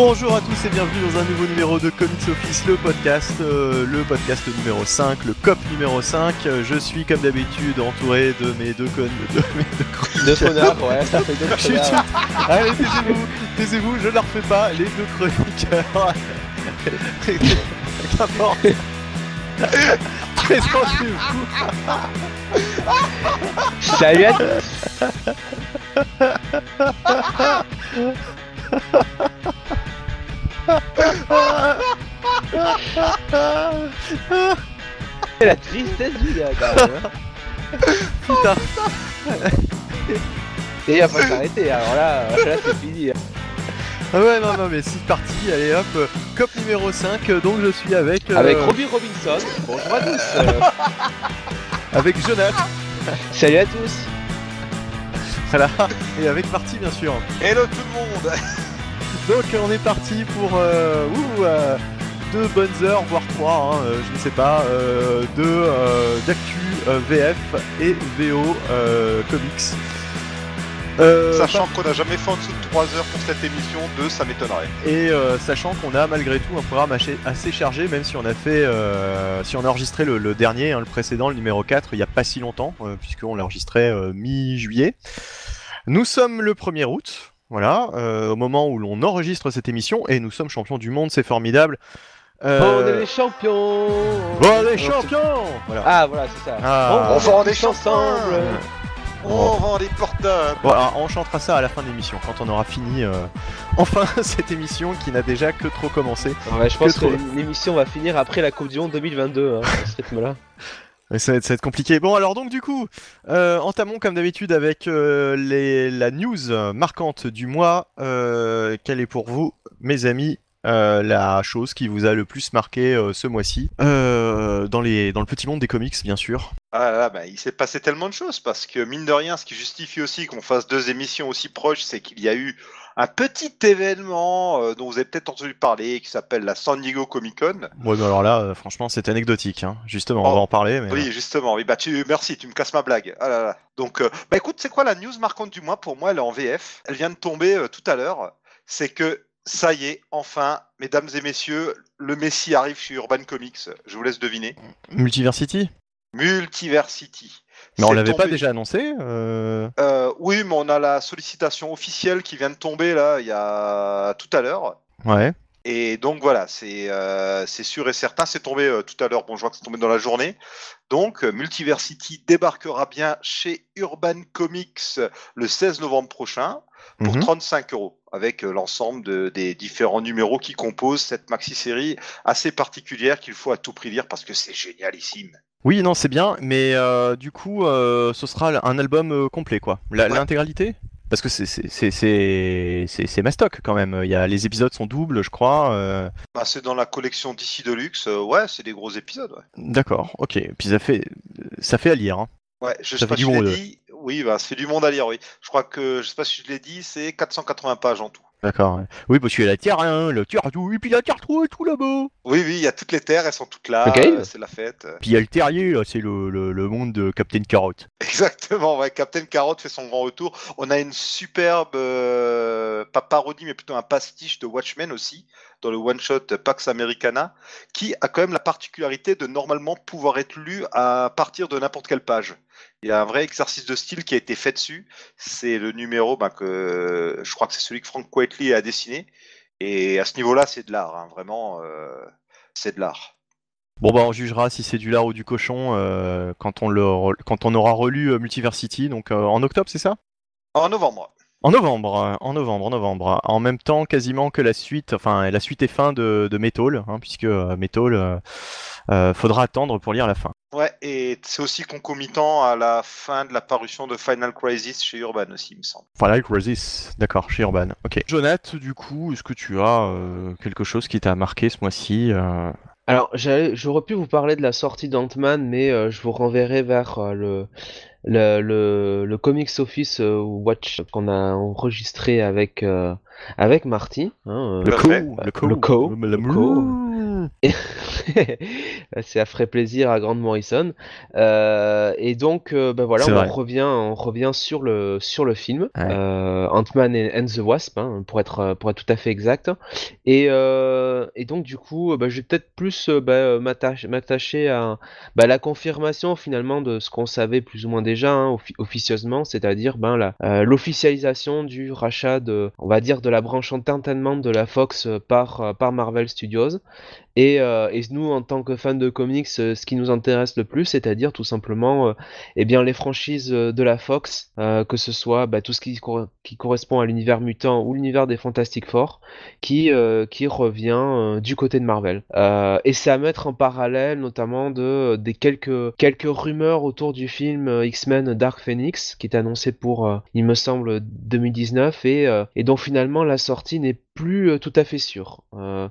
Bonjour à tous et bienvenue dans un nouveau numéro de Comics Office, le podcast, euh, le podcast numéro 5, le COP numéro 5. Euh, Je suis comme d'habitude entouré de mes deux connes, de mes deux Deux connards, ouais, ça fait deux. Allez, taisez-vous, taisez-vous, je ne la refais pas, les deux chroniqueurs. Qu'importe. Présentez-vous. Salut à tous la tristesse du gars, quand même. hein. Putain. Et il va pas s'arrêter, alors là, là c'est fini. Ah ouais, non, non, mais c'est parti, allez hop, euh, COP numéro 5, euh, donc je suis avec... euh, Avec Robbie Robinson, bonjour à tous euh, avec Jonathan, Salut à tous voilà, et avec Marty bien sûr. Hello tout le monde Donc on est parti pour euh, ouh, euh, deux bonnes heures, voire trois, hein, euh, je ne sais pas, euh, de euh, d'actu euh, VF et VO euh, comics. Euh, Sachant qu'on n'a jamais fait en dessous de 3 heures pour cette émission, 2 ça m'étonnerait. Et euh, sachant qu'on a malgré tout un programme assez, assez chargé, même si on a fait, euh, si on a enregistré le, le dernier, hein, le précédent, le numéro 4, il n'y a pas si longtemps, euh, puisqu'on l'a enregistré euh, mi-juillet. Nous sommes le 1er août, voilà, euh, au moment où l'on enregistre cette émission, et nous sommes champions du monde, c'est formidable. Euh, On est les champions bon, les champions Voilà. Ah voilà, c'est ça. Ah. On vend des chansons ensemble On vend des portables Bon, alors, on chantera ça à la fin de l'émission, quand on aura fini euh, enfin cette émission qui n'a déjà que trop commencé. Ouais, je pense Que que, trop. l'émission va finir après la Coupe du Monde 2022, hein, à ce rythme-là. Ça va, être, compliqué. Bon, alors donc du coup, euh, entamons comme d'habitude avec euh, la news marquante du mois. Euh, quelle est pour vous, mes amis, la chose qui vous a le plus marqué ce mois-ci? Dans, le petit monde des comics, bien sûr. Ah là là, bah, il s'est passé tellement de choses parce que mine de rien, ce qui justifie aussi qu'on fasse deux émissions aussi proches, c'est qu'il y a eu un petit événement euh, dont vous avez peut-être entendu parler qui s'appelle la San Diego Comic Con. Ouais, mais alors là, euh, franchement, c'est anecdotique. hein. Justement, on Oh. va en parler. Mais... Oui, justement. Oui, bah tu, merci, tu me casses ma blague. Ah là là. Donc, euh, bah écoute, c'est quoi la news marquante du mois? Pour moi, elle est en VF. Elle vient de tomber euh, tout à l'heure. C'est que ça y est, enfin, mesdames et messieurs, le Messi arrive chez Urban Comics. Je vous laisse deviner. Multiversity? Multiversity. Mais on l'avait pas déjà annoncé euh, Euh, oui, mais on a la sollicitation officielle qui vient de tomber là, il y a tout à l'heure. Ouais. Et donc voilà, c'est euh, sûr et certain, c'est tombé tout à l'heure, bon je vois que c'est tombé dans la journée. Donc Multiversity débarquera bien chez Urban Comics le 16 novembre prochain pour Mhm. 35 euros, avec l'ensemble de- des différents numéros qui composent cette maxi-série assez particulière qu'il faut à tout prix lire parce que c'est génialissime. Oui, non, c'est bien, mais euh, du coup, euh, ce sera un album euh, complet, quoi. Ouais. L'intégralité? Parce que c'est- mastoc quand même. Il y a, les épisodes sont doubles, je crois. euh, Bah, c'est dans la collection DC Deluxe, ouais, c'est des gros épisodes. Ouais, D'accord, ok. Puis ça fait, ça fait à lire. Hein. ouais je Ça sais pas si je l'ai dit. Oui, bah, ça fait du monde à lire, oui. Je crois que, je sais pas si je l'ai dit, c'est 480 pages en tout. D'accord. ouais. Oui, parce qu'il y a la terre, hein, la terre, tout, et puis la terre, tout, et tout là-bas. Oui, oui, il y a toutes les terres, elles sont toutes là, Ok. euh, c'est la fête. Puis il y a le terrier, là, c'est le, le, le monde de Captain Carrot. Exactement, ouais, Captain Carrot fait son grand retour. On a une superbe, euh, pas parodie, mais plutôt un pastiche de Watchmen aussi, dans le one-shot Pax Americana, qui a quand même la particularité de normalement pouvoir être lu à partir de n'importe quelle page. Il y a un vrai exercice de style qui a été fait dessus. C'est le numéro ben, que je crois que c'est celui que Frank Whiteley a dessiné. Et à ce niveau-là, c'est de l'art, hein, vraiment, euh, c'est de l'art. Bon, bah, on jugera si c'est du lard ou du cochon euh, quand, on le, quand on aura relu euh, Multiversity, donc en octobre, c'est ça? En novembre. En novembre, en novembre, en novembre. En même temps, quasiment que la suite, enfin, la suite est fin de, de Metal, hein, puisque Metal, faudra attendre pour lire la fin. Ouais, et c'est aussi concomitant à la fin de la parution de Final Crisis chez Urban aussi, il me semble. Voilà, Crisis, d'accord, chez Urban. Ok. Jonath, du coup, est-ce que tu as euh, quelque chose qui t'a marqué ce mois-ci euh Alors, j'allais- j'aurais pu vous parler de la sortie d'Ant-Man, mais euh, je vous renverrai vers euh, le, le, le, le Comics Office euh, Watch qu'on a enregistré avec, euh, avec Marty. hein, Le à co, le co, Le co, le co. ça ferait plaisir à Grant Morrison. Euh, et donc, euh, ben voilà, C'est on vrai. revient, on revient sur le sur le film Ouais. euh, Ant-Man and and the Wasp, hein, pour être pour être tout à fait exact. Et euh, et donc du coup, ben, je vais peut-être plus ben, m'attache- m'attacher à ben, la confirmation finalement de ce qu'on savait plus ou moins déjà hein, offi- officieusement, c'est-à-dire ben la euh, l'officialisation du rachat de, on va dire, de la branche entertainment de la Fox par euh, par Marvel Studios. Et, euh, et nous, en tant que fans de comics, euh, ce qui nous intéresse le plus, c'est-à-dire tout simplement, euh, eh bien, les franchises euh, de la Fox, euh, que ce soit bah, tout ce qui, qui correspond à l'univers mutant ou l'univers des Fantastic Four, qui, euh, qui revient du côté de Marvel. Et c'est à mettre en parallèle, notamment de des quelques quelques rumeurs autour du film X-Men Dark Phoenix, qui est annoncé pour, il me semble, 2019, et, et dont finalement la sortie n'est plus tout à fait sûre. Euh,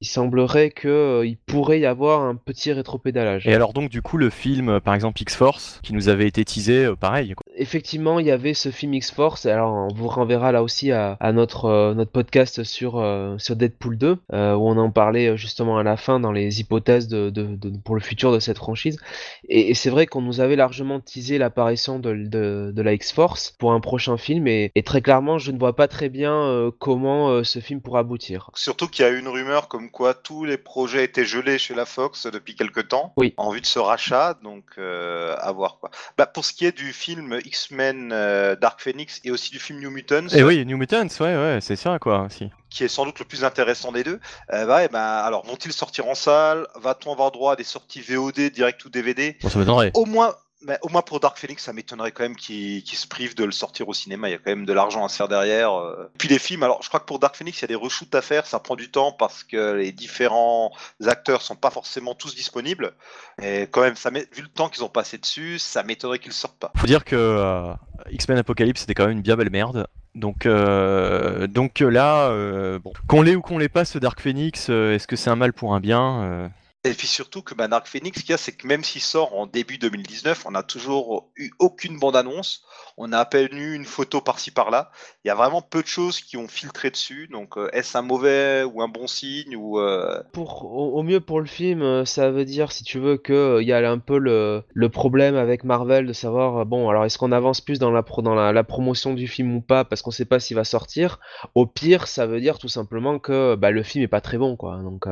il semblerait que euh, il pourrait y avoir un petit rétropédalage. Et alors donc du coup le film euh, par exemple X-Force qui nous avait été teasé euh, pareil quoi. Effectivement, il y avait ce film X-Force. Alors, on vous renverra là aussi à, à notre, euh, notre podcast sur, euh, sur Deadpool 2, euh, où on en parlait justement à la fin dans les hypothèses de, de- de- pour le futur de cette franchise. Et, et c'est vrai qu'on nous avait largement teasé l'apparition de, de, de la X-Force pour un prochain film. Et, et très clairement, je ne vois pas très bien euh, comment euh, ce film pourra aboutir. Surtout qu'il y a une rumeur comme quoi tous les projets étaient gelés chez la Fox depuis quelque temps Oui. en vue de ce rachat, donc euh, à voir quoi. Bah, pour ce qui est du film X-Men euh, Dark Phoenix et aussi du film New Mutants, Et oui New Mutants ouais ouais c'est ça quoi aussi. qui est sans doute le plus intéressant des deux, euh, bah, eh ben, alors vont-ils sortir en salle? Va-t-on avoir droit à des sorties VOD, direct ou DVD Bon ça. Au moins, bah, au moins pour Dark Phoenix, ça m'étonnerait quand même qu'ils se privent de le sortir au cinéma. Il y a quand même de l'argent à se faire derrière. euh. Puis les films, alors je crois que pour Dark Phoenix, il y a des reshoots à faire. Ça prend du temps parce que les différents acteurs sont pas forcément tous disponibles. Et quand même, vu le temps qu'ils ont passé dessus, ça m'étonnerait qu'ils sortent pas. Faut dire que euh, X-Men Apocalypse c'était quand même une bien belle merde. Donc, euh, donc là, euh, bon, qu'on l'ait ou qu'on l'ait pas, ce Dark Phoenix, euh, est-ce que c'est un mal pour un bien Et puis surtout que bah, Dark Phoenix, ce qu'il y a, c'est que même s'il sort en début 2019, on n'a toujours eu aucune bande-annonce. On a à peine eu une photo par-ci par-là. Il y a vraiment peu de choses qui ont filtré dessus. Donc, euh, est-ce un mauvais ou un bon signe ou euh, Pour, au, mieux pour le film, euh, ça veut dire, si tu veux, que euh, il y a un peu le, problème avec Marvel de savoir, bon, alors est-ce qu'on avance plus dans la, dans la, promotion du film ou pas, parce qu'on sait pas s'il va sortir. Au pire, ça veut dire tout simplement que bah, le film est pas très bon, quoi. Donc,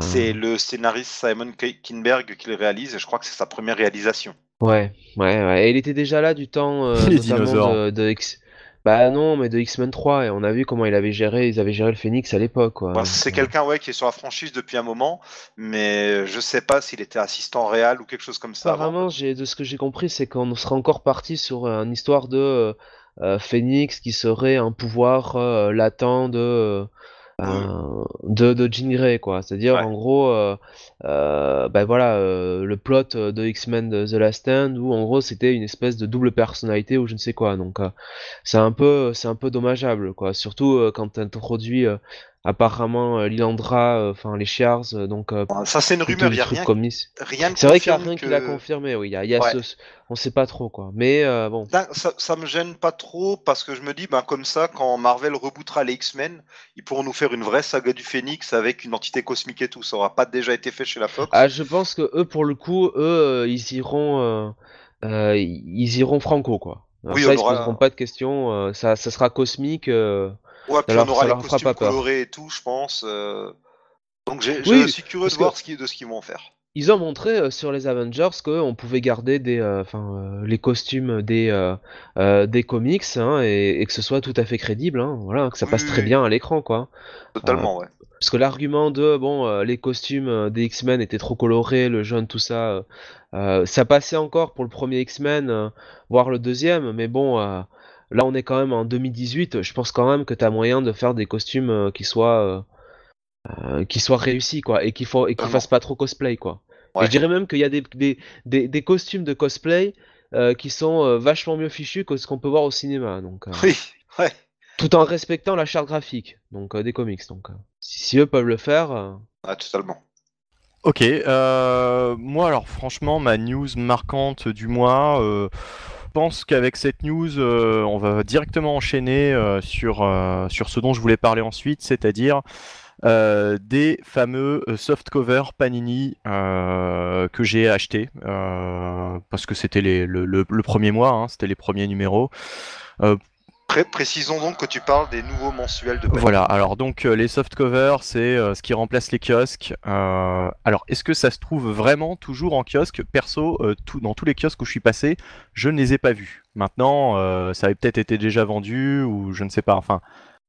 c'est le scénariste Simon Ki- Kinberg qui le réalise et je crois que c'est sa première réalisation. ouais, ouais, ouais. Et il était déjà là du temps, euh, Les notamment dinosaures. de, de X. Bah non, mais de X-Men 3, et on a vu comment il avait géré, ils avaient géré le Phoenix à l'époque. Bah, c'est quelqu'un ouais, qui est sur la franchise depuis un moment, mais je sais pas s'il était assistant réel ou quelque chose comme ça. Apparemment, j'ai, de ce que j'ai compris, c'est qu'on sera encore parti sur euh, une histoire de euh, euh, Phoenix qui serait un pouvoir euh, latent de, euh, euh, de, de Jean Grey, quoi. C'est-à-dire, Ouais. en gros, euh, euh, ben voilà, euh, le plot de X-Men de The Last Stand, où en gros c'était une espèce de double personnalité ou je ne sais quoi. Donc, euh, c'est un peu, c'est un peu dommageable, quoi. Surtout euh, quand tu introduis apparemment euh, Lilandra, euh, enfin les Shi'ars, euh, donc Ça, c'est une rumeur, il y a rien, comme C'est vrai qu'il y a rien qui l'a confirmé, oui. Il y a, y a Ouais. ce- on sait pas trop quoi. Mais euh, bon. Ça, ça, ça me gêne pas trop parce que je me dis, ben, comme ça, quand Marvel rebootera les X-Men, ils pourront nous faire une vraie saga du Phénix avec une entité cosmique et tout. Ça aura pas déjà été fait chez la Fox. Ah, je pense que eux, pour le coup, eux, ils iront, euh, ils iront franco quoi. Alors Oui, on ils se aura- poseront pas de questions. ça, ça sera cosmique. euh. Ouais, puis on aura les costumes colorés et tout, je pense. euh. Donc Oui, je suis curieux de voir ce qui- de ce qu'ils vont faire. Ils ont montré euh, sur les Avengers qu'on pouvait garder des, euh, euh, les costumes des, des comics hein, et, et que ce soit tout à fait crédible. Hein, voilà, que ça Oui, passe oui, très bien à l'écran quoi. Totalement, ouais. Parce que l'argument de bon, les costumes des X-Men étaient trop colorés, le jaune, tout ça, ça passait encore pour le premier X-Men, voire le deuxième, mais bon, là on est quand même en 2018, je pense quand même que t'as moyen de faire des costumes euh, qui soient euh, euh, qui soient réussis quoi, et qui faut et qui Totalement. fassent pas trop cosplay quoi. Et je dirais même qu'il y a des, des, des, des costumes de cosplay euh, qui sont euh, vachement mieux fichus que ce qu'on peut voir au cinéma, donc. euh, Oui, ouais. tout en respectant la charte graphique donc euh, des comics donc euh, si, si eux peuvent le faire euh, Ouais, totalement. Ok, euh, moi alors franchement ma news marquante du mois, euh, pense qu'avec cette news, on va directement enchaîner sur, sur ce dont je voulais parler ensuite, c'est-à-dire des fameux soft covers Panini que j'ai achetés parce que c'était le, le, premier mois, hein, c'était les premiers numéros précisons donc que tu parles des nouveaux mensuels de Voilà, alors donc euh, les soft covers, c'est euh, ce qui remplace les kiosques. Euh, alors, est-ce que ça se trouve vraiment toujours en kiosque? Perso, dans tous les kiosques où je suis passé, je ne les ai pas vus. Maintenant, ça avait peut-être été déjà vendu ou je ne sais pas. Enfin,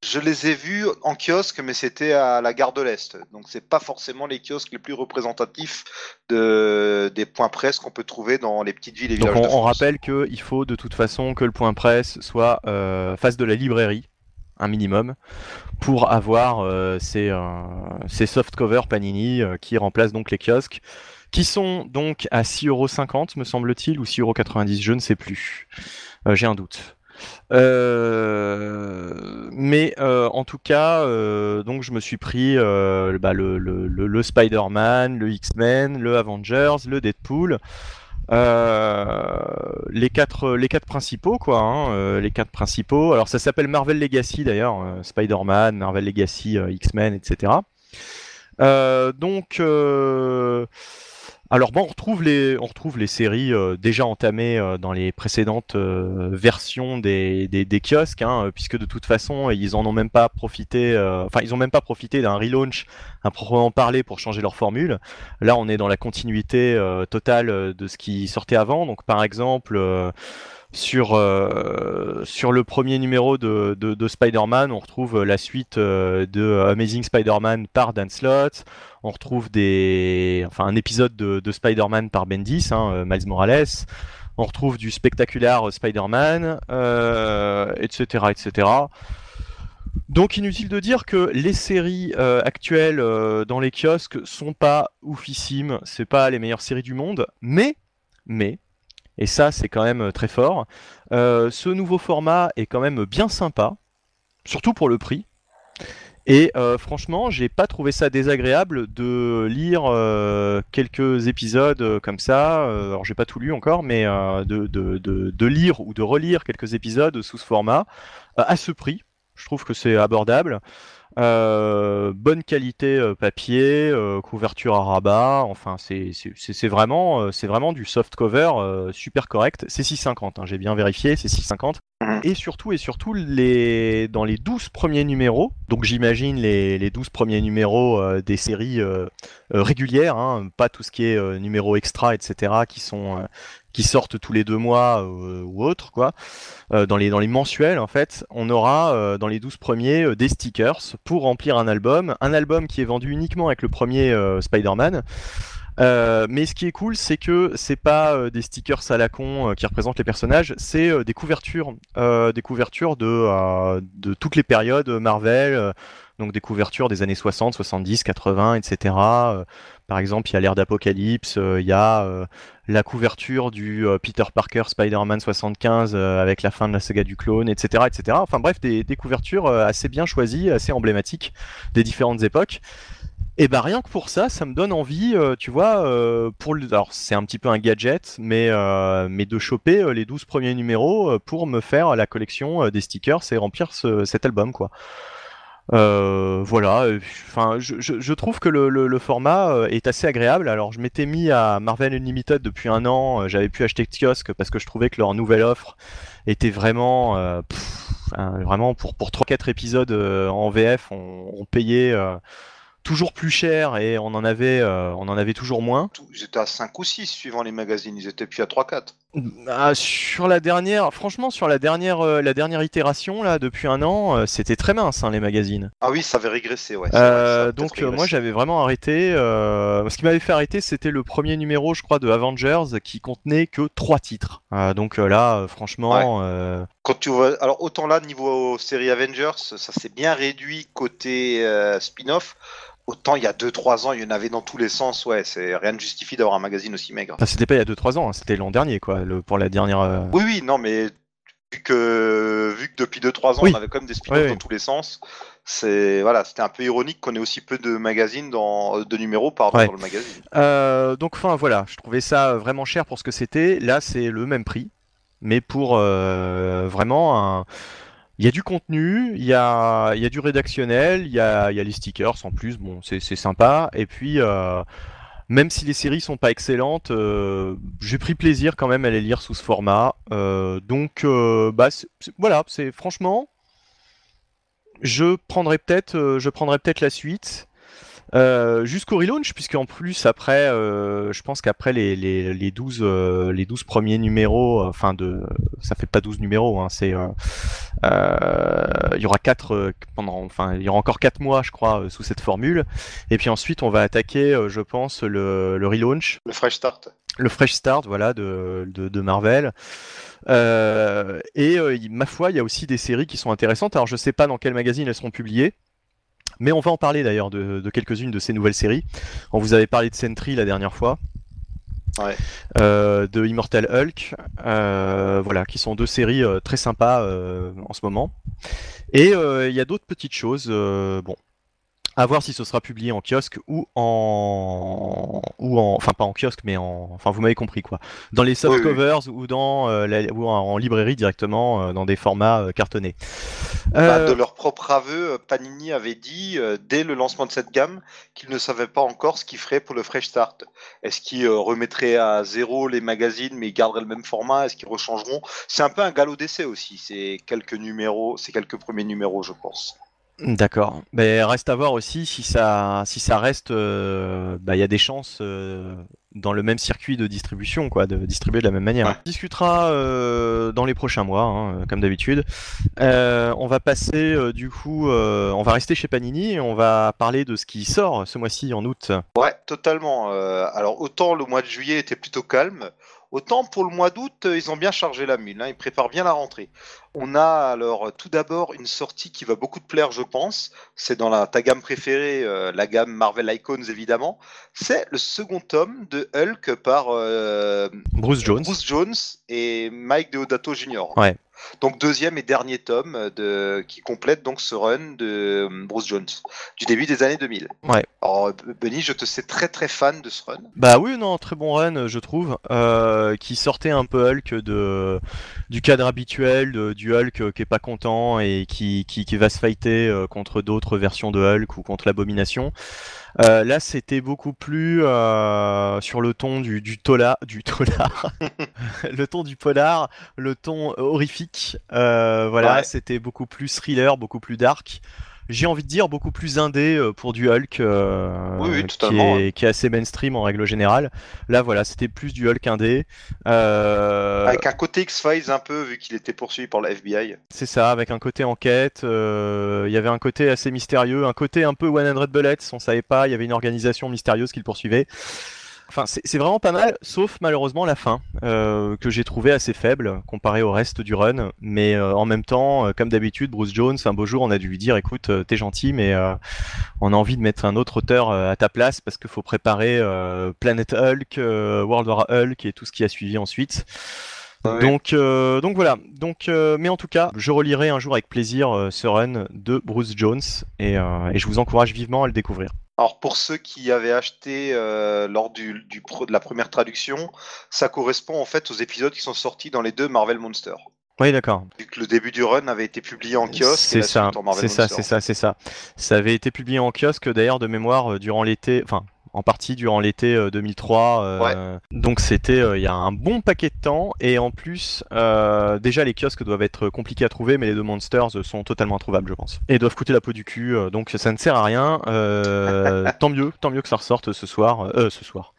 je les ai vus en kiosque, mais c'était à la gare de l'Est. Donc, c'est pas forcément les kiosques les plus représentatifs de, des points presse qu'on peut trouver dans les petites villes et villages. Donc, on, on rappelle qu'il faut de toute façon que le point presse soit euh, face de la librairie, un minimum, pour avoir euh, ces, euh, ces soft covers Panini euh, qui remplacent donc les kiosques, qui sont donc à 6,50€ me semble-t-il, ou 6,90€, je ne sais plus. J'ai un doute. Euh, mais euh, en tout cas, euh, donc je me suis pris bah, le, Spider-Man, le X-Men, le Avengers, le Deadpool. les quatre les quatre principaux quoi hein, les quatre principaux alors ça s'appelle Marvel Legacy d'ailleurs Spider-Man Marvel Legacy X-Men etc donc alors bon, on retrouve les, on retrouve les séries euh, déjà entamées euh, dans les précédentes euh, versions des, des, kiosques, hein, puisque de toute façon ils en ont même pas profité, enfin ils ont même pas profité d'un relaunch à proprement parler pour changer leur formule. Là, on est dans la continuité totale de ce qui sortait avant. Donc par exemple sur, sur le premier numéro de, de, Spider-Man, on retrouve la suite de Amazing Spider-Man par Dan Slott on retrouve des, enfin, un épisode de, Spider-Man par Bendis, hein, euh, Miles Morales. On retrouve du spectaculaire Spider-Man, etc., euh, etc. Donc inutile de dire que les séries euh, actuelles dans les kiosques sont pas oufissimes, c'est pas les meilleures séries du monde, mais, mais, et ça c'est quand même très fort, ce nouveau format est quand même bien sympa, surtout pour le prix. Et euh, franchement, j'ai pas trouvé ça désagréable de lire euh, quelques épisodes euh, comme ça. alors, j'ai pas tout lu encore, mais de, de, lire ou de relire quelques épisodes sous ce format à ce prix. Je trouve que c'est abordable. Euh, bonne qualité euh, papier, euh, couverture à rabat, enfin c'est vraiment, c'est vraiment du soft cover super correct. C'est 6,50, hein, j'ai bien vérifié, c'est 6,50. Mhm. Et surtout, et surtout les... dans les 12 premiers numéros, donc j'imagine les, les 12 premiers numéros des séries régulières, hein, pas tout ce qui est numéro extra, etc., qui sont qui sortent tous les deux mois euh, ou autre, quoi. Euh, dans, les, dans les mensuels, en fait, on aura euh, dans les 12 premiers des stickers pour remplir un album. Un album qui est vendu uniquement avec le premier Spider-Man. mais ce qui est cool, c'est que c'est pas des stickers à la con qui représentent les personnages, c'est des couvertures, des couvertures de, de toutes les périodes Marvel, donc des couvertures des années 60, 70, 80, etc. par exemple, il y a l'ère d'Apocalypse, il y a la couverture du euh, Peter Parker Spider-Man 75 euh, avec la fin de la saga du clone, etc. etc. Enfin bref, des, couvertures euh, assez bien choisies, assez emblématiques des différentes époques. Et bah rien que pour ça, ça me donne envie, tu vois, pour le... alors c'est un petit peu un gadget, mais, mais de choper les 12 premiers numéros pour me faire la collection des stickers et remplir cet album, quoi. Euh, voilà, enfin, je, trouve que le, format euh, est assez agréable. Alors, je m'étais mis à Marvel Unlimited depuis un an. Euh, j'avais pu acheter kiosque parce que je trouvais que leur nouvelle offre était vraiment, vraiment pour pour trois quatre épisodes en VF, on, on payait toujours plus cher et on en avait, euh, on en avait toujours moins. Ils étaient à 5 ou 6 suivant les magazines, ils étaient plus à 3-4. Ah, sur la dernière, franchement, sur la dernière, euh, la dernière itération, là, depuis un an, euh, c'était très mince, hein, les magazines. Ah oui, ça avait régressé, ouais. donc, moi, j'avais vraiment arrêté. ce qui m'avait fait arrêter, c'était le premier numéro, je crois, de Avengers qui contenait que 3 titres. donc là, franchement. Quand tu vois, alors autant là, niveau série Avengers, ça s'est bien réduit côté spin-off. Autant il y a 2-3 ans, il y en avait dans tous les sens, ouais, c'est rien ne justifie d'avoir un magazine aussi maigre. c'était pas il y a 2-3 ans, hein, c'était l'an dernier, quoi, le, pour la dernière. Euh, oui, oui, non, mais vu que, vu que depuis 2-3 ans, on avait quand même des spin-offs dans tous les sens, c'est voilà, c'était un peu ironique qu'on ait aussi peu de magazines dans de numéros par dans le magazine. Euh, donc enfin voilà, je trouvais ça vraiment cher pour ce que c'était. Là, c'est le même prix. mais pour vraiment un il y a du contenu, il y a, du rédactionnel, il y a, y a les stickers en plus, bon, c'est sympa. Et puis, euh, même si les séries sont pas excellentes, euh, j'ai pris plaisir quand même à les lire sous ce format. Euh, donc, bah, voilà, c'est franchement, je prendrai peut-être, je prendrai peut-être la suite. Euh, jusqu'au relaunch, puisqu'en plus, après, euh, je pense qu'après les, les, les, 12, euh, les 12 premiers numéros, enfin, de, ça fait pas 12 numéros, hein, c'est, il y aura 4 pendant, enfin, il y aura encore 4 mois, je crois, sous cette formule. Et puis ensuite, on va attaquer, je pense, le, le relaunch. Le fresh start. Le fresh start, voilà, de, de, de Marvel. et ma foi, il y a aussi des séries qui sont intéressantes. Alors, je sais pas dans quel magazine elles seront publiées. Mais on va en parler d'ailleurs de, quelques-unes de ces nouvelles séries. On vous avait parlé de Sentry la dernière fois. Euh, de Immortal Hulk, euh, voilà, qui sont deux séries euh, très sympas en ce moment. Et il y a d'autres petites choses. bon, à voir si ce sera publié en kiosque ou en ou en enfin pas en kiosque mais en enfin vous m'avez compris quoi. Dans les soft covers ou dans euh, ou en, librairie directement euh, dans des formats euh, cartonnés. Bah, de leur propre aveu Panini avait dit dès le lancement de cette gamme qu'ils ne savaient pas encore ce qu'ils feraient pour le fresh start. Est-ce qu'ils remettraient à zéro les magazines mais ils garderaient le même format? Est-ce qu'ils rechangeront? C'est un peu un galop d'essai aussi c'est quelques numéros c'est quelques premiers numéros je pense D'accord. Mais reste à voir aussi si ça, si ça reste, euh, bah, il y a des chances euh, dans le même circuit de distribution, quoi, de distribuer de la même manière. On discutera euh, dans les prochains mois, hein, comme d'habitude. on va passer du coup, on va rester chez Panini et on va parler de ce qui sort ce mois-ci en août. Ouais, totalement. alors autant le mois de juillet était plutôt calme. Autant pour le mois d'août, euh, ils ont bien chargé la mule, hein, ils préparent bien la rentrée. On a alors tout d'abord une sortie qui va beaucoup te plaire, je pense. C'est dans la, ta gamme préférée, euh, la gamme Marvel Icons évidemment. C'est le second tome de Hulk par euh, Bruce Jones. Bruce Jones et Mike Deodato Jr. Ouais. Donc deuxième et dernier tome de, qui complète donc ce run de euh, Bruce Jones du début des années 2000. Ouais. Alors Benny, je te sais très très fan de ce run. Bah oui, non, très bon run, je trouve, euh, qui sortait un peu Hulk de du cadre habituel du Hulk qui est pas content et qui, qui, qui va se fighter euh, contre d'autres versions de Hulk ou contre l'abomination. Euh, là, c'était beaucoup plus euh, sur le ton du, du tola, du tolar, le ton du polar, le ton horrifique. Euh, voilà, c'était beaucoup plus thriller, beaucoup plus dark j'ai envie de dire, beaucoup plus indé euh, pour du Hulk, euh, qui, est, assez mainstream en règle générale. Là, voilà, c'était plus du Hulk indé. Euh, avec un côté X-Files un peu, vu qu'il était poursuivi par la FBI. C'est ça, avec un côté enquête. Il y avait un côté assez mystérieux, un côté un peu 100 Bullets, on savait pas, il y avait une organisation mystérieuse qui le poursuivait. Enfin, c'est vraiment pas mal, sauf malheureusement la fin, euh, que j'ai trouvé assez faible comparé au reste du run. Mais euh, en même temps, euh, comme d'habitude, Bruce Jones, un beau jour, on a dû lui dire écoute, t'es gentil, mais on a envie de mettre un autre auteur à ta place parce qu'il faut préparer Planet Hulk, World War Hulk et tout ce qui a suivi ensuite. Donc, donc voilà. Donc, mais en tout cas, je relirai un jour avec plaisir ce run de Bruce Jones et, et je vous encourage vivement à le découvrir. Alors pour ceux qui avaient acheté euh, lors du, du de la première traduction, ça correspond en fait aux épisodes qui sont sortis dans les deux Marvel Monsters. Oui, d'accord. Vu que le début du run avait été publié en kiosque. C'est ça, c'est ça, c'est ça, c'est ça. Ça avait été publié en kiosque d'ailleurs de mémoire euh, durant l'été, enfin en partie durant l'été 2003. Euh, euh, donc c'était euh, il y a un bon paquet de temps et en plus déjà les kiosques doivent être compliqués à trouver mais les deux monsters sont totalement introuvables je pense et doivent coûter la peau du cul donc ça ne sert à rien. tant mieux, tant mieux que ça ressorte ce soir, ce soir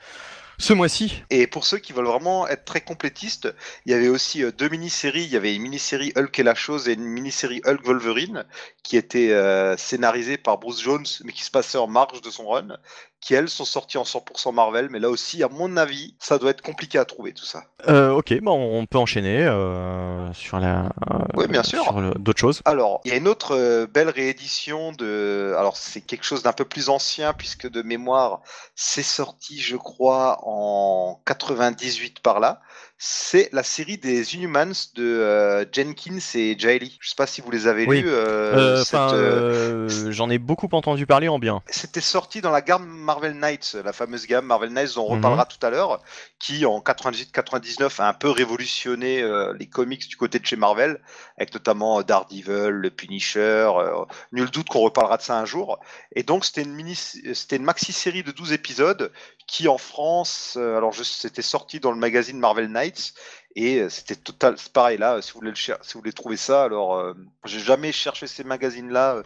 ce mois-ci. Et pour ceux qui veulent vraiment être très complétistes, il y avait aussi deux mini-séries. Il y avait une mini-série Hulk et la chose et une mini-série Hulk Wolverine qui était scénarisée par Bruce Jones mais qui se passait en marge de son run qui elles sont sorties en 100% Marvel, mais là aussi, à mon avis, ça doit être compliqué à trouver tout ça. Euh, ok, bon, on peut enchaîner euh, sur la. Euh, oui, bien sûr. d'autres choses. Alors, il y a une autre euh, belle réédition de. Alors, c'est quelque chose d'un peu plus ancien puisque de mémoire, c'est sorti, je crois, en 98 par là. C'est la série des Inhumans de euh, Jenkins et Jaili. Je sais pas si vous les avez Oui. lus. euh, Euh, J'en ai beaucoup entendu parler en bien. C'était sorti dans la gamme Marvel Knights, la fameuse gamme Marvel Knights dont on Mhm. reparlera tout à l'heure, qui en 98-99 a un peu révolutionné les comics du côté de chez Marvel, avec notamment euh, Daredevil, le Punisher, euh, nul doute qu'on reparlera de ça un jour. Et donc c'était une c'était une maxi-série de 12 épisodes qui en France, euh, alors c'était sorti dans le magazine Marvel Knights. Et euh, c'était total, c'est pareil là. euh, Si vous voulez le cher- si vous voulez trouver ça, alors euh, j'ai jamais cherché ces magazines-là, euh,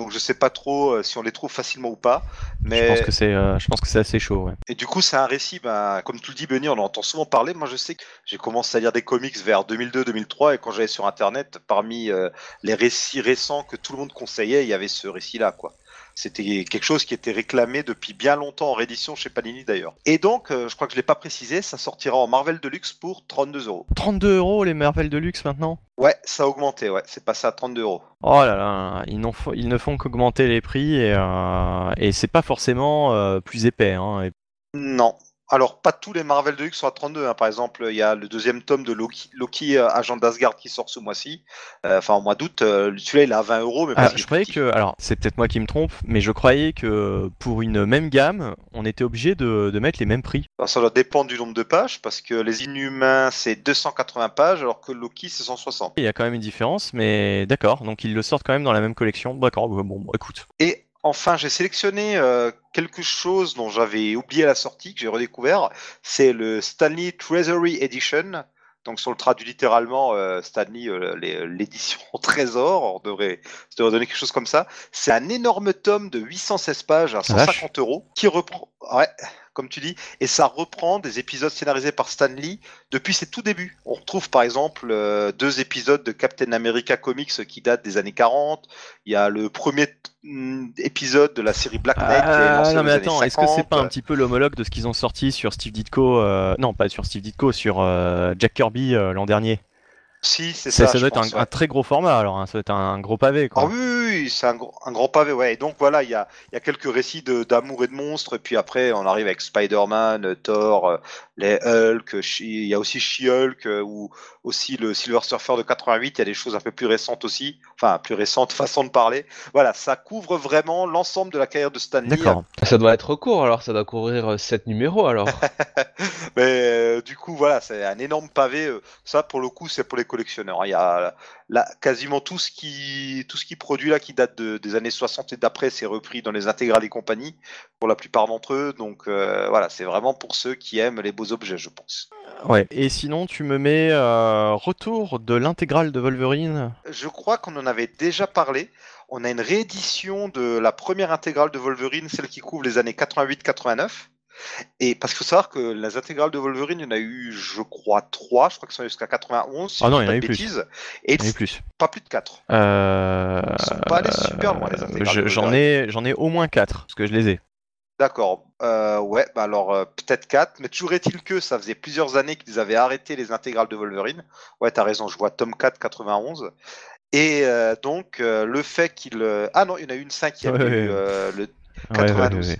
donc je sais pas trop euh, si on les trouve facilement ou pas. Mais Je pense que c'est, je pense que c'est assez chaud. ouais. et du coup, c'est un récit, ben, comme tu le dis, Benny, on en entend souvent parler. Moi, je sais que j'ai commencé à lire des comics vers 2002-2003, et quand j'allais sur Internet, parmi les récits récents que tout le monde conseillait, il y avait ce récit-là, quoi. C'était quelque chose qui était réclamé depuis bien longtemps en réédition chez Panini d'ailleurs. Et donc, euh, je crois que je l'ai pas précisé, ça sortira en Marvel Deluxe pour 32 euros. 32 euros les Marvel Deluxe maintenant? Ouais, ça a augmenté, ouais, c'est passé à 32 euros. Oh là là, ils, ils ne font qu'augmenter les prix et, euh, et c'est pas forcément euh, plus épais. Hein. Et- Non. Alors, pas tous les Marvel Deluxe sont à 32. hein. Par exemple, il y a le deuxième tome de Loki, Loki euh, agent d'Asgard qui sort ce mois-ci. Euh, Enfin, en mois d'août. euh, Celui-là, il est à 20 euros. Mais Ah, je croyais que, alors c'est peut-être moi qui me trompe, mais je croyais que pour une même gamme, on était obligé de, de mettre les mêmes prix. Alors, ça doit dépendre du nombre de pages, parce que les Inhumains, c'est 280 pages, alors que Loki, c'est 160. Il y a quand même une différence, mais d'accord, donc ils le sortent quand même dans la même collection. D'accord, bon, bon, écoute. Et enfin, j'ai sélectionné euh, quelque chose dont j'avais oublié à la sortie, que j'ai redécouvert. C'est le Stanley Treasury Edition. Donc, si on le traduit littéralement, euh, Stanley, euh, les- l'édition Trésor, on devrait, ça devrait donner quelque chose comme ça. C'est un énorme tome de 816 pages à La vache. 150 euros qui reprend, ouais, comme tu dis, et ça reprend des épisodes scénarisés par Stan Lee depuis ses tout débuts. On retrouve par exemple euh, deux épisodes de Captain America Comics qui datent des années 40. Il y a le premier mm, épisode de la série Black Knight qui est Ah, non mais attends, est-ce que c'est 50. pas un petit peu l'homologue de ce qu'ils ont sorti sur Steve Ditko euh, Non, pas sur Steve Ditko, sur euh, Jack Kirby l'an dernier? Si, c'est Ça, ça. doit être pense, un, ouais. un très gros format alors, hein, ça doit être un gros pavé quoi. Ah oui, oui, oui, c'est un, grand pavé, ouais. Et donc voilà, il y a, il y a quelques récits de- d'amour et de monstres, et puis après on arrive avec Spider-Man, euh, Thor, euh, les Hulk, il y a aussi She-Hulk, euh, ou aussi le Silver Surfer de 88, il y a des choses un peu plus récentes aussi, enfin plus récentes façon de parler. Voilà, ça couvre vraiment l'ensemble de la carrière de Stan Lee. D'accord. Ça doit être court alors, ça doit couvrir 7 numéros alors. Mais euh, du coup, voilà, c'est un énorme pavé. euh, Ça, pour le coup, c'est pour les collectionneurs. Il y a là, quasiment tout ce qui, tout ce qui produit là, qui date de- des années 60 et d'après, c'est repris dans les intégrales et compagnie pour la plupart d'entre eux. Donc euh, voilà, c'est vraiment pour ceux qui aiment les beaux objets, je pense. Ouais. Et sinon, tu me mets euh, retour de l'intégrale de Wolverine. Je crois qu'on en avait déjà parlé. On a une réédition de la première intégrale de Wolverine, celle qui couvre les années 88-89. Et parce qu'il faut savoir que les intégrales de Wolverine, il y en a eu, je crois, trois. Je crois que sont jusqu'à 91. si Ah non, il y en a eu plus. bêtises. Et Et plus. pas plus de 4. Euh, Ils sont pas allés super loin, les intégrales J'en ai, j'en ai au moins 4 parce que je les ai. D'accord. Euh, ouais, bah alors euh, peut-être 4, mais toujours est-il que ça faisait plusieurs années qu'ils avaient arrêté les intégrales de Wolverine. Ouais, t'as raison, je vois tome 4, 91. Et euh, donc, le fait qu'il. Ah non, il y en a eu une cinquième, Ouais, il y a eu, ouais. le Ouais, ouais, 92.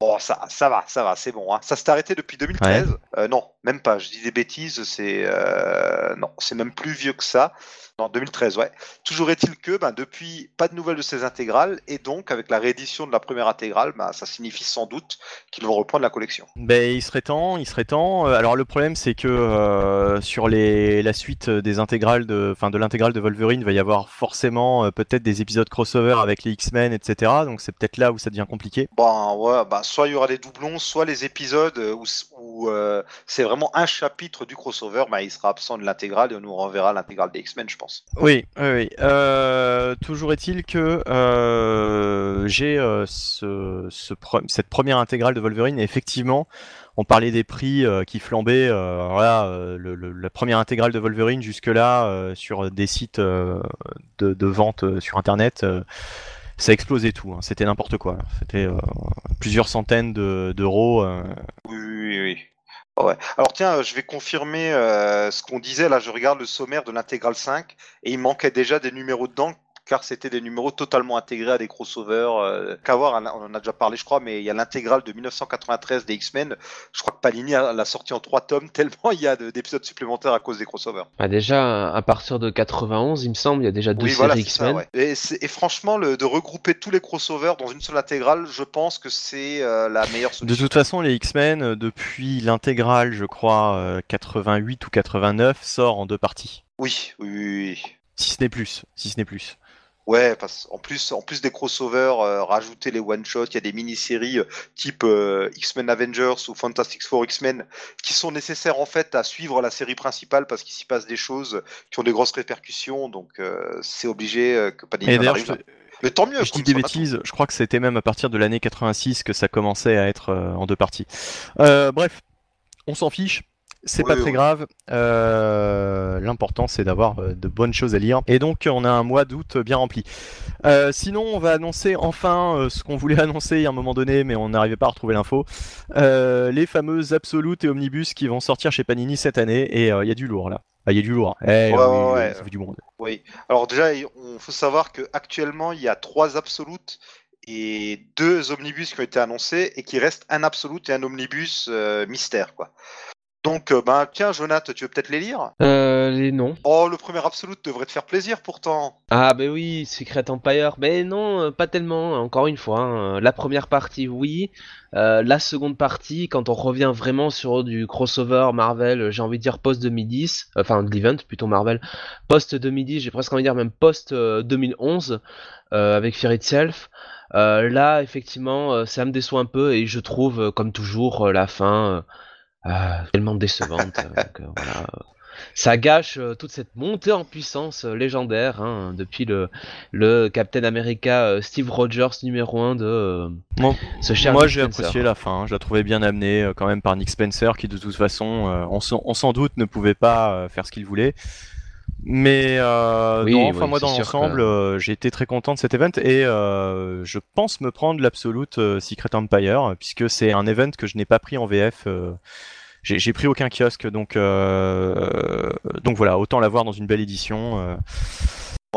Bon, ça, ça va, ça va, c'est bon. Hein. Ça s'est arrêté depuis 2013. Euh, non, même pas. Je dis des bêtises. C'est euh, non, c'est même plus vieux que ça. Non, 2013, ouais. Toujours est-il que, ben, depuis, pas de nouvelles de ces intégrales, et donc avec la réédition de la première intégrale, ben, ça signifie sans doute qu'ils vont reprendre la collection. Ben, il serait temps, il serait temps. Euh, Alors le problème c'est que euh, sur les la suite des intégrales de, enfin de l'intégrale de Wolverine, il va y avoir forcément peut-être des épisodes crossover avec les X-Men, etc. Donc c'est peut-être là où ça devient compliqué. Bon, ouais, bah, soit il y aura des doublons, soit les épisodes où, euh, c'est vraiment un chapitre du crossover, ben, il sera absent de l'intégrale et on nous renverra l'intégrale des X-Men, je pense. Oui, oui. Euh, toujours est-il que euh, j'ai cette première intégrale de Wolverine et effectivement, on parlait des prix qui flambaient. la première intégrale de Wolverine jusque-là sur des sites de, vente sur Internet, ça explosait tout. hein. C'était n'importe quoi. C'était euh, plusieurs centaines de- d'euros. euh. Oui, oui, oui. Ah. Alors tiens, euh, je vais confirmer ce qu'on disait. Là, je regarde le sommaire de l'intégrale 5 et il manquait déjà des numéros dedans car c'était des numéros totalement intégrés à des crossovers. Euh, qu'à voir, hein, on en a déjà parlé, je crois, mais il y a l'intégrale de 1993 des X-Men. Je crois que Panini l'a sorti en trois tomes, tellement il y a d'épisodes supplémentaires à cause des crossovers. Bah déjà, à partir de 91, il me semble, il y a déjà deux séries X-Men. et, et, franchement, le, de regrouper tous les crossovers dans une seule intégrale, je pense que c'est euh, la meilleure solution. De toute façon, les X-Men, euh, depuis l'intégrale, je crois, 88 ou 89, sort en deux parties. Oui, oui, oui. Si ce n'est plus, si ce n'est plus. Ouais, parce, en plus, en plus des crossovers, euh, rajouter les one shots, il y a des mini-séries euh, type euh, X-Men Avengers ou Fantastic Four X-Men qui sont nécessaires en fait à suivre la série principale parce qu'il s'y passe des choses qui ont des grosses répercussions, donc c'est obligé que pas arrive. Mais tant mieux. Je dis des bêtises, je crois que c'était même à partir de l'année 86 que ça commençait à être en deux parties. bref, on s'en fiche. C'est pas très grave. Euh, l'important, c'est d'avoir euh, de bonnes choses à lire. Et donc, on a un mois d'août bien rempli. Euh, sinon, on va annoncer enfin ce qu'on voulait annoncer à un moment donné, mais on n'arrivait pas à retrouver l'info. les fameuses Absolute et Omnibus qui vont sortir chez Panini cette année. Et il y a du lourd là. Ah, il y a du lourd. Eh, oui, Ça fait du monde. Oui. Alors déjà, il faut savoir qu'actuellement, il y a trois Absolutes et deux omnibus qui ont été annoncés et qu'il reste un absolute et un omnibus mystère quoi. Donc, euh, ben, tiens, Jonathan, tu veux peut-être les lire? Euh, les noms. Oh, le premier Absolute devrait te faire plaisir pourtant. Ah, bah oui, Secret Empire. Mais non, euh, pas tellement, encore une fois. Hein. La première partie, oui. Euh, la seconde partie, quand on revient vraiment sur du crossover Marvel, j'ai envie de dire post-2010, enfin de l'event plutôt Marvel, post-2010, j'ai presque envie de dire même post-2011, avec Fear Itself. là, effectivement, ça me déçoit un peu et je trouve, comme toujours, la fin tellement décevante. Euh, euh, ça gâche euh, toute cette montée en puissance légendaire hein, depuis le, le Captain America Steve Rogers numéro 1 de ce cher Moi j'ai apprécié la fin, je la trouvais bien amenée quand même par Nick Spencer qui de toute façon on, sans doute ne pouvait pas faire ce qu'il voulait. Mais enfin moi dans l'ensemble, j'ai été très content de cet event et je pense me prendre l'Absolute Secret Empire puisque c'est un event que je n'ai pas pris en VF j'ai pris aucun kiosque, donc euh, donc voilà, autant l'avoir dans une belle édition.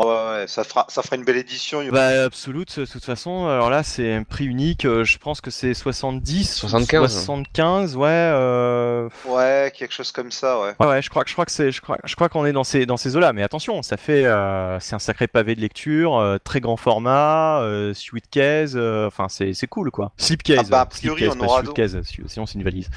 Euh. Ouais, ça fera, ça fera une belle édition. Bah, Absolute, de toute façon. Alors là, c'est un prix unique. Euh, je pense que c'est 70, 75. 75, ouais. Euh... Ouais, quelque chose comme ça, ouais. Ouais, ouais je crois que je crois que c'est, je crois, je crois qu'on est dans ces dans ces eaux-là. Mais attention, ça fait, euh, c'est un sacré pavé de lecture, euh, très grand format, euh, suite case. enfin, c'est c'est cool, quoi. Slipcase. Ah bah, a priori, on aura case, sinon c'est une valise.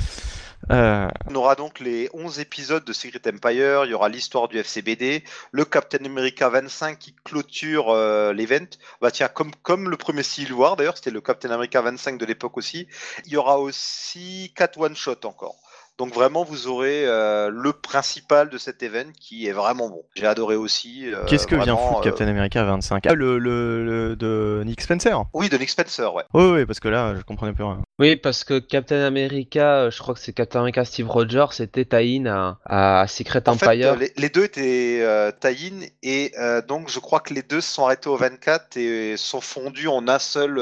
Euh, on aura donc les 11 épisodes de Secret Empire, il y aura l'histoire du FCBD, le Captain America 25 qui clôture euh, l'event. Bah tiens, comme, comme le premier Civil War d'ailleurs, c'était le Captain America 25 de l'époque aussi. Il y aura aussi 4 one-shot encore. Donc vraiment, vous aurez euh, le principal de cet event qui est vraiment bon. J'ai adoré aussi. Euh, Qu'est-ce que vient foutre euh, Captain America 25 Ah, le, le, de Nick Spencer Oui, de Nick Spencer, ouais. Oui, oui, parce que là, je comprenais plus rien. Oui, parce que Captain America, je crois que c'est Captain America Steve Rogers, c'était tie à, à, Secret Empire. Fait, les, deux étaient euh, tie et donc je crois que les deux se sont arrêtés au 24 et sont fondus en un seul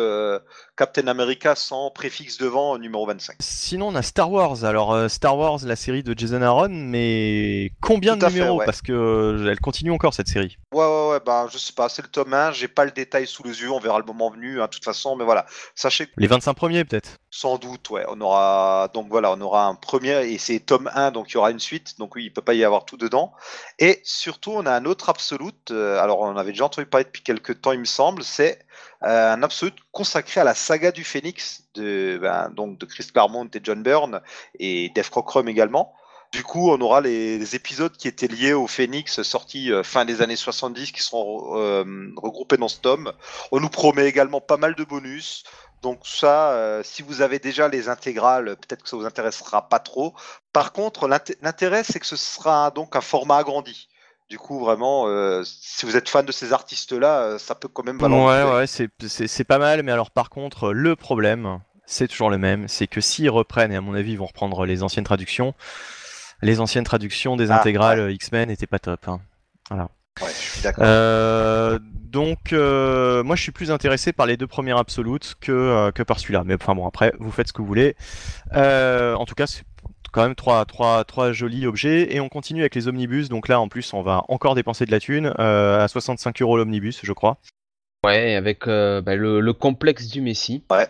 Captain America sans préfixe devant numéro 25. Sinon, on a Star Wars. Alors, Star Star Wars, la série de Jason Aaron, mais combien de numéros? Parce que euh, elle continue encore cette série. Ouais, ouais, ouais, bah je sais pas, c'est le tome 1, j'ai pas le détail sous les yeux, on verra le moment venu, hein, de toute façon, mais voilà. Sachez que... Les 25 premiers peut-être Sans doute, ouais. On aura, donc voilà, on aura un premier, et c'est tome 1, donc il y aura une suite, donc oui, il peut pas y avoir tout dedans. Et surtout, on a un autre absolute, euh, alors on avait déjà entendu parler depuis quelques temps, il me semble, c'est euh, un absolute consacré à la saga du Phénix de, ben, donc de Chris Claremont et John Byrne et Dave Cockrum également. Du coup, on aura les, épisodes qui étaient liés au Phoenix sortis euh, fin des années 70 qui seront regroupés dans ce tome. On nous promet également pas mal de bonus. Donc ça, si vous avez déjà les intégrales, peut-être que ça vous intéressera pas trop. Par contre, l'intérêt, c'est que ce sera donc un format agrandi. Du coup, vraiment, euh, si vous êtes fan de ces artistes-là, euh, ça peut quand même valoir. Ouais, ouais, c'est pas mal, mais alors par contre, le problème, c'est toujours le même, c'est que s'ils reprennent, et à mon avis, ils vont reprendre les anciennes traductions, les anciennes traductions des ah, intégrales X-Men n'étaient pas top. Hein. Voilà. Ouais, je suis d'accord. Euh, donc, moi, je suis plus intéressé par les deux premiers absolutes que, que par celui-là. Mais enfin bon, après, vous faites ce que vous voulez. en tout cas, quand même trois, trois, trois jolis objets. Et on continue avec les omnibus. Donc là, en plus, on va encore dépenser de la thune. euh, à 65 euros l'omnibus, je crois. Ouais, avec euh, bah, le, le complexe du Messie. Ouais.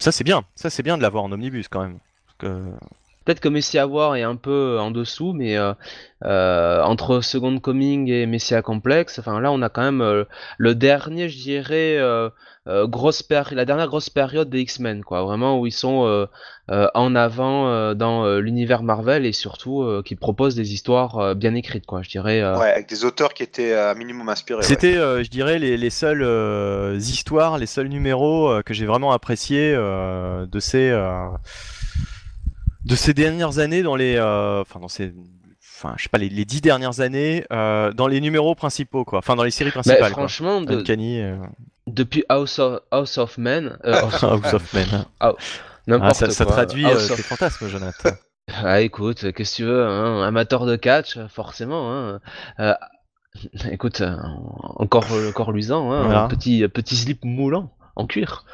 Ça, c'est bien. Ça, c'est bien de l'avoir en omnibus quand même. Parce que- Peut-être que Messie à voir est un peu en dessous, mais euh, euh, entre Second Coming et Messie à complexe, enfin là on a quand même euh, le dernier, je dirais, euh, euh, grosse la dernière grosse période des X-Men, quoi, vraiment où ils sont euh, euh, en avant euh, dans euh, l'univers Marvel et surtout euh, qui proposent des histoires euh, bien écrites, quoi, je dirais. euh. Ouais, avec des auteurs qui étaient euh, un minimum inspirés. ouais. C'était, euh, je dirais, les, les seules euh, histoires, les seuls numéros euh, que j'ai vraiment appréciés euh, de ces euh, de ces dernières années dans les, euh, enfin dans ces, enfin je sais pas les, les dix dernières années euh, dans les numéros principaux quoi, enfin dans les séries Bah, principales. quoi. franchement, de- Uncanny, euh, depuis House of, House of Men, euh, House of- Men. n'importe Ah, ça, ça traduit House of fantasmes, Jonathan. Ah écoute, qu'est-ce que tu veux, hein, amateur de catch, forcément. Hein, écoute, encore, encore luisant, hein, Voilà. un petit, petit slip moulant en cuir.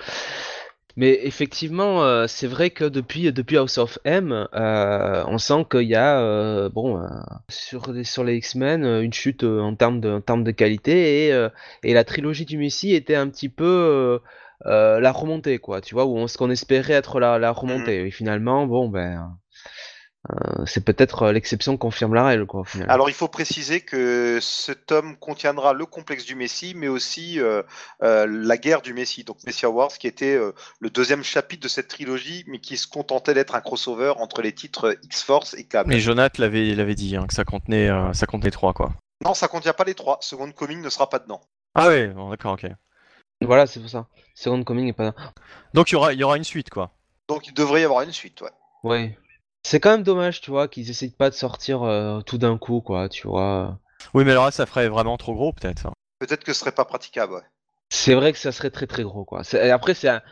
Mais effectivement, euh, c'est vrai que depuis, depuis House of M, euh, on sent qu'il y a, euh, bon, sur les, sur les X-Men, une chute en termes de, en termes de qualité, et, et la trilogie du Messie était un petit peu la remontée, quoi, tu vois, où on, ce qu'on espérait être la, la remontée. Et finalement, bon, ben, euh, c'est peut-être euh, l'exception confirme la règle, quoi. Alors il faut préciser que ce tome contiendra le complexe du Messie, mais aussi euh, euh, la guerre du Messie, donc Messia Wars, qui était euh, le deuxième chapitre de cette trilogie, mais qui se contentait d'être un crossover entre les titres X-Force et Cable. Mais Jonathan l'avait l'avait dit hein, que ça contenait euh, ça contenait trois quoi. Non, ça contient pas les trois. Second Coming ne sera pas dedans. Ah ouais, bon, d'accord, ok. Voilà, c'est pour ça. Second Coming est pas. Donc il y aura il y aura une suite quoi. Donc il devrait y avoir une suite, ouais. Ouais. C'est quand même dommage, tu vois, qu'ils essayent pas de sortir euh, tout d'un coup, quoi, tu vois. Oui, mais alors là, ça ferait vraiment trop gros peut-être. Peut-être que ce serait pas praticable, ouais. C'est vrai que ça serait très très gros, quoi. C'est- Après, c'est un-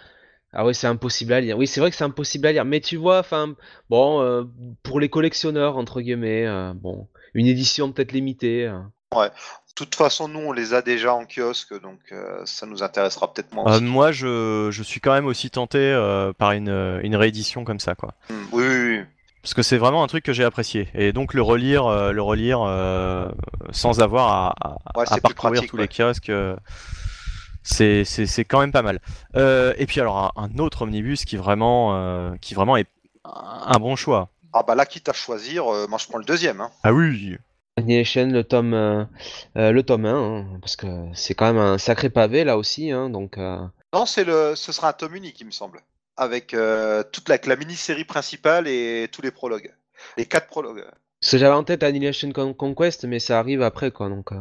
Ah oui, c'est impossible à lire. Oui, c'est vrai que c'est impossible à lire. Mais tu vois, enfin, bon, euh, pour les collectionneurs, entre guillemets, euh, bon, une édition peut-être limitée. euh. De toute façon, nous, on les a déjà en kiosque, donc euh, ça nous intéressera peut-être moins. Euh, aussi. moi, je, je suis quand même aussi tenté euh, par une, une réédition comme ça, quoi. Hmm, Oui, oui, oui. Parce que c'est vraiment un truc que j'ai apprécié. Et donc le relire, euh, le relire euh, sans avoir à, à- Ouais, à c'est plus parcourir pratique, tous ouais. les kiosques, euh, c'est c'est- c'est quand même pas mal. Euh, et puis alors un, un autre omnibus qui vraiment, euh, qui vraiment est un bon choix. Ah bah là, quitte à choisir, euh, moi je prends le deuxième. Hein. Ah oui. Annihilation, le tome, le tome 1, hein, parce que c'est quand même un sacré pavé là aussi, hein, donc. euh, Non, c'est le, ce sera un tome unique, il me semble, avec euh, toute la, la mini-série principale et tous les prologues, les quatre prologues. Parce que j'avais en tête Annihilation Con- Conquest, mais ça arrive après, quoi, donc. euh,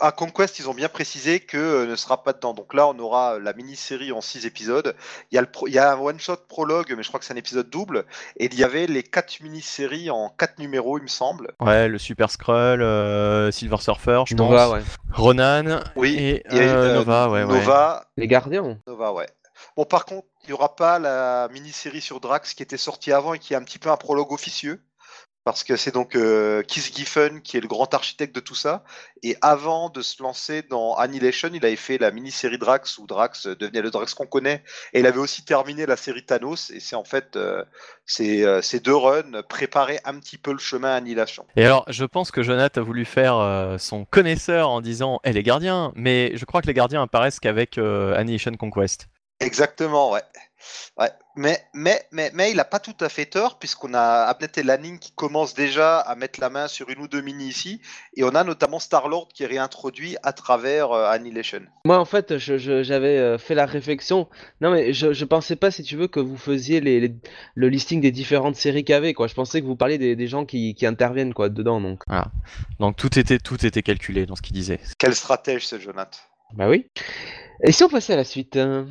À Conquest, ils ont bien précisé que euh, ne sera pas dedans. Donc là, on aura la mini-série en six épisodes. Il y a, le pro- il y a un one-shot prologue, mais je crois que c'est un épisode double. Et il y avait les quatre mini-séries en quatre numéros, il me semble. Ouais, le Super Skrull, euh, Silver Surfer, je Nova, pense. ouais. Ronan Oui, et il y a, Nova, ouais, ouais. Nova, Les Gardiens. Nova, ouais. Bon, par contre, il n'y aura pas la mini-série sur Drax qui était sortie avant et qui est un petit peu un prologue officieux. Parce que c'est donc euh, Keith Giffen qui est le grand architecte de tout ça. Et avant de se lancer dans Annihilation, il avait fait la mini-série Drax où Drax euh, devenait le Drax qu'on connaît. Et il avait aussi terminé la série Thanos. Et c'est en fait euh, ces, euh, ces deux runs préparaient un petit peu le chemin à Annihilation. Et alors, je pense que Jonathan a voulu faire son connaisseur en disant Eh, les gardiens Mais je crois que les gardiens apparaissent qu'avec Annihilation Conquest. Exactement, ouais. ouais. Mais, mais, mais, mais il n'a pas tout à fait tort, puisqu'on a Abnett et Lanning qui commencent déjà à mettre la main sur une ou deux mini ici, et on a notamment Star-Lord qui est réintroduit à travers euh, Annihilation. Moi, en fait, je- je- j'avais euh, fait la réflexion. Non, mais je, je pensais pas, si tu veux, que vous faisiez les, les- le listing des différentes séries qu'il y avait, quoi. Je pensais que vous parliez des, des gens qui, qui interviennent, quoi, dedans, donc. Donc tout était, tout était calculé dans ce qu'il disait. Quel stratège ce Jonathan? Bah oui. Et si on passait à la suite hein?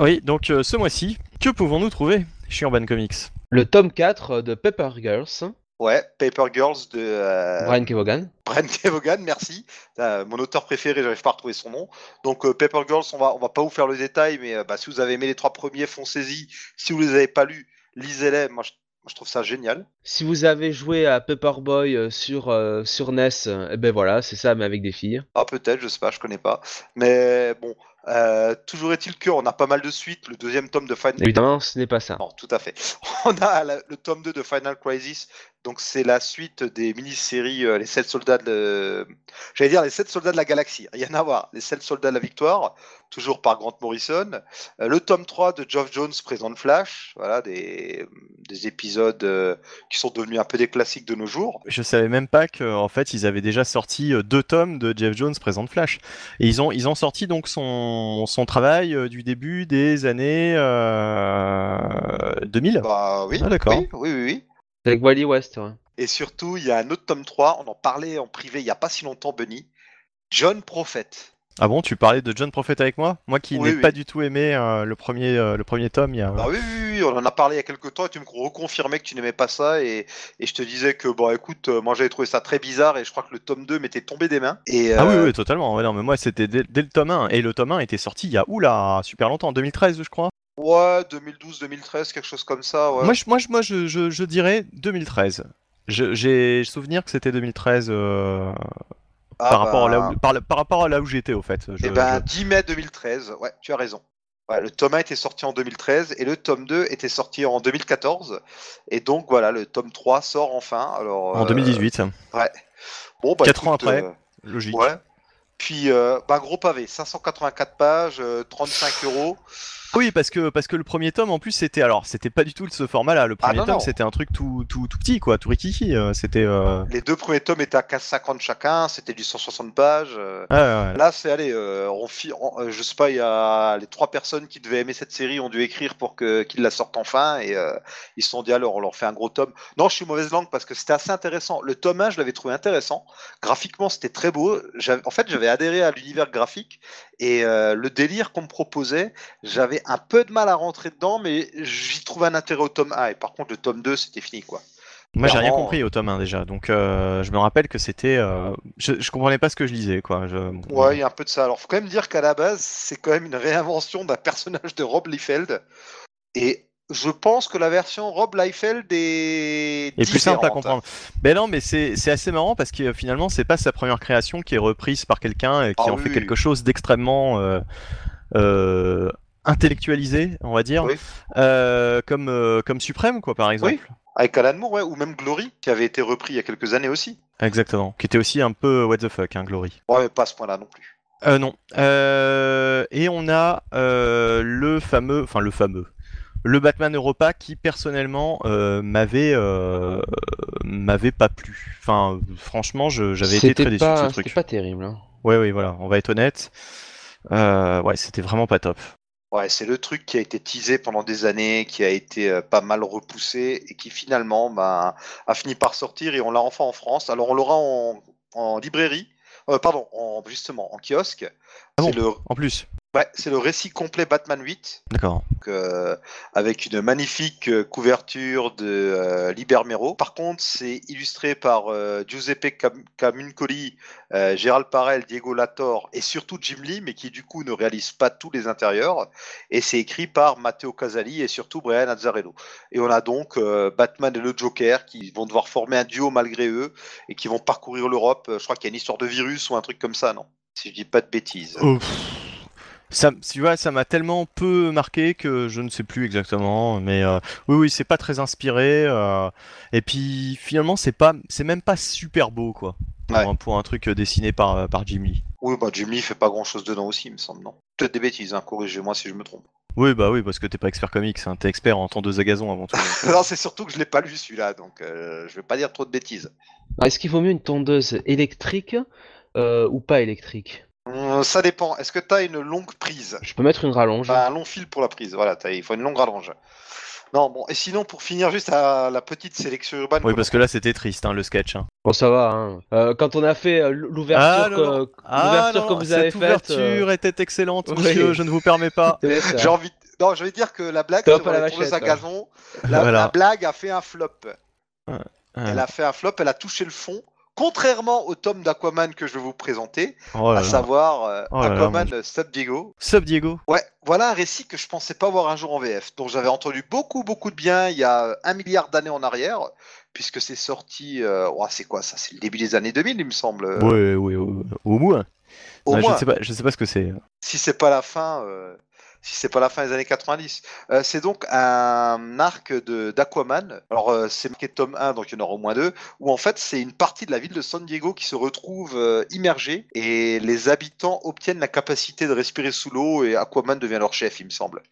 Oui, donc euh, ce mois-ci, que pouvons-nous trouver chez Urban Comics? Le tome 4 de Pepper Girls, Ouais, Paper Girls de euh, Brian Kevogan. Brian Kevogan, merci. Euh, mon auteur préféré, j'arrive pas à retrouver son nom. Donc euh, Paper Girls, on va, on va pas vous faire le détail, mais euh, bah, si vous avez aimé les trois premiers, foncez-y. Si vous les avez pas lus, lisez-les. Moi, je, moi, je trouve ça génial. Si vous avez joué à Paperboy euh, sur, euh, sur NES, euh, eh ben voilà, c'est ça, mais avec des filles. Ah peut-être, je sais pas, je connais pas. Mais bon, Euh, toujours est-il que on a pas mal de suites. Le deuxième tome de Final Évidemment, ce n'est pas ça. Non, tout à fait. On a la- le tome 2 de Final Crisis. Donc, c'est la suite des mini-séries euh, Les 7 soldats de. J'allais dire les 7 soldats de la galaxie. Rien à voir. Les 7 soldats de la victoire. Toujours par Grant Morrison. Euh, le tome 3 de Geoff Jones présente Flash. Voilà, des, des épisodes euh, qui sont devenus un peu des classiques de nos jours. Je savais même pas qu'en fait ils avaient déjà sorti deux tomes de Jeff Jones présente Flash. Et ils ont ils ont sorti donc son son travail euh, du début des années euh, 2000. Bah oui. Ah, d'accord. Oui, oui, oui. avec Wally West, ouais. Et surtout, il y a un autre tome 3. On en parlait en privé il n'y a pas si longtemps, Bunny. John Prophet. Ah bon, tu parlais de John Prophet avec moi? Moi qui Oui, n'ai oui. pas du tout aimé euh, le premier euh, le premier tome, il y a Bah oui, oui, oui, on en a parlé il y a quelques temps et tu me reconfirmais que tu n'aimais pas ça et, et je te disais que bon écoute, euh, moi j'avais trouvé ça très bizarre et je crois que le tome 2 m'était tombé des mains. Et, Ah oui, oui, totalement. Ouais, non, mais moi, c'était dès, dès le tome 1. Et le tome 1 était sorti il y a, oula, super longtemps, en 2013, je crois. ouais, 2012, 2013, quelque chose comme ça. Ouais. Moi, je, moi, je, moi je, je, je dirais 2013. Je- J'ai souvenir que c'était 2013 euh, Ah, par, rapport à là bah, où, par, par rapport à là où j'étais, au fait. Je- Eh ben, je- 10 mai 2013, ouais, tu as raison. Ouais, le tome 1 était sorti en 2013 et le tome 2 était sorti en 2014. Et donc voilà, le tome 3 sort enfin. Alors, En euh, 2018, Bon, bah, Quatre ans après. euh, logique. ouais. Puis, euh, bah, gros pavé, 584 pages, euh, 35 euros. Oui, parce que, parce que le premier tome, en plus, c'était alors, c'était pas du tout ce format-là. Le Ah, premier non, tome, non. c'était un truc tout, tout, tout petit, quoi, tout rikiki. euh, C'était. Euh... Les deux premiers tomes étaient à 15,50 chacun, c'était du 160 pages. ouais, ouais. Là, c'est allez, euh, on fi- on- je sais pas, il y a les trois personnes qui devaient aimer cette série ont dû écrire pour que qu'ils la sortent enfin et euh, ils se sont dit alors on leur fait un gros tome. Non, je suis mauvaise langue parce que c'était assez intéressant. Le tome 1, je l'avais trouvé intéressant. Graphiquement, c'était très beau. J'avais- En fait, j'avais adhéré à l'univers graphique et euh, le délire qu'on me proposait, j'avais un peu de mal à rentrer dedans, mais j'y trouvais un intérêt au tome 1 et par contre le tome 2, c'était fini quoi. Moi, j'ai rien compris au tome 1 déjà. Donc, euh, je me rappelle que c'était. euh, Je, je comprenais pas ce que je lisais, quoi. Je... Ouais, il y a un peu de ça. Alors, faut quand même dire qu'à la base, c'est quand même une réinvention d'un personnage de Rob Liefeld. Et je pense que la version Rob Liefeld est, Et plus simple à comprendre. Mais non, mais c'est assez marrant parce que euh, finalement, c'est pas sa première création qui est reprise par quelqu'un et qui Ah en oui, fait oui. quelque chose d'extrêmement euh, euh, intellectualisé, on va dire, Oui. Euh, comme euh, comme Suprême, quoi, par exemple. Avec Alan Moore, ouais, ou même Glory, qui avait été repris il y a quelques années aussi. Exactement. Qui était aussi un peu what the fuck, hein, Glory. Ouais, mais pas à ce point-là non plus. Euh, non. Euh, et on a euh, le fameux, enfin le fameux, le Batman Europa qui personnellement euh, m'avait euh, m'avait pas plu. Enfin, franchement, je- j'avais été C'était très déçu de ce C'était truc. pas terrible. hein. Ouais, oui, voilà, on va être honnête. Euh, ouais, c'était vraiment pas top. Ouais, c'est le truc qui a été teasé pendant des années, qui a été euh, pas mal repoussé et qui finalement bah, a fini par sortir et on l'a enfin en France. Alors on l'aura en, en librairie, euh, pardon, en, justement en kiosque. Ah bon le, En plus, ouais, c'est le récit complet Batman 8. d'accord. donc, euh, avec une magnifique euh, couverture de euh, Libermero. Par contre, c'est illustré par euh, Giuseppe Cam- Camuncoli, euh, Gérald Parel, Diego Lator et surtout Jim Lee, mais qui du coup ne réalise pas tous les intérieurs. Et c'est écrit par Matteo Casali et surtout Brian Azzarello. Et on a donc euh, Batman et le Joker qui vont devoir former un duo malgré eux et qui vont parcourir l'Europe. Je crois qu'il y a une histoire de virus ou un truc comme ça, non? Si je dis pas de bêtises. Pff. Ça, tu vois, ça m'a tellement peu marqué que je ne sais plus exactement. Mais euh, oui, oui, c'est pas très inspiré. euh, et puis finalement, c'est pas, c'est même pas super beau, quoi. Pour, Ouais. un, pour un truc euh, dessiné par, par Jim Lee. Oui, bah Jim Lee fait pas grand chose dedans aussi, il me semble, non? Peut-être des bêtises, hein, corrigez-moi si je me trompe. Oui, bah oui, parce que t'es pas expert comics, hein, t'es expert en tondeuse à gazon avant tout. non, c'est surtout que je l'ai pas lu celui-là, donc euh, je vais pas dire trop de bêtises. Ah, Est-ce qu'il vaut mieux une tondeuse électrique euh, ou pas électrique? Euh, ça dépend. Est-ce que tu as une longue prise? Je peux mettre une rallonge. Enfin, un long fil pour la prise, voilà, t'as- il faut une longue rallonge. Non, bon, et sinon, pour finir juste à la petite sélection urbaine. oui, parce que là, c'était triste, hein, le sketch. hein. Bon, ça va. Hein. Euh, quand on a fait euh, l'ouverture Ah, non, non. que, Ah, l'ouverture non, que vous cette avez faite. ouverture euh, était excellente, oui. monsieur, je ne vous permets pas. ça. J'ai envie. de- Non, je vais dire que la blague Top sur à la vachette, à hein. gazon, la, Voilà. la blague a fait un flop. Ouais. Elle a fait un flop, elle a touché le fond. Contrairement au tome d'Aquaman que je vais vous présenter, Oh à là. savoir euh, Oh là là, Aquaman Sub Diego. Sub Diego. Ouais, voilà un récit que je pensais pas voir un jour en VF, dont j'avais entendu beaucoup, beaucoup de bien il y a un milliard d'années en arrière, puisque c'est sorti. Euh... c'est quoi ça C'est le début des années 2000, il me semble. Oui, oui, oui, au moins. Au je moins, ne sais pas, je sais pas ce que c'est. si c'est pas la fin, euh, si c'est pas la fin des années 90. Euh, c'est donc un arc de d'Aquaman. Alors euh, c'est marqué tome 1, donc il y en aura au moins deux, où en fait c'est une partie de la ville de San Diego qui se retrouve euh, immergée et les habitants obtiennent la capacité de respirer sous l'eau et Aquaman devient leur chef, il me semble.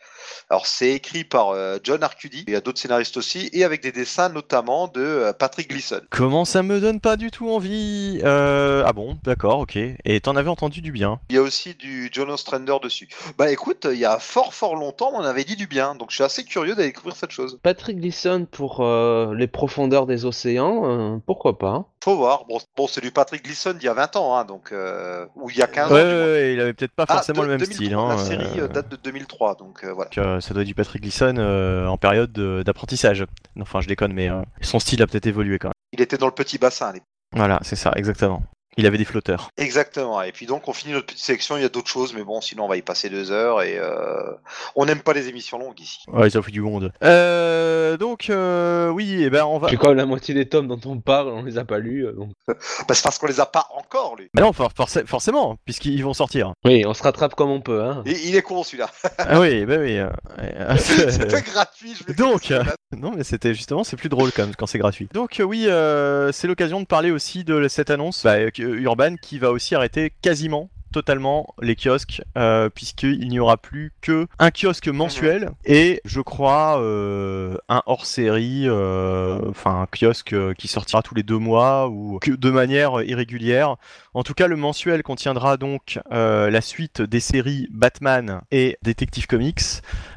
Alors c'est écrit par John Arcudi, il y a d'autres scénaristes aussi, et avec des dessins notamment de Patrick Gleason. Comment ça me donne pas du tout envie Ah bon, d'accord, ok. Et t'en avais entendu du bien. Il y a aussi du John Ostrander dessus. Bah écoute, il y a fort fort longtemps, on avait dit du bien, donc je suis assez curieux d'aller découvrir cette chose. Patrick Gleason pour euh, les profondeurs des océans, euh, pourquoi pas Faut voir. Bon, bon c'est du Patrick Gleason d'il y a 20 ans, hein, donc euh, ou il y a 15 Ouais, ans. ouais, il avait peut-être pas Ah, forcément de- le même 2003, style. Hein, La série date de 2003, donc euh, voilà. donc, euh, ça doit être du Patrick Gleason euh, en période de- d'apprentissage. Enfin, je déconne, mais euh, son style a peut-être évolué quand même. Il était dans le petit bassin à l'époque. Voilà, c'est ça, exactement. Il avait des flotteurs. Exactement. Et puis donc on finit notre petite sélection. Il y a d'autres choses, mais bon, sinon on va y passer deux heures et euh, on n'aime pas les émissions longues ici. Ouais, ça fait du monde. Euh, donc, euh, oui, et ben on va. Quand même la moitié des tomes dont on parle, on les a pas lus. donc. Bah, c'est parce qu'on les a pas encore lus. Mais non, for- forc- forcément, puisqu'ils vont sortir. Oui, on se rattrape comme on peut. Hein. Et il est con celui-là. ah oui, bah oui. C'était gratuit. Je Donc, non, mais c'était justement, c'est plus drôle quand c'est gratuit. Donc, euh, oui, euh, c'est l'occasion de parler aussi de cette annonce bah, que- Urban qui va aussi arrêter quasiment totalement les kiosques euh, puisqu'il n'y aura plus que un kiosque mensuel et je crois euh, un hors série euh, enfin un kiosque euh, qui sortira tous les deux mois ou de manière irrégulière en tout cas le mensuel contiendra donc la suite des séries Batman et Detective Comics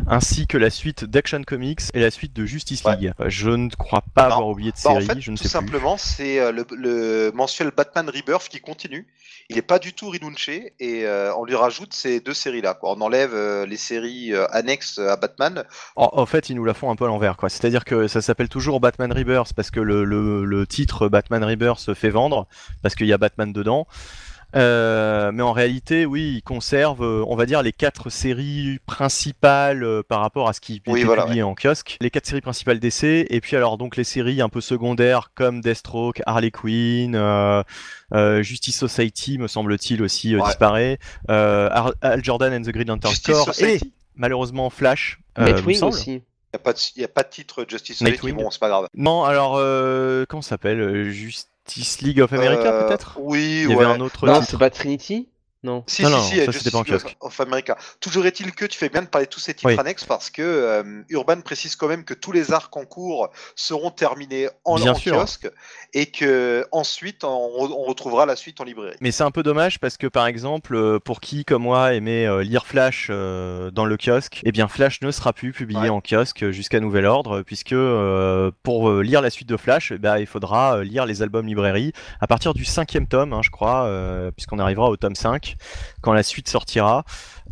ainsi que la suite d'Action Comics et la suite de Justice. League. Je ne crois pas Non. avoir oublié de Bah, série, en fait, je ne tout sais plus. simplement, c'est le, le mensuel Batman Rebirth qui continue. Il n'est pas du tout et euh, on lui rajoute ces deux séries-là. On enlève euh, les séries euh, annexes à Batman. En, fait, ils nous la font un peu à l'envers. C'est-à-dire que ça s'appelle toujours Batman Rebirth parce que le, le- le titre Batman Rebirth se fait vendre parce qu'il y a Batman dedans. Euh, mais en réalité, oui, ils conservent, euh, on va dire, les quatre séries principales euh, par rapport à ce qui Oui, était voilà, publié en kiosque. Les quatre séries principales d'essai, et puis alors donc les séries un peu secondaires comme Deathstroke, Harley Quinn, euh, euh, Justice Society, me semble-t-il aussi Ouais. disparaît, euh, Ar- Al Jordan and the Green Lantern Justice Corps, et Society. malheureusement Flash. euh, semble. aussi. Il n'y a, pas de- il y a pas de titre Justice Society. Bon, c'est pas grave. Non, alors euh, comment ça s'appelle Justice League of America Euh, peut-être? Oui, Il y ouais. avait un autre Non, titre. c'est pas Trinity? Non. Si, Non, si, non, si, ça, Justice pas en kiosque. of America. Toujours est-il que tu fais bien de parler de tous ces titres Oui. annexes parce que euh, Urban précise quand même que tous les arcs en cours seront terminés en, Bien kiosque et que ensuite on, on retrouvera la suite en librairie. Mais c'est un peu dommage parce que par exemple, euh, pour qui comme moi aimait euh, lire Flash euh, dans le kiosque, eh bien Flash ne sera plus publié Ouais. en kiosque jusqu'à nouvel ordre, puisque euh, pour lire la suite de Flash, eh ben, il faudra lire les albums librairie à partir du cinquième tome, hein, je crois, euh, puisqu'on arrivera au tome 5, quand la suite sortira.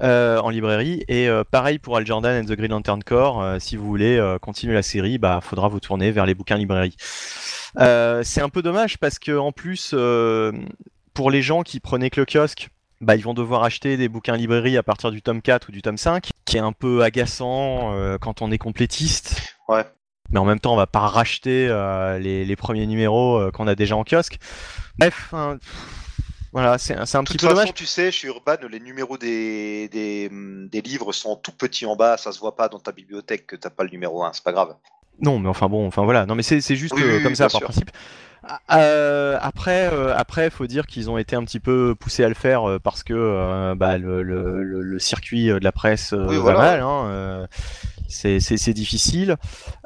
euh, en librairie et euh, pareil pour Al Jordan and the Green Lantern Corps euh, si vous voulez continuer la série bah faudra vous tourner vers les bouquins librairie c'est un peu dommage parce que en plus pour les gens qui prenaient que le kiosque, bah, ils vont devoir acheter des bouquins librairie à partir du tome 4 ou du tome 5, qui est un peu agaçant euh, quand on est complétiste. Ouais. Mais en même temps, on va pas racheter euh, les, les premiers numéros euh, qu'on a déjà en kiosque. Bref, hein, voilà, c'est un petit peu façon, dommage. tu sais, chez Urban, les numéros des, des, des livres sont tout petits en bas, ça se voit pas dans ta bibliothèque que t'as pas le numéro 1, c'est pas grave. Non, mais enfin bon, enfin voilà. Non, mais c'est juste Oui, euh, oui, comme oui, ça par sûr. principe. Euh, après, euh, après, faut dire qu'ils ont été un petit peu poussés à le faire euh, parce que bah, le, le, le- le circuit de la presse va voilà. mal. Hein, c'est difficile.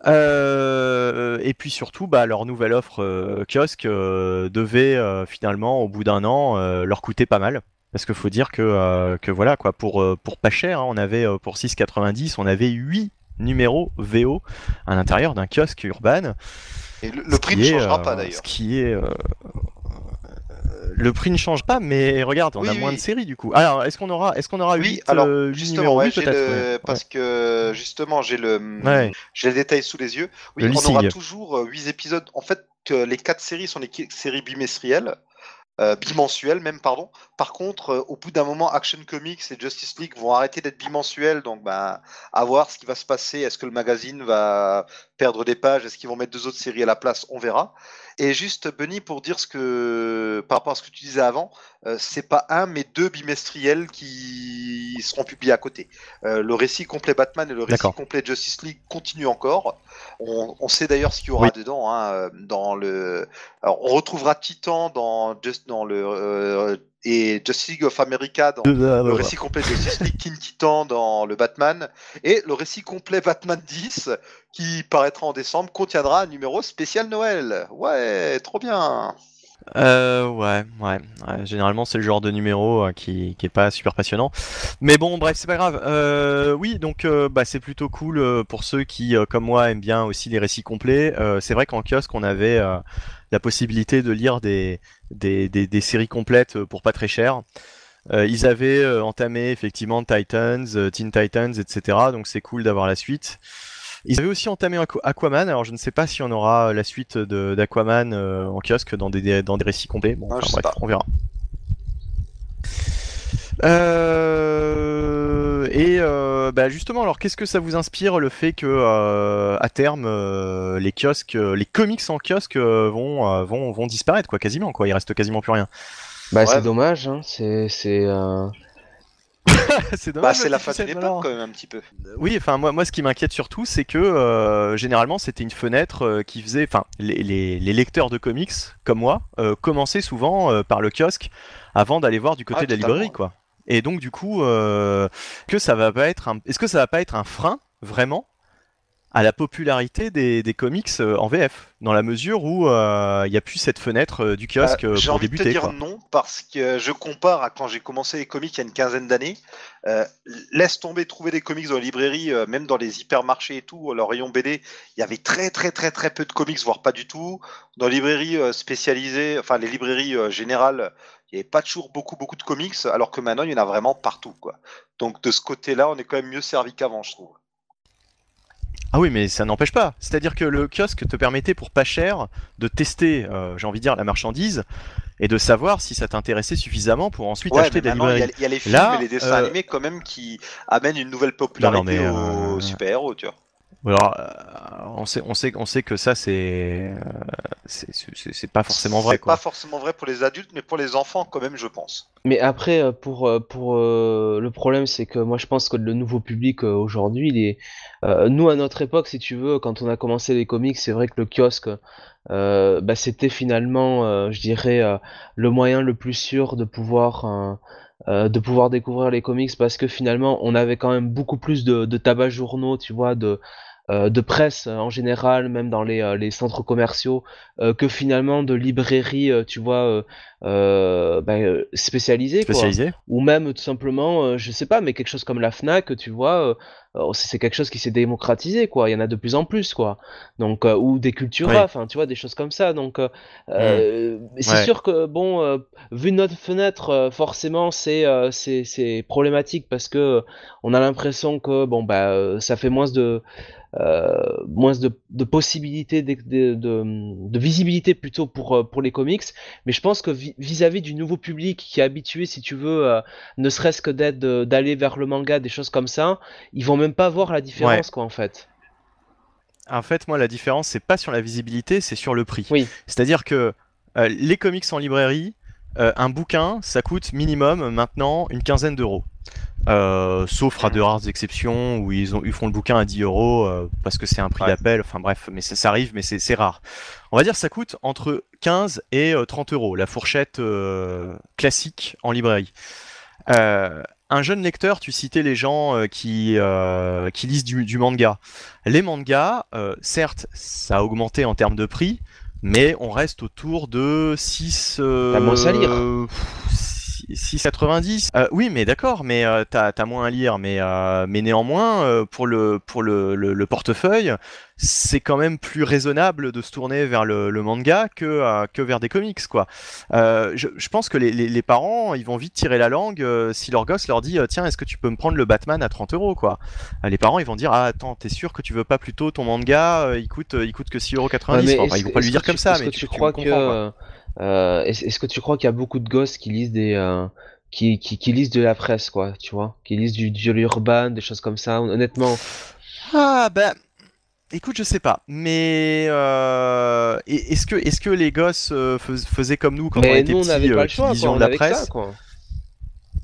Euh, et puis surtout, bah, leur nouvelle offre euh, kiosque euh, devait finalement, au bout d'un an, leur coûter pas mal. Parce qu'il faut dire que, que voilà, quoi, pour, pour pas cher, hein, on avait pour 6,90, on avait 8 numéros VO à l'intérieur d'un kiosque urbain. Et le, le Ce prix ne changera pas Ce d'ailleurs. qui est. euh, euh, le prix ne change pas, mais regarde, on Oui, a oui. moins de séries du coup. Alors, est-ce qu'on aura, est-ce qu'on aura Oui, 8, alors euh, justement, ouais, le... ouais. parce que justement j'ai le Ouais. j'ai le détail sous les yeux. Oui, Le on aura toujours 8 épisodes. En fait, les quatre séries sont des séries bimestrielles. euh, bimensuelles même pardon. Par contre, euh, au bout d'un moment, Action Comics et Justice League vont arrêter d'être bimensuels, donc bah, à voir ce qui va se passer. Est-ce que le magazine va perdre des pages Est-ce qu'ils vont mettre deux autres séries à la place On verra. Et juste, Benny, pour dire ce que, par rapport à ce que tu disais avant, euh, c'est pas un, mais deux bimestriels qui seront publiés à côté. Euh, le récit complet Batman et le récit complet Justice League continuent encore. On, on sait d'ailleurs ce qu'il y aura dedans. Hein, dans le, alors, on retrouvera Titan dans, Just- dans le euh, et Justice League of America dans le récit complet de Justice League King Titan dans le Batman et le récit complet Batman 10 qui paraîtra en décembre contiendra un numéro spécial Noël. Ouais, trop bien. Euh, ouais, ouais, Généralement, c'est le genre de numéro euh, qui, qui est pas super passionnant. Mais bon, bref, c'est pas grave. Euh, oui, donc euh, bah, c'est plutôt cool euh, pour ceux qui, comme moi, aiment bien aussi les récits complets. C'est vrai qu'en kiosque, on avait la possibilité de lire des, des, des, des séries complètes pour pas très cher. Ils avaient entamé effectivement Titans, Teen Titans, etc. Donc c'est cool d'avoir la suite. Ils avaient aussi entamé Aqu- Aquaman, alors je ne sais pas si on aura la suite d'Aquaman euh, en kiosque dans des, dans des récits complets. Bon, Ah, enfin, bref, on verra. Euh, et euh, bah, justement, alors qu'est-ce que ça vous inspire le fait que euh, à terme euh, les kiosques, euh, les comics en kiosque euh, vont, euh, vont vont disparaître quoi, quasiment quoi. Il reste quasiment plus rien. Bah, Ouais. c'est dommage, hein. C'est, c'est, c'est Bah, dommage. c'est le la fin d'une Seth, époque alors. quand même un petit peu. Oui, enfin moi, moi ce qui m'inquiète surtout, c'est que euh, généralement c'était une fenêtre euh, qui faisait, enfin les, les- les lecteurs de comics comme moi euh, commençaient souvent par le kiosque avant d'aller voir du côté Ah, de la librairie quoi. Et donc du coup, que ça va pas être, un... est-ce que ça va pas être un frein vraiment à la popularité des, des comics euh, en VF dans la mesure où euh, il n'y a plus cette fenêtre euh, du kiosque Euh, J'ai pour envie de te débuter dire quoi. non parce que je compare à quand j'ai commencé les comics il y a une quinzaine d'années. Laisse tomber trouver des comics dans les librairies, même dans les hypermarchés et tout, le rayon BD, il y avait très très très très peu de comics, voire pas du tout. Dans les librairies spécialisées, enfin les librairies générales, il n'y avait pas toujours beaucoup beaucoup de comics, alors que maintenant il y en a vraiment partout quoi. Donc de ce côté-là, on est quand même mieux servi qu'avant, je trouve. Ah oui, mais ça n'empêche pas. C'est-à-dire que le kiosque te permettait pour pas cher de tester, euh, j'ai envie de dire, la marchandise et de savoir si ça t'intéressait suffisamment pour ensuite Ouais, acheter mais de la maintenant, il y, a- les films Là, et les dessins euh, animés quand même qui amènent une nouvelle popularité mais, aux euh, super-héros, tu vois. Alors, euh, on sait, on sait, on sait que ça c'est, euh, c'est, pas forcément vrai C'est pas forcément vrai pour les adultes, mais pour les enfants quand même, je pense. Mais après, euh, pour, pour le problème, c'est que moi je pense que le nouveau public aujourd'hui, il est. euh, nous, à notre époque, si tu veux, quand on a commencé les comics, c'est vrai que le kiosque, euh, bah, c'était finalement, euh, je dirais, euh, le moyen le plus sûr de pouvoir. euh, euh, de pouvoir découvrir les comics parce que finalement on avait quand même beaucoup plus de, de tabac journaux tu vois de de presse euh, en général même dans les, euh, les centres commerciaux euh, que finalement de librairies euh, tu vois euh, euh, ben, euh, spécialisées ou même tout simplement, euh, je sais pas, mais quelque chose comme la Fnac, tu vois, euh, euh, c'est quelque chose qui s'est démocratisé, quoi. Il y en a de plus en plus, quoi. Donc, euh, ou des Cultura, Oui. enfin, tu vois, des choses comme ça. Donc, euh, euh, c'est Ouais. sûr que, bon, euh, vu notre fenêtre, euh, forcément, c'est euh, c'est problématique parce que euh, on a l'impression que, bon, bah, euh, ça fait moins de euh, moins de, de possibilités de, de, de, de visibilité plutôt pour, euh, pour les comics mais je pense que vi- vis-à-vis du nouveau public qui est habitué, si tu veux, euh, ne serait-ce que d'aller vers le manga, des choses comme ça, ils vont même pas voir la différence, quoi, en fait. En fait, moi, la différence, c'est pas sur la visibilité, c'est sur le prix. Oui. C'est-à-dire que euh, les comics en librairie, euh, un bouquin, ça coûte minimum maintenant une quinzaine d'euros. Euh, sauf à de rares exceptions où ils, ont, ils font le bouquin à 10 euros euh, parce que c'est un prix Ouais. d'appel. Enfin bref, mais ça, ça arrive, mais c'est rare. On va dire que ça coûte entre 15 et euh, 30 euros, la fourchette classique en librairie. Un jeune lecteur, tu citais les gens qui, qui lisent du, du manga. Les mangas, certes, ça a augmenté en termes de prix, mais on reste autour de 6... Euh, à lire. pff, 6,90. Euh, oui, mais d'accord, mais euh, t'as as moins à lire, mais, euh, mais néanmoins, euh, pour le, pour le, le, le portefeuille, c'est quand même plus raisonnable de se tourner vers le, le manga que, euh, que vers des comics, quoi. Euh, je, je pense que les, les, les parents, ils vont vite tirer la langue euh, si leur gosse leur dit euh, tiens, est-ce que tu peux me prendre le Batman à 30 euros, quoi. Les parents, ils vont dire ah attends, t'es sûr que tu veux pas plutôt ton manga, euh, il coûte, il coûte que 6,90 euros. Enfin, ils vont pas lui dire comme ça, mais que tu, crois que quoi. Euh, est-ce que tu crois qu'il y a beaucoup de gosses qui lisent des euh, qui, qui, qui lisent de la presse, quoi, tu vois, qui lisent du, du urbain, des choses comme ça? Honnêtement, Ah bah Écoute, je sais pas, mais euh, est-ce que est-ce que les gosses fais- faisaient comme nous quand on était nous, on petits, n'avait pas le qui choix, lisions quoi. de On la avait presse? ça, quoi.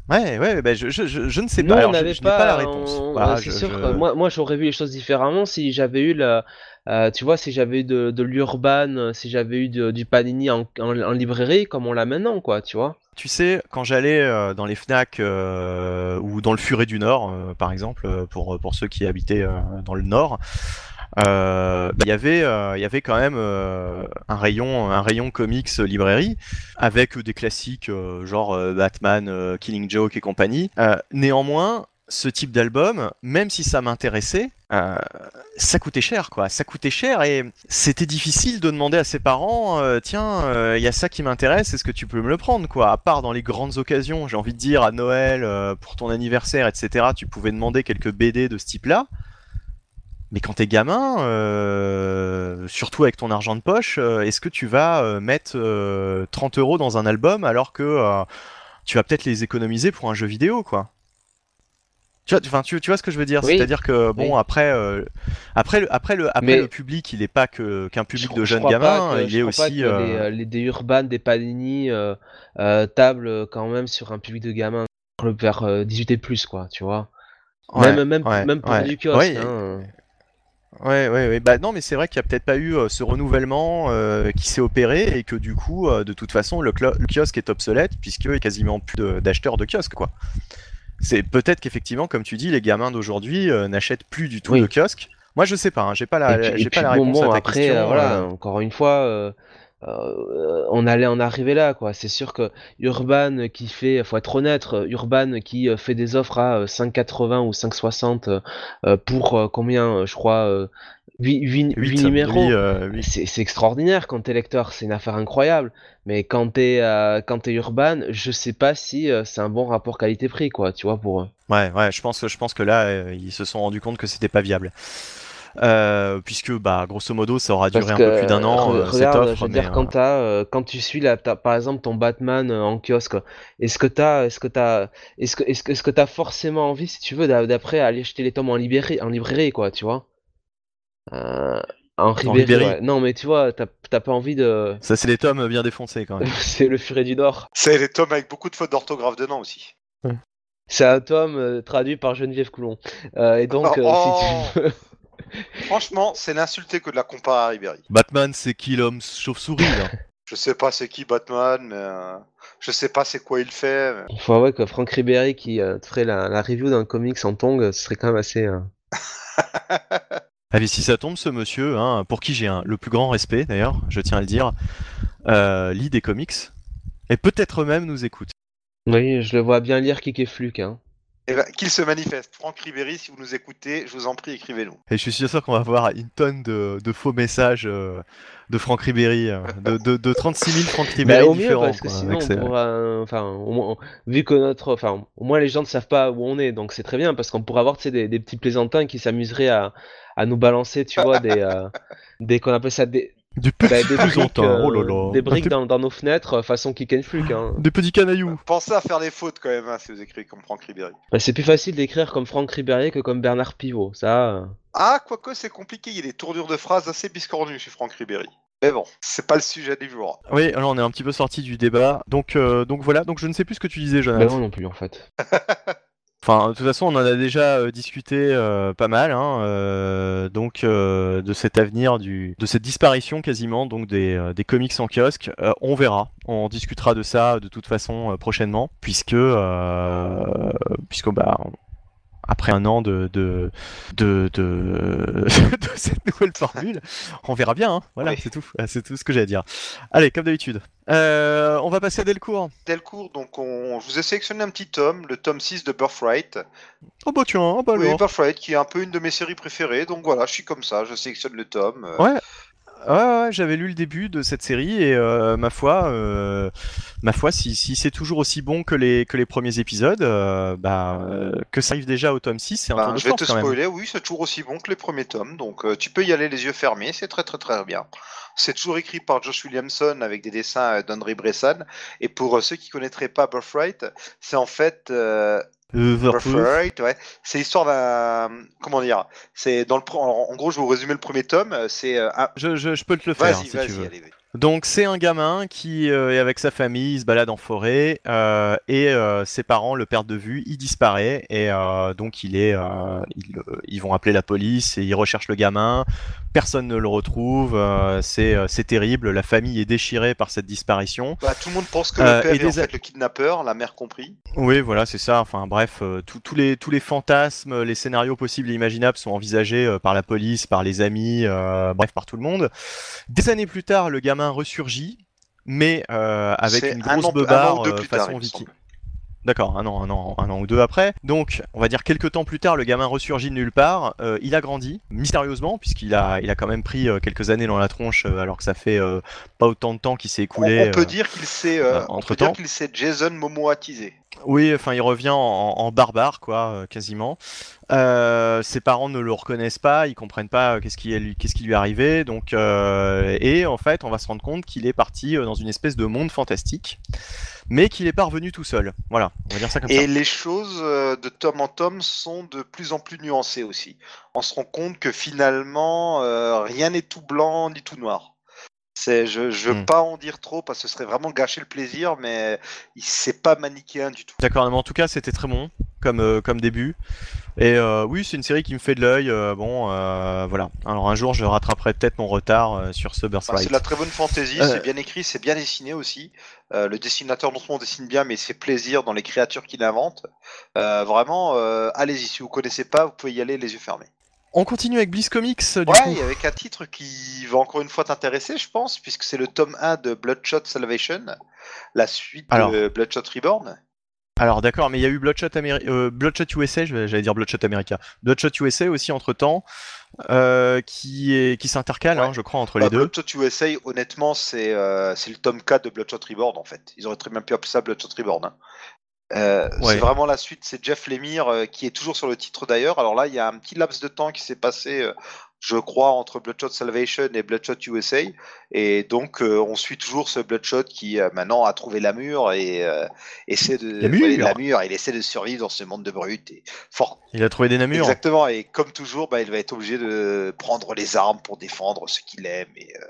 Ouais, ouais, bah, je, je, je, je ne sais pas. on Alors, n'avait pas la réponse. on- Voilà, sûr moi, moi j'aurais vu les choses différemment si j'avais eu la. Euh, tu vois, si j'avais eu de, l'urban, si j'avais eu du panini en, librairie comme on l'a maintenant, quoi, tu vois. Tu sais, quand j'allais euh, dans les Fnac euh, ou dans le Furet du Nord, par exemple, pour, pour ceux qui habitaient dans le Nord, bah, il y avait quand même un rayon un rayon comics librairie avec des classiques genre Batman, Killing Joke et compagnie. Néanmoins, ce type d'album, même si ça m'intéressait, euh, ça coûtait cher, quoi. Ça coûtait cher et c'était difficile de demander à ses parents, euh, tiens, il y a ça qui m'intéresse, est-ce que tu peux me le prendre, quoi? À part dans les grandes occasions, j'ai envie de dire à Noël, euh, pour ton anniversaire, etc. Tu pouvais demander quelques BD de ce type-là. Mais quand t'es gamin, euh, surtout avec ton argent de poche, euh, est-ce que tu vas euh, mettre euh, 30 euros dans un album alors que euh, tu vas peut-être les économiser pour un jeu vidéo, quoi? Tu vois, enfin, tu, tu vois ce que je veux dire? Oui. C'est-à-dire que bon Oui. après, euh, après le, après le, après Mais- le public, il est pas que qu'un public Je- de je jeunes gamins, que- il je est pas aussi. que euh, les, euh, les des des panini euh, tablent quand même sur un public de gamins vers euh, 18 et plus, quoi, tu vois. ouais, même même, ouais, même pour ouais. du kiosque. Ouais, hein. Ouais, ouais, ouais. Bah non, mais c'est vrai qu'il n'y a peut-être pas eu euh, ce renouvellement euh, qui s'est opéré et que du coup, euh, de toute façon, le, kiosque est obsolète puisqu'il n'y a quasiment plus de- d'acheteurs de kiosques, quoi. C'est peut-être qu'effectivement, comme tu dis, les gamins d'aujourd'hui euh, n'achètent plus du tout Oui. de kiosque. Moi, je sais pas, hein, j'ai pas la, puis, j'ai pas la réponse bon, à ta après, question. euh, voilà, euh. encore une fois, on allait en arriver là, quoi. C'est sûr que Urban qui fait, faut être honnête, Urban qui fait des offres à euh, 5,80 ou 5,60 euh, euh, pour combien, je crois, euh, 8, Huit, numéros. c'est extraordinaire quand t'es lecteur, c'est une affaire incroyable. Mais quand t'es euh, quand t'es Urban, je sais pas si euh, c'est un bon rapport qualité-prix, quoi, tu vois, pour eux. Ouais, ouais, je pense que je pense que là, euh, ils se sont rendus compte que c'était pas viable. Euh, puisque bah grosso modo ça aura duré un peu plus d'un que, an euh, cette offre je veux mais, dire, euh, quand, t'as, euh, quand tu suis la, t'as- par exemple ton Batman euh, en kiosque, est-ce que t'as, est-ce que t'as, est-ce que, est-ce que, est-ce que t'as forcément envie, si tu veux, d'a- d'après aller acheter les tomes en librairie, en librairie, quoi, tu vois? En ouais. Non, mais tu vois, t'as, t'as pas envie de. ça c'est des tomes bien défoncés quand même. C'est le Furet du Nord. C'est les tomes avec beaucoup de fautes d'orthographe dedans aussi. C'est un tome euh, traduit par Geneviève Coulon. Euh, et donc, euh, si tu veux. Franchement, c'est l'insulter que de la comparer à Ribéry. Batman c'est qui l'homme chauve-souris là Je sais pas c'est qui Batman, mais euh, je sais pas c'est quoi il fait. mais- Il faut avouer que Franck Ribéry qui euh, te ferait la, la review d'un comics en tong, ce serait quand même assez. Ah mais si ça tombe, ce monsieur, hein, pour qui j'ai le plus grand respect d'ailleurs, je tiens à le dire, euh, lit des comics et peut-être même nous écoute. Oui, je le vois bien lire Kik et. Eh ben, qu'il se manifeste. Franck Ribéry, si vous nous écoutez, je vous en prie, écrivez-nous. Et je suis sûr qu'on va avoir une tonne de, de faux messages euh, de Franck Ribéry, euh, de, de, de 36 000 Franck Ribéry Bah, au mieux, différents. parce que sinon, on pourra, enfin, au moins, vu que notre, enfin, au moins les gens ne savent pas où on est, donc c'est très bien, parce qu'on pourrait avoir, tu sais, des, des petits plaisantins qui s'amuseraient à, à nous balancer, tu vois, des, euh, des qu'on appelle ça des, Du bah, petit des briques, plaisantin, euh, oh là là. des briques Des- dans, dans nos fenêtres, euh, façon Kick and Fluke. Hein. Des petits canailloux. Pensez à faire les fautes quand même, hein, si vous écrivez comme Franck Ribéry. Bah, c'est plus facile d'écrire comme Franck Ribéry que comme Bernard Pivot, ça. euh. Ah, quoique c'est compliqué, il y a des tournures de phrases assez biscornues chez Franck Ribéry. Mais bon, c'est pas le sujet du jour. Oui, alors on est un petit peu sorti du débat. Donc, euh, donc voilà, donc je ne sais plus ce que tu disais, Bah, Jonathan. moi non plus, en fait. Enfin, de toute façon, on en a déjà euh, discuté euh, pas mal, hein, euh, donc de cet avenir, du, de cette disparition quasiment, donc des, des comics en kiosque. On verra, on discutera de ça de toute façon prochainement, puisque, puisque bah, après un an de, de, de, de, de cette nouvelle formule, on verra bien. hein. Voilà, Oui. c'est tout, c'est tout ce que j'ai à dire. Allez, comme d'habitude, Euh, on va passer à Delcourt. Delcourt, donc on... je vous ai sélectionné un petit tome, le tome 6 de Birthright. Oh bah tiens, oh bah Oui, alors. Birthright, qui est un peu une de mes séries préférées, donc voilà, je suis comme ça, je sélectionne le tome. euh, Ouais. Ouais, ouais, j'avais lu le début de cette série et euh, ma foi, euh, ma foi, si, si c'est toujours aussi bon que les que les premiers épisodes, euh, bah que ça arrive déjà au tome 6, c'est un Ben, tour de je vais te spoiler, oui, c'est toujours aussi bon que les premiers tomes, donc tu peux y aller les yeux fermés, c'est très très très bien. C'est toujours écrit par Josh Williamson avec des dessins euh, d'André Bressan, et pour euh, ceux qui connaîtraient pas Birthright, c'est en fait euh, Euh, Right, ouais. C'est l'histoire d'un. Comment dire C'est dans le. En gros, je vais vous résumer le premier tome. C'est un. Je, je- je peux te le faire Vas-y, si vas-y, allez. Donc c'est un gamin qui euh, est avec sa famille, il se balade en forêt euh, et euh, ses parents le perdent de vue, il disparaît et donc il est, ils, ils vont appeler la police et ils recherchent le gamin. Personne ne le retrouve, c'est terrible. La famille est déchirée par cette disparition. Bah, tout le monde pense que le père et est en des fait le kidnappeur, la mère compris. Oui, voilà, c'est ça. Enfin bref, les tous les fantasmes, les scénarios possibles et imaginables sont envisagés par la police, par les amis, bref, par tout le monde. Des années plus tard, le gamin ressurgit, mais euh, avec une un grosse un beubare euh, façon viking. D'accord, un an, un an, un an ou deux après. Donc, on va dire quelques temps plus tard, le gamin ressurgit de nulle part. Euh, il a grandi mystérieusement puisqu'il a, il a quand même pris euh, quelques années dans la tronche, euh, alors que ça fait pas autant de temps qu'il s'est écoulé. on peut dire qu'il s'est. dire qu'il s'est Jason Momoatisé. Oui, enfin, il revient en, en barbare, quoi, euh, quasiment. Euh, ses parents ne le reconnaissent pas, ils comprennent pas euh, qu'est-ce qui, est lui- qu'est-ce qui lui est arrivé. Donc, euh, et en fait, on va se rendre compte qu'il est parti dans une espèce de monde fantastique, mais qu'il est pas revenu tout seul. Voilà, on va dire ça comme Et ça. les choses de tome en tome sont de plus en plus nuancées aussi. On se rend compte que finalement, euh, rien n'est tout blanc ni tout noir. C'est, je ne veux Hmm. pas en dire trop parce que ce serait vraiment gâcher le plaisir, mais il- c'est pas manichéen du tout. D'accord, mais en tout cas, c'était très bon comme, euh, comme début. Et euh, oui, c'est une série qui me fait de l'œil. euh, bon, euh, voilà. Alors un jour, je rattraperai peut-être mon retard euh, sur ce Enfin, Birthright. c'est de la très bonne fantaisie, Euh. c'est bien écrit, c'est bien dessiné aussi. Euh, le dessinateur non seulement dessine bien, mais fait plaisir dans les créatures qu'il invente. Euh, vraiment, euh, allez-y, si vous connaissez pas, vous pouvez y aller les yeux fermés. On continue avec Bliss Comics, du Ouais, coup. avec un titre qui va encore une fois t'intéresser, je pense, puisque c'est le tome 1 de Bloodshot Salvation, la suite Alors. de Bloodshot Reborn. Alors d'accord, mais il y a eu Bloodshot, Ameri- euh, Bloodshot USA, j'allais dire Bloodshot America, Bloodshot USA aussi entre temps, qui est qui s'intercale, hein, je crois, entre Bah, les deux. Bloodshot USA, honnêtement, c'est euh, c'est le tome 4 de Bloodshot Reborn, en fait. Ils auraient très bien pu appeler ça Bloodshot Reborn. hein. Euh, Ouais. C'est vraiment la suite, c'est Jeff Lemire euh, qui est toujours sur le titre d'ailleurs. Alors là, il y a un petit laps de temps qui s'est passé, euh, je crois, entre Bloodshot Salvation et Bloodshot USA. Et donc, on suit toujours ce Bloodshot qui maintenant a trouvé la mure et euh, essaie de La mure. ouais, la mure. Il essaie de survivre dans ce monde de brutes. Et fort, Il a trouvé des namurs. Exactement, et comme toujours, bah, il va être obligé de prendre les armes pour défendre ce qu'il aime et, euh,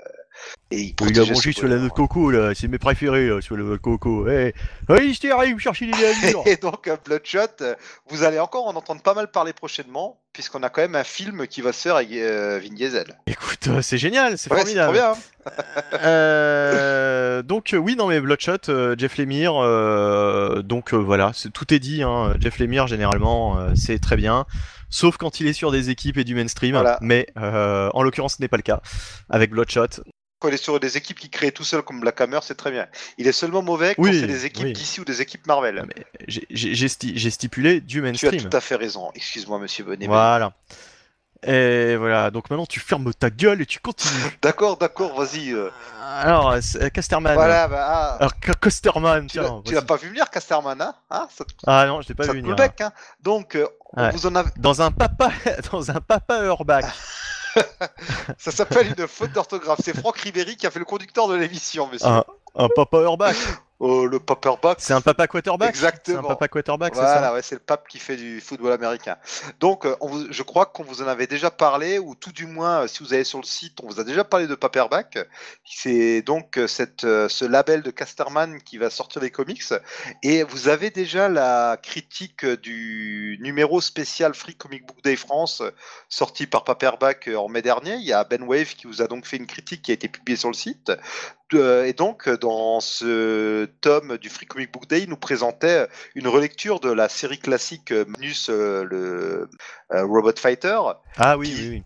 et il Il a mangé sur la noix de coco, là, c'est mes préférés, là, sur la noix de coco. Hey, je arrive chercher les. Et donc, euh, Bloodshot, euh, vous allez encore en entendre pas mal parler prochainement, puisqu'on a quand même un film qui va se faire avec euh, Vin Diesel. Écoute, euh, c'est génial, c'est Ouais, formidable. bien. hein. Euh, donc euh, oui, non mais Bloodshot, euh, Jeff Lemire, euh, donc euh, voilà, tout est dit. Hein. Jeff Lemire généralement, euh, c'est très bien, sauf quand il est sur des équipes et du mainstream. Voilà. Mais euh, en l'occurrence, ce n'est pas le cas avec Bloodshot. Quand il est sur des équipes qui créent tout seul comme Black Hammer, c'est très bien. Il est seulement mauvais quand Oui, c'est des équipes oui. d'ici ou des équipes Marvel. J'ai j'ai sti- j'ai stipulé du Tu as mainstream. tout à fait raison. Excuse-moi, monsieur Bonnet. Voilà. Et voilà, donc maintenant tu fermes ta gueule et tu continues. D'accord, d'accord, vas-y. euh. Alors, c'est- Casterman. Voilà, bah, ah, Alors, Ca- Casterman, tu l'as- tiens. tu l'as pas vu venir, Casterman, hein, Hein, Ça, Ah non, je l'ai pas ça vu te venir. bec, hein Donc, euh, on Ouais. vous en a... Dans un papa, dans un papa Urbac. ça s'appelle une faute d'orthographe. C'est Franck Ribéry qui a fait le conducteur de l'émission, monsieur. Un, papa Urbac. Oh, le paperback. C'est un papa quarterback. C'est un Exactement. papa quarterback, c'est Voilà, ça ouais, c'est le pape qui fait du football américain. Donc, euh, on vous- je crois qu'on vous en avait déjà parlé, ou tout du moins, euh, si vous allez sur le site, on vous a déjà parlé de Paperback. C'est donc euh, cette, euh, ce label de Casterman qui va sortir les comics. Et vous avez déjà la critique euh, du numéro spécial Free Comic Book Day France, euh, sorti par Paperback euh, en mai dernier. Il y a Ben Wave qui vous a donc fait une critique qui a été publiée sur le site. Euh, et donc, euh, dans ce tome du Free Comic Book Day, il nous présentait une relecture de la série classique euh, Magnus, euh, le euh, Robot Fighter. Ah oui, Qui- oui, oui.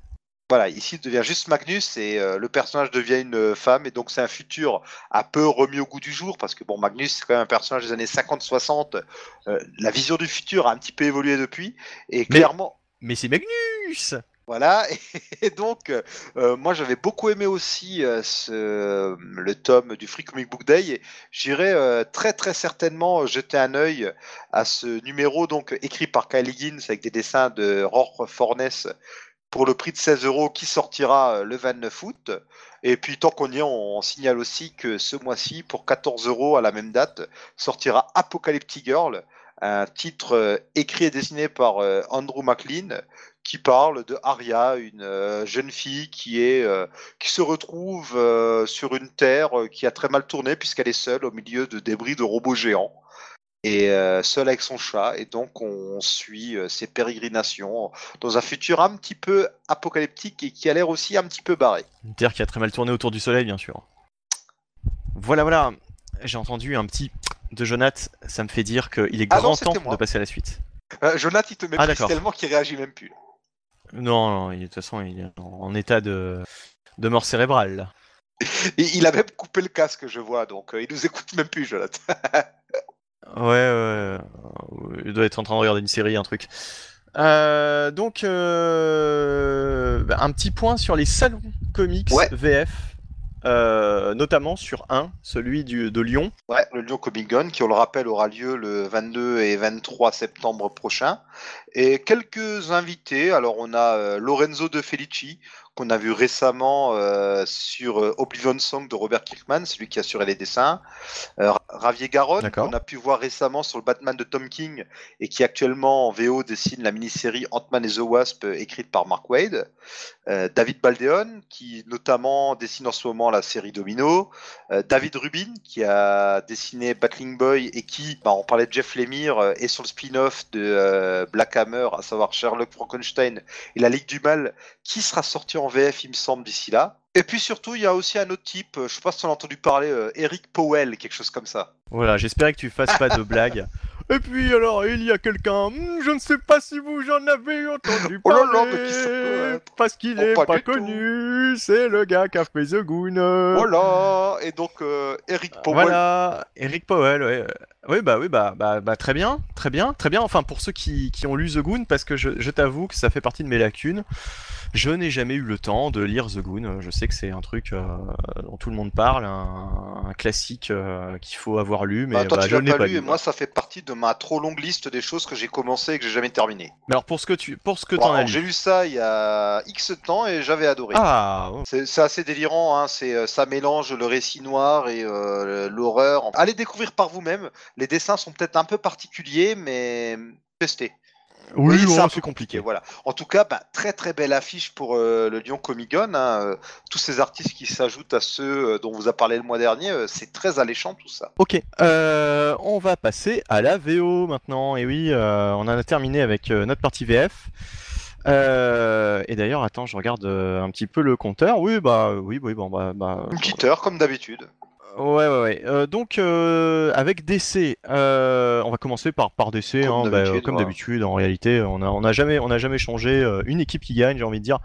Voilà, ici il devient juste Magnus et euh, le personnage devient une euh, femme et donc c'est un futur un peu remis au goût du jour parce que bon Magnus c'est quand même un personnage des années 50-60. euh, la vision du futur a un petit peu évolué depuis et Mais- clairement Mais c'est Magnus voilà, et donc euh, moi j'avais beaucoup aimé aussi euh, le tome du Free Comic Book Day. Et j'irai euh, très très certainement jeter un œil à ce numéro donc écrit par Kyle Higgins avec des dessins de Rohr Fornes pour le prix de 16 euros qui sortira euh, le 29 août. Et puis tant qu'on y est, on signale aussi que ce mois-ci, pour 14 euros à la même date, sortira Apocalyptic Girl, un titre euh, écrit et dessiné par euh, Andrew McLean qui parle de Arya, une euh, jeune fille qui est euh, qui se retrouve euh, sur une terre qui a très mal tourné puisqu'elle est seule au milieu de débris de robots géants et euh, seule avec son chat et donc on suit ses pérégrinations dans un futur un petit peu apocalyptique et qui a l'air aussi un petit peu barré. Une terre qui a très mal tourné autour du soleil, bien sûr. Voilà, voilà. J'ai entendu un petit de Jonath. Ça me fait dire qu'il est Ah non, grand temps de passer à la suite. Euh, Jonathan, il te méprise Ah, tellement qu'il réagit même plus. Non, non, il- de toute façon, il est en, état de, de mort cérébrale. là. Et il a même coupé le casque, je vois, donc euh, il nous écoute même plus, Jonathan. Ouais, ouais, ouais. Il doit être en train de regarder une série, un truc. Euh, donc, euh, bah, un petit point sur les salons comics Ouais. VF, euh, notamment sur un, celui du, de Lyon. Ouais, le Lyon Comic Con, qui on le rappelle aura lieu le 22 et 23 septembre prochain. Et quelques invités. Alors on a euh, Lorenzo De Felici, qu'on a vu récemment euh, sur Oblivion Song de Robert Kirkman, celui qui assurait les dessins. Ravier Garonne, D'accord. qu'on a pu voir récemment sur le Batman de Tom King, et qui actuellement en VO dessine la mini-série Ant-Man et the Wasp, euh, écrite par Mark Wade. Euh, David Baldeon, qui notamment dessine en ce moment la série Domino. Euh, David Rubin, qui a dessiné Battling Boy et qui, bah, on parlait de Jeff Lemire, euh, est sur le spin-off de Black Hammer, à savoir Sherlock Frankenstein et la Ligue du Mal, qui sera sorti en VF, il me semble, d'ici là. Et puis surtout, il y a aussi un autre type, euh, je sais pas si en as entendu parler, euh, Eric Powell, quelque chose comme ça. Voilà, j'espérais que tu fasses pas de blagues. Et puis alors, il y a quelqu'un, hmm, je ne sais pas si vous en avez entendu Oh là parler, là, mais qui ça peut être parce qu'il Oh, est pas pas, du tout. connu, c'est le gars qui a fait The Goon. Voilà Et donc, euh, Eric Powell, Voilà, Eric Powell, ouais. euh, Oui, bah oui, bah, bah, bah, très bien, très bien, très bien. Enfin, pour ceux qui, qui ont lu The Goon, parce que je, je t'avoue que ça fait partie de mes lacunes. Je n'ai jamais eu le temps de lire The Goon. Je sais que c'est un truc euh, dont tout le monde parle, un, un classique euh, qu'il faut avoir lu, mais bah, toi bah, tu je n'ai pas pas lu, et moi ça fait partie de ma trop longue liste des choses que j'ai commencé et que j'ai jamais terminé. Mais alors pour ce que tu, pour ce que Bon, t'en as lu. J'ai lu ça il y a X temps et j'avais adoré. Ah, oh. C'est assez délirant, hein. c'est euh, ça mélange le récit noir et euh, l'horreur. Allez découvrir par vous-même. Les dessins sont peut-être un peu particuliers, mais testez. Oui, c'est un c'est peu compliqué. Voilà. En tout cas, bah, très très belle affiche pour euh, le Lyon Comic Con. hein. Euh, Tous ces artistes qui s'ajoutent à ceux euh, dont vous a parlé le mois dernier, c'est très alléchant tout ça. Ok, on va passer à la VO maintenant. Et oui, on en a terminé avec notre partie VF. Euh, et d'ailleurs, attends, je regarde euh, un petit peu le compteur. Oui, bah, oui, oui, bon, bah, bah, Une petite heure comme d'habitude. Ouais, ouais, ouais. Euh, donc, euh, avec DC, euh, on va commencer par par DC, Comme hein, bah, d'habitude, comme voilà. d'habitude. En réalité, on a on a jamais on a jamais changé euh, une équipe qui gagne, j'ai envie de dire.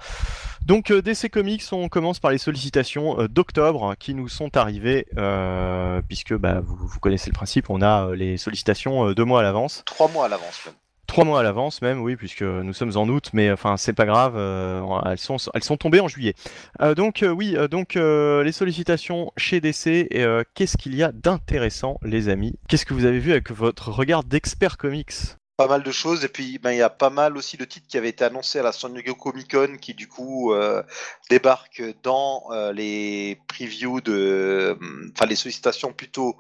Donc, DC Comics, on commence par les sollicitations d'octobre qui nous sont arrivées, euh, puisque bah, vous, vous connaissez le principe, on a les sollicitations deux mois à l'avance. Trois mois à l'avance même. Trois mois à l'avance même, oui, puisque nous sommes en août, mais enfin c'est pas grave, euh, elles sont tombées en juillet. Euh, donc euh, oui, donc les sollicitations chez DC, qu'est-ce qu'il y a d'intéressant, les amis? Qu'est-ce que vous avez vu avec votre regard d'expert comics? Pas mal de choses et puis ben, il y a pas mal aussi de titres qui avaient été annoncés à la San Diego Comic Con qui du coup débarquent dans les previews de, enfin les sollicitations plutôt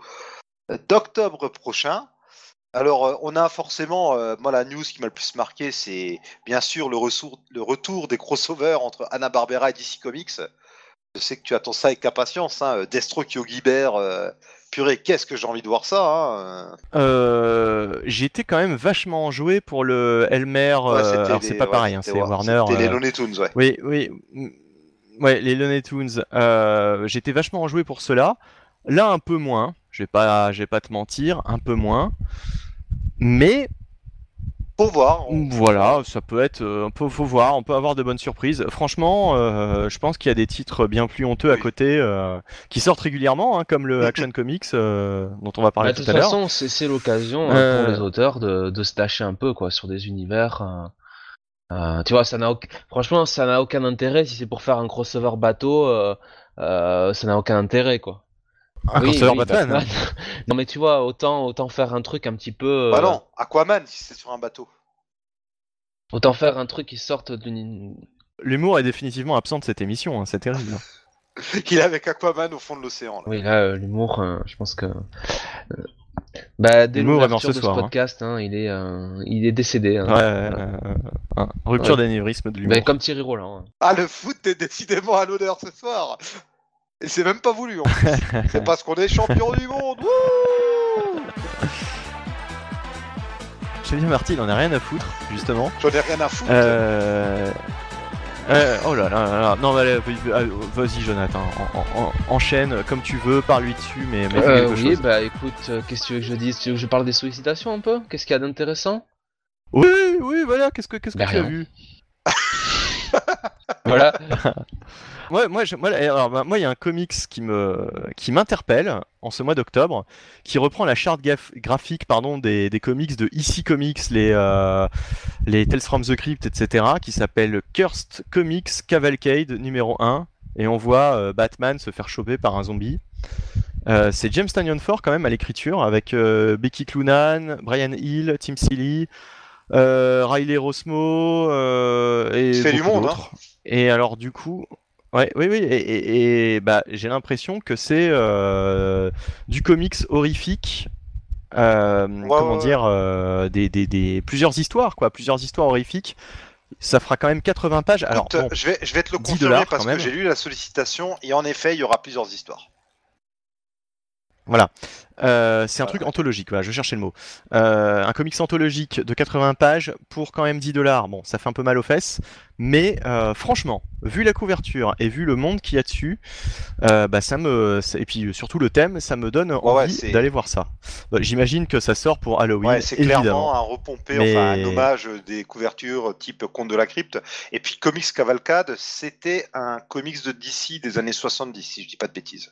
d'octobre prochain. Alors, euh, on a forcément, euh, moi, la news qui m'a le plus marqué, c'est bien sûr le, ressour- le retour des crossovers entre Hanna-Barbera et DC Comics. Je sais que tu attends ça avec impatience, hein. Deathstroke, Yogi Bear, euh, purée, qu'est-ce que j'ai envie de voir ça hein. euh, été quand même vachement joué pour le Elmer, Ouais, euh, c'était alors c'est les- pas ouais, pareil, hein, c'est ouais, Warner. C'était les euh, Looney Tunes, ouais. Oui, oui. Ouais, les Looney Tunes. Euh, J'étais vachement enjoué pour cela. Là, un peu moins. Je vais pas, je vais pas te mentir, un peu moins. Mais Faut voir. on- voilà, ça peut être, euh, un peu, faut voir, on peut avoir de bonnes surprises. Franchement, euh, je pense qu'il y a des titres bien plus honteux à côté euh, qui sortent régulièrement, hein, comme le Action Comics euh, dont on va Bah, parler de tout toute à l'heure. façon, c'est l'occasion hein, pour les auteurs de, de se tâcher un peu quoi sur des univers. tu vois, ça n'a franchement, ça n'a aucun intérêt si c'est pour faire un crossover bateau. euh, euh, ça n'a aucun intérêt quoi. Un Oui, crossover oui, Batman. non mais tu vois, autant autant faire un truc un petit peu. Bah euh, non, Aquaman, si c'est sur un bateau. Autant faire un truc qui sorte d'une. L'humour est définitivement absent de cette émission, hein, c'est terrible. Il est avec Aquaman au fond de l'océan. là. Oui, là, euh, l'humour, euh, je pense que. euh, Bah, dès l'ouverture ce de soir, ce hein. podcast, hein, il, est, euh, il est décédé. hein. Ouais, ouais, ouais, ouais. rupture Ouais. d'anévrisme de l'humour. Bah, comme Thierry Roland. hein. Ah, le foot est décidément à l'honneur ce soir. Et c'est même pas voulu. en plus. c'est parce qu'on est champion du monde. Wouh Xavier Marty, il en a rien à foutre, justement. J'en ai rien à foutre. Euh... euh, oh là là là là. Non, bah, allez, vas-y, Jonathan, en- en- en- enchaîne comme tu veux, parle-lui dessus, mais, mais Euh, quelque oui, chose. bah écoute, euh, qu'est-ce que tu veux que je dise? Tu veux que je parle des sollicitations un peu? Qu'est-ce qu'il y a d'intéressant? Oui, oui, voilà, qu'est-ce que, qu'est-ce que Bah, tu as vu? Voilà. Ouais, moi, je- moi, alors, bah, moi, il y a un comics qui me, qui m'interpelle en ce mois d'octobre, qui reprend la charte gaf- graphique, pardon, des, des comics de EC Comics, les, euh, les Tales from the Crypt, etc., qui s'appelle Cursed Comics Cavalcade numéro 1, et on voit euh, Batman se faire choper par un zombie. Euh, c'est James Tanyon Ford quand même à l'écriture, avec euh, Becky Clunan, Brian Hill, Tim Seeley, Riley Rosmo et fait du monde, hein. Et alors du coup, ouais, oui, oui, et, et- et, bah, j'ai l'impression que c'est euh, du comics horrifique. euh, comment ouais, dire, euh, des, des, des- plusieurs histoires, quoi, plusieurs histoires horrifiques. Ça fera quand même 80 pages. Alors, Écoute, bon, je, vais, je vais te le 10 confirmer parce que j'ai lu la sollicitation et en effet, il y aura plusieurs histoires. Voilà. Euh, c'est un truc anthologique, voilà, je cherchais le mot. Euh, un comics anthologique de 80 pages pour quand même 10 dollars. Bon, ça fait un peu mal aux fesses, mais euh, franchement, vu la couverture et vu le monde qu'il y a dessus, bah ça me et puis surtout le thème, ça me donne envie d'aller voir ça. Bah, J'imagine que ça sort pour Halloween, Ouais, c'est clairement un repompé, Mais- enfin un hommage des couvertures type Conte de la Crypte. Et puis Comics Cavalcade, c'était un comics de DC des années 70, si je dis pas de bêtises.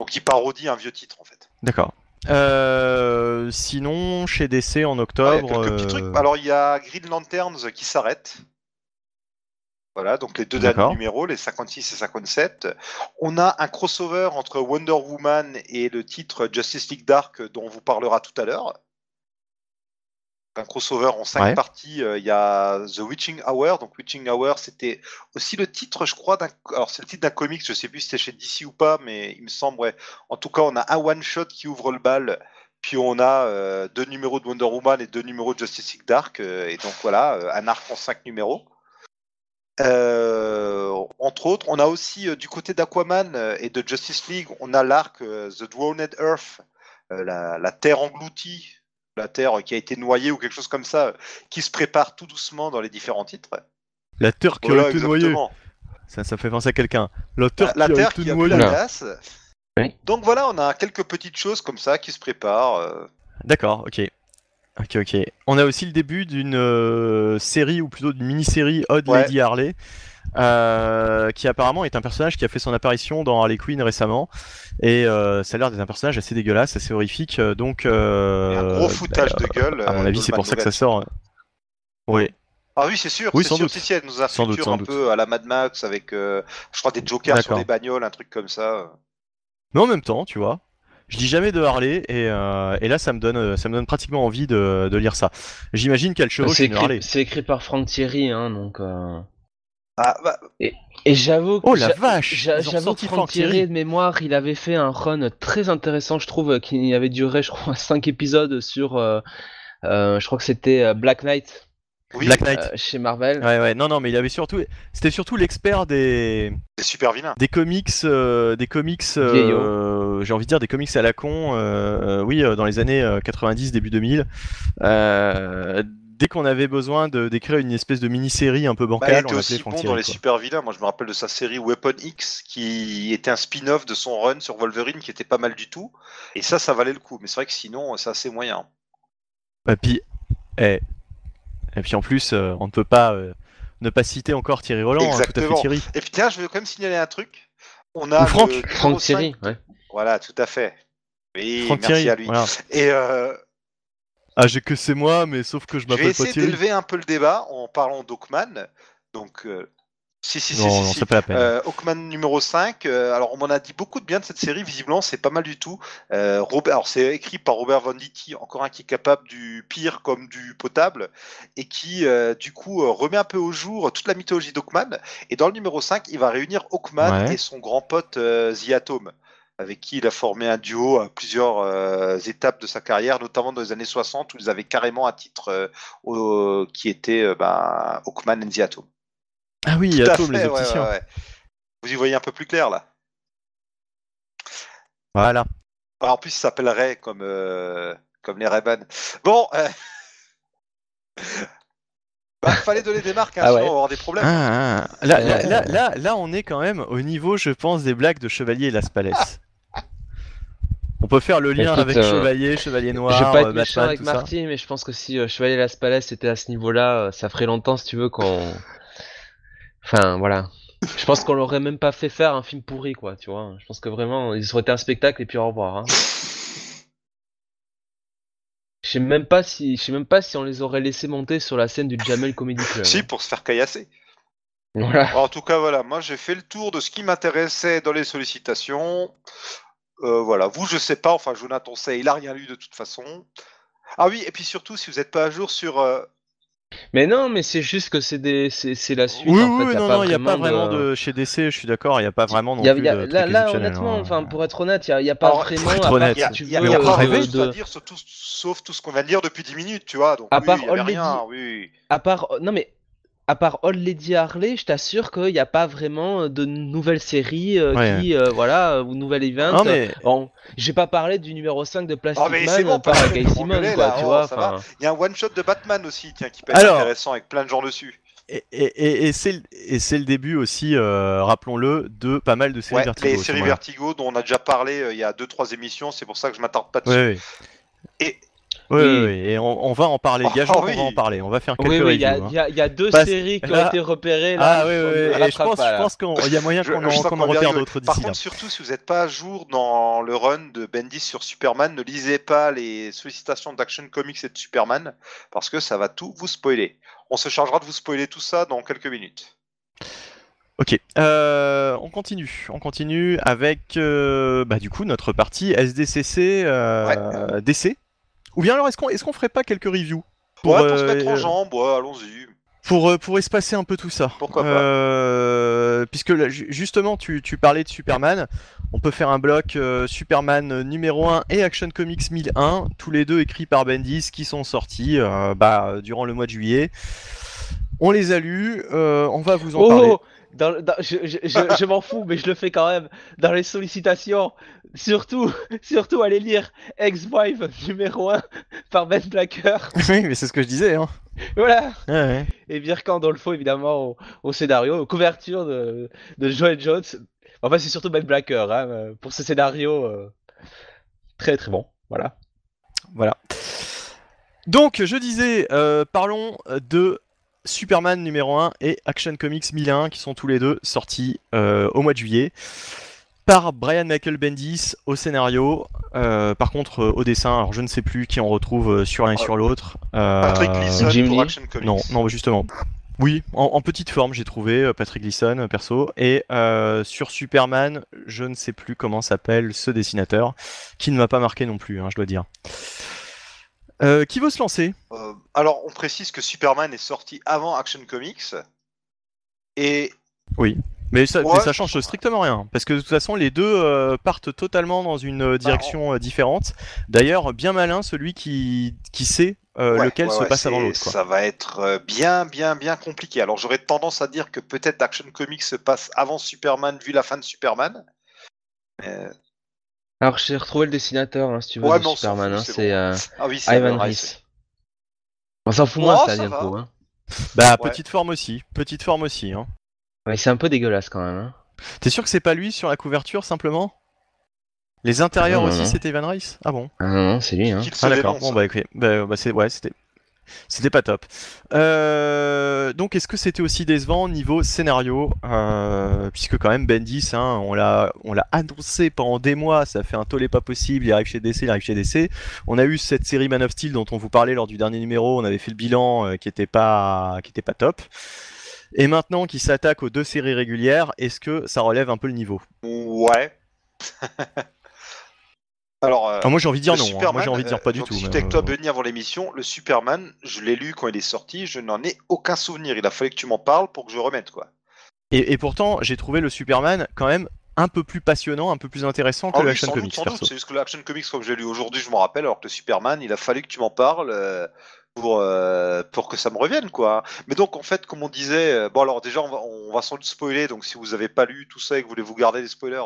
Donc il parodie un vieux titre en fait. D'accord. Euh, sinon, chez DC en Ouais, octobre. quelques petits euh, trucs. Alors il y a Green Lanterns qui s'arrête. Voilà, donc les deux derniers numéros, les 56 et 57. On a un crossover entre Wonder Woman et le titre Justice League Dark dont on vous parlera tout à l'heure. Un crossover en cinq Ouais. parties. euh, Il y a The Witching Hour. Donc Witching Hour, c'était aussi le titre, je crois, d'un. Alors c'est le titre d'un comics. Je sais plus si c'était chez DC ou pas, mais il me semble. Ouais. En tout cas, on a un one shot qui ouvre le bal. Puis on a euh, deux numéros de Wonder Woman et deux numéros de Justice League Dark. euh, et donc voilà, un arc en cinq numéros. Entre autres, on a aussi du côté d'Aquaman et de Justice League, on a l'arc The Drowned Earth, la, la Terre engloutie, la Terre qui a été noyée ou quelque chose comme ça, qui se prépare tout doucement dans les différents titres. La Terre qui Voilà, a été noyée. Ça, ça fait penser à quelqu'un. La Terre La, la qui a Terre été qui a bu noyée. la Oula. glace. Oui. Donc voilà, on a quelques petites choses comme ça qui se préparent. euh. D'accord, ok. Ok, ok. On a aussi le début d'une euh, série, ou plutôt d'une mini-série Odd Ouais. Lady Harley, euh, qui apparemment est un personnage qui a fait son apparition dans Harley Quinn récemment. Et euh, ça a l'air d'être un personnage assez dégueulasse, assez horrifique. euh, Donc, euh, un gros foutage bah, de gueule. à mon euh, avis, c'est pour ça que ça sort. euh. Oui, Ah oui, c'est sûr. Oui, c'est sans sûr, doute. si, nous a Sans doute, sans un doute. peu à la Mad Max avec, euh, je crois, des jokers sur des bagnoles, un truc comme ça. mais en même temps, tu vois. Je dis jamais de Harley et, euh, et là ça me donne ça me donne pratiquement envie de, de lire ça. J'imagine qu'elle chevauche C'est une Harley. écrit, c'est écrit par Frank Thierry, hein, donc. euh, Ah, bah, Et j'avoue que Oh la vache J'avoue sorti que Thierry, de mémoire, il avait fait un run très intéressant, je trouve, euh, qui avait duré, je crois, 5 épisodes sur. euh, euh, je crois que c'était Black Knight oui, Black Knight. euh, chez Marvel. Ouais ouais non non mais il avait surtout c'était surtout l'expert des c'est super vilain. des comics euh, des comics euh, j'ai envie de dire des comics à la con euh, euh, oui euh, dans les années euh, 90 début 2000 euh, dès qu'on avait besoin de d'écrire une espèce de mini-série un peu Bah, il bancale était on aussi bon dans les quoi. super vilains. Moi, je me rappelle de sa série Weapon X, qui était un spin-off de son run sur Wolverine, qui était pas mal du tout. Et ça, ça valait le coup. Mais c'est vrai que sinon, c'est assez moyen. Et puis, eh, et puis en plus, euh, on ne peut pas euh, ne pas citer encore Thierry Roland, hein, tout à fait Exactement. Thierry. Et puis, tiens, je veux quand même signaler un truc. On a Ou Franck. le 5. Thierry, ouais. Voilà, tout à fait. Oui, Franck merci Thierry, à lui. voilà. Et euh, Ah, j'ai que c'est moi, mais sauf que je je vais m'appelle pas essayer Thierry. d'élever un peu le débat en parlant d'Hawkman. Donc, euh, si, si, si, Non, si, non, si. pas la peine. Euh, Hawkman numéro 5, euh, alors on m'en a dit beaucoup de bien de cette série, visiblement c'est pas mal du tout. Euh, Robert, alors c'est écrit par Robert Venditti, encore un qui est capable du pire comme du potable, et qui euh, du coup remet un peu au jour toute la mythologie d'Hawkman. Et dans le numéro 5, il va réunir Hawkman Ouais. et son grand pote euh, The Atom. Avec qui il a formé un duo à plusieurs euh, étapes de sa carrière, notamment dans les années 60 où ils avaient carrément un titre euh, au- qui était euh, bah, Hawkman and the Atom. Ah oui, Tout Atom, les fait, opticiens. ouais, ouais. Vous y voyez un peu plus clair là. Voilà. Ah, en plus, il s'appellerait comme, comme les Ray-Ban. Bon, bah, fallait donner des marques, hein, Ah sinon on va avoir des problèmes. Ah, ah, là, là, là, là, là, on est quand même au niveau, je pense, des blagues de Chevalier et Las Palais. On peut faire le lien Écoute, avec euh, Chevalier, Chevalier Noir, je vais pas être euh, méchant Batman, avec ça. Marty, mais je pense que si euh, Chevalier Las Palais était à ce niveau-là, euh, ça ferait longtemps, si tu veux, qu'on. Enfin, voilà. Je pense qu'on l'aurait même pas fait faire un film pourri, quoi, tu vois. Je pense que vraiment, ils auraient été un spectacle et puis au revoir. Hein. Je sais même pas si, je sais même pas si on les aurait laissés monter sur la scène du Jamel Comedy Club. Si, hein. pour se faire caillasser. Voilà. En tout cas, voilà, moi j'ai fait le tour de ce qui m'intéressait dans les sollicitations. Euh, voilà, vous, je sais pas, enfin, Jonathan sait, il a rien lu de toute façon. Ah oui, et puis surtout, si vous n'êtes pas à jour sur. euh, Mais non, mais c'est juste que c'est des, c'est c'est la suite. Oui, en fait. oui, y a non, non, il n'y a pas vraiment de... Chez DC, je suis d'accord, il n'y a pas vraiment non Y a- plus y a- de là, trucs là, exceptionnels, honnêtement, hein. enfin, pour être honnête, il n'y a, y a pas Alors, vraiment. faut être à part, honnête. Il y a, si tu il y a- veux, il y a euh, pas chose de- à dire sur tout- sauf tout ce qu'on vient de dire depuis 10 minutes, tu vois. Donc, À oui, part il y avait All rien, oui. À part, non mais, à part Old Lady Harley, je t'assure qu'il n'y a pas vraiment de nouvelles séries euh, Ouais. qui, euh, voilà, ou nouvelles events. Non, mais Bon, j'ai pas parlé du numéro 5 de Plastic Ah, mais Man c'est bon, euh, par pas Guy de Simon, m'engueuler, quoi, là, tu oh, Il y a un one-shot de Batman aussi, tiens, qui peut être Alors- intéressant avec plein de gens dessus. et, et, et- et c'est le- et début aussi, euh, rappelons-le, de pas mal de séries Ouais, Vertigo. les séries. Vertigo dont on a déjà parlé euh, il y a 2-3 émissions, c'est pour ça que je m'attarde pas dessus. Ouais, Et- Oui. et on, on va en parler. Oh, Gageons oui. va en parler. On va faire quelques Oui, oui, il y, a- reviews, hein. y a- y deux Parce- séries qui là- ont été repérées Ah là. oui, on oui, ne oui, et je pense, pas, je là. pense qu'il y a moyen qu'on en, qu'on en va y repère d'autres Par d'ici là. contre, surtout si vous n'êtes pas à jour dans le run de Bendis sur Superman, ne lisez pas les sollicitations d'Action Comics et de Superman parce que ça va tout vous spoiler. On se chargera de vous spoiler tout ça dans quelques minutes. Ok, euh, on continue. On continue avec euh, bah, du coup notre partie SDCC euh, DC. Ou bien alors est-ce qu'on est-ce qu'on ferait pas quelques reviews pour, ouais, pour se mettre en euh, jambe, ouais, allons-y. pour, euh, pour espacer un peu tout ça Pourquoi pas. Euh, Puisque là, justement tu, tu parlais de Superman, on peut faire un bloc euh, Superman numéro 1 et Action Comics 1001, tous les deux écrits par Bendis qui sont sortis euh, bah, durant le mois de juillet. On les a lus, euh, on va vous en Oh, parler. Dans- dans- je, je- je- je m'en fous, mais je le fais quand même. Dans les sollicitations, surtout, surtout allez lire Ex-Wife numéro 1 par Ben Blacker. oui, mais c'est ce que je disais. Hein. Voilà. Ouais, ouais. Et Birkan Dolfo, évidemment, au, au scénario, aux couvertures de, de Joel Jones. Enfin, c'est surtout Ben Blacker hein, euh, pour ce scénario euh, très très bon. Voilà. Voilà. Donc, je disais, euh, parlons de Superman numéro 1 et Action Comics 1001 qui sont tous les deux sortis euh, au mois de juillet par Brian Michael Bendis au scénario. Euh, par contre, euh, au dessin, alors je ne sais plus qui on retrouve sur l'un et sur l'autre. Euh, Patrick Gleason pour. Action Comics. Non, non, justement. Oui, en, en petite forme, j'ai trouvé Patrick Gleason, perso. Et euh, sur Superman, je ne sais plus comment s'appelle ce dessinateur, qui ne m'a pas marqué non plus, hein, je dois dire. Euh, qui veut se lancer? Euh, alors, on précise que Superman est sorti avant Action Comics. Et mais ça, Ouais. mais ça change strictement rien, parce que de toute façon, les deux euh, partent totalement dans une euh, direction euh, différente. D'ailleurs, bien malin celui qui, qui sait euh, ouais, lequel ouais, se ouais, passe avant c'est- l'autre. quoi. Ça va être euh, bien, bien, bien compliqué. Alors, j'aurais tendance à dire que peut-être Action Comics se passe avant Superman, vu la fin de Superman. Euh, Alors, j'ai retrouvé le dessinateur, hein, si tu veux, Ouais, de Superman. hein, c'est bon. euh, Ah oui, c'est Ivan Reis. On s'en fout moins, Oh, ça, ça coup. Hein. Bah, Ouais. petite forme aussi, petite forme aussi. Hein. Ouais, c'est un peu dégueulasse quand même. Hein. T'es sûr que c'est pas lui sur la couverture simplement? Les intérieurs non, aussi, c'était Van Reis? Ah bon? Ah non, non, c'est lui. Hein. Ah d'accord. Bon bah écoutez, bah, bah, c'est ouais, c'était c'était pas top. Euh, donc est-ce que c'était aussi décevant niveau scénario? Euh, puisque quand même Bendis, hein, on l'a on l'a annoncé pendant des mois, ça fait un tollé pas possible, il arrive chez DC, il arrive chez DC. On a eu cette série Man of Steel dont on vous parlait lors du dernier numéro, on avait fait le bilan euh, qui était pas qui était pas top. Et maintenant qu'il s'attaque aux deux séries régulières, est-ce que ça relève un peu le niveau? Ouais. Alors, euh, Ah, Moi j'ai envie de dire non, hein. Moi j'ai envie de dire pas euh, du j'en tout. mais, avec toi, euh, Benny, avant l'émission. Le Superman, je l'ai lu quand il est sorti, je n'en ai aucun souvenir. Il a fallu que tu m'en parles pour que je remette, quoi. Et, et pourtant, j'ai trouvé le Superman quand même un peu plus passionnant, un peu plus intéressant que Ah le oui, Action sans doute, Comics. C'est juste que l'Action Comics, comme j'ai lu aujourd'hui, je m'en rappelle, alors que le Superman, il a fallu que tu m'en parles euh, pour, pour que ça me revienne, quoi. Mais donc, en fait, comme on disait, bon, alors déjà, on va, on va sans doute spoiler, donc si vous avez pas lu tout ça et que vous voulez vous garder des spoilers,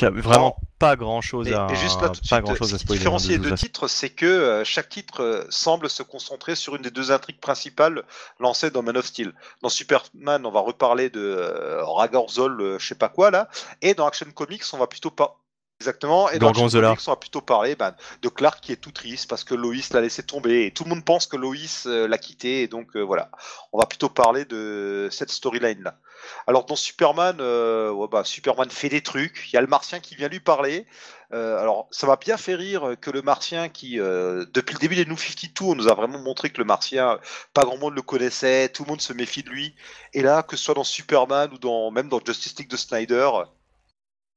Il y a vraiment pas grand chose Mais, à, mais juste là, tout de pas suite, grand chose ce à qui spoiler. différencie de les deux titres, c'est que euh, chaque titre euh, semble se concentrer sur une des deux intrigues principales lancées dans Man of Steel. Dans Superman, on va reparler de euh, Ragorzol, euh, je sais pas quoi là, et dans Action Comics, on va plutôt pas. Exactement. Et dans Gorgonzola. On va plutôt parler ben, de Clark qui est tout triste parce que Lois l'a laissé tomber et tout le monde pense que Lois euh, l'a quitté et donc euh, voilà. On va plutôt parler de cette storyline là. Alors dans Superman, euh, ouais, bah, Superman fait des trucs. Il y a le Martien qui vient lui parler. Alors, ça m'a bien fait rire que le Martien, qui depuis le début des New 52, on nous a vraiment montré que le Martien, pas grand monde le connaissait, tout le monde se méfie de lui. Et là, que ce soit dans Superman ou dans même dans Justice League de Snyder,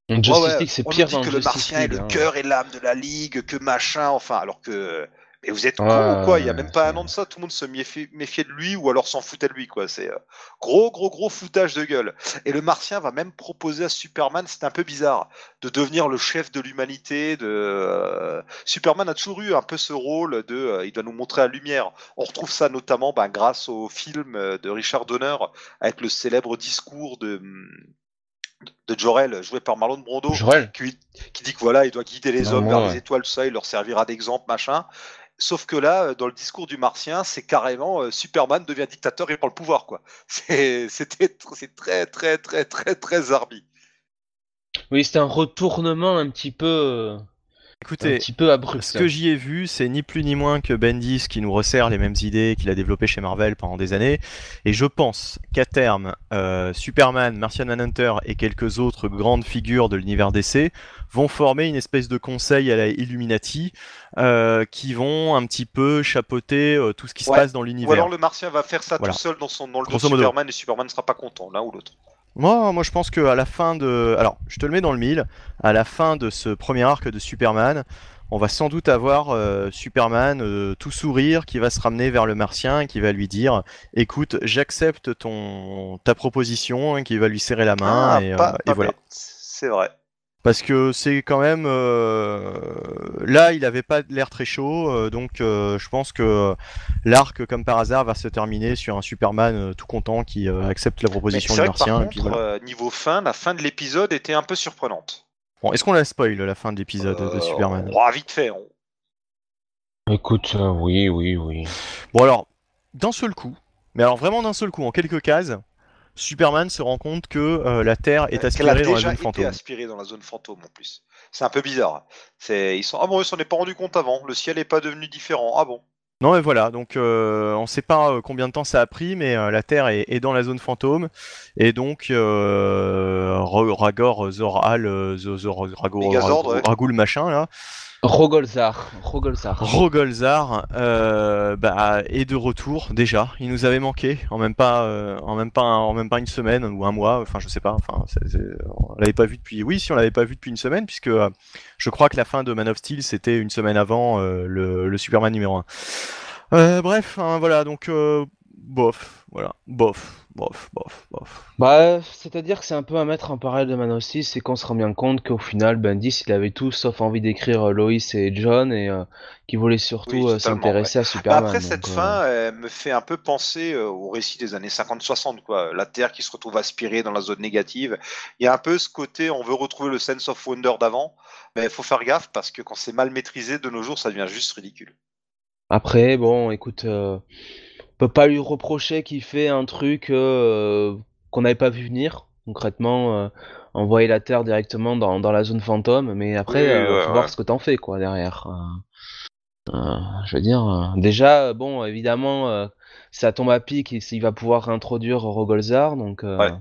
Justice ouais, League, c'est on pire dit que le Martien League. est le hein. cœur et l'âme de la Ligue, que machin, enfin, alors que. Mais vous êtes con Ouais, ou quoi? Il y a même pas un an de ça, tout le monde se méfiait, méfiait de lui ou alors s'en foutait de lui, quoi. C'est euh, gros, gros, gros foutage de gueule. Et le Martien va même proposer à Superman, c'est un peu bizarre, de devenir le chef de l'humanité. De euh, Superman a toujours eu un peu ce rôle de, euh, il doit nous montrer la lumière. On retrouve ça notamment ben, grâce au film de Richard Donner avec le célèbre discours de de Jor-El joué par Marlon Brando qui, qui dit que voilà, il doit guider les Non, hommes moi, vers ouais. les étoiles, tout ça, il leur servira d'exemple, machin. Sauf que là, euh, dans le discours du Martien, c'est carrément euh, Superman devient dictateur et prend le pouvoir, quoi. C'est c'était tr- c'est très très très très très zarbi. Oui, c'était un retournement un petit peu, un Écoutez, petit peu abrupt. ce que j'y ai vu, c'est ni plus ni moins que Bendis qui nous resserre les mêmes idées qu'il a développées chez Marvel pendant des années. Et je pense qu'à terme, euh, Superman, Martian Manhunter et quelques autres grandes figures de l'univers DC vont former une espèce de conseil à la Illuminati euh, qui vont un petit peu chapeauter euh, tout ce qui se passe dans Ou l'univers. alors le Martien va faire ça Voilà. tout seul dans son dans le dos de. Superman et Superman ne sera pas content, l'un ou l'autre. Moi, moi, je pense qu'à la fin de. Alors, je te le mets dans le mille. À la fin de ce premier arc de Superman, on va sans doute avoir euh, Superman euh, tout sourire qui va se ramener vers le Martien et qui va lui dire Écoute, j'accepte ton ta proposition, hein, qui va lui serrer la main. Ah, et, euh, pas- et voilà. C'est vrai. Parce que c'est quand même. euh, Là, il avait pas l'air très chaud, euh, donc euh, je pense que l'arc, comme par hasard, va se terminer sur un Superman euh, tout content qui euh, accepte la proposition du par Martien. et puis voilà. euh, niveau fin, la fin de l'épisode était un peu surprenante. Bon, est-ce qu'on la spoil la fin de l'épisode de Superman? oh, vite fait. on- Écoute, euh, oui, oui, oui. Bon alors, d'un seul coup, mais alors vraiment d'un seul coup, en quelques cases, Superman se rend compte que euh, la Terre est a aspirée dans la zone été fantôme. aspirée dans la zone fantôme en plus. C'est un peu bizarre. C'est ils sont ah bon ils s'en est pas rendu compte avant. Le ciel n'est pas devenu différent. Ah bon. Non mais voilà, donc euh, on sait pas euh, combien de temps ça a pris, mais euh, la Terre est, est dans la zone fantôme, et donc Ra- Ragor, Zoral, euh, Zo- Zo- Ragor, Megazord, Ragor- ouais. Ragoul machin là, Rogolzar, Rogolzar. Rogolzar euh, bah, est de retour déjà. Il nous avait manqué en même pas, euh, en même pas, en même pas une semaine ou un mois. Enfin, je sais pas. Enfin, on l'avait pas vu depuis. Oui, si on l'avait pas vu depuis une semaine, puisque euh, je crois que la fin de Man of Steel c'était une semaine avant euh, le, Superman numéro 1 Euh, bref, hein, voilà. Donc bof, voilà, bof, bof, bof, bof. Bah, c'est-à-dire que c'est un peu à mettre en parallèle de Man of Steel, c'est qu'on se rend bien compte qu'au final, Bendis, il avait tout sauf envie d'écrire euh, Lois et John et euh, qu'il voulait surtout Oui, euh, s'intéresser à Bah, Superman. après donc, cette euh, fin elle me fait un peu penser au récit des années 50-60 quoi. La Terre qui se retrouve aspirée dans la zone négative. Il y a un peu ce côté on veut retrouver le sense of wonder d'avant, mais il faut faire gaffe parce que quand c'est mal maîtrisé de nos jours ça devient juste ridicule. Après, bon, écoute, euh, peut pas lui reprocher qu'il fait un truc euh, qu'on n'avait pas vu venir, concrètement, euh, envoyer la Terre directement dans, dans la zone fantôme, mais après, Oui, euh, ouais, faut ouais. voir ce que t'en fais, quoi, derrière. Euh, euh, je veux dire, euh, déjà, bon, évidemment, euh, ça tombe à pic, il, il va pouvoir réintroduire Rogolzar, donc... euh, Ouais.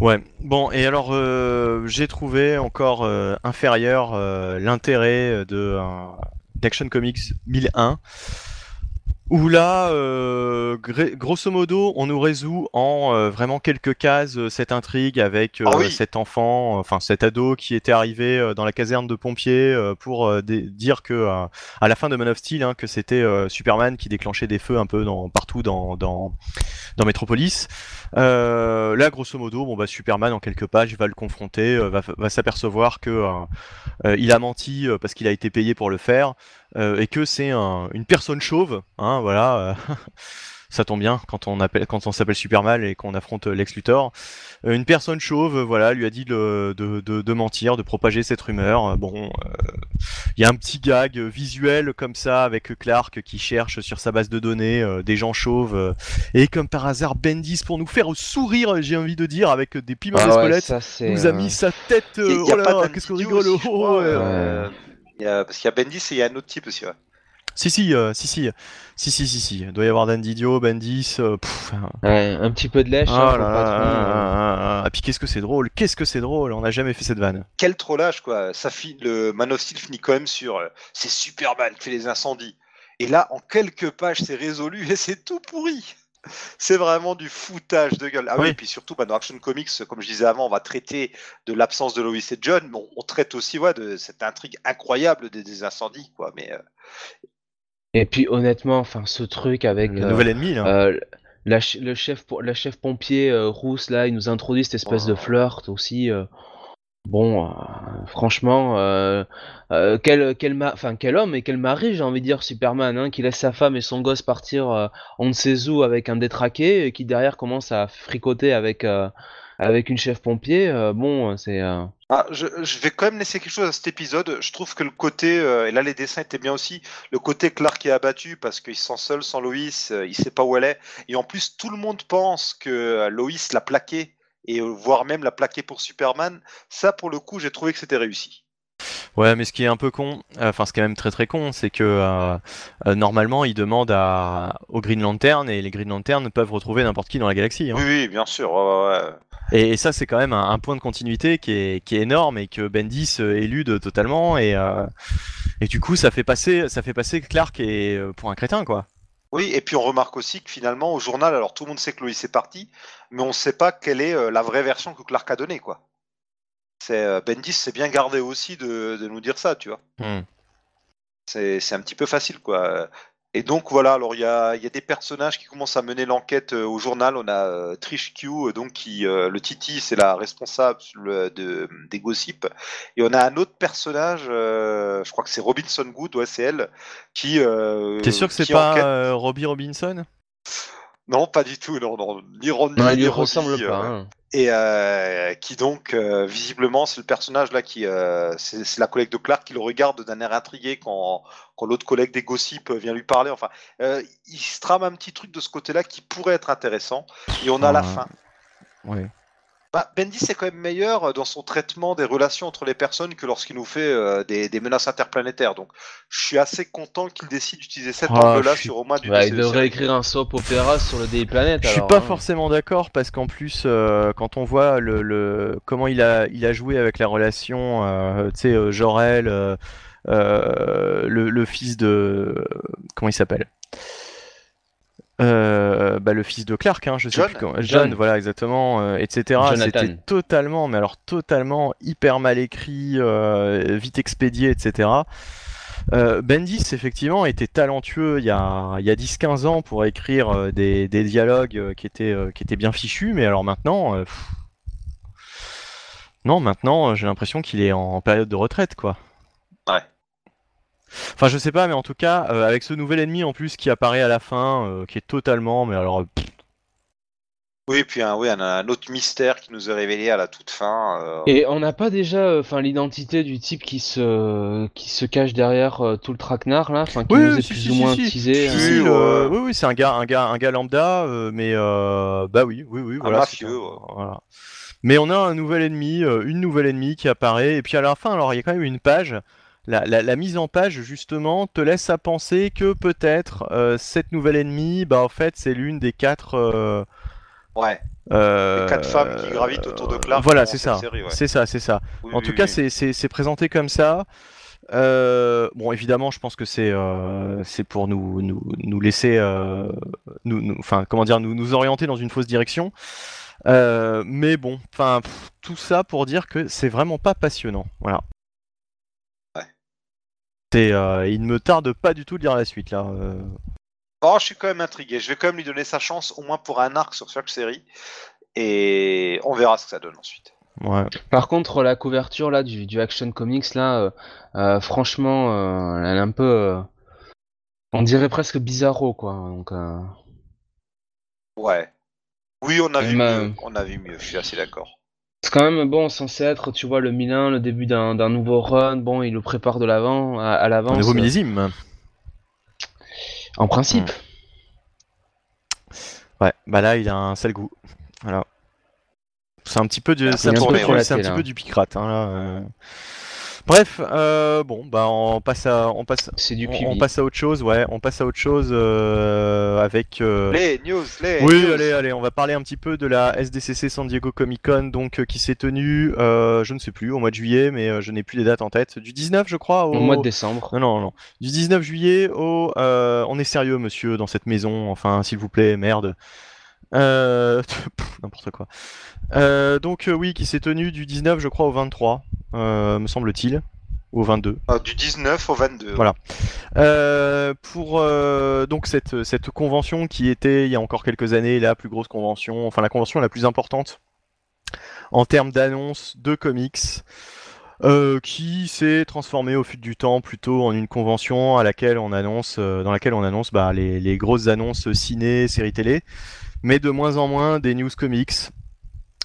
Ouais, bon, et alors euh, j'ai trouvé encore euh, inférieur euh, l'intérêt de d'Action Comics 1001. Où là, euh, grosso modo, on nous résout en euh, vraiment quelques cases euh, cette intrigue avec Ah oui. cet enfant, enfin cet ado qui était arrivé dans la caserne de pompiers pour dire que à la fin de Man of Steel, hein, que c'était Superman qui déclenchait des feux un peu dans, partout dans, dans, dans Metropolis. Là, grosso modo, bon bah Superman en quelques pages va le confronter, va, va s'apercevoir que il a menti parce qu'il a été payé pour le faire et que c'est un- une personne chauve, hein, voilà. euh, ça tombe bien quand on appelle, quand on s'appelle Superman et qu'on affronte euh, Lex Luthor. Euh, une personne chauve, voilà, lui a dit de, de, de- de mentir, de propager cette rumeur. Bon, euh, il y a un petit gag visuel comme ça avec Clark qui cherche sur sa base de données euh, des gens chauves euh, et comme par hasard Bendis pour nous faire sourire, j'ai envie de dire, avec des piments Ah ouais, d'Espelette. nous a mis sa tête. Y a- il y a oh là qu'est-ce qu'on rigole oh, crois, ouais. euh, il y a- Parce qu'il y a Bendis et il y a un autre type aussi. ouais. Si si euh, si si si si si si. Il doit y avoir Dan Didio, Bendis. euh, pff, hein. ouais, un petit peu de lèche. Hein, là faut là pas trop, là euh, là là. Et puis qu'est-ce que c'est drôle, qu'est-ce que c'est drôle. On n'a jamais fait cette vanne. Quel trollage, quoi. Ça fi- le Man of Steel finit quand même sur euh, c'est Superman qui fait les incendies. Et là, en quelques pages, c'est résolu et c'est tout pourri. C'est vraiment du foutage de gueule. Ah oui, Oui. et puis surtout, bah, dans Action Comics, comme je disais avant, on va traiter de l'absence de Lois et John, mais on, on traite aussi ouais, de cette intrigue incroyable des, des incendies, quoi. Mais euh, Et puis honnêtement, enfin, ce truc avec Le euh, nouvel ennemi là. euh, la, ch- le chef, la chef pompier euh, rousse là, il nous introduit cette espèce de Oh. flirt aussi. euh, Bon, euh, franchement, euh, euh, quel, quel, enfin, quel homme et quel mari, j'ai envie de dire, Superman, hein, qui laisse sa femme et son gosse partir euh, on ne sait où avec un détraqué, et qui derrière commence à fricoter avec, euh, avec une chef pompier. euh, bon, c'est. Ah, je, je vais quand même laisser quelque chose à cet épisode. Je trouve que le côté, euh, et là les dessins étaient bien aussi, le côté Clark est abattu parce qu'il se sent seul sans Loïs, euh, il sait pas où elle est. Et en plus, tout le monde pense que euh, Loïs l'a plaqué, et euh, voire même l'a plaqué pour Superman. Ça, pour le coup, j'ai trouvé que c'était réussi. Ouais, mais ce qui est un peu con, euh, enfin ce qui est même très très con, c'est que euh, euh, normalement ils demandent à, aux Green Lantern et les Green Lantern peuvent retrouver n'importe qui dans la galaxie. hein. Oui, oui, bien sûr. ouais, ouais, ouais. Et, et ça c'est quand même un, un point de continuité qui est, qui est énorme et que Bendis euh, élude totalement et, euh, et du coup ça fait passer ça fait passer Clark et, euh, pour un crétin quoi. Oui, et puis on remarque aussi que finalement, au journal, alors tout le monde sait que Loïs est parti, mais on ne sait pas quelle est euh, la vraie version que Clark a donnée, quoi. C'est euh, Bendis s'est bien gardé aussi de, de nous dire ça, tu vois. Hmm. C'est c'est un petit peu facile, quoi. Et donc voilà, alors il y a, il y a des personnages qui commencent à mener l'enquête euh, au journal. On a euh, Trish Q, euh, donc qui le Titi, c'est la responsable le- de, des gossips. Et on a un autre personnage, je crois que c'est Robinson Good, ouais, c'est elle, qui. T'es sûr que c'est pas Robbie Robinson? Non, pas du tout, non, non. Ni Ron, Non, ni il Robbie, ressemble euh, pas. hein. et euh, qui donc euh, visiblement c'est le personnage là qui euh, c'est la collègue de Clark qui le regarde d'un air intrigué quand, quand l'autre collègue des gossips vient lui parler enfin euh, il se trame un petit truc de ce côté là qui pourrait être intéressant et on a la Ouais. fin Ouais. Bah, Bendis est quand même meilleur dans son traitement des relations entre les personnes que lorsqu'il nous fait euh, des, des menaces interplanétaires donc je suis assez content qu'il décide d'utiliser cet Ah, angle là je suis- sur au moins du Bah, il de devrait écrire un soap opéra sur le Daily Planet. Je suis pas hein. forcément d'accord parce qu'en plus, euh, quand on voit le, le- comment il a, il a joué avec la relation, euh, tu sais, euh, Jor-El, euh, euh, le, le fils de, comment il s'appelle? Euh, bah, le fils de Clark, hein, je sais John. plus comment, John. John, voilà exactement, euh, etc. C'était totalement, mais alors totalement hyper mal écrit, euh, vite expédié, etc. Euh, Bendis, effectivement, était talentueux il y a, il y a 10-15 ans pour écrire euh, des, des dialogues euh, qui, étaient, euh, qui étaient bien fichus, mais alors maintenant. euh, pff. Non, maintenant, j'ai l'impression qu'il est en période de retraite, quoi. Enfin, je sais pas, mais en tout cas, euh, avec ce nouvel ennemi en plus qui apparaît à la fin, euh, qui est totalement. Mais alors. pff, oui puis un, oui, un, un autre mystère qui nous est révélé à la toute fin euh, Et on n'a pas déjà, euh, enfin, l'identité du type qui se, qui se cache derrière euh, tout le traquenard là, enfin, qui Oui, nous oui, est si, plus si, ou si, moins si. teasé. Si, hein. si, Oui, oui, oui, c'est un gars, un gars, un gars lambda, euh, mais euh, bah oui, oui, oui, voilà. c'est mafieux, un- ouais. voilà. Mais on a un nouvel ennemi, euh, une nouvelle ennemie qui apparaît, et puis à la fin, alors il y a quand même une page. La, la- la mise en page justement te laisse à penser que peut-être euh, cette nouvelle ennemie, bah en fait c'est l'une des quatre. euh, ouais euh, Les quatre femmes qui gravitent autour de Clark Voilà, c'est ça. série, ouais. C'est ça, c'est ça. Oui, En oui, tout cas, c'est- c'est c'est présenté comme ça. Bon, évidemment, je pense que c'est c'est pour nous, nous, nous laisser, nous, nous- enfin, comment dire, nous, nous orienter dans une fausse direction. Mais bon, enfin, tout ça pour dire que c'est vraiment pas passionnant. Voilà. C'est, euh, il ne me tarde pas du tout de lire la suite là. euh. Oh, je suis quand même intrigué. Je vais quand même lui donner sa chance, au moins pour un arc sur chaque série. Et on verra ce que ça donne ensuite. Ouais. Par contre, la couverture là du, du Action Comics là, euh, euh, franchement, euh, elle est un peu, euh, on dirait presque bizarro quoi. Donc, euh, Ouais. Oui, on a vu mieux. On a vu mieux. Je suis assez d'accord. C'est quand même bon, censé être, tu vois, le Milan, le début d'un d'un nouveau run. Bon, il le prépare de l'avant, à, à Un l'avance. nouveau euh, millésime. En principe. Ouais. Bah là, il a un sale goût. Voilà. C'est un petit du, c'est un, un peu du picrate. Hein, là, euh. Bref, euh, bon, bah on passe à, on passe, C'est du on, passe à autre chose, ouais, on passe à autre chose euh, avec. euh, Les news, les Oui, news. allez, allez, on va parler un petit peu de la SDCC San Diego Comic Con, donc euh, qui s'est tenue, euh, je ne sais plus, au mois de juillet, mais euh, je n'ai plus les dates en tête, du 19, je crois, au, Au mois de décembre. non, non, non, du 19 juillet au, euh, on est sérieux, monsieur, dans cette maison, enfin, s'il vous plaît, merde. Euh, N'importe quoi. Euh, donc euh, oui, qui s'est tenu du 19, je crois, au 23, euh, me semble-t-il, ou au 22. Ah, du 19 au 22. Voilà. Pour donc cette, cette convention qui était il y a encore quelques années la plus grosse convention, enfin la convention la plus importante en termes d'annonces de comics, euh, qui s'est transformée au fil du temps plutôt en une convention à laquelle on annonce, euh, dans laquelle on annonce bah, les, les grosses annonces ciné, séries télé, mais de moins en moins des news comics.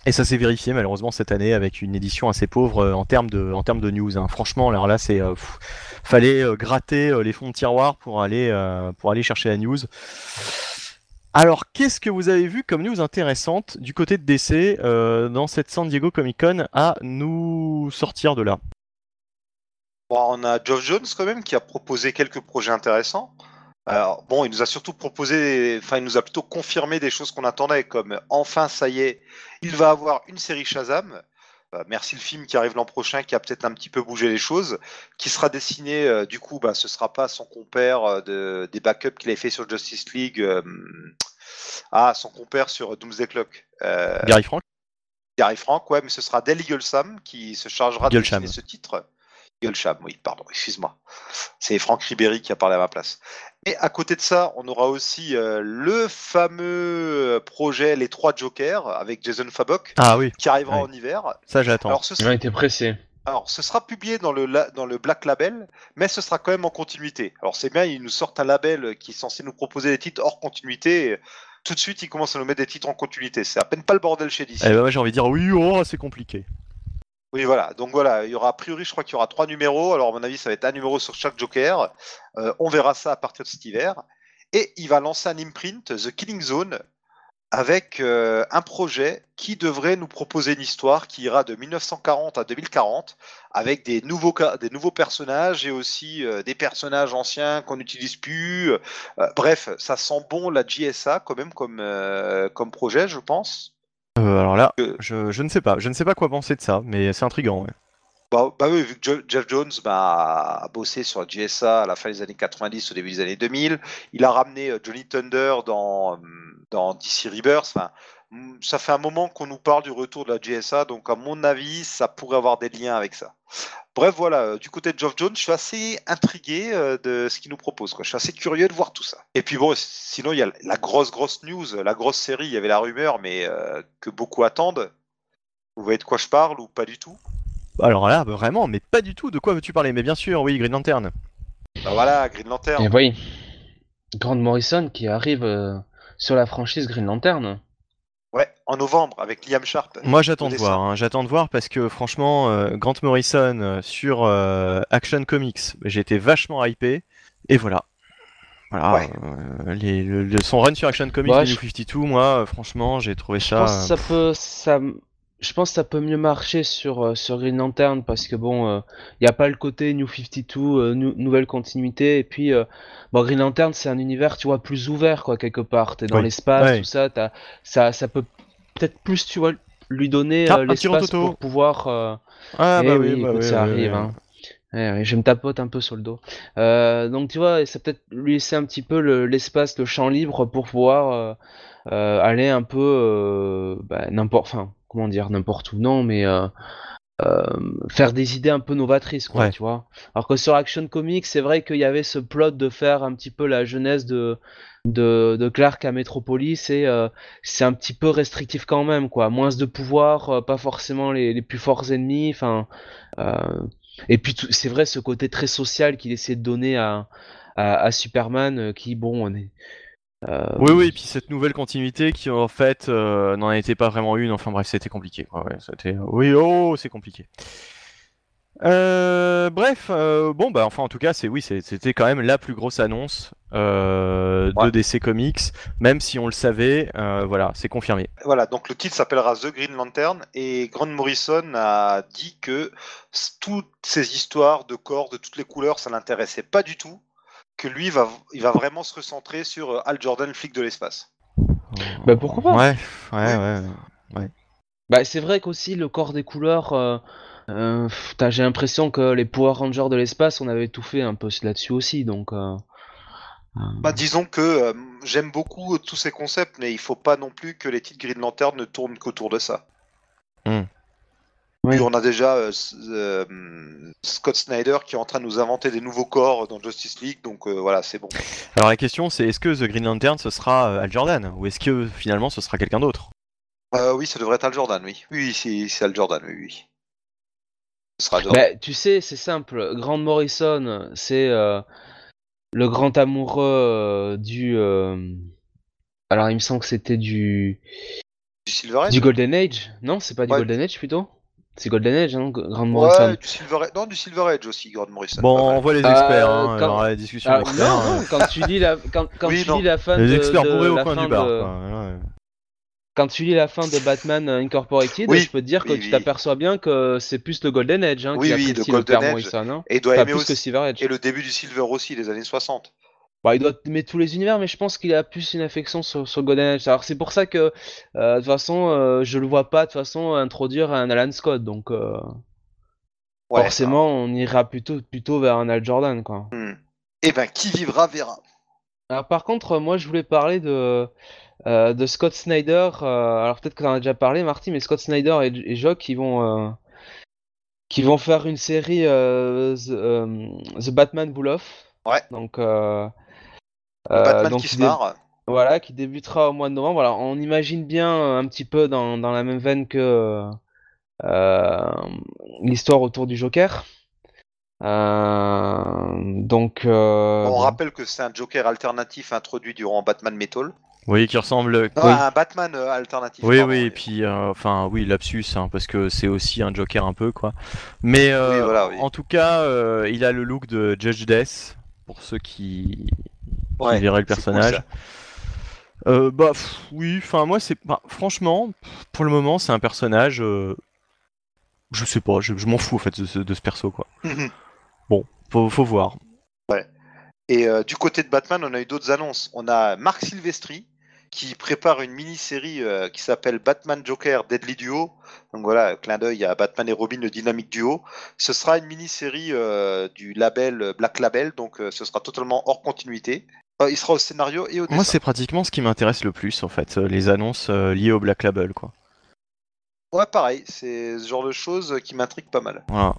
Et ça s'est vérifié malheureusement cette année avec une édition assez pauvre euh, en termes de, en termes de news. hein. Franchement, alors là, c'est euh, fallait euh, gratter les fonds de tiroir pour aller, pour aller chercher la news. Alors, qu'est-ce que vous avez vu comme news intéressante du côté de DC dans cette San Diego Comic Con à nous sortir de là? On a Geoff Jones quand même qui a proposé quelques projets intéressants. Alors bon, il nous a surtout proposé, enfin il nous a plutôt confirmé des choses qu'on attendait, comme enfin ça y est, il va avoir une série Shazam. Euh, merci le film qui arrive l'an prochain, qui a peut-être un petit peu bougé les choses, qui sera dessiné, euh, du coup, bah, ce sera pas son compère euh, de, des backups qu'il avait fait sur Justice League, ah, son compère sur Doomsday Clock. Gary Frank? Gary Frank, ouais, mais ce sera Dale Eaglesham qui se chargera de dessiner ce titre. Eaglesham, oui, pardon, excuse-moi. C'est Franck Ribéry qui a parlé à ma place. Et à côté de ça, on aura aussi euh, le fameux projet Les Trois Jokers avec Jason Fabok Ah oui, qui arrivera Ouais. en hiver. ça j'attends. Alors ce, Il a été pressé. alors, ce sera publié dans le, la- dans le Black Label, mais ce sera quand même en continuité. Alors, c'est bien, ils nous sortent un label qui est censé nous proposer des titres hors continuité. et Tout de suite, ils commencent à nous mettre des titres en continuité. C'est à peine pas le bordel chez DC. Eh ben, j'ai envie de dire oui, oh, c'est compliqué. Oui, voilà. Donc voilà, il y aura a priori, je crois qu'il y aura trois numéros. Alors, à mon avis, ça va être un numéro sur chaque Joker. Euh, on verra ça à partir de cet hiver. Et il va lancer un imprint, The Killing Zone, avec euh, un projet qui devrait nous proposer une histoire qui ira de 1940 à 2040, avec des nouveaux, des nouveaux personnages et aussi euh, des personnages anciens qu'on n'utilise plus. Bref, ça sent bon la JSA quand même comme projet, je pense. Euh, alors là, Euh. je, je ne sais pas, je ne sais pas quoi penser de ça, mais c'est intriguant. Ouais. Bah, bah oui, vu que Jeff Jones bah, a bossé sur la GSA à la fin des années 90, au début des années 2000, il a ramené euh, Johnny Thunder dans, hum, dans DC Rebirth. Enfin, ça fait un moment qu'on nous parle du retour de la GSA, donc à mon avis, ça pourrait avoir des liens avec ça. Bref, voilà, euh, du côté de Geoff Jones, je suis assez intrigué euh, de ce qu'il nous propose. Quoi. Je suis assez curieux de voir tout ça. Et puis bon, sinon, il y a la grosse, grosse news, la grosse série, il y avait la rumeur, mais euh, que beaucoup attendent. Vous voyez de quoi je parle ou pas du tout? Alors là, bah, vraiment, mais pas du tout. De quoi veux-tu parler? Mais bien sûr, oui, Green Lantern. Bah voilà, Green Lantern. Et oui. Grant Morrison qui arrive euh, sur la franchise Green Lantern. Ouais, en novembre avec Liam Sharp. Moi, j'attends de voir. hein, J'attends de voir parce que franchement, euh, Grant Morrison euh, sur euh, Action Comics, j'ai été vachement hypé. Et voilà. Voilà. Ouais. euh, les- le- le- son run sur Action Comics, Ouais, les je- New 52, moi, franchement, j'ai trouvé Je ça. pense euh, que ça peut, ça, je pense que ça peut mieux marcher sur, euh, sur Green Lantern parce que bon, il n'y a pas le côté New 52, euh, nou- nouvelle continuité. Et puis, euh, bon, Green Lantern, c'est un univers, tu vois, plus ouvert, quoi, quelque part. T'es dans Oui. l'espace, Ouais. tout ça, ça, ça peut peut-être plus, tu vois, lui donner Ah, euh, l'espace pour pouvoir. euh, Ah eh bah oui, oui, bah écoute, oui, ça arrive. hein. Ouais, ouais, je me tapote un peu sur le dos. Euh, donc tu vois, ça peut-être lui laisser un petit peu le- l'espace, le champ libre pour pouvoir euh, euh, aller un peu euh, bah, n'importe, enfin comment dire, n'importe où, non, mais euh, euh, faire des idées un peu novatrices, quoi, Ouais. tu vois. Alors que sur Action Comics, c'est vrai qu'il y avait ce plot de faire un petit peu la jeunesse de de, de Clark à Metropolis et euh, c'est un petit peu restrictif quand même, quoi. Moins de pouvoir, pas forcément les, les plus forts ennemis, enfin. et puis c'est vrai ce côté très social qu'il essaie de donner à, à, à Superman, qui bon, on est. euh, Oui, oui, et puis cette nouvelle continuité qui en fait euh, n'en était pas vraiment une, enfin bref, c'était compliqué. quoi, ouais, c'était... Oui, oh, c'est compliqué. Euh, bref, euh, bon, bah enfin en tout cas, c'est oui, c'est- c'était quand même la plus grosse annonce euh, Ouais. de DC Comics, même si on le savait, euh, voilà, c'est confirmé. Voilà, donc le titre s'appellera The Green Lantern et Grant Morrison a dit que toutes ces histoires de corps de toutes les couleurs, ça l'intéressait pas du tout, que lui va, il va vraiment se recentrer sur euh, Al Jordan, flic de l'espace. Bah, pourquoi pas Ouais, ouais, ouais. Bah, c'est vrai qu'aussi le corps des couleurs, euh, euh, j'ai l'impression que les Power Rangers de l'espace, on avait tout fait un peu là-dessus aussi, donc. euh, Bah, disons que euh, j'aime beaucoup tous ces concepts, mais il faut pas non plus que les titres Green Lantern ne tournent qu'autour de ça. Hmm. Oui. Puis on a déjà euh, euh, Scott Snyder qui est en train de nous inventer des nouveaux corps dans Justice League, donc euh, voilà, c'est bon. Alors la question c'est est-ce que The Green Lantern ce sera euh, Al Jordan ou est-ce que finalement ce sera quelqu'un d'autre? Euh, oui, ça devrait être Al Jordan, oui. Oui, c'est Al Jordan, oui, oui. Ce sera Jordan. Bah, tu sais, c'est simple. Grant Morrison, c'est euh, le grand amoureux euh, du. euh, Alors, il me semble que c'était du Du Silver Age? du Golden Age. Non, c'est pas du Ouais. Golden Age plutôt? C'est Golden Age, hein, Grant Ouais, Morrison. du Silver Age. Non, du Silver Age aussi, Grant Morrison. Bon, on voit les Euh, experts, hein, quand- alors la discussion Ah, experts, non, euh, non, quand tu lis la, quand, quand Oui, tu non. lis la fin les de, experts de bourrés au coin du bar. de- quoi, ouais. quand tu lis la fin de Batman Incorporated, Oui, je peux te dire que oui, tu t'aperçois bien que c'est plus le Golden Age hein, Oui, qui oui, le Golden Age. Morrison. Hein. Et doit Enfin, aimer plus que aussi. Silver Age. Et le début du Silver aussi, les années 60. Bah, il doit aimer tous les univers, mais je pense qu'il a plus une affection sur, sur Golden Age. Alors c'est pour ça que, euh, de toute façon, euh, je le vois pas de toute façon introduire un Alan Scott, donc euh, Ouais, forcément on ira plutôt plutôt vers un Al Jordan, quoi. Hmm. Eh ben, qui vivra verra. Alors par contre, euh, moi je voulais parler de euh, de Scott Snyder. alors peut-être que t'en as déjà parlé, Marty, mais Scott Snyder et, et Jock, qui vont qui vont faire une série The, The Batman Bull Off. Ouais. Donc euh, Batman donc qui se marre. Voilà, qui débutera au mois de novembre. Voilà, on imagine bien euh, un petit peu dans, dans la même veine que euh, l'histoire autour du Joker. Euh, donc, euh, On rappelle que c'est un Joker alternatif introduit durant Batman Metal. Oui, qui ressemble. Non, oui. un Batman euh, alternatif. Oui, pardon. oui, et puis, euh, enfin, oui, lapsus, hein, parce que c'est aussi un Joker un peu, quoi. Mais euh, Oui, voilà, oui. en tout cas, euh, il a le look de Judge Death, pour ceux qui Ouais, verraient le cool, personnage. Euh, bah, pff, oui, enfin, moi, c'est. bah, franchement, pour le moment, c'est un personnage. euh, je sais pas, je, je m'en fous, en fait, de ce, de ce perso, quoi. Faut, faut voir. Et euh, du côté de Batman, on a eu d'autres annonces. On a Marc Silvestri qui prépare une mini-série euh, qui s'appelle Batman Joker Deadly Duo. Donc voilà, clin d'œil à Batman et Robin, le dynamique duo. Ce sera une mini-série euh, du label Black Label, donc euh, ce sera totalement hors continuité. Euh, il sera au scénario et au dessin. Moi, c'est pratiquement ce qui m'intéresse le plus, en fait, euh, les annonces euh, liées au Black Label, quoi. Ouais, pareil, c'est ce genre de choses qui m'intrigue pas mal. Voilà.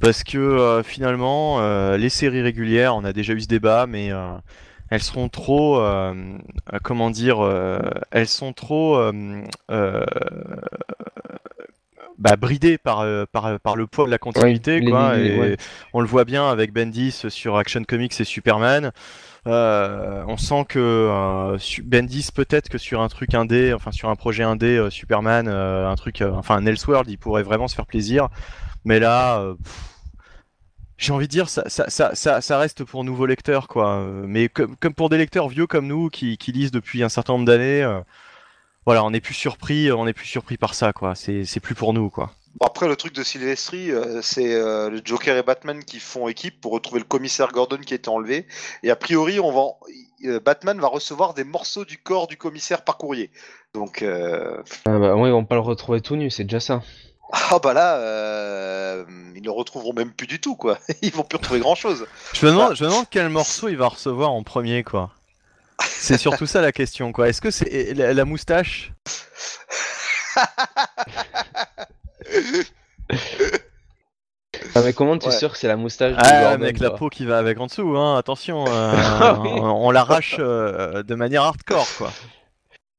Parce que euh, finalement, euh, les séries régulières, on a déjà eu ce débat, mais euh, elles seront trop, comment dire, elles sont trop bah, bridées par, euh, par, par le poids de la continuité, quoi. les- et ouais. On le voit bien avec Bendis sur Action Comics et Superman. Euh, on sent que euh, Bendis peut-être que sur un truc indé, enfin sur un projet indé euh, Superman, euh, un truc, euh, enfin un Elseworld, il pourrait vraiment se faire plaisir. Mais là, euh, j'ai envie de dire, ça, ça, ça, ça, reste pour nouveaux lecteurs, quoi. Euh, Mais comme, comme pour des lecteurs vieux comme nous, qui, qui lisent depuis un certain nombre d'années, euh, voilà, on n'est plus surpris, on n'est plus surpris par ça, quoi. C'est, c'est plus pour nous, quoi. Bon, après, le truc de Silvestri, euh, c'est euh, le Joker et Batman qui font équipe pour retrouver le commissaire Gordon qui a été enlevé. Et a priori, on va, euh, Batman va recevoir des morceaux du corps du commissaire par courrier. Donc, euh, Ah bah, ouais, on peut le retrouver tout nu, c'est déjà ça. Ah bah là, euh, ils ne retrouveront même plus du tout, quoi. Ils vont plus retrouver grand-chose. Je me demande, je me demande quel morceau il va recevoir en premier, quoi. C'est surtout ça la question, quoi. Est-ce que c'est la, la moustache? Ah, mais comment tu es Ouais. sûr que c'est la moustache de Ah, Gordon, avec la peau qui va avec en dessous, hein. Attention, euh, on l'arrache euh, de manière hardcore, quoi.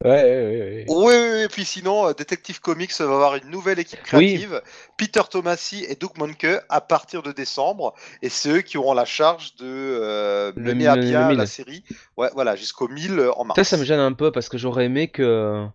Ouais, ouais. Oui, oui, oui, et puis sinon, euh, Detective Comics va avoir une nouvelle équipe créative, Peter Tomasi et Doug Monke à partir de décembre, et c'est eux qui auront la charge de euh, Le mener à bien la série. Ouais, voilà, jusqu'au 1000 euh, en mars. Ça, ça me gêne un peu parce que j'aurais aimé que.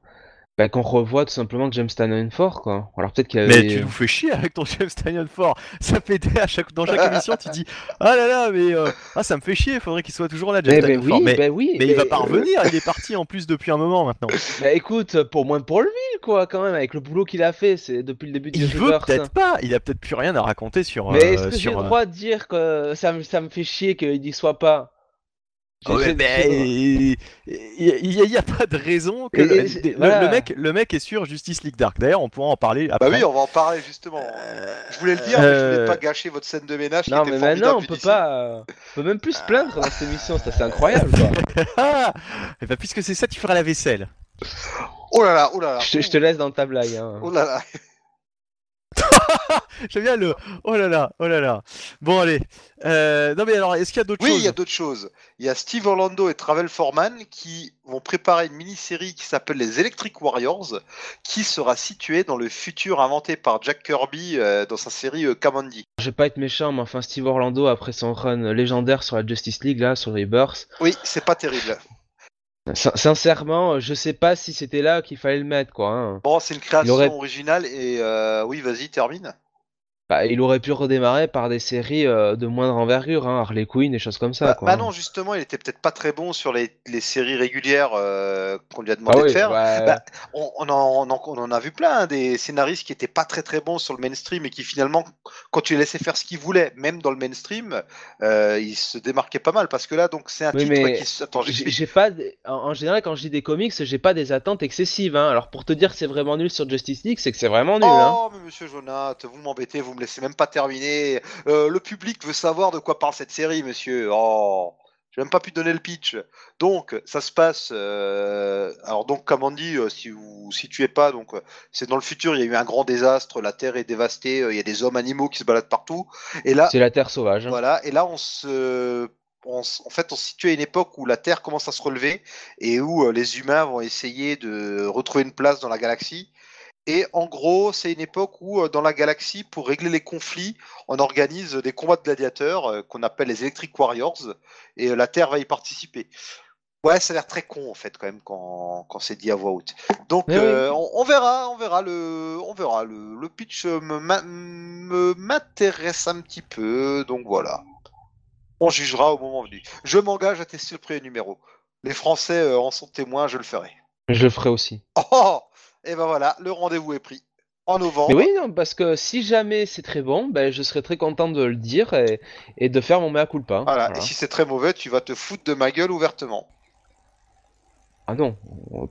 Bah, qu'on revoie tout simplement James Tynion fort, quoi. Alors peut-être qu'il y Mais tu nous fais chier avec ton James Tynion fort. Ça fait à chaque dans chaque émission, tu dis ah là là, mais euh, ah ça me fait chier. Faudrait qu'il soit toujours là, James Eh ben Tynion fort. oui, Mais, ben oui, mais il va mais, pas euh, revenir. Il est parti en plus depuis un moment maintenant. Bah écoute, pour moins pour lui, quoi, quand même, avec le boulot qu'il a fait, c'est depuis le début du Il veut Universe. peut-être pas. Il a peut-être plus rien à raconter sur. Mais euh, est-ce que j'ai le euh, droit de dire que ça me, ça me fait chier qu'il y soit pas Ouais, j'ai- mais j'ai- il n'y a, pas de raison que le, et c'est- le- voilà. le mec le mec est sur Justice League Dark. D'ailleurs, on pourra en parler Bah après. oui, on va en parler justement. Euh, Je voulais le dire, mais je voulais euh, pas gâcher votre scène de ménage. Non, qui mais était maintenant, on peut pas. euh, On peut même plus se plaindre dans cette émission, ça c'est incroyable, quoi. Ah Et bah, puisque c'est ça, tu feras la vaisselle. Oh là là, oh là là. Je te, je te laisse dans ta blague. Hein. Oh là là. J'aime bien le oh là là, oh là là. Bon allez. Euh, non mais alors, est-ce qu'il y a d'autres Oui, choses il y a d'autres choses. Il y a Steve Orlando et Travel Foreman qui vont préparer une mini-série qui s'appelle les Electric Warriors, qui sera située dans le futur inventé par Jack Kirby euh, dans sa série euh, Kamandi. Je vais pas être méchant, mais enfin, Steve Orlando, après son run légendaire sur la Justice League, là, sur Rebirth, Oui, c'est pas terrible. Sin- sincèrement, je sais pas si c'était là qu'il fallait le mettre, quoi. hein. Bon, c'est une création aurait- originale et euh, oui, vas-y, termine. Bah, il aurait pu redémarrer par des séries euh, de moindre envergure, hein, Harley Quinn, des choses comme ça, Bah, quoi. bah non, justement, il était peut-être pas très bon sur les, les séries régulières euh, qu'on lui a Ah demandé oui, de faire. ouais. Bah, on, on en, on a vu plein, hein, des scénaristes qui étaient pas très très bons sur le mainstream et qui finalement, quand tu les laissais faire ce qu'ils voulaient, même dans le mainstream, euh, ils se démarquaient pas mal parce que là, donc c'est un Oui, titre mais qui. Attends, J'ai pas, d- en, en général, quand je dis des comics, j'ai pas des attentes excessives. Hein. Alors pour te dire que c'est vraiment nul sur Justice League, c'est que c'est vraiment nul. Hein. Oh, mais monsieur Jonath, vous m'embêtez, vous me laissez même pas terminer. Euh, le public veut savoir de quoi parle cette série, monsieur. Oh, j'ai même pas pu donner le pitch. Donc, ça se passe. euh, Alors, donc, comme on dit, euh, si vous vous situez pas, donc, c'est dans le futur, il y a eu un grand désastre, la Terre est dévastée, il y a des hommes animaux qui se baladent partout. Et là, C'est la Terre sauvage. hein. voilà, et là, on se. on en fait, on se situe à une époque où la Terre commence à se relever et où les humains vont essayer de retrouver une place dans la galaxie. Et en gros, c'est une époque où, euh, dans la galaxie, pour régler les conflits, on organise des combats de gladiateurs euh, qu'on appelle les Electric Warriors, et euh, la Terre va y participer. Ouais, ça a l'air très con en fait quand même quand, quand c'est dit à voix haute. Donc oui. on, on verra, on verra le, on verra le, le pitch me m'intéresse un petit peu, donc voilà. On jugera au moment venu. Je m'engage à tester le premier numéro. Les Français euh, en sont témoins, je le ferai. Je le ferai aussi. Oh Et ben voilà, le rendez-vous est pris. En novembre. Mais oui, non, parce que si jamais c'est très bon, ben, je serais très content de le dire et, et de faire mon mea culpa. Voilà. Voilà. Et si c'est très mauvais, tu vas te foutre de ma gueule ouvertement. Ah non,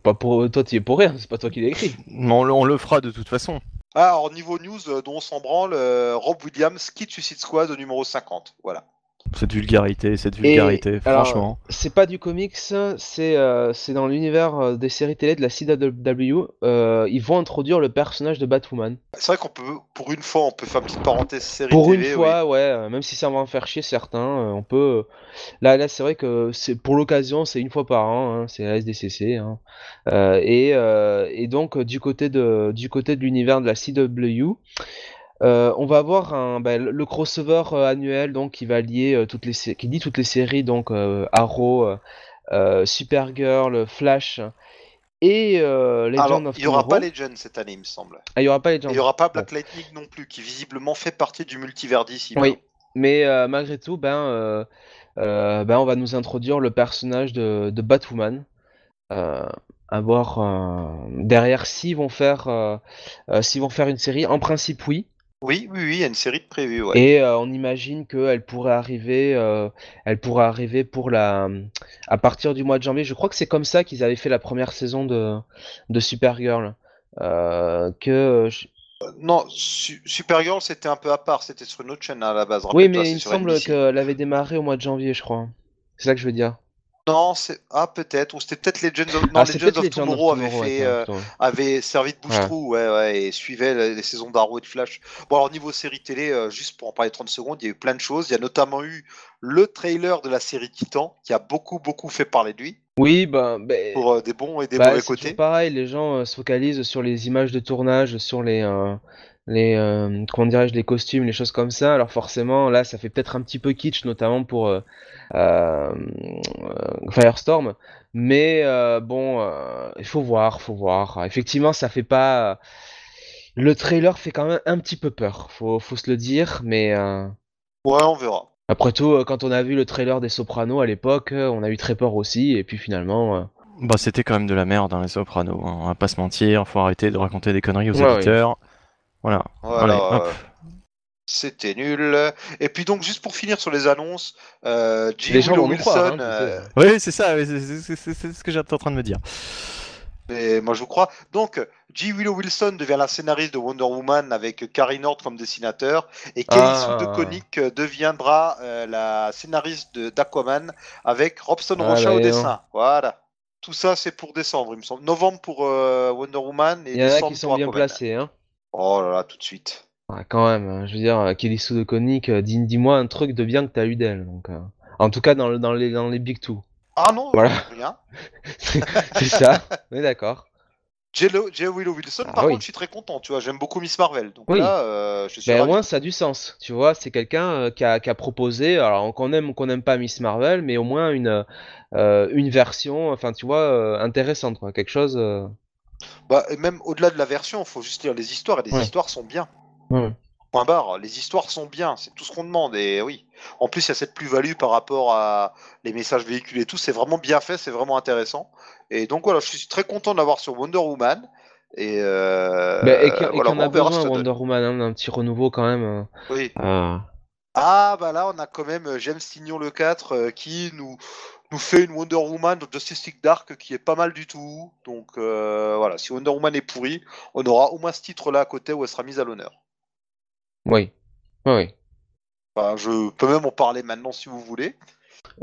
pas pour toi, tu y es pour rien, c'est pas toi qui l'as écrit. On, le- on le fera de toute façon. Ah, alors niveau news euh, dont on s'en branle, euh, Rob Williams quitte Suicide Squad au numéro 50. Voilà. Cette vulgarité, cette vulgarité, franchement. C'est pas du comics, c'est euh, c'est dans l'univers euh, des séries télé de la CW. euh, ils vont introduire le personnage de Batwoman. C'est vrai qu'on peut, pour une fois, on peut faire une petite parenthèse série Pour TV, une oui. fois, ouais, euh, même si ça va en faire chier certains, on peut. Là, là, c'est vrai que c'est pour l'occasion, c'est une fois par an, hein, c'est la SDCC, hein. Euh, et, euh, et donc du côté de du côté de l'univers de la CW, euh, on va avoir un, bah, le crossover euh, annuel donc qui va lier euh, toutes les qui dit toutes les séries donc Arrow, Supergirl, Flash et Legend Alors, of il n'y aura pas. Legend cette année, il me semble. Ah, il y aura pas Legend. il n'y aura pas Black Lightning non plus, qui visiblement fait partie du multivers d'ici. Oui, mais malgré tout, ben, ben, on va nous introduire le personnage de, de Batwoman. À voir euh, derrière s'ils vont faire euh, euh, s'ils vont faire une série. En principe, oui. Oui, oui, oui, il y a une série de prévues. Ouais. Et euh, on imagine qu'elle pourrait arriver, euh, elle pourrait arriver pour la à partir du mois de janvier. Je crois que c'est comme ça qu'ils avaient fait la première saison de de Supergirl. Euh, que je- Non, Su- Supergirl c'était un peu à part, c'était sur une autre chaîne à la base. Oui, mais il me semble qu'elle avait démarré au mois de janvier, je crois. C'est ça que je veux dire. Non, c'est ah peut-être ou c'était peut-être Legends of non ah, Legends of Tomorrow avait fait euh, avait servi de bouche-trou, ouais, ouais, et suivait les, les saisons d'Arrow et de Flash. Bon, alors, niveau série télé, euh, juste pour en parler 30 secondes, il y a eu plein de choses. Il y a notamment eu le trailer de la série Titan, qui a beaucoup, beaucoup fait parler de lui, Oui, bah, ben, pour euh, des bons et des bah, mauvais côtés. pareil, les gens se focalisent sur les images de tournage, sur les, les euh, comment dirais-je, les costumes, les choses comme ça. Alors forcément, là, ça fait peut-être un petit peu kitsch, notamment pour euh, euh, Firestorm. Mais euh, bon, euh, il faut voir, faut voir. Effectivement, ça fait pas. Le trailer fait quand même un petit peu peur, faut, faut se le dire. Mais euh, Ouais, on verra. après tout, quand on a vu le trailer des Sopranos à l'époque, on a eu très peur aussi. Et puis finalement. euh, Bah, c'était quand même de la merde, hein, les Sopranos. hein, On va pas se mentir, faut arrêter de raconter des conneries aux Ouais, auditeurs. Voilà. Euh, C'était nul. Et puis donc, juste pour finir sur les annonces, euh, les gens nous Wilson, croire. hein, euh, sais. Oui, c'est ça, c'est- ce que j'étais en train de me dire. Mais moi je vous crois. Donc, G. Willow Wilson devient la scénariste de Wonder Woman avec Carrie Nord comme dessinateur. Et Kelly Ah. Sue DeConnick euh, deviendra euh, la scénariste de- d'Aquaman avec Robson Ah, Rocha au dis dessin. Voilà. Tout ça c'est pour décembre, il me semble. Novembre pour euh, Wonder Woman et Il y en a décembre qui sont pour bien Aquaman. placés. Hein. Oh là là, tout de suite. Ouais, quand même, hein, je veux dire, euh, Kelly Sue DeConnick, euh, dis- dis-moi un truc de bien que t'as eu d'elle. Donc, euh, en tout cas, dans, le- dans, les, dans les Big Two. Ah non, Voilà. rien. c'est ça, on est d'accord. J. Lo- J. Willow Wilson, Ah par oui. contre, je suis très content. Tu vois, j'aime beaucoup Miss Marvel. Donc Oui. là, euh, je suis Ben, au ravi. moins, ça a du sens. Tu vois, c'est quelqu'un euh, qui, a, qui a proposé, alors qu'on aime ou qu'on n'aime pas Miss Marvel, mais au moins une, euh, une version, enfin, tu vois, euh, intéressante, quoi. Quelque chose. euh, Bah, et même au-delà de la version, il faut juste lire les histoires et les Ouais. histoires sont bien. ouais. Point barre, les histoires sont bien, c'est tout ce qu'on demande. Et oui, en plus, il y a cette plus-value par rapport à les messages véhiculés et tout. C'est vraiment bien fait, c'est vraiment intéressant. Et donc voilà, je suis très content d'avoir sur Wonder Woman. Et, euh, Ben, et voilà, on a besoin, donne. Wonder Woman, hein, d'un petit renouveau quand même. euh. Oui. Ah. Ah, bah là, on a quand même euh, James Tignon le 4 euh, qui nous, nous fait une Wonder Woman de Justice League Dark qui est pas mal du tout. Donc euh, voilà, si Wonder Woman est pourri, on aura au moins ce titre-là à côté où elle sera mise à l'honneur. Oui. Oui, oui. Enfin, je peux même en parler maintenant si vous voulez.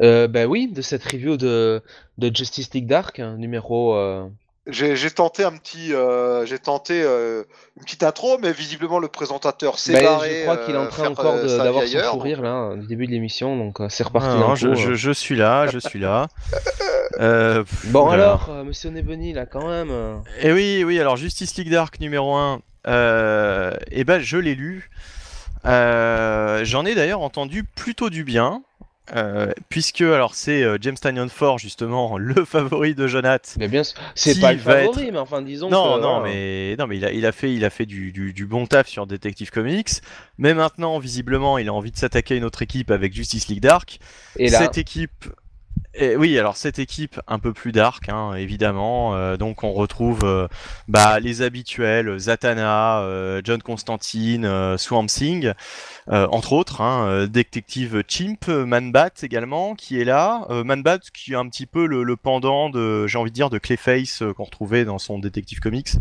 Euh, ben oui, de cette review de, de Justice League Dark, hein, numéro. euh, J'ai j'ai tenté un petit, euh, j'ai tenté euh, une petite intro, mais visiblement le présentateur s'est Ben, barré. je crois qu'il est en euh, train faire, encore d'avoir son ailleurs, fou rire là, du début de l'émission, donc euh, c'est reparti Ah, non, je, je- je suis là, je suis là. Euh, pff, Bon alors, euh, Monsieur Nebony là quand même. Et oui, oui, alors Justice League Dark numéro 1, euh, eh ben, je l'ai lu. Euh, J'en ai d'ailleurs entendu plutôt du bien. Euh, puisque alors c'est euh, James Tynion Ford justement le favori de Jonath Mais bien c'est pas le favori, être- mais enfin disons non, que, non, mais non, mais il a, il a fait, il a fait du, du- du bon taf sur Detective Comics. Mais maintenant, visiblement, il a envie de s'attaquer à une autre équipe avec Justice League Dark. Et là, Cette équipe, et oui, alors cette équipe un peu plus dark, hein, évidemment. euh, donc on retrouve euh, bah, les habituels, Zatanna, euh, John Constantine, Swamp Thing, entre autres. Hein, détective Chimp, Man-Bat également, qui est là. Man-Bat qui est un petit peu le, le pendant de, j'ai envie de dire, de Clayface qu'on retrouvait dans son Detective Comics.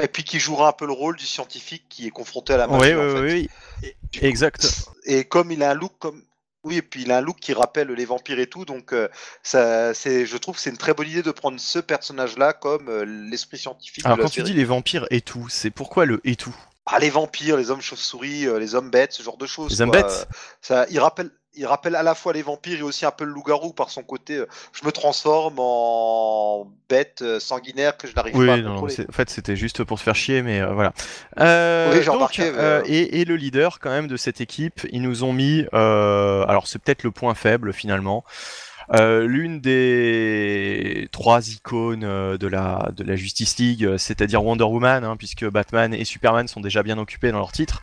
Et puis qui jouera un peu le rôle du scientifique qui est confronté à la oui, magie. oui, oui, coup, exact. Et comme il a un look comme oui, et puis il a un look qui rappelle les vampires et tout, donc euh, ça, c'est, je trouve que c'est une très bonne idée de prendre ce personnage-là comme euh, l'esprit scientifique Alors de la quand tu dis les vampires et tout, c'est pourquoi le et tout? Ah, les vampires, les hommes chauves-souris, euh, les hommes bêtes, ce genre de choses. Les hommes bêtes? Ça, il rappelle, il rappelle à la fois les vampires et aussi un peu le loup-garou par son côté. euh, je me transforme en bête euh, sanguinaire que je n'arrive pas à non, contrôler. en fait c'était juste pour se faire chier, mais euh, voilà. Euh, Oui, donc, mais, euh, et, et le leader quand même de cette équipe, ils nous ont mis, alors c'est peut-être le point faible finalement, euh, l'une des trois icônes euh, de la de la Justice League, euh, c'est-à-dire Wonder Woman, hein, puisque Batman et Superman sont déjà bien occupés dans leur titre.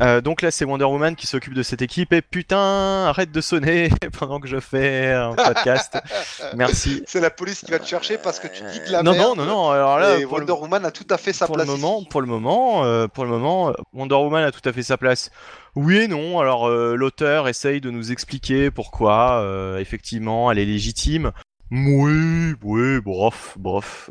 Euh, donc là, c'est Wonder Woman qui s'occupe de cette équipe. Et putain, arrête de sonner pendant que je fais un podcast. Merci. C'est la police qui va te chercher parce que tu dis de la non, merde. non, non, non. Alors là, et le- Wonder Woman a tout à fait sa pour le place. moment, ici. pour le moment, euh, pour le moment, Wonder Woman a tout à fait sa place. Oui et non. Alors euh, l'auteur essaye de nous expliquer pourquoi, effectivement, elle est légitime. Oui, oui, bof, bof.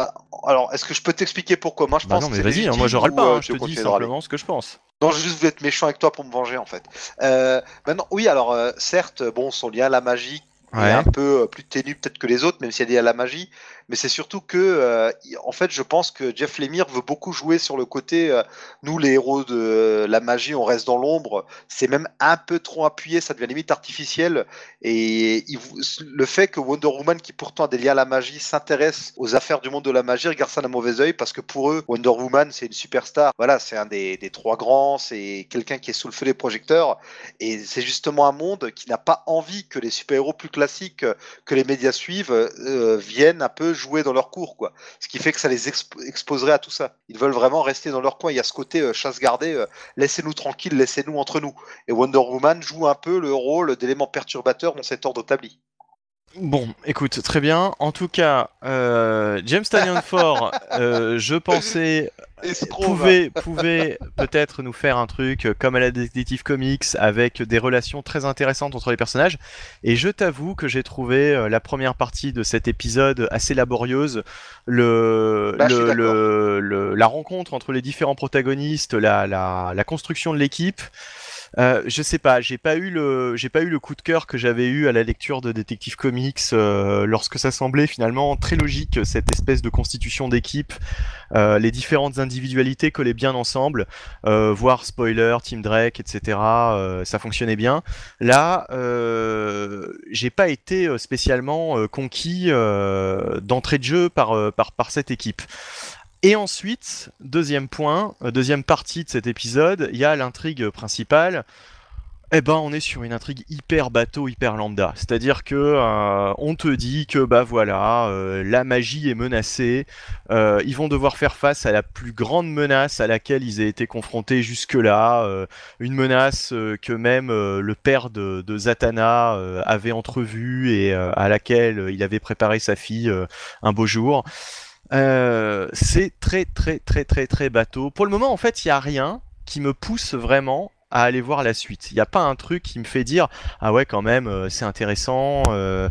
Euh, Bah, alors, est-ce que je peux t'expliquer pourquoi? Moi, je Bah pense non, que mais c'est vas-y, hein, moi je râle pas, euh, hein, je tu te dis simplement ce que je pense. Non, je juste être méchant avec toi pour me venger en fait. Euh, maintenant, oui, alors euh, certes, bon, son lien à la magie Ouais. un peu euh, plus ténu peut-être que les autres, même s'il y a lié à la magie. Mais c'est surtout que, euh, en fait, je pense que Jeff Lemire veut beaucoup jouer sur le côté, euh, nous les héros de la magie, on reste dans l'ombre. C'est même un peu trop appuyé, ça devient limite artificiel. Et il le fait que Wonder Woman, qui pourtant a des liens à la magie, s'intéresse aux affaires du monde de la magie, regarde ça d'un mauvais œil parce que pour eux, Wonder Woman, c'est une superstar. Voilà, c'est un des, des trois grands, c'est quelqu'un qui est sous le feu des projecteurs. Et c'est justement un monde qui n'a pas envie que les super-héros plus classiques que les médias suivent euh, viennent un peu jouer dans leur cours, quoi. Ce qui fait que ça les exp- exposerait à tout ça. Ils veulent vraiment rester dans leur coin. Il y a ce côté euh, chasse gardée, euh, laissez-nous tranquilles, laissez-nous entre nous. Et Wonder Woman joue un peu le rôle d'élément perturbateur dans cet ordre établi. Bon, écoute, très bien. En tout cas, euh, James Tanyan Ford, euh, je pensais pouvait, pouvait peut-être nous faire un truc euh, comme à la Detective Comics avec des relations très intéressantes entre les personnages. Et je t'avoue que j'ai trouvé euh, la première partie de cet épisode assez laborieuse. Le, Bah, le- le- le- la rencontre entre les différents protagonistes, la, la, la construction de l'équipe. Euh, je sais pas, j'ai pas eu le, j'ai pas eu le coup de cœur que j'avais eu à la lecture de Detective Comics euh, lorsque ça semblait finalement très logique cette espèce de constitution d'équipe, euh, les différentes individualités collaient bien ensemble, euh, voire spoiler, Team Drake, etc. euh, ça fonctionnait bien. Là, j'ai pas été spécialement conquis d'entrée de jeu par, par par cette équipe. Et ensuite, deuxième point, euh, deuxième partie de cet épisode, il y a l'intrigue principale. Eh ben, on est sur une intrigue hyper bateau, hyper lambda. C'est-à-dire que euh, on te dit que bah voilà, euh, la magie est menacée. ils vont devoir faire face à la plus grande menace à laquelle ils aient été confrontés jusque-là. une menace que même le père de, de Zatanna avait entrevue et à laquelle il avait préparé sa fille un beau jour. Euh, c'est très très très très très bateau. Pour le moment, en fait, il y a rien qui me pousse vraiment à aller voir la suite. Il n'y a pas un truc qui me fait dire ah ouais quand même euh, c'est intéressant. euh,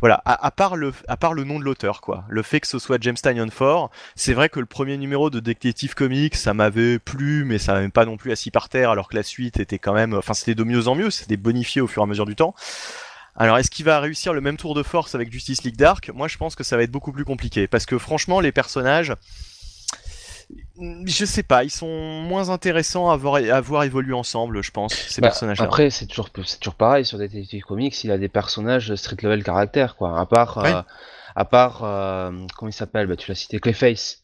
voilà. À, à part le à part le nom de l'auteur quoi. Le fait que ce soit James Tynion Ford, c'est vrai que le premier numéro de Detective Comics ça m'avait plu mais ça m'avait pas non plus assis par terre alors que la suite était quand même enfin c'était de mieux en mieux, c'était bonifié au fur et à mesure du temps. Alors, est-ce qu'il va réussir le même tour de force avec Justice League Dark? Moi, je pense que ça va être beaucoup plus compliqué. Parce que franchement, les personnages, je sais pas, ils sont moins intéressants à voir, à voir évoluer ensemble, je pense, ces Bah, personnages-là. Après, c'est toujours, toujours pareil sur Detective Comics, il a des personnages street level caractère, quoi. À part, Ouais. euh, à part, euh, comment il s'appelle? Bah, Tu l'as cité, Clayface.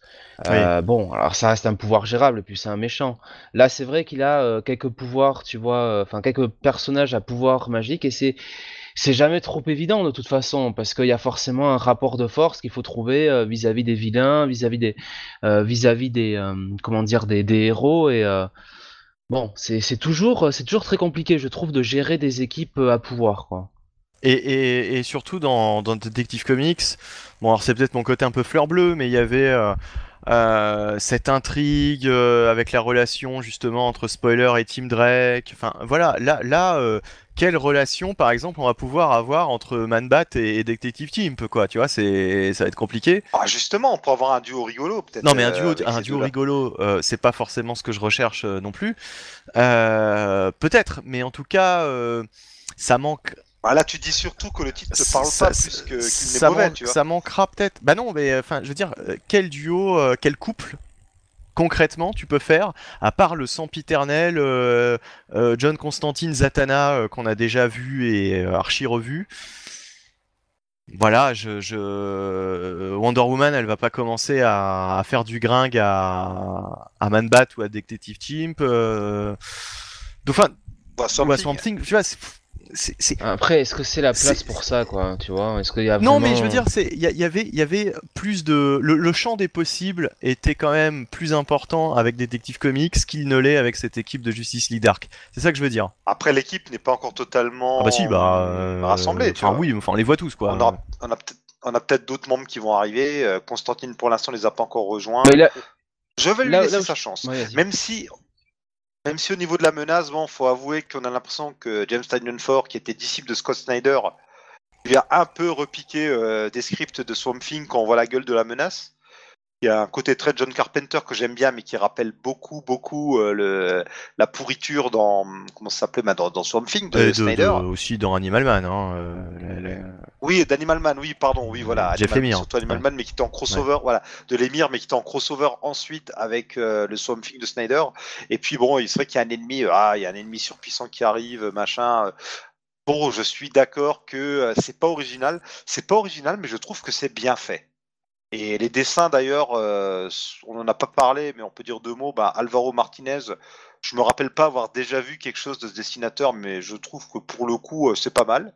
Euh, Bon, alors ça reste un pouvoir gérable, et puis c'est un méchant. Là, c'est vrai qu'il a quelques pouvoirs, tu vois, enfin quelques personnages à pouvoir magique, et c'est c'est jamais trop évident de toute façon, parce qu'il y a forcément un rapport de force qu'il faut trouver euh, vis-à-vis des vilains, vis-à-vis des, euh, vis-à-vis des, euh, comment dire, des, héros, et Bon, c'est toujours, c'est toujours très compliqué, je trouve, de gérer des équipes à pouvoir, quoi. Et, et, surtout dans, dans Detective Comics, bon alors c'est peut-être mon côté un peu fleur bleue, mais il y avait cette intrigue avec la relation justement entre Spoiler et Team Drake. Enfin voilà, là, là quelle relation par exemple on va pouvoir avoir entre Man-Bat et, et Detective Team, quoi, tu vois, c'est ça va être compliqué. Ah, justement, on peut avoir un duo rigolo, peut-être. Non mais un euh, duo, avec un duo rigolo, euh, c'est pas forcément ce que je recherche euh, non plus. Euh, peut-être, mais en tout cas, euh, ça manque Ah, là, tu dis surtout que le titre ne parle ça- pas plus que- qu'il ça n'est mauvais, manque- tu vois. Ça manquera peut-être. Bah non, mais enfin, je veux dire, euh, quel duo, euh, quel couple concrètement tu peux faire, à part le sempiternel euh, euh, John Constantine Zatanna euh, qu'on a déjà vu et euh, archi revu. Voilà, je, je... euh, Wonder Woman, elle va pas commencer à, à faire du gringue à, à Man-Bat ou à Detective Chimp. Euh... Enfin, Bah, ou à Something. Swamp Thing, tu vois, c'est- c'est c'est- Après, est-ce que c'est la place C'est- pour ça, quoi, tu vois? Est-ce qu'il y a Non, mais je veux dire, c'est il y, avait il y avait plus de le, le champ des possibles était quand même plus important avec Detective Comics qu'il ne l'est avec cette équipe de Justice League Dark. C'est ça que je veux dire. Après, l'équipe n'est pas encore totalement Ah bah si, bah euh, rassemblée. tu Enfin vois. oui, enfin on les voit tous quoi. On a peut-être on a peut-être d'autres membres qui vont arriver. euh, Constantine, pour l'instant, les a pas encore rejoints. Mais là- Je vais lui là- laisser là où sa je- chance. Ouais. Même si, même si au niveau de la menace, bon, faut avouer qu'on a l'impression que James Tynion Ford, qui était disciple de Scott Snyder, vient un peu repiquer euh, des scripts de Swamp Thing quand on voit la gueule de la menace. Il y a un côté très John Carpenter que j'aime bien, mais qui rappelle beaucoup, beaucoup euh, le, la pourriture dans comment ça s'appelait bah, dans, dans Swamp Thing de, Snyder. de- aussi dans Animal Man. Hein, euh, Oui, d'Animal Man, oui, pardon, oui, voilà. Jeff Animal-. Surtout Animal Ouais. Man, mais qui était en crossover, voilà, de l'émir, mais qui était en crossover ensuite avec euh, le Swamp Thing de Snyder. Et puis bon, il serait qu'il y a un ennemi, ah, il y a un ennemi surpuissant qui arrive, machin. Bon, je suis d'accord que c'est pas original, c'est pas original, mais je trouve que c'est bien fait. Et les dessins d'ailleurs, euh, on en a pas parlé, mais on peut dire deux mots. Bah, Alvaro Martinez, je me rappelle pas avoir déjà vu quelque chose de ce dessinateur, mais je trouve que pour le coup, euh, c'est pas mal.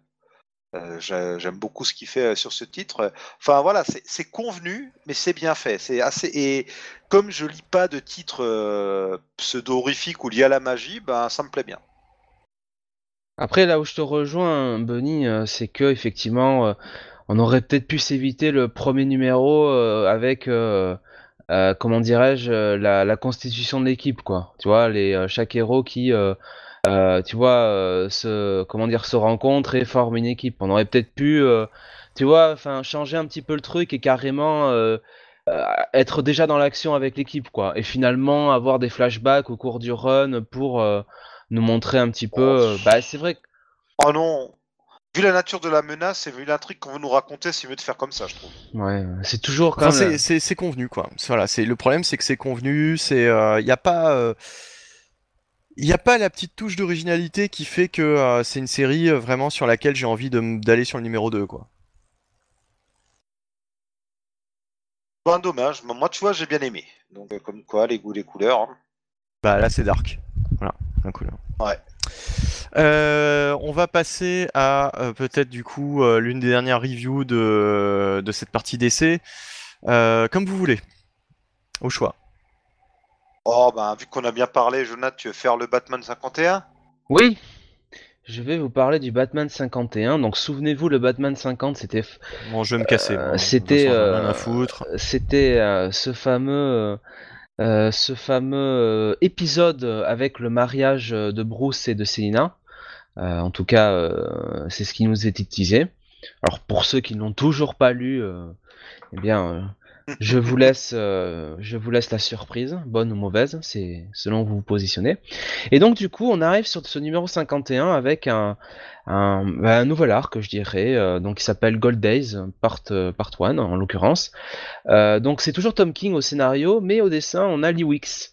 Euh, j'ai- J'aime beaucoup ce qu'il fait sur ce titre. Enfin voilà, c'est convenu, mais c'est bien fait. C'est assez et comme je lis pas de titres euh, pseudo-horrifiques ou liés à la magie, ben ça me plaît bien. Après, là où je te rejoins, Bunny, euh, c'est que effectivement, on aurait peut-être pu s'éviter le premier numéro euh, avec, euh, euh, comment dirais-je, la, la constitution de l'équipe, quoi. Tu vois, les chaque héros qui, tu vois, se, comment dire, se rencontre et forme une équipe. On aurait peut-être pu, tu vois, enfin, changer un petit peu le truc et carrément. euh, être déjà dans l'action avec l'équipe quoi et finalement avoir des flashbacks au cours du run pour euh, nous montrer un petit peu bah c'est vrai Oh non, vu la nature de la menace et vu l'intrigue qu'on veut nous raconter, c'est mieux de faire comme ça, je trouve. Ouais, c'est toujours quand Enfin, même. c'est- convenu quoi. Voilà, c'est le problème, c'est que c'est convenu. C'est, il y a pas, il y a pas la petite touche d'originalité qui fait que euh, c'est une série euh, vraiment sur laquelle j'ai envie d'aller sur le numéro 2 quoi. Ben dommage, moi tu vois j'ai bien aimé. Donc euh, comme quoi les goûts, les couleurs. hein. Bah là c'est dark. Voilà, un coup là. Ouais. Euh, on va passer à euh, peut-être du coup euh, l'une des dernières reviews de, de cette partie d'essai. Euh, comme vous voulez. Au choix. Oh ben vu qu'on a bien parlé, Jonathan, tu veux faire le Batman 51 Oui, je vais vous parler du Batman 51. Donc souvenez-vous, le Batman 50, c'était Bon, je vais me casser. Euh, c'était, euh, c'était euh, ce fameux euh, ce fameux euh, épisode avec le mariage de Bruce et de Selina. Euh, en tout cas, euh, c'est ce qui nous était teasé. Alors pour ceux qui n'ont toujours pas lu, euh, eh bien, je vous laisse, je vous laisse la surprise, bonne ou mauvaise, c'est selon où vous vous positionnez. Et donc du coup, on arrive sur ce numéro 51 avec un, un, bah, un nouvel arc, je dirais, euh, donc qui s'appelle Gold Days, part, part 1 en l'occurrence. Euh, donc c'est toujours Tom King au scénario, mais au dessin, on a Lee Wicks.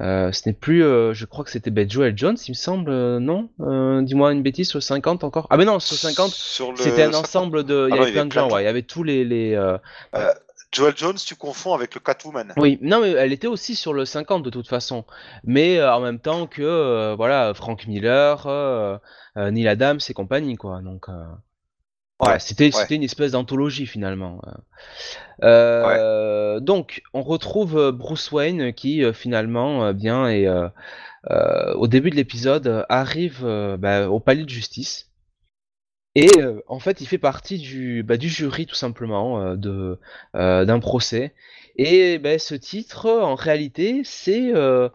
Euh, ce n'est plus, euh, je crois que c'était ben, Joel Jones, il me semble, euh, non? Euh, Dis-moi une bêtise, sur 50 encore? Ah mais non, sur 50, Sur le c'était un 50. ensemble de... Il y Ah non, avait plein de gens, ouais, il y avait tous les... les euh, Joel Jones, tu confonds avec le Catwoman. Oui, non mais elle était aussi sur le 50 de toute façon, mais euh, en même temps que, euh, voilà, Frank Miller, Neil Adams et compagnie, quoi, donc... Ouais, c'était ouais. une espèce d'anthologie finalement. Euh, Donc, on retrouve euh, Bruce Wayne qui euh, finalement bien et euh, au début de l'épisode arrive bah, au palais de justice. Et euh, en fait, il fait partie du, bah, du jury tout simplement d'un procès. Et bah, ce titre, en réalité, c'est euh,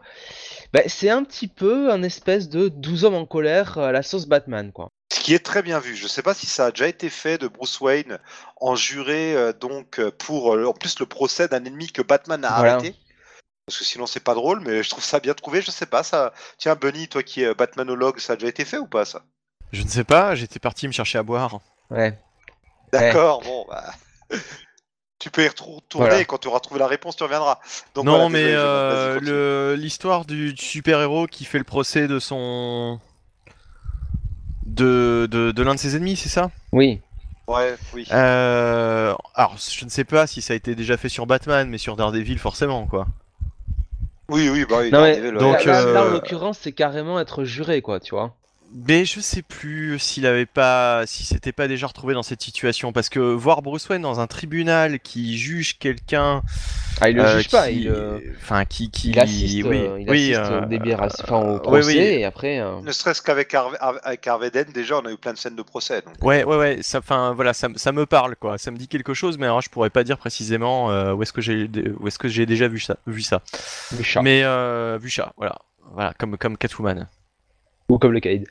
bah, c'est un petit peu un espèce de 12 hommes en colère à la sauce Batman, quoi. Ce qui est très bien vu. Je ne sais pas si ça a déjà été fait de Bruce Wayne en juré euh, donc euh, pour euh, en plus le procès d'un ennemi que Batman a Voilà. arrêté. Parce que sinon c'est pas drôle, mais je trouve ça bien trouvé. Je sais pas ça. Tiens Bunny, toi qui es Batmanologue, ça a déjà été fait ou pas ça? Je ne sais pas, j'étais parti me chercher à boire. Ouais. D'accord. Bon bah. Tu peux y retourner Voilà. et quand tu auras trouvé la réponse, tu reviendras. Donc, non, voilà, mais euh, l'histoire du super-héros qui fait le procès de son. de, de, de l'un de ses ennemis, c'est ça? Oui. Ouais, oui. Euh, Alors, je ne sais pas si ça a été déjà fait sur Batman, mais sur Daredevil, forcément, quoi. Oui, oui, bah oui. Non, mais Daredevil, donc, ouais. là, là, en euh, l'occurrence, c'est carrément être juré, quoi, tu vois. Mais je sais plus s'il avait pas, si c'était pas déjà retrouvé dans cette situation, parce que voir Bruce Wayne dans un tribunal qui juge quelqu'un, Ah, il le euh, juge pas, il, euh, enfin qui, qui, il assiste, oui, euh, il oui, assiste euh, au, enfin, procès, oui. et après... euh, Ne serait-ce qu'avec Harvey, avec Harvey Dent, déjà, on a eu plein de scènes de procès. Donc. Ouais, ouais, ouais, ça, enfin, voilà, ça, ça me parle, quoi. Ça me dit quelque chose, mais alors je pourrais pas dire précisément euh, où est-ce que j'ai, où est-ce que j'ai déjà vu ça, vu ça. chat. Mais euh, vu ça, voilà, voilà, comme comme Catwoman. Ou comme le Kaïd.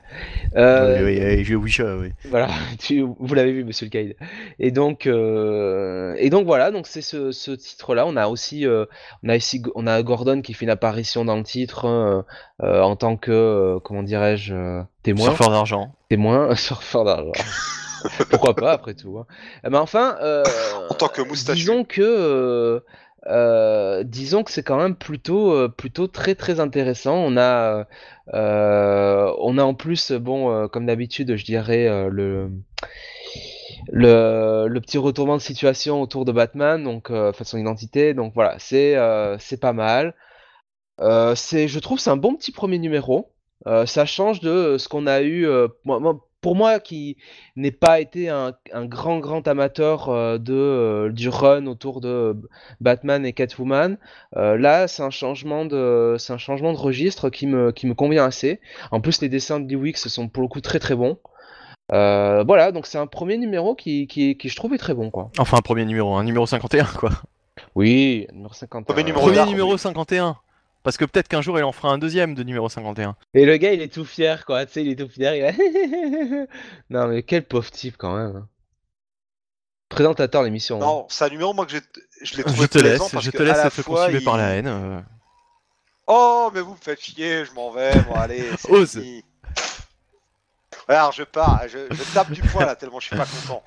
Euh, oui, oui, Wisha, oui. Voilà, tu, vous l'avez vu, monsieur le Kaïd. Et donc, euh, et donc voilà, donc c'est ce, ce titre-là. On a aussi, euh, on a ici, on a Gordon qui fait une apparition dans le titre euh, en tant que, euh, comment dirais-je, témoin. Surfeur d'argent. Témoin, surfeur d'argent. Pourquoi pas, après tout. hein. Eh ben enfin, euh, En tant que moustachu. disons que, euh, euh, disons que c'est quand même plutôt, euh, plutôt très très intéressant. On a, euh, on a en plus, bon, euh, comme d'habitude, je dirais euh, le, le, le petit retournement de situation autour de Batman, donc enfin, son identité. Donc voilà, c'est, c'est pas mal. C'est, je trouve, c'est un bon petit premier numéro. Ça change de ce qu'on a eu. Pour moi, qui n'ai pas été un, un grand grand amateur euh, de euh, du run autour de Batman et Catwoman, euh, là, c'est un changement de, c'est un changement de registre qui me qui me convient assez. En plus, les dessins de Lee Weeks sont pour le coup très très bons. Euh, voilà, donc c'est un premier numéro qui, qui, qui je trouve est très bon quoi. Enfin, un premier numéro, un numéro 51, quoi. Oui, numéro 50. Premier numéro Premier numéro oui. 51. Parce que peut-être qu'un jour il en fera un deuxième de numéro 51. Et le gars, il est tout fier, quoi. Tu sais, il est tout fier. Il a... non, mais quel pauvre type, quand même. hein. Présentateur de l'émission. hein. Non, c'est un numéro, moi, que je l'ai Je trouvé te plaisant laisse, parce je te laisse être par la haine. euh. Oh, mais vous me faites chier, je m'en vais, bon allez, c'est Ose. fini. Alors je pars, je, je tape du poing là, tellement je suis pas content.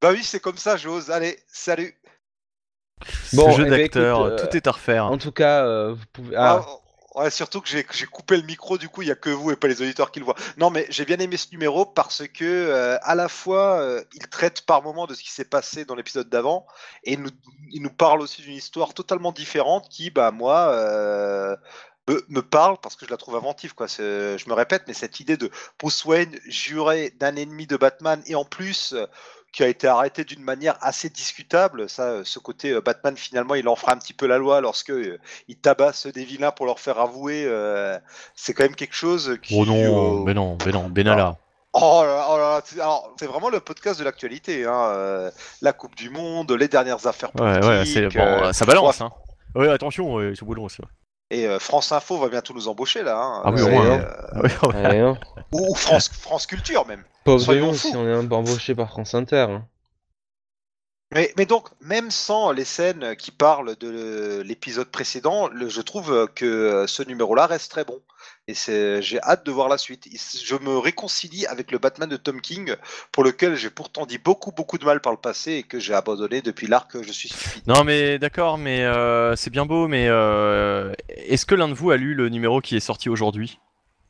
Bah oui, c'est comme ça, j'ose. Allez, salut. Bon, Ce jeu eh ben, d'acteur, écoute, euh, tout est à refaire. En tout cas, euh, vous pouvez. Ah, Ah, ouais, surtout que j'ai j'ai coupé le micro, du coup, il y a que vous et pas les auditeurs qui le voient. Non, mais j'ai bien aimé ce numéro parce que euh, à la fois, euh, il traite par moment de ce qui s'est passé dans l'épisode d'avant et nous, il nous parle aussi d'une histoire totalement différente qui, bah moi. euh, me, me parle parce que je la trouve inventive quoi. C'est- Je me répète, mais cette idée de Bruce Wayne juré d'un ennemi de Batman et en plus euh, qui a été arrêté d'une manière assez discutable, ça, euh, ce côté euh, Batman finalement il en fera un petit peu la loi lorsque euh, il tabasse des vilains pour leur faire avouer, euh, c'est quand même quelque chose qui. Oh non, euh, mais non, mais non, Benalla. Oh là là, oh là là, c'est- alors, c'est vraiment le podcast de l'actualité. Hein, euh, la Coupe du Monde, les dernières affaires politiques. ouais, c'est bon, euh, ça balance, hein. Ouais, attention, ouais, c'est boulot, ça. et France Info va bientôt nous embaucher là. Ah oui, au moins. Ah hein. ou, ou France, France Culture même. Pauvre soyons nous fous. si on est un embauché par France Inter. hein. Mais, mais donc, même sans les scènes qui parlent de l'épisode précédent, le- je trouve que euh, ce numéro-là reste très bon. Et c'est- j'ai hâte de voir la suite. Je me réconcilie avec le Batman de Tom King, pour lequel j'ai pourtant dit beaucoup, beaucoup de mal par le passé et que j'ai abandonné depuis l'arc Je suis. Non, mais d'accord, mais euh, c'est bien beau, mais euh, est-ce que l'un de vous a lu le numéro qui est sorti aujourd'hui?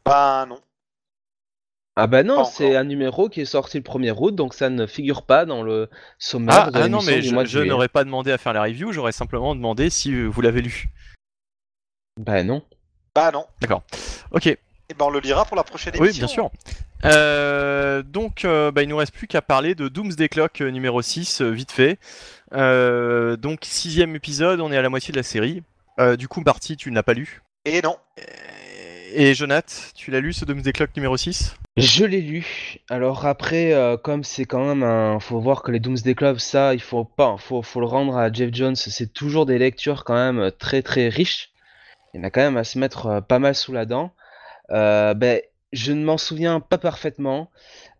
Bah non. Ah bah non, c'est un numéro qui est sorti le 1er août, donc ça ne figure pas dans le sommaire Ah, de ah non, mais du je, n'aurais pas demandé à faire la review, j'aurais simplement demandé si euh, vous l'avez lu. Bah non. Bah non. Ok, Et ben on le lira pour la prochaine émission. oui, bien sûr. Euh, donc, euh, bah, il nous reste plus qu'à parler de Doomsday Clock numéro 6, euh, vite fait. Euh, donc, sixième épisode, on est à la moitié de la série. Euh, du coup, Barty, tu ne l'as pas lu? Et non. Et Jonath, tu l'as lu ce Doomsday Clock numéro 6 Je l'ai lu. Alors après, euh, comme c'est quand même un, faut voir que les Doomsday Club, ça, il faut pas, faut, le rendre à Jeff Jones. C'est toujours des lectures quand même très très riches. Il y en a quand même à se mettre euh, pas mal sous la dent. Euh, ben, je ne m'en souviens pas parfaitement.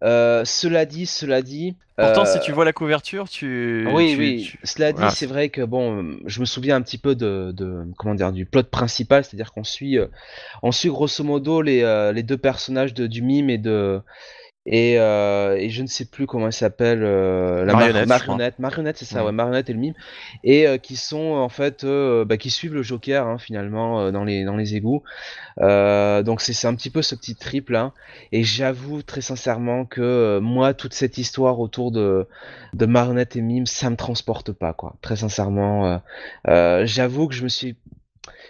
Euh, cela dit, cela dit. Pourtant, euh, si tu vois la couverture, tu. oui, tu- oui. tu- Cela dit, c'est vrai que bon, euh, je me souviens un petit peu de, de comment dire du plot principal, c'est-à-dire qu'on suit, euh, on suit grosso modo les, euh, les deux personnages de, du mime et de et, euh, et je ne sais plus comment elle s'appelle euh, la mar- Marionnette, marionnette, marionnette, c'est ça, Ouais. ouais, marionnette et le mime, et euh, qui sont en fait, euh, bah, qui suivent le Joker hein, finalement euh, dans les dans les égouts. Euh, donc c'est un petit peu ce petit trip là. Et j'avoue très sincèrement que euh, moi, toute cette histoire autour de, de Marionnette et Mime, ça me transporte pas, quoi. Très sincèrement, euh, euh, j'avoue que je me suis,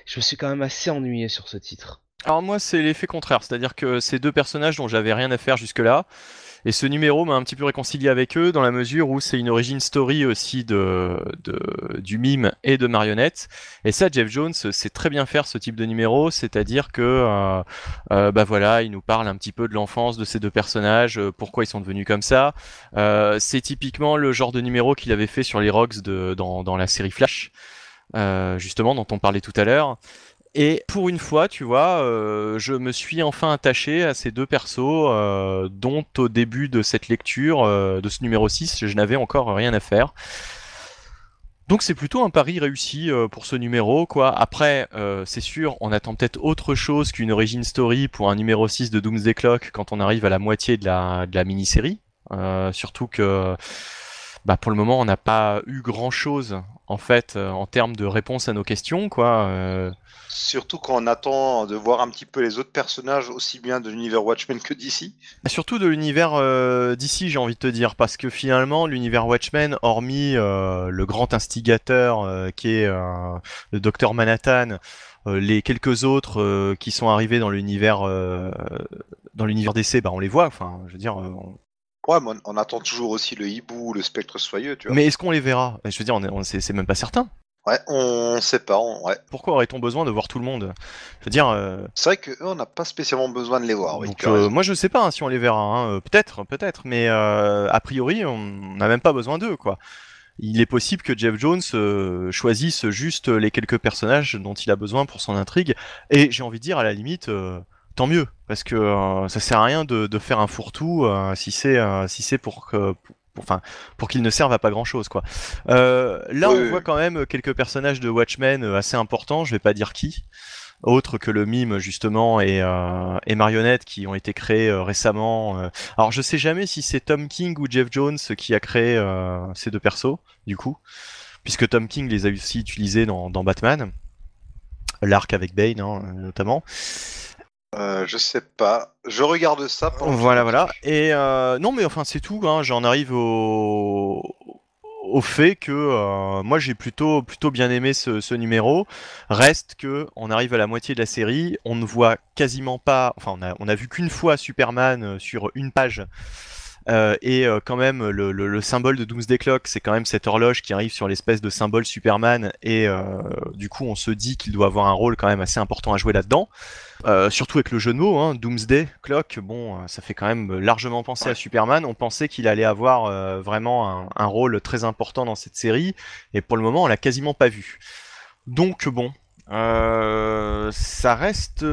je me suis quand même assez ennuyé sur ce titre. Alors moi c'est l'effet contraire, c'est-à-dire que ces deux personnages dont j'avais rien à faire jusque-là, et ce numéro m'a un petit peu réconcilié avec eux dans la mesure où c'est une origin story aussi de, du mime et de marionnette. Et ça Jeff Jones sait très bien faire ce type de numéro, c'est-à-dire que euh, euh, bah voilà, il nous parle un petit peu de l'enfance de ces deux personnages, euh, pourquoi ils sont devenus comme ça. C'est typiquement le genre de numéro qu'il avait fait sur les Rocks de, dans, la série Flash, justement dont on parlait tout à l'heure. Et pour une fois, tu vois, euh, je me suis enfin attaché à ces deux persos euh, dont au début de cette lecture, euh, de ce numéro 6, je n'avais encore rien à faire. Donc c'est plutôt un pari réussi euh, pour ce numéro, quoi. Après, euh, c'est sûr, on attend peut-être autre chose qu'une origin story pour un numéro 6 de Doomsday Clock quand on arrive à la moitié de la, de la mini-série. Euh, surtout que bah, pour le moment, on n'a pas eu grand-chose en fait en termes de réponse à nos questions, quoi. Surtout quand on attend de voir un petit peu les autres personnages, aussi bien de l'univers Watchmen que d'ici. Bah, Surtout de l'univers euh, d'ici, j'ai envie de te dire, parce que finalement, l'univers Watchmen, hormis euh, le grand instigateur euh, qui est le docteur Manhattan, les quelques autres qui sont arrivés dans l'univers dans l'univers d'essai, bah on les voit. Enfin, je veux dire. on- Ouais, mais on, on attend toujours aussi le hibou, le spectre soyeux, tu vois. Mais est-ce qu'on les verra? Je veux dire, on est- on- c'est même pas certain. Ouais, on sait pas. on- ouais. Pourquoi aurait-on besoin de voir tout le monde? Je veux dire. euh, C'est vrai que eux, on n'a pas spécialement besoin de les voir. Oui, Donc, euh, moi je sais pas hein, si on les verra, hein, euh, peut-être, peut-être, mais euh, a priori on n'a même pas besoin d'eux quoi. Il est possible que Jeff Jones choisisse juste les quelques personnages dont il a besoin pour son intrigue, et j'ai envie de dire à la limite tant mieux, parce que ça sert à rien de, de faire un fourre-tout si c'est si c'est pour que pour- Enfin, pour qu'il ne serve à pas grand chose, quoi. Euh, là, Oui, on voit quand même quelques personnages de Watchmen euh, assez importants. Je vais pas dire qui, autres que le mime justement et, euh, et Marionnette qui ont été créés euh, récemment. euh. Alors je sais jamais si c'est Tom King ou Jeff Jones qui a créé euh, ces deux persos, du coup, puisque Tom King les a aussi utilisés dans, dans Batman, l'arc avec Bane hein, notamment. Euh, je sais pas. Je regarde ça. pendant Voilà, voilà. Et euh, non, mais enfin c'est tout. Hein. J'en arrive au au fait que euh, moi j'ai plutôt plutôt bien aimé ce, ce numéro. Reste que on arrive à la moitié de la série, on ne voit quasiment pas. Enfin, on a on a vu qu'une fois Superman euh, sur une page. Euh, et euh, quand même, le, le- le symbole de Doomsday Clock, c'est quand même cette horloge qui arrive sur l'espèce de symbole Superman, et euh, du coup, on se dit qu'il doit avoir un rôle quand même assez important à jouer là-dedans. Euh, surtout avec le jeu de mots, hein, Doomsday Clock, bon, euh, ça fait quand même largement penser à. Superman. On pensait qu'il allait avoir euh, vraiment un, un rôle très important dans cette série, et pour le moment, on l'a quasiment pas vu. Donc bon, euh, ça reste,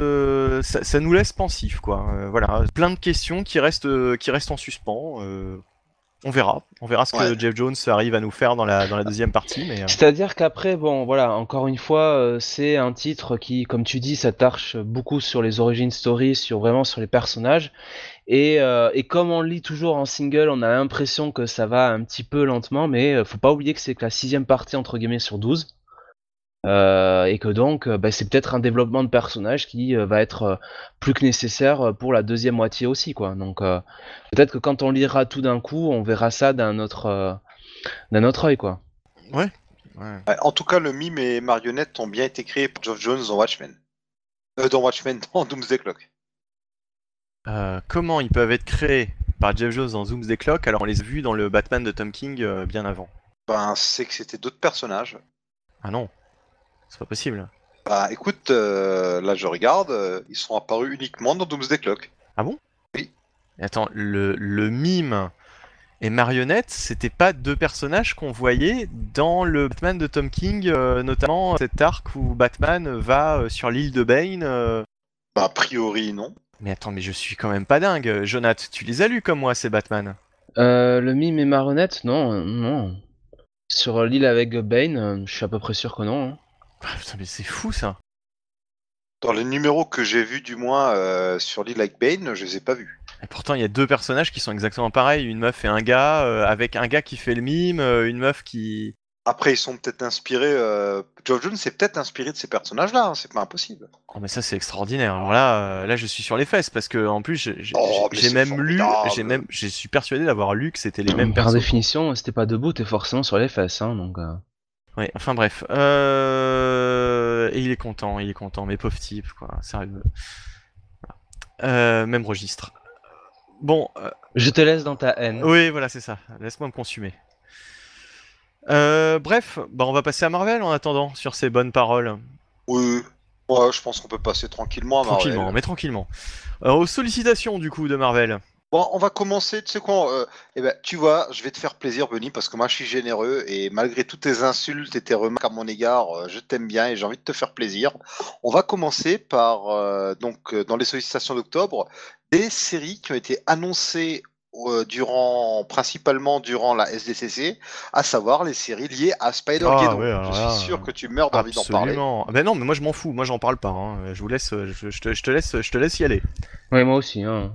ça, ça nous laisse pensif, quoi. Voilà, plein de questions qui restent, qui restent en suspens. On verra, on verra ce que. Jeff Jones arrive à nous faire dans la dans la deuxième partie, mais. euh, C'est-à-dire qu'après, bon, voilà, encore une fois, euh, c'est un titre qui, comme tu dis, s'attache beaucoup sur les origin stories, sur vraiment sur les personnages. Et, euh, et comme on le lit toujours en single, on a l'impression que ça va un petit peu lentement, mais faut pas oublier que c'est que la sixième partie entre guillemets sur 12. Euh, et que donc, euh, bah, c'est peut-être un développement de personnage qui euh, va être euh, plus que nécessaire pour la deuxième moitié aussi, quoi. Donc, euh, peut-être que quand on lira tout d'un coup, on verra ça d'un autre, euh, d'un autre œil, quoi. ouais. Ouais, en tout cas, le mime et marionnette ont bien été créés par Geoff Jones dans Watchmen. Euh, dans Watchmen, dans Doomsday Clock. Euh, comment ils peuvent être créés par Jeff Jones dans Doomsday Clock? Alors on les a vus dans le Batman de Tom King euh, bien avant Ben, c'est que c'était d'autres personnages. Ah non, c'est pas possible. Bah, écoute, euh, là je regarde, euh, ils sont apparus uniquement dans Doomsday Clock. Et attends, le, le mime et Marionnette, c'était pas deux personnages qu'on voyait dans le Batman de Tom King, euh, notamment cet arc où Batman va euh, sur l'île de Bane. euh. Bah, a priori, non. Mais attends, mais je suis quand même pas dingue. Jonath, tu les as lus comme moi, ces Batman? Euh, le mime et marionnette, non, euh, non. Sur l'île avec Bane, euh, je suis à peu près sûr que non. hein. Ah, Putain, mais c'est fou ça. Dans les numéros que j'ai vus, du moins, euh, sur l'île like Bane, je les ai pas vus. Et pourtant, il y a deux personnages qui sont exactement pareils, une meuf et un gars, euh, avec un gars qui fait le mime, euh, une meuf qui... Après, ils sont peut-être inspirés. Euh... Geoff Jones s'est peut-être inspiré de ces personnages-là, hein, c'est pas impossible. Oh mais ça c'est extraordinaire. Alors là, euh, là je suis sur les fesses parce que en plus j'ai Oh, même lu, j'ai même, je suis persuadé d'avoir lu que c'était les mêmes Par persos. définition, c'était pas debout, t'es forcément sur les fesses, hein, donc. Ouais, enfin bref. Euh... Et il est content, il est content, mais pauvre type quoi, sérieux. Voilà. Euh, même registre. Bon, euh, Je te laisse dans ta haine. oui voilà c'est ça. Laisse-moi me consumer. Euh, bref, bah on va passer à Marvel en attendant sur ces bonnes paroles. Oui. Ouais, je pense qu'on peut passer tranquillement à Marvel. Tranquillement, mais tranquillement. Aux sollicitations du coup de Marvel. Bon, on va commencer, tu sais quoi, euh, eh ben, tu vois, je vais te faire plaisir, Benny, parce que moi je suis généreux et malgré toutes tes insultes et tes remarques à mon égard, euh, je t'aime bien et j'ai envie de te faire plaisir. On va commencer par, euh, donc, euh, dans les sollicitations d'octobre, des séries qui ont été annoncées euh, durant, principalement durant la SDCC, à savoir les séries liées à Ah, Spider-Geddon. ouais, alors je là, suis sûr que tu meurs d'envie d'en parler. Absolument. Ben non, mais moi je m'en fous. Moi j'en parle pas. hein. Je vous laisse. Je, je te, je te laisse. Je te laisse y aller. Ouais, moi aussi. Hein.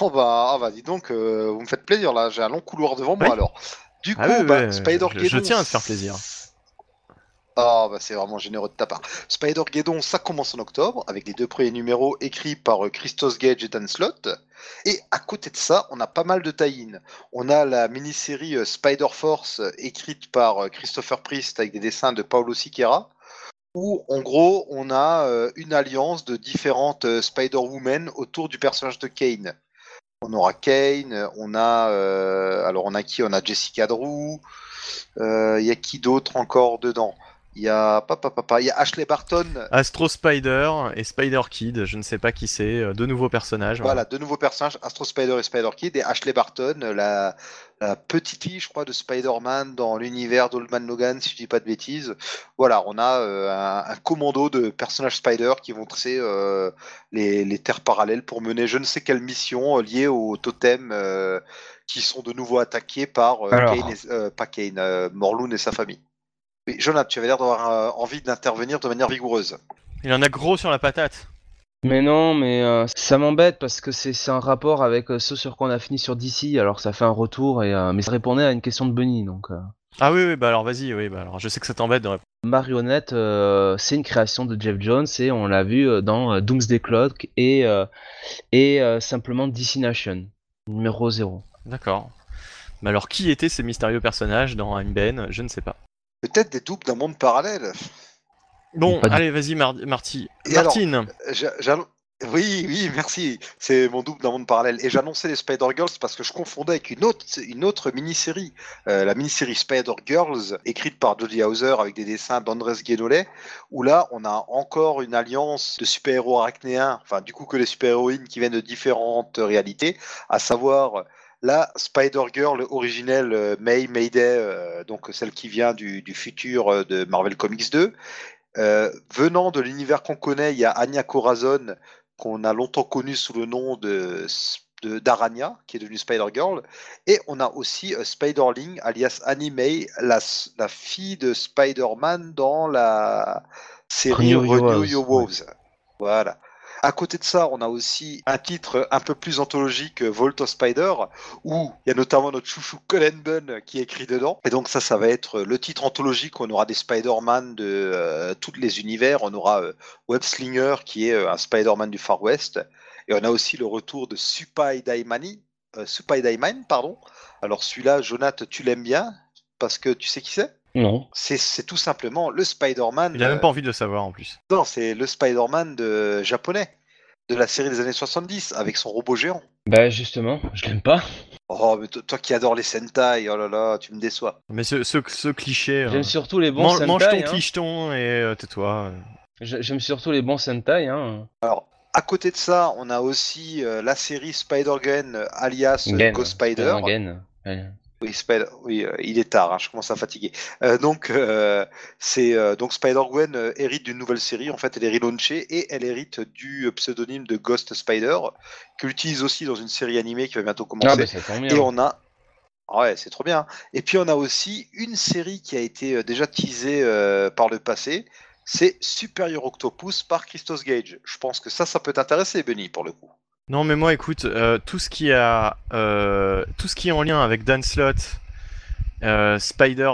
Oh bah, ah bah dis donc, euh, vous me faites plaisir là, j'ai un long couloir devant moi Oui. alors. Du coup, Ah oui, bah, Spider-Geddon... je- je tiens à te faire plaisir. Ah bah c'est vraiment généreux de ta part. Spider-Geddon, ça commence en octobre, avec les deux premiers numéros écrits par euh, Christos Gage et Dan Slott. Et à côté de ça, on a pas mal de tie-in. On a la mini-série euh, Spider-Force, euh, écrite par euh, Christopher Priest, avec des dessins de Paolo Siqueira, où en gros, on a euh, une alliance de différentes Spider-Women autour du personnage de Kane. On aura Kane, on a euh, alors on a qui? On a Jessica Drew. euh, Il y a qui d'autre encore dedans? Il y a papa papa, il y a Ashley Barton. Astro Spider et Spider Kid. Je ne sais pas qui c'est. euh, Deux nouveaux personnages. Voilà, deux nouveaux personnages, Astro Spider et Spider Kid, et Ashley Barton, la, la petite fille, je crois, de Spider-Man dans l'univers d'Old Man Logan, si je dis pas de bêtises. Voilà, on a euh, un, un commando de personnages Spider qui vont tracer euh, les, les terres parallèles pour mener je ne sais quelle mission euh, liée au totem euh, qui sont de nouveau attaqués par euh, Alors. Kane et- euh, pas Kane, euh, Morlun et sa famille. Oui, Jonathan, tu avais l'air d'avoir euh, envie d'intervenir de manière vigoureuse. Il en a gros sur la patate. Mais non, mais euh, ça m'embête parce que c'est un rapport avec euh, ce sur quoi on a fini sur DC, alors ça fait un retour, et, euh, mais ça répondait à une question de Bunny. Donc, euh. Ah oui, oui, bah alors vas-y. Oui, bah alors je sais que ça t'embête de répondre. Marionnette, euh, c'est une création de Jeff Jones et on l'a vu dans euh, Doomsday Clock et, euh, et euh, simplement DC Nation, numéro 0. D'accord. Mais alors qui étaient ces mystérieux personnages dans I'm Ben Je ne sais pas. Peut-être des doubles d'un monde parallèle. Bon, allez, vas-y, Mar- Marty. Et alors, Martine. J'a- j'annon- Oui, oui, merci. C'est mon double dans monde parallèle. Et j'annonçais les Spider-Girls parce que je confondais avec une autre, une autre mini-série. Euh, la mini-série Spider-Girls, écrite par Jodie Hauser avec des dessins d'Andrés Guénolé, où là, on a encore une alliance de super-héros arachnéens, enfin, du coup, que les super-héroïnes qui viennent de différentes réalités, à savoir la Spider-Girl originelle euh, May Mayday, euh, donc celle qui vient du, du futur euh, de Marvel Comics 2. Euh, venant de l'univers qu'on connaît, il y a Anya Corazon, qu'on a longtemps connue sous le nom de de- d'Arania, qui est devenue Spider-Girl. Et on a aussi euh, Spiderling, alias Annie May, la, fille de Spider-Man dans la série Renew Your. Woes. Voilà. À côté de ça, on a aussi un titre un peu plus anthologique, Vault of Spider, où il y a notamment notre chouchou Colin Bunn qui est écrit dedans. Et donc ça, ça va être le titre anthologique. On aura des Spider-Man de euh, tous les univers. On aura euh, Web Slinger qui est euh, un Spider-Man du Far West. Et on a aussi le retour de Supai Daimani, euh, Supai pardon. Alors celui-là, Jonath, tu l'aimes bien? Parce que tu sais qui c'est? Non. c'est, tout simplement le Spider-Man. Il a euh, même pas envie de le savoir en plus. non, c'est le Spider-Man de japonais de la série des années 70 avec son robot géant. Bah justement, je l'aime pas. Oh, mais to- toi qui adores les Sentai, oh là là, tu me déçois. Mais ce, ce, ce cliché. J'aime euh, surtout les bons man- Sentai. mange ton hein. clicheton et euh, tais-toi. J'ai- J'aime surtout les bons Sentai. Hein. À côté de ça, on a aussi euh, la série Spider-Gwen euh, alias euh, Gen. Ghost Spider. Spider-Man. Ouais. Oui, Spider- oui euh, il est tard, hein, je commence à fatiguer. Euh, donc, euh, c'est donc Spider-Gwen hérite d'une nouvelle série. En fait, elle est relaunchée et elle hérite du pseudonyme de Ghost Spider, qu'elle utilise aussi dans une série animée qui va bientôt commencer. Ah bah ça tombe bien. Et on a. Ah Ouais, c'est trop bien. Et puis on a aussi une série qui a été déjà teasée par le passé. C'est Superior Octopus par Christos Gage. Je pense que ça, ça peut t'intéresser, Benny, pour le coup. Non, mais moi, écoute, euh, tout ce qui a, euh, tout ce qui est en lien avec Dan Slott, euh, Spider,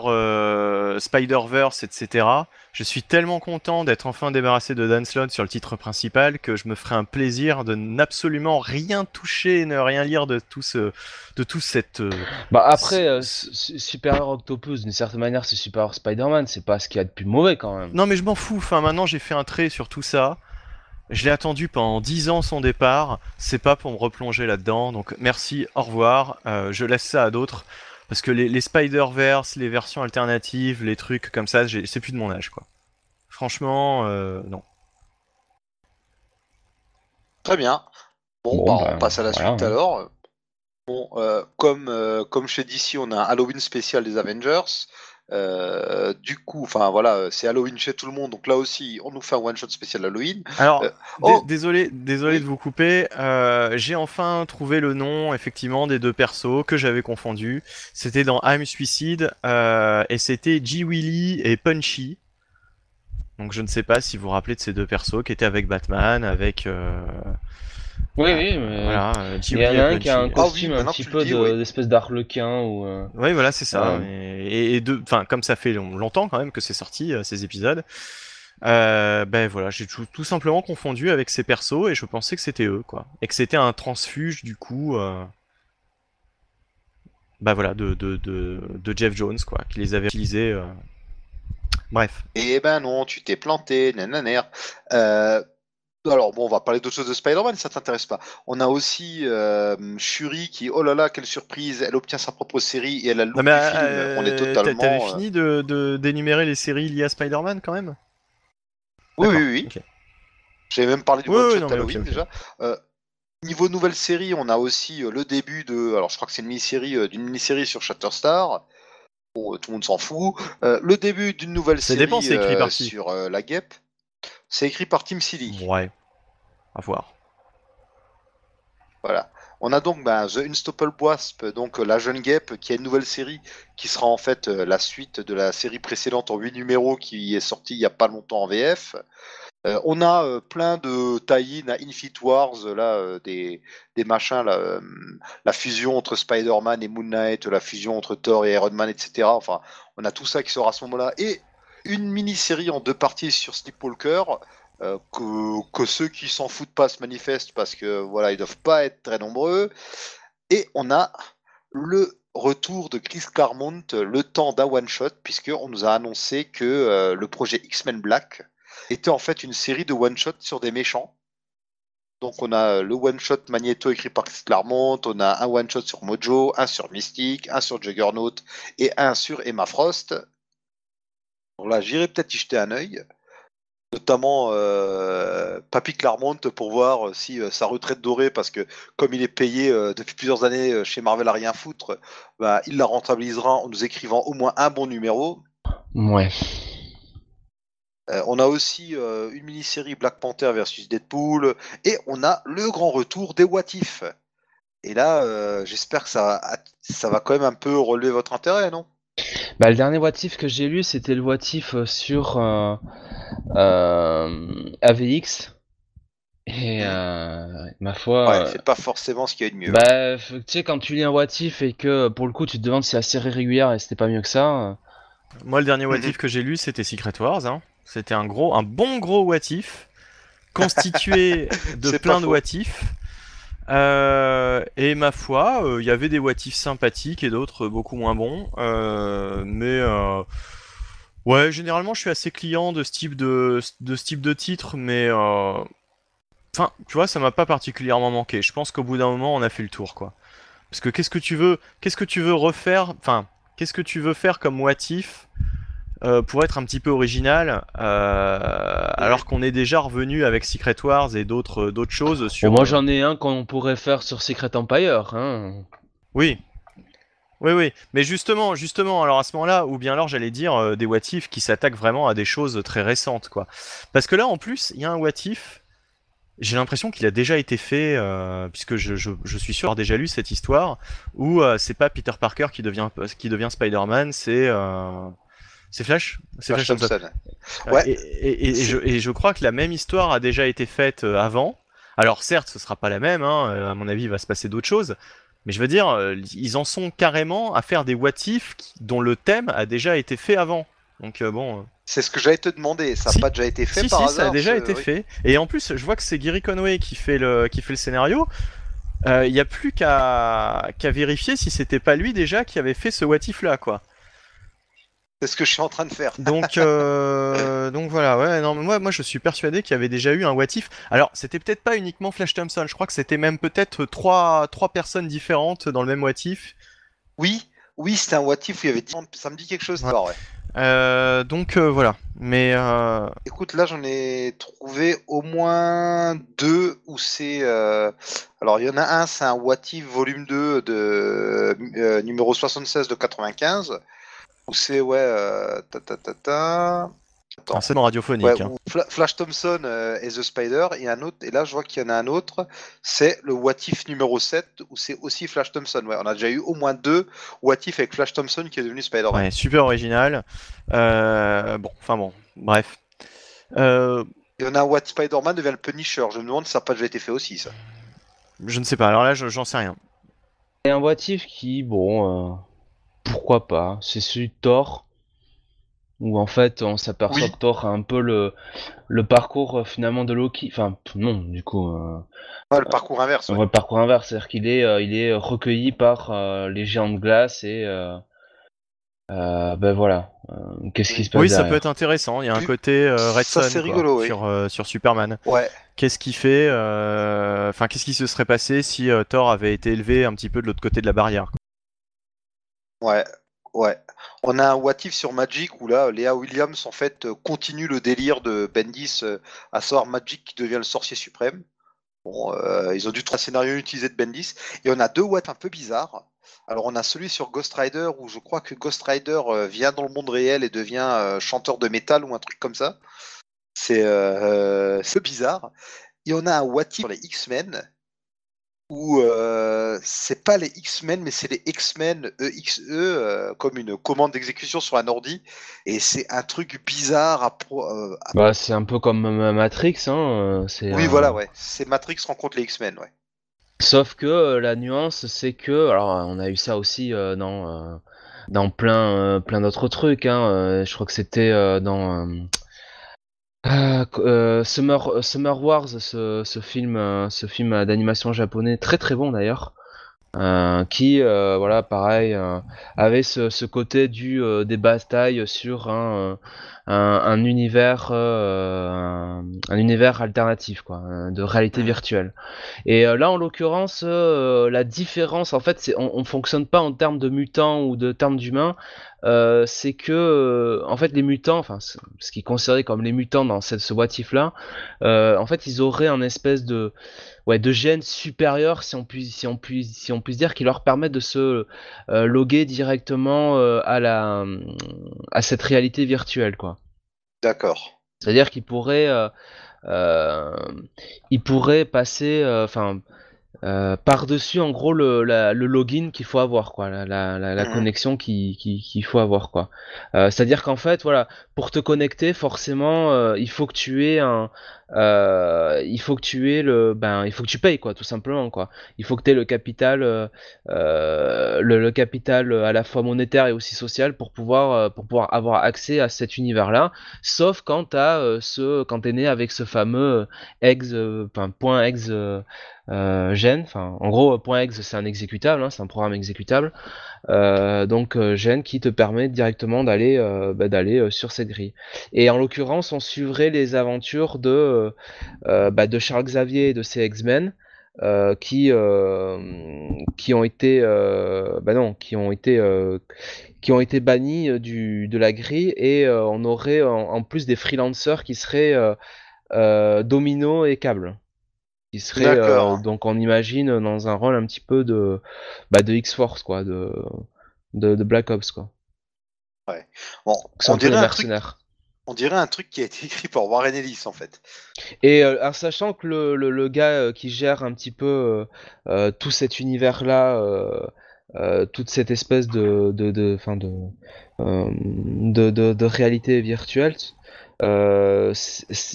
Spider-Verse, etc. Je suis tellement content d'être enfin débarrassé de Dan Slott sur le titre principal que je me ferai un plaisir de n'absolument rien toucher, ne rien lire de tout ce, de tout cette. Bah après, Superior Octopus, d'une certaine manière, c'est Superior Spider-Man. C'est pas ce qu'il y a de plus mauvais quand même. Non, mais je m'en fous. Enfin, maintenant, j'ai fait un trait sur tout ça. Je l'ai attendu pendant 10 ans son départ. C'est pas pour me replonger là-dedans. Donc, merci, au revoir. Euh, je laisse ça à d'autres. Parce que les, les Spider-Verse, les versions alternatives, les trucs comme ça, c'est plus de mon âge, quoi. Franchement, euh, non. Très bien. Bon, Bon, bah, bah, on passe à la voilà, suite hein. alors. Bon, euh, comme, euh, comme chez DC, on a un Halloween spécial des Avengers. Euh, du coup, enfin voilà, c'est Halloween chez tout le monde, donc là aussi, on nous fait un one shot spécial Halloween. Alors, Euh, oh désolé, désolé Oui. de vous couper. euh, J'ai enfin trouvé le nom effectivement des deux persos que j'avais confondus. C'était dans I'm Suicide euh, et c'était G Willy et Punchy. Donc je ne sais pas si vous vous rappelez de ces deux persos qui étaient avec Batman, avec euh, Oui, oui, mais. voilà. euh, Il y en a un qui a un. Ah oui, costume un maintenant petit peu dis, de- oui. d'espèce d'arlequin ou. euh, Oui, voilà, c'est ça. Ouais. Et, et de, enfin, comme ça fait long- longtemps quand même que c'est sorti euh, ces épisodes, euh, ben voilà, j'ai tout, tout simplement confondu avec ces persos et je pensais que c'était eux, quoi, et que c'était un transfuge du coup, euh, bah voilà, de, de, de, de Jeff Jones, quoi, qui les avait utilisés. euh. Bref. Eh ben non, tu t'es planté, nananer. Alors bon, on va parler d'autres choses de Spider-Man, ça t'intéresse pas. On a aussi euh, Shuri qui, oh là là, quelle surprise, elle obtient sa propre série et elle a le film. euh, On est t'a- totalement. T'avais euh, fini de, d'énumérer les séries liées à Spider-Man quand même? Oui, oui, oui. J'avais même parlé du Oui, oui, non, Halloween déjà. Euh, niveau nouvelle série, on a aussi le début de. Alors, je crois que c'est une mini-série d'une mini-série sur Shatterstar. Bon, tout le monde s'en fout. Le début d'une nouvelle série dépend, écrit sur la guêpe. C'est écrit par Tim Seeley. Ouais. À voir. Voilà. On a donc bah, The Unstoppable Wasp, donc euh, la jeune guêpe, qui a une nouvelle série qui sera en fait euh, la suite de la série précédente en 8 numéros qui est sortie il y a pas longtemps en VF. Euh, on a euh, plein de tie-in à Infinite Wars, là, des, des machins, là, la fusion entre Spider-Man et Moon Knight, la fusion entre Thor et Iron Man, etc. Enfin, on a tout ça qui sort à ce moment-là. Et une mini-série en deux parties sur Sleepwalker, euh, que, ceux qui s'en foutent pas se manifestent parce que voilà, ils doivent pas être très nombreux. Et on a le retour de Chris Claremont le temps d'un one-shot, puisqu'on nous a annoncé que euh, le projet X-Men Black était en fait une série de one-shots sur des méchants. Donc on a le one-shot Magneto écrit par Chris Claremont, on a un one-shot sur Mojo, un sur Mystique, un sur Juggernaut et un sur Emma Frost. Donc là, j'irai peut-être y jeter un œil notamment euh, Papy Claremont pour voir si euh, sa retraite dorée, parce que comme il est payé euh, depuis plusieurs années euh, chez Marvel à rien foutre, bah, il la rentabilisera en nous écrivant au moins un bon numéro. Ouais. Euh, on a aussi euh, une mini-série Black Panther versus Deadpool, et on a le grand retour des What If. Et là, euh, j'espère que ça, ça va quand même un peu relever votre intérêt, non? Bah, le dernier What If que j'ai lu, c'était le What If euh, sur euh, euh, AVX. Et euh, ma foi. Ouais, euh, c'est pas forcément ce qu'il y a de mieux. bah, tu sais, quand tu lis un What If et que pour le coup tu te demandes si la série régulière et c'était pas mieux que ça. Moi, le dernier What Mhm. If que j'ai lu, c'était Secret Wars. Hein. C'était un gros, un bon gros What If, constitué de plein de. What If. Euh, et ma foi, euh, il y avait des What If sympathiques et d'autres beaucoup moins bons. Euh, mais euh, ouais, généralement, je suis assez client de ce type de, de titre, mais euh, enfin, tu vois, ça m'a pas particulièrement manqué. Je pense qu'au bout d'un moment, on a fait le tour, quoi. Parce que qu'est-ce que tu veux, qu'est-ce que tu veux refaire, enfin, qu'est-ce que tu veux faire comme What If euh, pour être un petit peu original, euh, alors qu'on est déjà revenu avec Secret Wars et d'autres d'autres choses sur. Bon, moi j'en ai un qu'on pourrait faire sur Secret Empire. Hein. Oui. Oui, oui. Mais justement, justement, alors à ce moment-là, ou bien alors j'allais dire euh, des what if qui s'attaquent vraiment à des choses très récentes, quoi. Parce que là, en plus, il y a un what if. J'ai l'impression qu'il a déjà été fait, euh, puisque je, je, je suis sûr avoir déjà lu cette histoire, où euh, c'est pas Peter Parker qui devient qui devient Spider-Man, c'est euh, c'est Flash, c'est Flash Flash Thompson. Thompson. Ouais. Et, et- et- et je, et je crois que la même histoire a déjà été faite euh, avant. Alors certes, ce sera pas la même, hein, euh, à mon avis, il va se passer d'autres choses. Mais je veux dire, euh, ils en sont carrément à faire des what if dont le thème a déjà été fait avant. Donc euh, bon, C'est ce que j'allais te demander. Ça n'a Si. pas déjà été fait si par si, hasard ça a déjà été oui. fait. Et en plus, je vois que c'est Gary Conway qui fait le qui fait le scénario. Euh, Il n'y a plus qu'à qu'à vérifier si c'était pas lui déjà qui avait fait ce what if là, quoi. C'est ce que je suis en train de faire. Donc, euh, donc voilà, ouais, non, mais moi, moi je suis persuadé qu'il y avait déjà eu un what if. Alors, c'était peut-être pas uniquement Flash Thompson, je crois que c'était même peut-être trois, trois personnes différentes dans le même what if. Oui, oui, c'était un what if où il y avait. Ça me dit quelque chose, Ouais. Euh, donc euh, voilà. Mais Écoute, là j'en ai trouvé au moins deux où c'est. Alors il y en a un, c'est un What If volume 2 de numéro 76 de 95. Où c'est, ouais. euh, Ta, ta, ta, ta. Attends. un scène radiophonique. Ouais, hein. Fla- Flash Thompson euh, est The Spider, et un autre, et là je vois qu'il y en a un autre, c'est le What If numéro 7, où c'est aussi Flash Thompson. Ouais, on a déjà eu au moins deux What If avec Flash Thompson qui est devenu Spider-Man. Ouais, super original. Euh, bon, enfin bon, bref. Euh, Et on a un What Spider-Man devient le Punisher. Je me demande si ça n'a pas déjà été fait aussi, ça. je ne sais pas. Alors là, je- j'en sais rien. Et un motif qui, bon, euh, pourquoi pas, c'est celui de Thor, où en fait on s'aperçoit Oui. que Thor a un peu le, le parcours euh, finalement de Loki, enfin non, du coup, euh, Ouais, le parcours inverse. ouais. le parcours inverse, c'est-à-dire qu'il est, euh, il est recueilli par euh, les géants de glace et euh, euh, ben voilà, Euh, qu'est-ce qui se passe Oui, ça peut être intéressant. Il y a un côté euh, Red ça, Son c'est quoi, rigolo, oui. sur, euh, sur Superman. Ouais. Qu'est-ce qui fait euh, Enfin, qu'est-ce qui se serait passé si euh, Thor avait été élevé un petit peu de l'autre côté de la barrière quoi. Ouais, ouais. On a un What If sur Magic où là, Léa Williams en fait euh, continue le délire de Bendis, euh, à savoir Magic qui devient le sorcier suprême. Bon, euh, ils ont dû trois scénarios utilisés de Bendis. Et on a deux What un peu bizarres. Alors on a celui sur Ghost Rider où je crois que Ghost Rider vient dans le monde réel et devient chanteur de métal ou un truc comme ça. C'est c'est bizarre. Et on a un What If sur les X-Men où euh, c'est pas les X-Men, mais c'est les X-Men EXE, euh, comme une commande d'exécution sur un ordi. Et c'est un truc bizarre à. pro- euh, à- Bah c'est un peu comme euh, Matrix, hein. Oui, voilà, ouais. C'est Matrix rencontre les X-Men, ouais. Sauf que la nuance, c'est que, alors on a eu ça aussi dans dans plein plein d'autres trucs. Hein, je crois que c'était dans euh, euh, euh, Summer Summer Wars, ce, film ce film d'animation japonais très très bon d'ailleurs. Euh, qui euh, voilà pareil euh, avait ce, ce côté du des batailles sur un, un, un univers un, un univers alternatif quoi de réalité virtuelle et là, en l'occurrence, la différence, en fait, c'est on, on fonctionne pas en termes de mutants ou de termes d'humains. c'est que, en fait, les mutants, enfin, ce qui est considéré comme les mutants dans cette, ce what if là, en fait, ils auraient un espèce de, ouais, de gène supérieur, si on puisse, si on puisse, si on puisse dire, qui leur permet de se euh, loguer directement euh, à la, à cette réalité virtuelle, quoi. D'accord. C'est-à-dire qu'ils pourraient, euh, ils pourraient passer, enfin, euh, par-dessus en gros le, la- le login qu'il faut avoir, quoi, la, la, Mhm. connexion qui- qui- qu'il faut avoir, quoi. Euh, c'est-à-dire qu'en fait, voilà, pour te connecter, forcément, euh, il faut que tu aies un, il faut que tu aies le, ben, il faut que tu payes, quoi, tout simplement, quoi. Il faut que tu aies le capital, le, le capital à la fois monétaire et aussi social pour pouvoir, pour pouvoir avoir accès à cet univers-là. Sauf quand euh, ce, quand t'es né avec ce fameux ex, point ex euh, gen. En gros, point ex c'est un exécutable, hein, c'est un programme exécutable. Euh, donc euh, gen qui te permet directement d'aller, euh, bah, d'aller sur cette grille. Et en l'occurrence, on suivrait les aventures de, bah, de Charles Xavier et de ses X-Men. qui qui ont été bah qui ont été euh, qui ont été bannis de la grille et on aurait en, plus des freelancers qui seraient Domino et Câble. Qui seraient, euh, donc on imagine dans un rôle un petit peu de, bah, de X-Force, quoi, de, de, de Black Ops, quoi. Bon, Qui sont on dirait, un truc, mercenaires. on dirait un truc qui a été écrit par Warren Ellis, en fait. Et euh, alors, sachant que le, le, le gars euh, qui gère un petit peu tout cet univers-là, euh, euh, toute cette espèce de, de, de, fin de, euh, de, de, de réalité virtuelle, euh,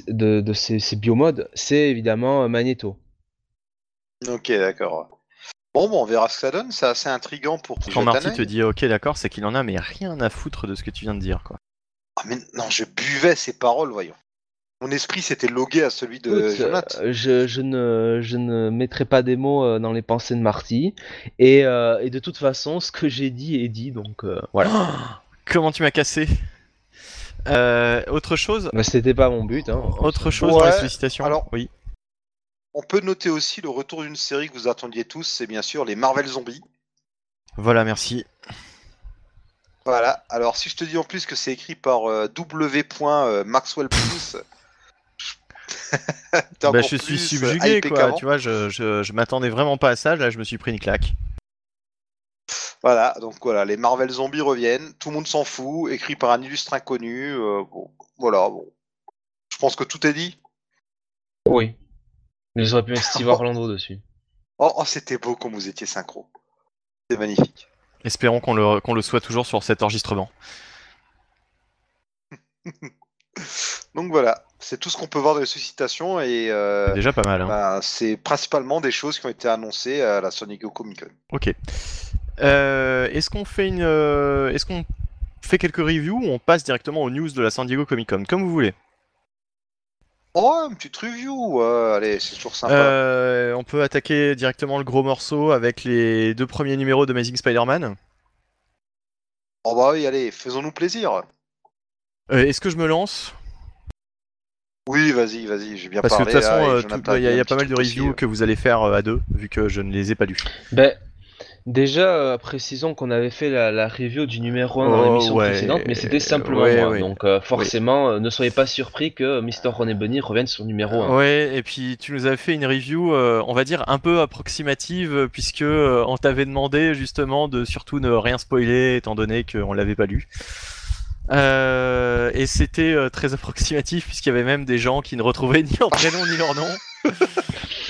de, de ces, ces biomodes, c'est évidemment euh, Magneto. Ok, d'accord. Bon, bon, on verra ce que ça donne. C'est assez intriguant pour que Quand Marty te dit ok d'accord, c'est qu'il en a mais rien à foutre de ce que tu viens de dire quoi. Ah, mais non, je buvais ces paroles, voyons. Mon esprit s'était logué à celui de Écoute, Jonathan. euh, je, je, ne, je ne mettrai pas des mots euh, dans les pensées de Marty. Et, euh, et de toute façon, ce que j'ai dit est dit, donc euh, voilà. Comment tu m'as cassé? Euh, Autre chose Mais c'était pas mon but. Hein. Autre chose dans les Ouais, sollicitations alors- Oui. On peut noter aussi le retour d'une série que vous attendiez tous, c'est bien sûr les Marvel Zombies. Voilà, merci. Voilà, alors si je te dis en plus que c'est écrit par euh, W. euh, Maxwell Plus, Bah, je suis euh, subjugué, quoi. Tu vois, je, je, je m'attendais vraiment pas à ça. Là, je me suis pris une claque. Voilà, donc voilà, les Marvel zombies reviennent, tout le monde s'en fout, écrit par un illustre inconnu. euh, bon, voilà, bon. Je pense que tout est dit. Oui. Mais j'aurais pu mettre Steve Orlando dessus. Oh, oh, c'était beau comme vous étiez synchro. C'est magnifique. Espérons qu'on le, qu'on le soit toujours sur cet enregistrement. Donc voilà, c'est tout ce qu'on peut voir de les suscitations et euh, C'est déjà pas mal. Hein. bah, c'est principalement des choses qui ont été annoncées à la San Diego Comic Con. Ok. Euh, est-ce qu'on fait une, euh, est-ce qu'on fait quelques reviews ou on passe directement aux news de la San Diego Comic Con, comme vous voulez? Oh, une petite review, allez, c'est toujours sympa. Euh, on peut attaquer directement le gros morceau avec les deux premiers numéros de Amazing Spider-Man. Oh bah oui, allez, faisons-nous plaisir. Euh, est-ce que je me lance? Oui, vas-y, vas-y, j'ai bien Parce que de toute façon, euh, tout- il y a, y pas mal de aussi, reviews euh. que vous allez faire euh, à deux, vu que je ne les ai pas lus. Ben, déjà, euh, précisons qu'on avait fait la, la review du numéro 1 dans Oh, l'émission ouais, précédente, mais c'était simplement ouais, moi. ouais. Donc, euh, forcément, euh, ne soyez pas surpris que Mr. Ron Bunny revienne sur le numéro 1. Ouais, et puis tu nous as fait une review, euh, on va dire un peu approximative, euh, puisque euh, on t'avait demandé justement de surtout ne rien spoiler, étant donné qu'on l'avait pas lu. Euh, et c'était euh, très approximatif, puisqu'il y avait même des gens qui ne retrouvaient ni leur prénom ni leur nom.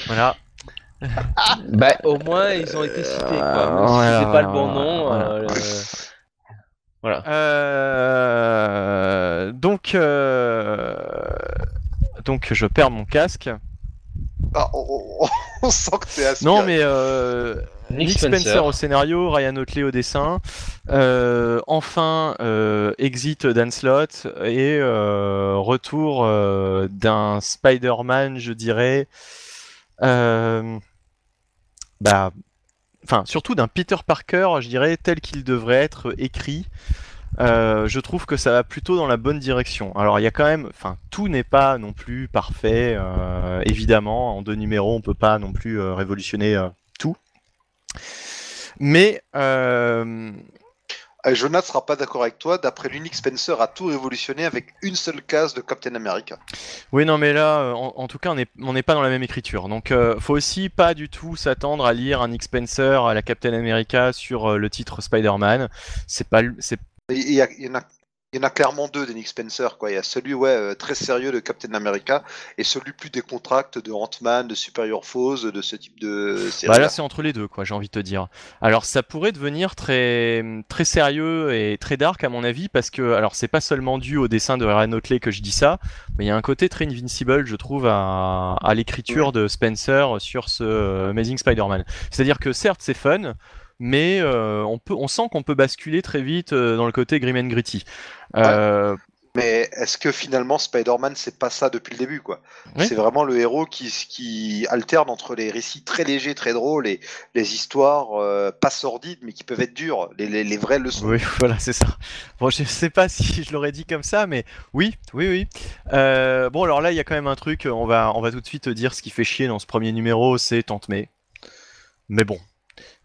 voilà. Bah, au moins, ils ont été cités, quoi. Même si Voilà, c'est pas le bon nom. voilà. euh, le- Voilà. Euh, donc, euh, donc je perds mon casque. Ah, on, on- on sent que c'est aspiré. Non, mais euh, Nick Nick, Spencer. Spencer. au scénario, Ryan Otley au dessin. Euh, enfin, euh, exit Dan Slott et euh, retour euh, d'un Spider-Man, je dirais. euh, bah, enfin, surtout d'un Peter Parker, je dirais, tel qu'il devrait être écrit. Euh, je trouve que ça va plutôt dans la bonne direction. Alors il y a quand même, enfin tout n'est pas non plus parfait. euh, évidemment, en deux numéros, on peut pas non plus euh, révolutionner tout. Mais Euh, Jonas sera pas d'accord avec toi. D'après l'unique Spencer a tout révolutionné avec une seule case de Captain America. oui, non, mais là, en, en tout cas, on n'est pas dans la même écriture. Donc, euh, faut aussi pas du tout s'attendre à lire un Nick Spencer à la Captain America sur euh, le titre Spider-Man. C'est pas, c'est Il y, a- il y en a, il y en a clairement deux des Nick Spencer. Quoi. Il y a celui ouais, euh, très sérieux de Captain America et celui plus décontracte de Ant-Man, de Superior Foes, de ce type de série. Bah là, c'est entre les deux, quoi, j'ai envie de te dire. Alors, ça pourrait devenir très, très sérieux et très dark, à mon avis, parce que, alors, c'est pas seulement dû au dessin de Ryan Otley que je dis ça, mais il y a un côté très Invincible, je trouve, à, à l'écriture de Spencer sur ce euh, Amazing Spider-Man. C'est-à-dire que, certes, c'est fun, mais euh, on, peut, on sent qu'on peut basculer très vite euh, dans le côté grim and gritty. Euh, Mais est-ce que finalement Spider-Man c'est pas ça depuis le début quoi? Oui. C'est vraiment le héros qui, qui alterne entre les récits très légers, très drôles et les histoires euh, pas sordides mais qui peuvent être dures, les, les, les vraies leçons. Oui, voilà, c'est ça. Bon, je sais pas si je l'aurais dit comme ça, mais oui, oui, oui. Euh, bon, alors là, il y a quand même un truc. On va, on va tout de suite dire ce qui fait chier dans ce premier numéro, c'est Tante May. Mais bon,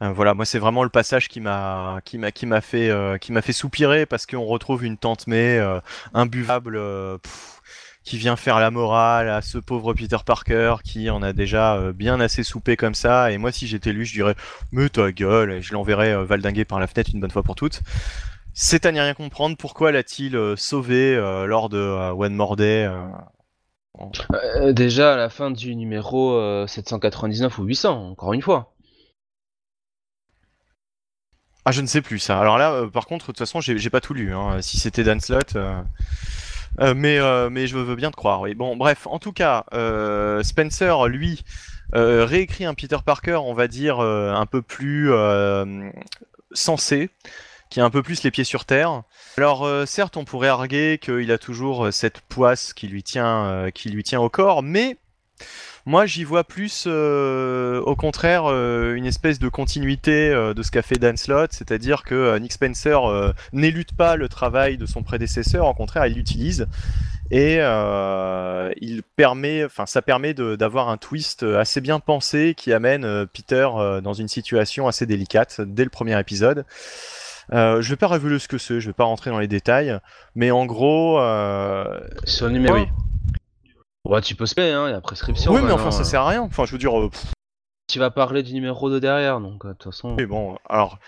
Euh, voilà, moi, c'est vraiment le passage qui m'a, qui m'a, qui m'a fait, euh, qui m'a fait soupirer parce qu'on retrouve une Tante May euh, imbuvable. qui vient faire la morale à ce pauvre Peter Parker qui en a déjà bien assez soupé comme ça. Et moi, si j'étais lui, je dirais Mais ta gueule, et je l'enverrais valdinguer par la fenêtre une bonne fois pour toutes. C'est à n'y rien comprendre. Pourquoi l'a-t-il sauvé lors de One More Day déjà, à la fin du numéro euh, 799 ou 800, encore une fois. Ah, je ne sais plus ça. Alors là, euh, par contre, de toute façon, j'ai pas tout lu. hein. Si c'était Dan Slott. euh, euh, mais, je veux bien te croire. Oui. Bon, bref, en tout cas, Spencer, lui, réécrit un Peter Parker, on va dire, un peu plus sensé, qui a un peu plus les pieds sur terre. Alors, certes, on pourrait arguer qu'il a toujours cette poisse qui lui tient au corps, mais moi, j'y vois plus, euh, au contraire, euh, une espèce de continuité euh, de ce qu'a fait Dan Slott, c'est-à-dire que Nick Spencer n'élude pas le travail de son prédécesseur, au contraire, il l'utilise et euh, il permet, enfin, ça permet d'avoir un twist assez bien pensé qui amène Peter dans une situation assez délicate dès le premier épisode. Euh, je vais pas révéler ce que c'est, je vais pas rentrer dans les détails, mais en gros. Euh... Numéro. Oui. Ouais, tu peux se payer, hein, il y a prescription. Oui, mais maintenant, enfin, ça euh. sert à rien. Enfin, je veux dire. euh, pff, Tu vas parler du numéro de derrière, donc euh, de toute façon. Mais bon, alors,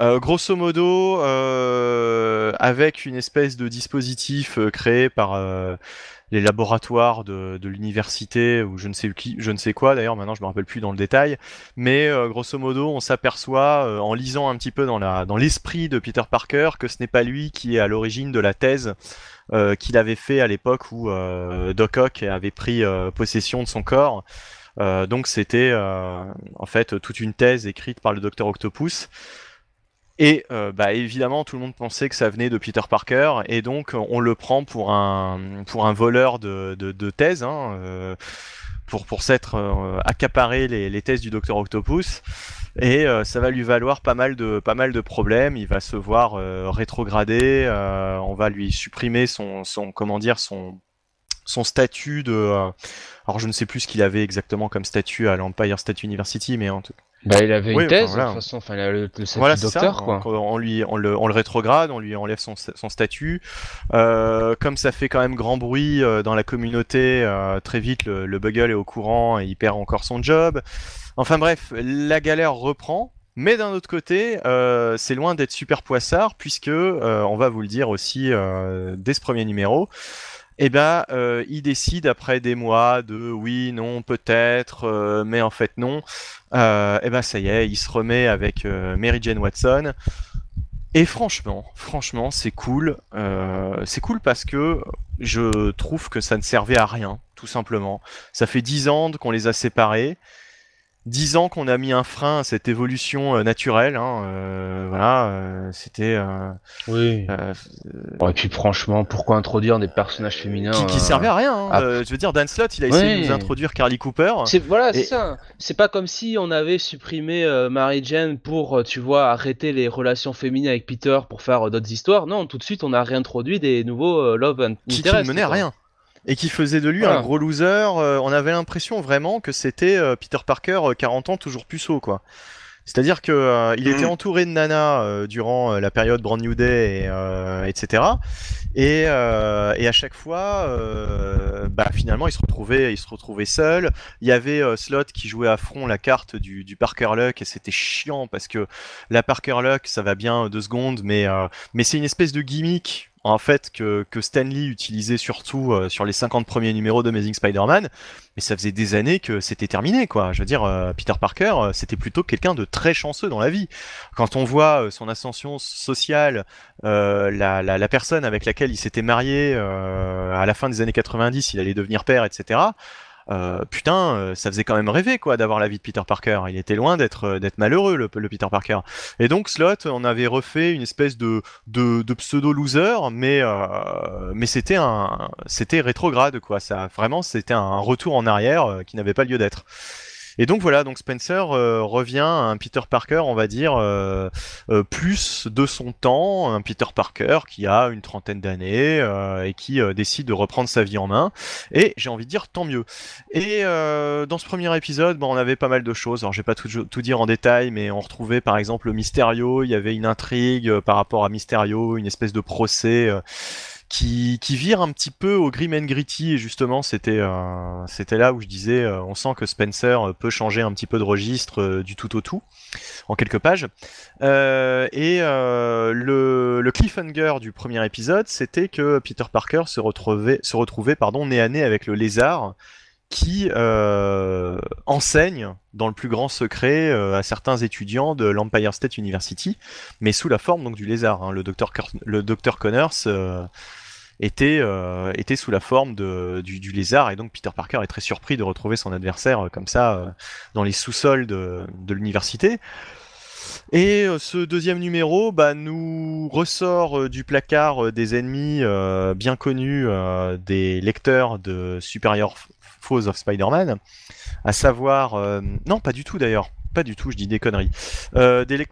euh, grosso modo, euh, avec une espèce de dispositif euh, créé par euh, les laboratoires de, de l'université ou je ne sais qui, je ne sais quoi d'ailleurs, maintenant je me rappelle plus dans le détail, mais euh, grosso modo, on s'aperçoit euh, en lisant un petit peu dans l'esprit de Peter Parker que ce n'est pas lui qui est à l'origine de la thèse euh, qu'il avait fait à l'époque où euh, Doc Ock avait pris possession de son corps. Donc c'était en fait toute une thèse écrite par le docteur Octopus. Et euh, bah, évidemment, tout le monde pensait que ça venait de Peter Parker, et donc on le prend pour un, pour un voleur de, de, thèse, hein, euh, pour, pour s'être euh, accaparé les, les thèses du docteur Octopus. Et euh, ça va lui valoir pas mal de, pas mal de problèmes. Il va se voir euh, rétrogradé, euh, on va lui supprimer son, son, comment dire, son, son statut de. euh, alors je ne sais plus ce qu'il avait exactement comme statut à l'Empire State University, mais en tout Bah, il avait Oui, une thèse, enfin, voilà. de toute façon, enfin, le, le statut voilà, ça. docteur, quoi. Donc, on, lui, on, le, on le rétrograde, on lui enlève son, son statut. Euh, comme ça fait quand même grand bruit euh, dans la communauté, euh, très vite le, le Bugle est au courant et il perd encore son job. Enfin bref, la galère reprend. Mais d'un autre côté, euh, c'est loin d'être super poissard puisque euh, on va vous le dire aussi euh, dès ce premier numéro. Eh ben, euh, il décide après des mois de oui, non, peut-être, euh, mais en fait non. Euh, eh ben ça y est, il se remet avec euh, Mary Jane Watson. Et franchement, franchement, c'est cool. C'est cool parce que je trouve que ça ne servait à rien, tout simplement. Ça fait dix ans qu'on les a séparés. Dix ans qu'on a mis un frein à cette évolution euh, naturelle. Hein, euh, voilà, euh, c'était euh, Oui. euh, et puis franchement, pourquoi introduire des personnages féminins qui, qui euh, servaient à rien. hein. je veux dire, Dan Slott, il a essayé de nous introduire Carly Cooper. C'est voilà, c'est ça. C'est pas comme si on avait supprimé euh, Mary Jane pour, tu vois, arrêter les relations féminines avec Peter pour faire euh, d'autres histoires. Non, tout de suite, on a réintroduit des nouveaux euh, love and qui, qui ne menait à quoi. rien et qui faisait de lui Voilà. un gros loser. euh, on avait l'impression vraiment que c'était euh, Peter Parker, euh, 40 ans, toujours puceau, quoi. C'est-à-dire que euh, il Mhm. était entouré de nanas euh, durant euh, la période Brand New Day, et, euh, etc. Et, euh, et à chaque fois, euh, bah, finalement, il se retrouvait, il se retrouvait seul. Il y avait euh, Slot qui jouait à fond la carte du, du Parker Luck et c'était chiant parce que la Parker Luck, ça va bien euh, deux secondes, mais euh, mais c'est une espèce de gimmick en fait que, que Stan Lee utilisait surtout euh, sur les 50 premiers numéros d'Amazing Spider-Man, mais ça faisait des années que c'était terminé quoi. Je veux dire, euh, Peter Parker, euh, c'était plutôt quelqu'un de très chanceux dans la vie. Quand on voit euh, son ascension sociale, euh, la, la, la personne avec laquelle il s'était marié à la fin des années 90, il allait devenir père, etc. Euh, putain, euh, ça faisait quand même rêver quoi d'avoir la vie de Peter Parker. Il était loin d'être euh, d'être malheureux le, le Peter Parker. Et donc Slot, on avait refait une espèce de de, de pseudo loser, mais euh, mais c'était c'était rétrograde quoi. Ça vraiment c'était un retour en arrière euh, qui n'avait pas lieu d'être. Et donc voilà, donc Spencer euh, revient à un Peter Parker, on va dire euh, euh, plus de son temps, un Peter Parker qui a une trentaine d'années et qui décide de reprendre sa vie en main. Et j'ai envie de dire tant mieux. Et dans ce premier épisode, bon, on avait pas mal de choses. Alors, je vais pas tout, tout dire en détail, mais on retrouvait par exemple Mysterio. Il y avait une intrigue par rapport à Mysterio, une espèce de procès. Qui, vire un petit peu au grim and gritty et justement c'était euh, c'était là où je disais euh, on sent que Spencer euh, peut changer un petit peu de registre du tout au tout en quelques pages. Et le, le cliffhanger du premier épisode c'était que Peter Parker se retrouvait se retrouvait pardon nez à nez avec le lézard qui euh, enseigne dans le plus grand secret euh, à certains étudiants de l'Empire State University, mais sous la forme donc du lézard. hein. Le docteur le docteur Connors euh, était était sous la forme de, du, du lézard et donc Peter Parker est très surpris de retrouver son adversaire comme ça dans les sous-sols de, de l'université. Et ce deuxième numéro bah, nous ressort du placard des ennemis bien connus des lecteurs de Superior F- Foes of Spider-Man, à savoir... euh, non, pas du tout d'ailleurs, pas du tout, je dis des conneries. Euh, des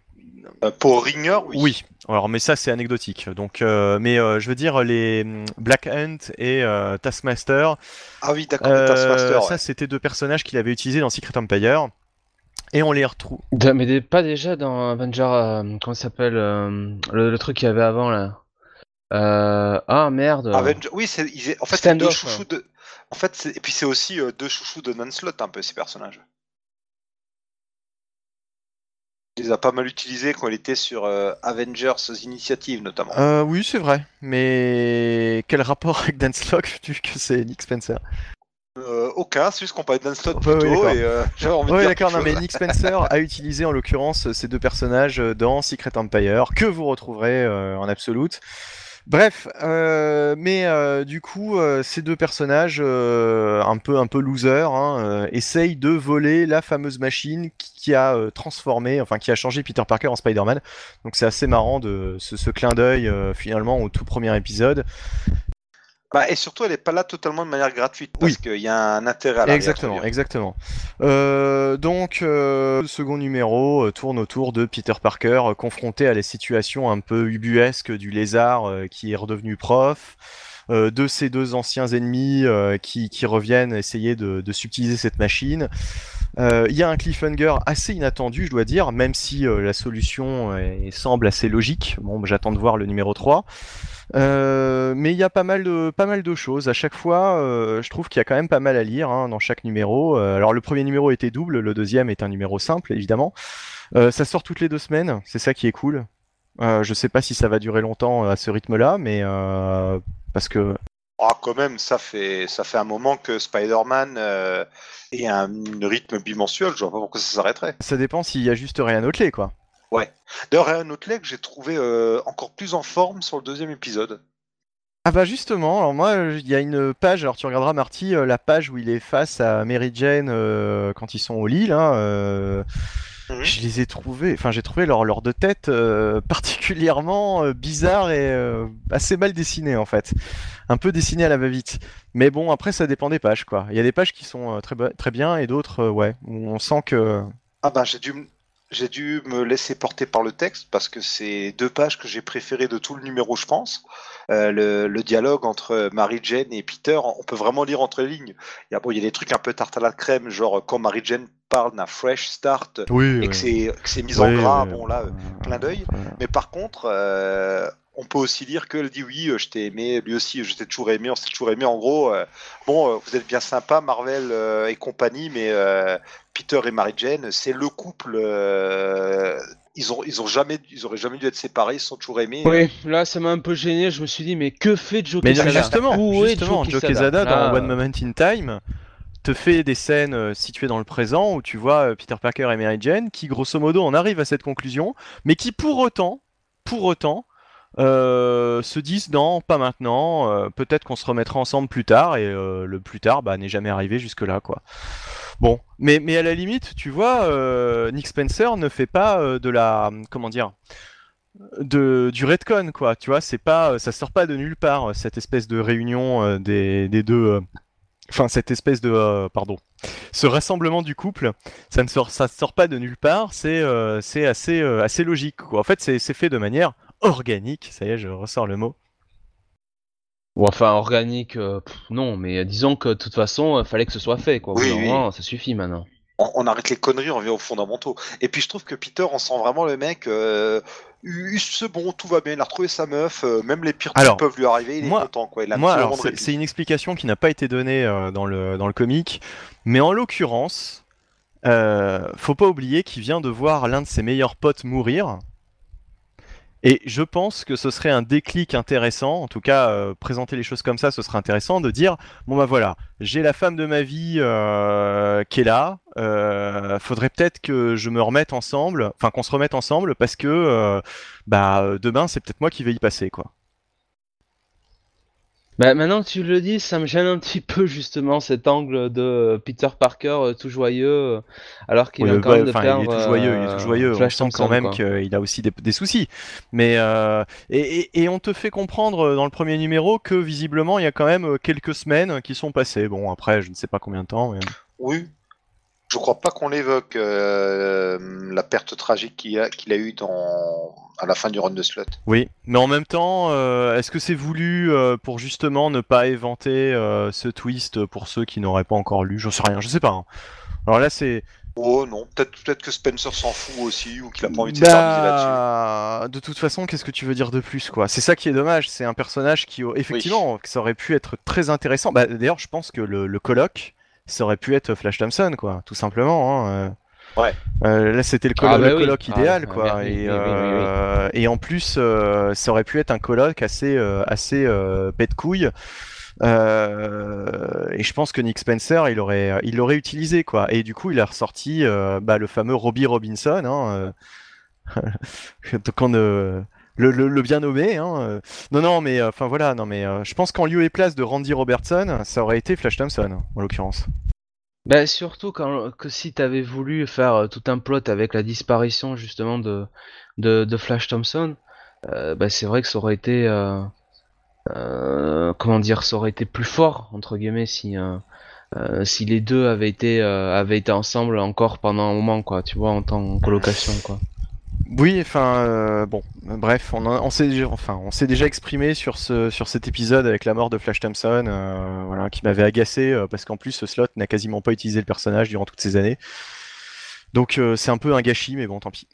Euh, pour Ringer, oui. oui, alors mais ça c'est anecdotique. Donc, euh, mais euh, je veux dire les hum, Black Hunt et euh, Taskmaster. Ah oui, d'accord, euh, Taskmaster. ça ouais. c'était deux personnages qu'il avait utilisés dans Secret Empire. Et on les retrouve. Mais des- pas déjà dans Avenger, euh, comment ça s'appelle euh, le, le truc qu'il y avait avant là. Euh, ah merde. Avenger- Oui, c'est en fait c'est deux chouchous de. En fait, c'est- et puis c'est aussi euh, deux chouchous de non-slot un peu ces personnages. Il les a pas mal utilisés quand il était sur euh, Avengers Initiative notamment. Euh, oui, c'est vrai. Mais quel rapport avec Dancelock vu que c'est Nick Spencer? Euh, aucun, c'est juste qu'on parlait de non-slot Ouais, plus oui, tôt d'accord. et euh, j'avais envie de Oui, d'accord, non, mais. Nick Spencer a utilisé en l'occurrence ces deux personnages dans Secret Empire, que vous retrouverez en absolute. Bref, euh, mais euh, du coup, euh, ces deux personnages, un peu un peu losers, hein, essayent de voler la fameuse machine qui, a transformé, enfin qui a changé Peter Parker en Spider-Man. Donc c'est assez marrant de ce, clin d'œil finalement au tout premier épisode. Bah, et surtout, elle est pas là totalement de manière gratuite parce Oui. qu'il y a un intérêt à veux Exactement, exactement. Euh, donc, euh, le second numéro euh, tourne autour de Peter Parker euh, confronté à la situation un peu ubuesque du lézard euh, qui est redevenu prof, euh, de ses deux anciens ennemis euh, qui, qui reviennent essayer de, de subtiliser cette machine. Euh, Il y a un cliffhanger assez inattendu, je dois dire, même si euh, la solution euh, semble assez logique. Bon, j'attends de voir le numéro 3. Euh, mais il y a pas mal de pas mal de choses. À chaque fois, euh, je trouve qu'il y a quand même pas mal à lire hein, dans chaque numéro. Euh, alors le premier numéro était double, le deuxième est un numéro simple évidemment. Ça sort toutes les deux semaines, c'est ça qui est cool. Je sais pas si ça va durer longtemps à ce rythme-là, mais parce que Ah, quand même, ça fait, ça fait un moment que Spider-Man euh, est un rythme bimensuel. Je vois pas pourquoi ça s'arrêterait. ça dépend s'il y a juste Ryan Otley quoi. D'ailleurs, Ryan Otley que j'ai trouvé euh, encore plus en forme sur le deuxième épisode. Ah bah justement, alors moi il y a une page, alors tu regarderas Marty, euh, la page où il est face à Mary Jane euh, quand ils sont au lit là. Mhm. Je les ai trouvés, enfin j'ai trouvé leur, leur deux têtes particulièrement bizarres et assez mal dessinées en fait. Un peu dessinées à la va-vite. Mais bon, après ça dépend des pages quoi. Il y a des pages qui sont euh, très, bien et d'autres, euh, ouais, où on sent que... Ah ben, j'ai dû, j'ai dû me laisser porter par le texte parce que c'est deux pages que j'ai préférées de tout le numéro, je pense. Euh, le, le dialogue entre Mary Jane et Peter, on peut vraiment lire entre les lignes. Il y a, bon, il y a des trucs un peu tarte à la crème, genre quand Mary Jane parle d'un fresh start Oui, et que c'est que c'est mis en gras, bon là, euh, clin d'œil. Mais par contre, euh, on peut aussi lire qu'elle dit oui, euh, je t'ai aimé, lui aussi, je t'ai toujours aimé, on s'est toujours aimé. En gros, euh, bon, euh, vous êtes bien sympa, Marvel euh, et compagnie, mais euh, Peter et Mary Jane, c'est le couple. euh, ils ont, ils ont jamais, ils auraient jamais dû être séparés, ils se sont toujours aimés. Oui, là ça m'a un peu gêné. Je me suis dit, mais que fait Joe Mais Quesada? justement, Où justement, Joe Quesada? Dans One Moment in Time te fait des scènes euh, situées dans le présent où tu vois euh, Peter Parker et Mary Jane qui grosso modo en arrivent à cette conclusion, mais qui pour autant, pour autant, euh, se disent non, pas maintenant, euh, peut-être qu'on se remettra ensemble plus tard et euh, le plus tard bah, n'est jamais arrivé jusque là quoi. Bon, mais, mais à la limite, tu vois, euh, Nick Spencer ne fait pas euh, de la comment dire de du retcon quoi. Tu vois c'est pas ça sort pas de nulle part euh, cette espèce de réunion euh, des, des deux euh, enfin cette espèce de euh, pardon ce rassemblement du couple ça ne sort ça sort pas de nulle part c'est euh, c'est assez euh, assez logique quoi. En fait c'est fait de manière organique. Ça y est je ressors le mot Ou enfin organique, euh, pff, non, mais disons que de toute façon, il fallait que ce soit fait, quoi. Au Oui, oui. moment, ça suffit maintenant. On, on arrête les conneries, on revient aux fondamentaux. Et puis je trouve que Peter, on sent vraiment le mec. Euh, c'est bon, tout va bien, il a retrouvé sa meuf, euh, même les pires trucs peuvent lui arriver, il moi- est content quoi. Il a Moi, c'est une explication qui n'a pas été donnée euh, dans, le, dans le comic, mais en l'occurrence, euh, faut pas oublier qu'il vient de voir l'un de ses meilleurs potes mourir. Et je pense que ce serait un déclic intéressant, en tout cas, euh, présenter les choses comme ça, ce serait intéressant de dire bon bah voilà, j'ai la femme de ma vie euh, qui est là, euh, faudrait peut-être que je me remette ensemble, enfin qu'on se remette ensemble parce que euh, bah demain c'est peut-être moi qui vais y passer quoi. Bah, maintenant que tu le dis, ça me gêne un petit peu justement cet angle de Peter Parker euh, tout joyeux, euh, alors qu'il Oui, vient euh, quand même de enfin, perdre. il est tout joyeux, il est euh, tout joyeux. On Flash sent quand même qu'il a aussi des, des soucis. Mais euh, et, et- et on te fait comprendre euh, dans le premier numéro que visiblement il y a quand même euh, quelques semaines qui sont passées. Bon après je ne sais pas combien de temps. mais- Oui. Je crois pas qu'on l'évoque, euh, la perte tragique qu'il a, qu'il a eue dans... à la fin du run de slot. Oui, mais en même temps, euh, est-ce que c'est voulu euh, pour justement ne pas éventer ce twist pour ceux qui n'auraient pas encore lu? J'en sais rien, je sais pas. hein. Alors là c'est Oh non, peut-être peut-être que Spencer s'en fout aussi ou qu'il a pas envie de s'éterniser là-dessus. Bah, de toute façon, qu'est-ce que tu veux dire de plus, quoi? C'est ça qui est dommage. C'est un personnage qui, effectivement, ça aurait pu être très intéressant. Bah, d'ailleurs, je pense que le, le colloque, ça aurait pu être Flash Thompson, quoi, tout simplement. hein, euh. Ouais. Euh, là, c'était le, Ah, collo- bah le oui. colloque idéal, quoi. et, oui, oui, oui, oui. et en plus, euh, ça aurait pu être un colloque assez, euh, assez euh, pète couille. Euh, et je pense que Nick Spencer, il aurait, il l'aurait utilisé, quoi. Et du coup, il a ressorti euh, bah, le fameux Robbie Robinson, hein, euh, donc on, euh, le, le- bien nommé. Hein, euh. Non, non, mais enfin voilà, non, mais euh, je pense qu'en lieu et place de Randy Robertson, ça aurait été Flash Thompson, en l'occurrence. Bah surtout que si t'avais voulu faire euh, tout un plot avec la disparition justement de, de, Flash Thompson, euh, bah c'est vrai que ça aurait été euh, euh, comment dire, ça aurait été plus fort entre guillemets si euh, euh, si les deux avaient été euh, avaient été ensemble encore pendant un moment quoi, tu vois, en temps en colocation quoi. Oui, enfin, euh, bon, bref, on, s'est déjà, exprimé sur ce, sur cet épisode avec la mort de Flash Thompson, euh, qui m'avait agacé euh, parce qu'en plus ce slot n'a quasiment pas utilisé le personnage durant toutes ces années. Donc c'est un peu un gâchis, mais bon, tant pis.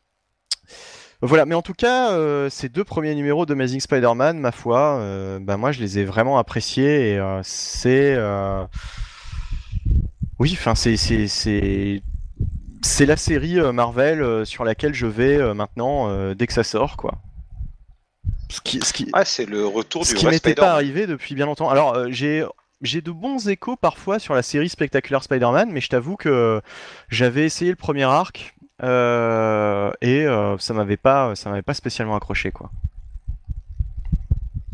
Voilà, mais en tout cas, ces deux premiers numéros de Amazing Spider-Man, ma foi, bah, moi je les ai vraiment appréciés et c'est, oui, enfin c'est, c'est la série euh, Marvel euh, sur laquelle je vais euh, maintenant dès que ça sort, quoi. Ce qui, ce qui, Ouais, c'est le retour ce du qui m'était pas arrivé depuis bien longtemps. Alors, j'ai j'ai de bons échos parfois sur la série Spectacular Spider-Man, mais je t'avoue que j'avais essayé le premier arc euh, et euh, ça m'avait pas ça m'avait pas spécialement accroché, quoi.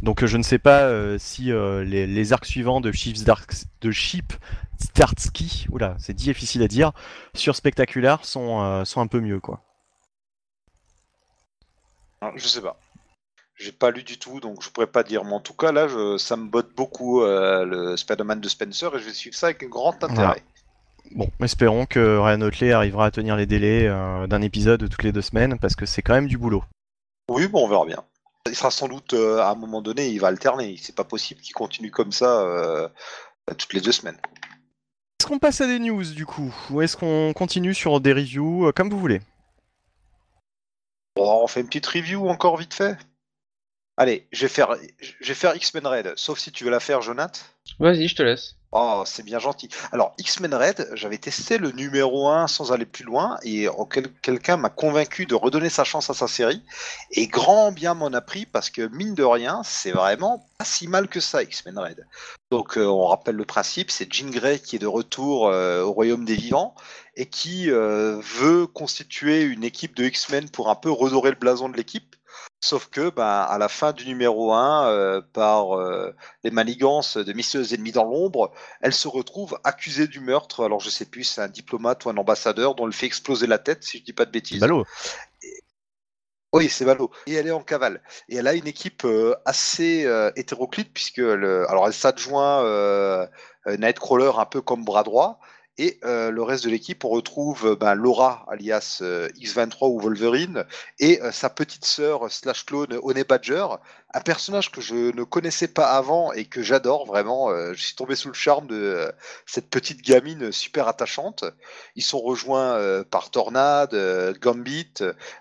Donc euh, je ne sais pas euh, si euh, les, les arcs suivants de Chip, Zdarsky- de Chip Starsky, oula, c'est difficile à dire, sur Spectacular sont, euh, sont un peu mieux, quoi. Hein, Je sais pas. J'ai pas lu du tout, donc je pourrais pas dire. Mais en tout cas, là, je- ça me botte beaucoup le Spider-Man de Spencer et je vais suivre ça avec un grand intérêt. Bon, espérons que Ryan Otley arrivera à tenir les délais d'un épisode toutes les deux semaines, parce que c'est quand même du boulot. Oui, bon, on verra bien. Il sera sans doute euh, à un moment donné, il va alterner. C'est pas possible qu'il continue comme ça euh, toutes les deux semaines. Est-ce qu'on passe à des news, du coup? Ou est-ce qu'on continue sur des reviews, euh, comme vous voulez? Bon, on fait une petite review encore vite fait? Allez, je vais faire, je vais faire X-Men Red, sauf si tu veux la faire, Jonath. Vas-y, je te laisse. Oh, c'est bien gentil. Alors, X-Men Red, j'avais testé le numéro 1 sans aller plus loin, et quel- quelqu'un m'a convaincu de redonner sa chance à sa série, et grand bien m'en a pris, parce que mine de rien, c'est vraiment pas si mal que ça, X-Men Red. Donc, euh, on rappelle le principe, c'est Jean Grey qui est de retour euh, au royaume des vivants, et qui euh, veut constituer une équipe de X-Men pour un peu redorer le blason de l'équipe. Sauf que, ben, à la fin du numéro 1, euh, par euh, les manigances de mystérieux ennemis dans l'ombre, elle se retrouve accusée du meurtre. Alors je sais plus, c'est un diplomate ou un ambassadeur dont elle fait exploser la tête, si je dis pas de bêtises. Ballot Oui, c'est Valo. Et elle est en cavale. Et elle a une équipe euh, assez euh, hétéroclite puisque le... alors elle s'adjoint euh, euh, Nightcrawler un peu comme bras droit. Et euh, le reste de l'équipe, on retrouve euh, ben, Laura, alias euh, X23 ou Wolverine, et euh, sa petite sœur slash clone Honey Badger, un personnage que je ne connaissais pas avant et que j'adore vraiment. je suis tombé sous le charme de cette petite gamine super attachante. Ils sont rejoints par Tornade, Gambit.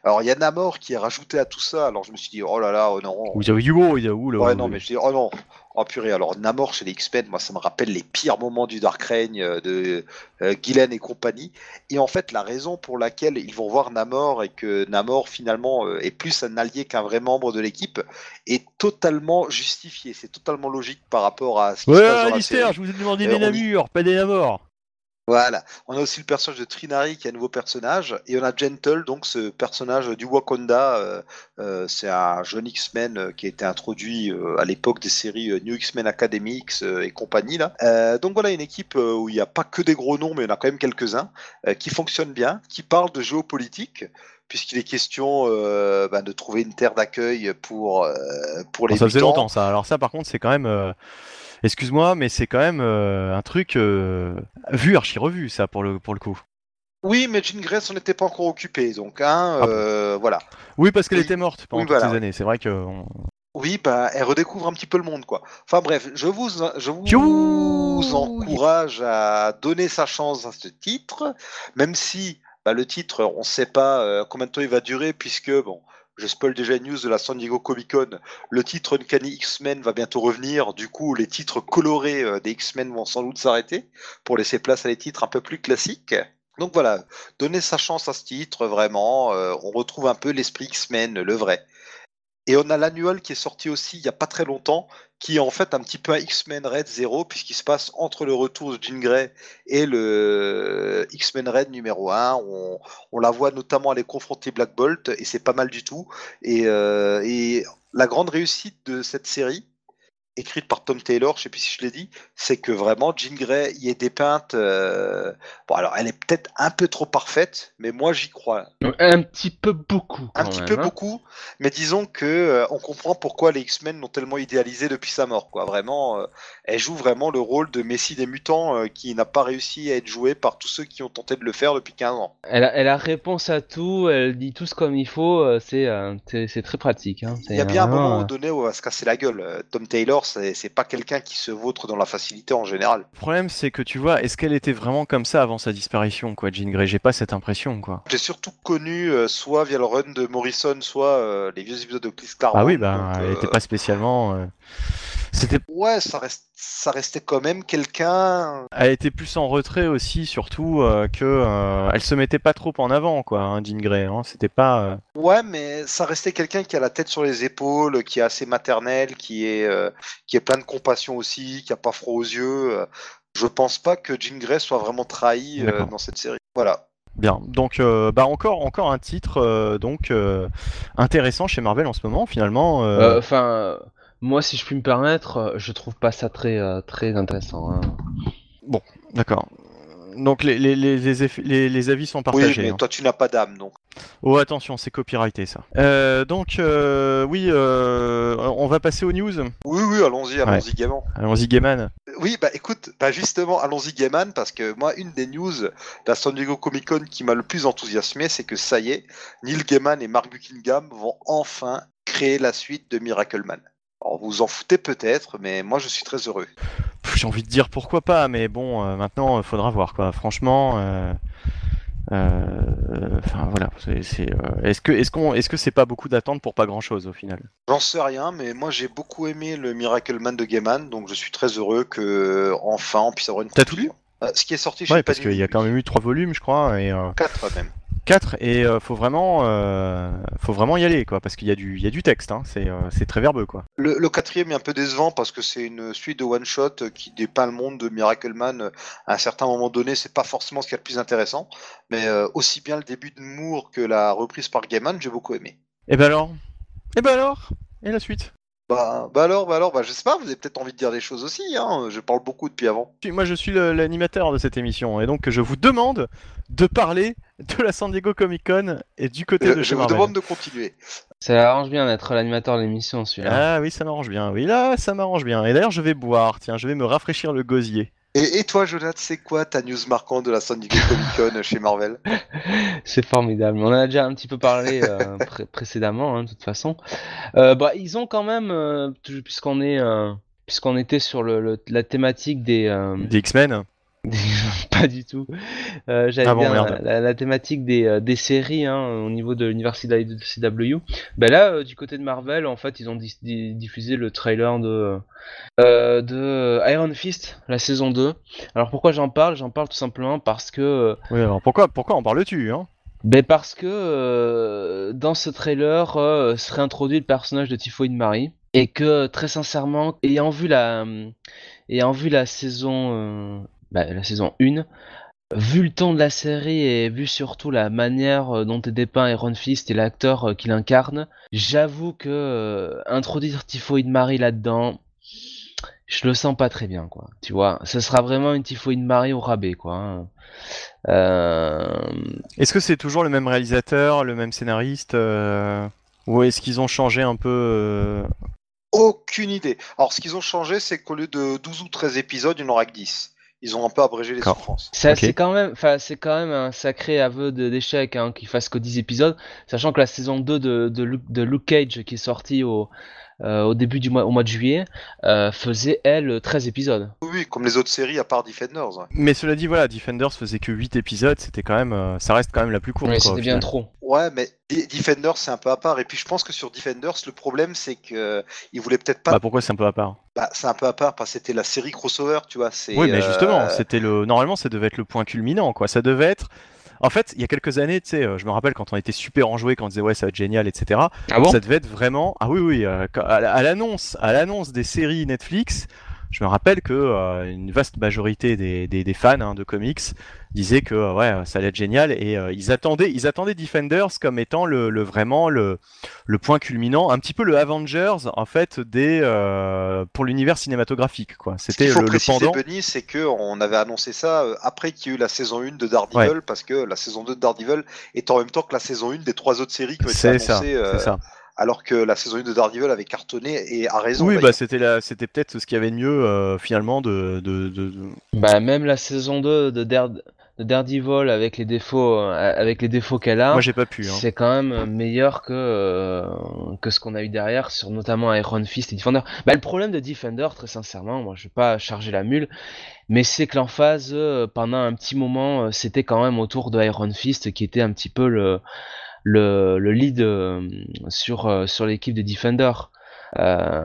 Alors il y a Namor qui est rajouté à tout ça. Alors je me suis dit oh là là, oh non. Ou il y a Hugo, il y a où, là Ouais non mais je dis oh non. Oh purée, alors Namor chez les X-Men, moi ça me rappelle les pires moments du Dark Reign euh, de euh, et compagnie. Et en fait, la raison pour laquelle ils vont voir Namor et que Namor finalement euh, est plus un allié qu'un vrai membre de l'équipe est totalement justifiée. C'est totalement logique par rapport à ce qui se passe dans la Alistair, série. je vous ai demandé Euh, des y- namurs, pas des namors Voilà. On a aussi le personnage de Trinari qui est un nouveau personnage. Et on a Gentle, donc ce personnage du Wakanda. euh, euh, c'est un jeune X-Men euh, qui a été introduit euh, à l'époque des séries New X-Men Academics et compagnie. Là. Donc voilà une équipe où il n'y a pas que des gros noms, mais il y en a quand même quelques-uns, qui fonctionne bien, qui parle de géopolitique puisqu'il est question euh, ben, de trouver une terre d'accueil pour, euh, pour les Bon, Ça faisait longtemps, ça. Alors ça, par contre, c'est quand même... euh, Excuse-moi, mais c'est quand même euh, un truc euh, vu, archi-revu, ça, pour le, pour le coup. Oui, mais Jean Grey s'en était pas encore occupé, donc hein, Ah euh, voilà. Oui, parce qu'elle était morte pendant Oui, toutes ces années. C'est vrai que... on- Oui, bah, elle redécouvre un petit peu le monde, quoi. Enfin bref, je vous, je vous Youhou encourage à donner sa chance à ce titre, même si bah, le titre, on ne sait pas euh, combien de temps il va durer, puisque, bon, je spoil déjà une news de la San Diego Comic Con, le titre Uncanny X-Men va bientôt revenir, du coup, les titres colorés euh, des X-Men vont sans doute s'arrêter, pour laisser place à des titres un peu plus classiques. Donc voilà, donner sa chance à ce titre, vraiment, euh, on retrouve un peu l'esprit X-Men, le vrai. Et on a l'annual qui est sorti aussi il n'y a pas très longtemps, qui est en fait un petit peu un X-Men Red 0, puisqu'il se passe entre le retour de Jean Grey et le X-Men Red numéro 1. On, la voit notamment aller confronter Black Bolt, et c'est pas mal du tout. Et, euh, et la grande réussite de cette série, écrite par Tom Taylor, je sais plus si je l'ai dit, c'est que vraiment Jean Grey y est dépeinte. euh, Bon, alors elle est peut-être un peu trop parfaite, mais moi j'y crois. Un petit peu beaucoup. Un petit même, peu hein. beaucoup, mais disons que euh, on comprend pourquoi les X-Men l'ont tellement idéalisé depuis sa mort. Quoi. Vraiment, euh, elle joue vraiment le rôle de Messie des mutants euh, qui n'a pas réussi à être joué par tous ceux qui ont tenté de le faire depuis 15 ans. Elle a, elle a réponse à tout, elle dit tout ce comme il faut, c'est euh, très pratique. Hein. Il y a bien un moment donné où elle va se casser la gueule. Tom Taylor, c'est c'est pas quelqu'un qui se vautre dans la facilité en général. Le problème, c'est que tu vois, est-ce qu'elle était vraiment comme ça avant sa disparition, quoi, Jean Grey? J'ai pas cette impression, quoi. J'ai surtout connu euh, soit via le run de Morrison, soit euh, les vieux épisodes de Chris Claremont. Ah oui, bah, Donc, elle euh, était pas spécialement. Euh, C'était, Ouais, ça, reste, ça restait quand même quelqu'un. elle était plus en retrait aussi, surtout euh, que euh, elle se mettait pas trop en avant, quoi, hein, Jean Grey. Hein, C'était pas. euh, Ouais, mais ça restait quelqu'un qui a la tête sur les épaules, qui est assez maternel, qui est, euh, qui est plein de compassion aussi, qui a pas froid aux yeux. euh. Je pense pas que Jean Grey soit vraiment trahi euh, dans cette série. Voilà. Bien, donc euh, bah encore encore un titre euh, donc euh, intéressant chez Marvel en ce moment finalement. euh, euh, Enfin, euh, moi, si je puis me permettre, euh, je trouve pas ça très, euh, très intéressant. hein. D'accord. Donc les, les, les, les, eff- les- les avis sont Oui, partagés. mais hein. toi, tu n'as pas d'âme, donc. Oh attention, c'est copyrighté ça. Euh, donc euh, oui, euh, on va passer aux news. Oui, oui, allons-y, allons-y gaiement. Allons-y Gaiman. Oui, bah écoute, bah justement, allons-y Gaiman, parce que moi, une des news de la San Diego Comic Con qui m'a le plus enthousiasmé, c'est que ça y est, Neil Gaiman et Mark Buckingham vont enfin créer la suite de Miracle Man. Alors, vous vous en foutez peut-être, mais moi, je suis très heureux. J'ai envie de dire pourquoi pas, mais bon, euh, maintenant il faudra voir quoi. Franchement, euh, euh, enfin voilà. euh, Est-ce que est-ce qu'on est-ce que c'est pas beaucoup d'attente pour pas grand chose au final? J'en sais rien, mais moi, j'ai beaucoup aimé le Miracle Man de Gaiman, donc je suis très heureux que enfin on puisse avoir une T'as tout lu? Euh, Ce qui est sorti chez Ouais, parce qu'il y a quand même eu trois volumes, je crois, et euh, quatre même. Quatre, et euh, faut vraiment, euh, faut vraiment y aller quoi, parce qu'il y a du, il y a du texte. Hein, c'est, euh, c'est très verbeux quoi. Le, le quatrième est un peu décevant parce que c'est une suite de one shot qui dépeint le monde de Miracle Man à un certain moment donné. C'est pas forcément ce qui est le plus intéressant, mais aussi bien le début de Moore que la reprise par Gaiman, j'ai beaucoup aimé. Et ben alors, et ben alors, et la suite? Bah, bah alors, bah alors, bah je sais pas, vous avez peut-être envie de dire des choses aussi. Hein, je parle beaucoup depuis avant. Moi, je suis l'animateur de cette émission, et donc je vous demande de parler de la San Diego Comic Con et du côté Je, de je chez vous Marvel. demande de continuer. Ça arrange bien d'être l'animateur de l'émission, celui-là. Ah oui, ça m'arrange bien. Oui, là, ça m'arrange bien. Et d'ailleurs, je vais boire. Tiens, je vais me rafraîchir le gosier. Et, et toi, Jonathan, c'est quoi ta news marquante de la San Diego Comic Con chez Marvel? C'est formidable. On en a déjà un petit peu parlé euh, pré- précédemment, hein, de toute façon. Euh, bah, ils ont quand même, euh, puisqu'on est, euh, puisqu'on était sur le, le- la thématique des, euh, Des X-Men. pas du tout. Euh, Ah bon, merde. la, la thématique des, euh, des séries hein, au niveau de l'univers CW. Ben là, euh, du côté de Marvel, en fait, ils ont di- diffusé le trailer de euh, de Iron Fist, la saison 2. Alors pourquoi j'en parle? J'en parle tout simplement parce que Oui, alors pourquoi, pourquoi en parles-tu hein? ben parce que dans ce trailer serait introduit le personnage de Typhoid Marie et que très sincèrement, ayant vu la, ayant vu la saison, bah, la saison 1, vu le ton de la série et vu surtout la manière euh, dont est dépeint Iron Fist et l'acteur euh, qui l'incarne, j'avoue que euh, introduire Typhoid Marie là-dedans, je le sens pas très bien quoi. Tu vois, ce sera vraiment une Typhoid Marie au rabais quoi. hein. Euh, Est-ce que c'est toujours le même réalisateur, le même scénariste euh, Ou est-ce qu'ils ont changé un peu euh, Aucune idée. Alors, ce qu'ils ont changé, c'est qu'au lieu de 12 ou 13 épisodes, il n'y en aura que 10. Ils ont un peu abrégé les souffrances. C'est quand même, enfin, c'est quand même un sacré aveu de- d'échec hein, qu'il fasse que 10 épisodes, sachant que la saison 2 de, de, Luke, de Luke Cage qui est sortie au, euh, au début du mois, au mois de juillet, euh, faisait elle 13 épisodes. Oui, comme les autres séries à part Defenders. ouais. Mais cela dit, voilà, Defenders faisait que 8 épisodes, c'était quand même, euh, ça reste quand même la plus courte. Ouais, c'était bien trop. Ouais, mais Defenders, c'est un peu à part. Et puis je pense que sur Defenders, le problème, c'est que ils voulaient peut-être pas. Bah pourquoi c'est un peu à part? Bah, c'est un peu à part parce que c'était la série crossover, tu vois. c'est, Oui, mais euh, justement, c'était le. Normalement, ça devait être le point culminant, quoi. Ça devait être. En fait, il y a quelques années, tu sais, euh, je me rappelle quand on était super enjoué, quand on disait ouais, ça va être génial, etc. Ah bon? ça devait être vraiment. Ah oui, oui. euh, à l'annonce, à l'annonce des séries Netflix, je me rappelle que euh, une vaste majorité des, des- des fans hein, de comics disaient que euh, ouais, ça allait être génial et euh, ils attendaient, ils attendaient Defenders comme étant le, le- vraiment le, le point culminant, un petit peu le Avengers en fait des euh, pour l'univers cinématographique, quoi. C'était le, le pendant. Benny, c'est que on avait annoncé ça après qu'il y a eu la saison 1 de Daredevil, parce que la saison 2 de Daredevil est en même temps que la saison 1 des trois autres séries qui ont été annoncées, c'est ça. Alors que la saison 1 de Daredevil avait cartonné et a raison. Oui, bah d'ailleurs. c'était la, c'était peut-être ce qu'il y avait de mieux euh, finalement de, de, Bah, même la saison 2 de, Dare- de Daredevil avec les défauts, euh, avec les défauts qu'elle a. Moi j'ai pas pu. Hein. C'est quand même meilleur que, euh, que ce qu'on a eu derrière sur notamment Iron Fist et Defender. Bah, le problème de Defender, très sincèrement, moi je vais pas charger la mule, mais c'est que l'emphase euh, pendant un petit moment, euh, c'était quand même autour de Iron Fist qui était un petit peu le, le, le lead euh, sur, euh, sur l'équipe de Defender. Euh,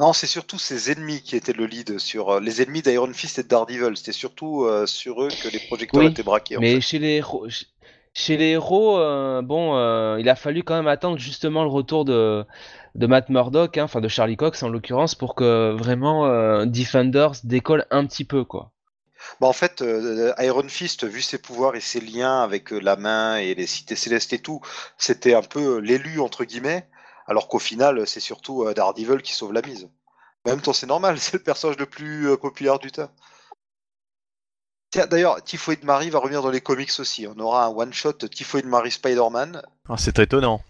Non, c'est surtout ses ennemis qui étaient le lead sur euh, les ennemis d'Iron Fist et de Daredevil. C'était surtout euh, sur eux que les projecteurs Oui, étaient braqués. en Mais fait. chez les héros, ch- chez les héros, euh, bon, il a fallu quand même attendre justement le retour de, de Matt Murdock, hein, enfin de Charlie Cox en l'occurrence, pour que vraiment Defenders décolle un petit peu, quoi. Bah, en fait, euh, Iron Fist, vu ses pouvoirs et ses liens avec euh, la main et les cités célestes et tout, c'était un peu euh, l'élu entre guillemets, alors qu'au final, c'est surtout euh, Daredevil qui sauve la mise. En même temps, c'est normal, c'est le personnage le plus euh, populaire du tas. Tiens, d'ailleurs, Typhoid Mary va revenir dans les comics aussi. On aura un one-shot Typhoid Mary Spider-Man, Ah, c'est étonnant.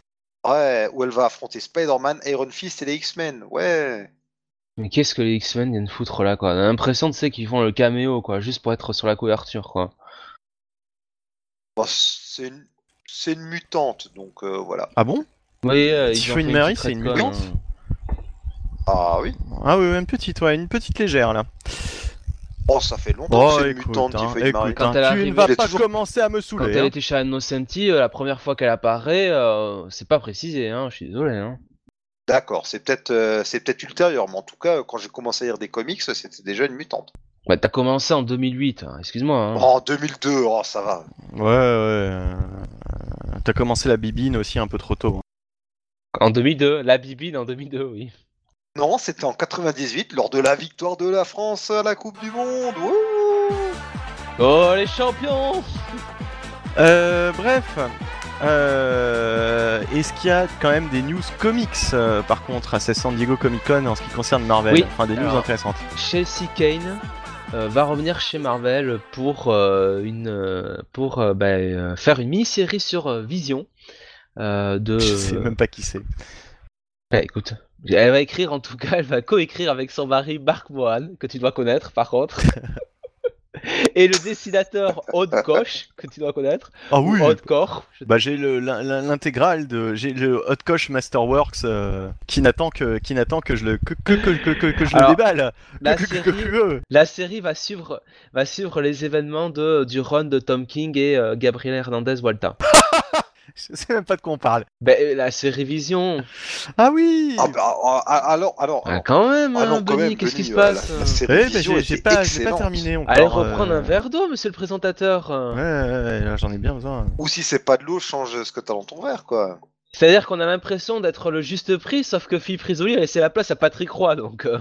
ouais, où elle va affronter Spider-Man, Iron Fist et les X-Men. Ouais. Mais qu'est-ce que les X-Men viennent foutre là, quoi? On a l'impression, tu sais, qu'ils font le caméo, quoi, juste pour être sur la couverture, quoi. Bon, c'est une... c'est une mutante, donc euh, voilà. Ah bon? Oui, euh, ils ont Typhoid fait Mary, petite c'est une mutante? Hein. Ah oui. Ah oui, une petite, ouais, une petite légère là. Oh, ça fait longtemps que Oh c'est une écoute, mutante hein, Typhoid Mary. écoute, Quand hein, elle est tu arrivée, ne vas elle est pas toujours- commencer à me Quand saouler. elle hein. était chez Innocenti, euh, la première fois qu'elle apparaît, euh, c'est pas précisé, hein, je suis désolé, hein. D'accord, c'est peut-être euh, c'est peut-être ultérieur, mais en tout cas, quand j'ai commencé à lire des comics, c'était déjà une mutante. Bah, t'as commencé en 2008, hein, excuse-moi, hein. Oh, en 2002, oh, ça va. Ouais, ouais. euh, T'as commencé la bibine aussi un peu trop tôt. hein. En 2002, la bibine en 2002, oui. Non, c'était en 98, lors de la victoire de la France à la Coupe du Monde. Wouh Oh, les champions Euh, bref. Euh, Est-ce qu'il y a quand même des news comics euh, par contre à ces San Diego Comic Con en ce qui concerne Marvel Oui. Enfin des news Alors, intéressantes. Chelsea Kane euh, va revenir chez Marvel pour une pour bah, euh, faire une mini-série sur Vision. de... Je sais même pas qui c'est. Ouais, écoute, elle va écrire en tout cas, elle va co-écrire avec son mari Mark Mohan, que tu dois connaître par contre. Et le dessinateur Odd Koch, que tu dois connaître. Ah ou oui. Odd Bah j'ai le- l'in- l'in- l'intégrale de j'ai le Koch Masterworks euh, qui n'attend que qui n'attend que je le que que que, que, je Alors, le déballe. La Que- série, que- la série va suivre, va suivre les événements de, du run de Tom King et euh, Gabriel Hernandez Walter. Je sais même pas de quoi on parle. Ben, la série Vision. Ah oui. Ah bah, ah, ah, alors, alors, Ah, quand même, Ah hein, non, Benny, même, qu'est-ce qui se euh, passe la- la euh série Eh, mais Vision j'ai pas, pas terminé encore. Allez reprendre euh, un verre d'eau, monsieur le présentateur. euh. Ouais, ouais, ouais, là, j'en ai bien besoin. Ou si c'est pas de l'eau, change ce que t'as dans ton verre, quoi. C'est-à-dire qu'on a l'impression d'être le juste prix, sauf que Philippe Risoli a laissé la place à Patrick Roy, donc... euh,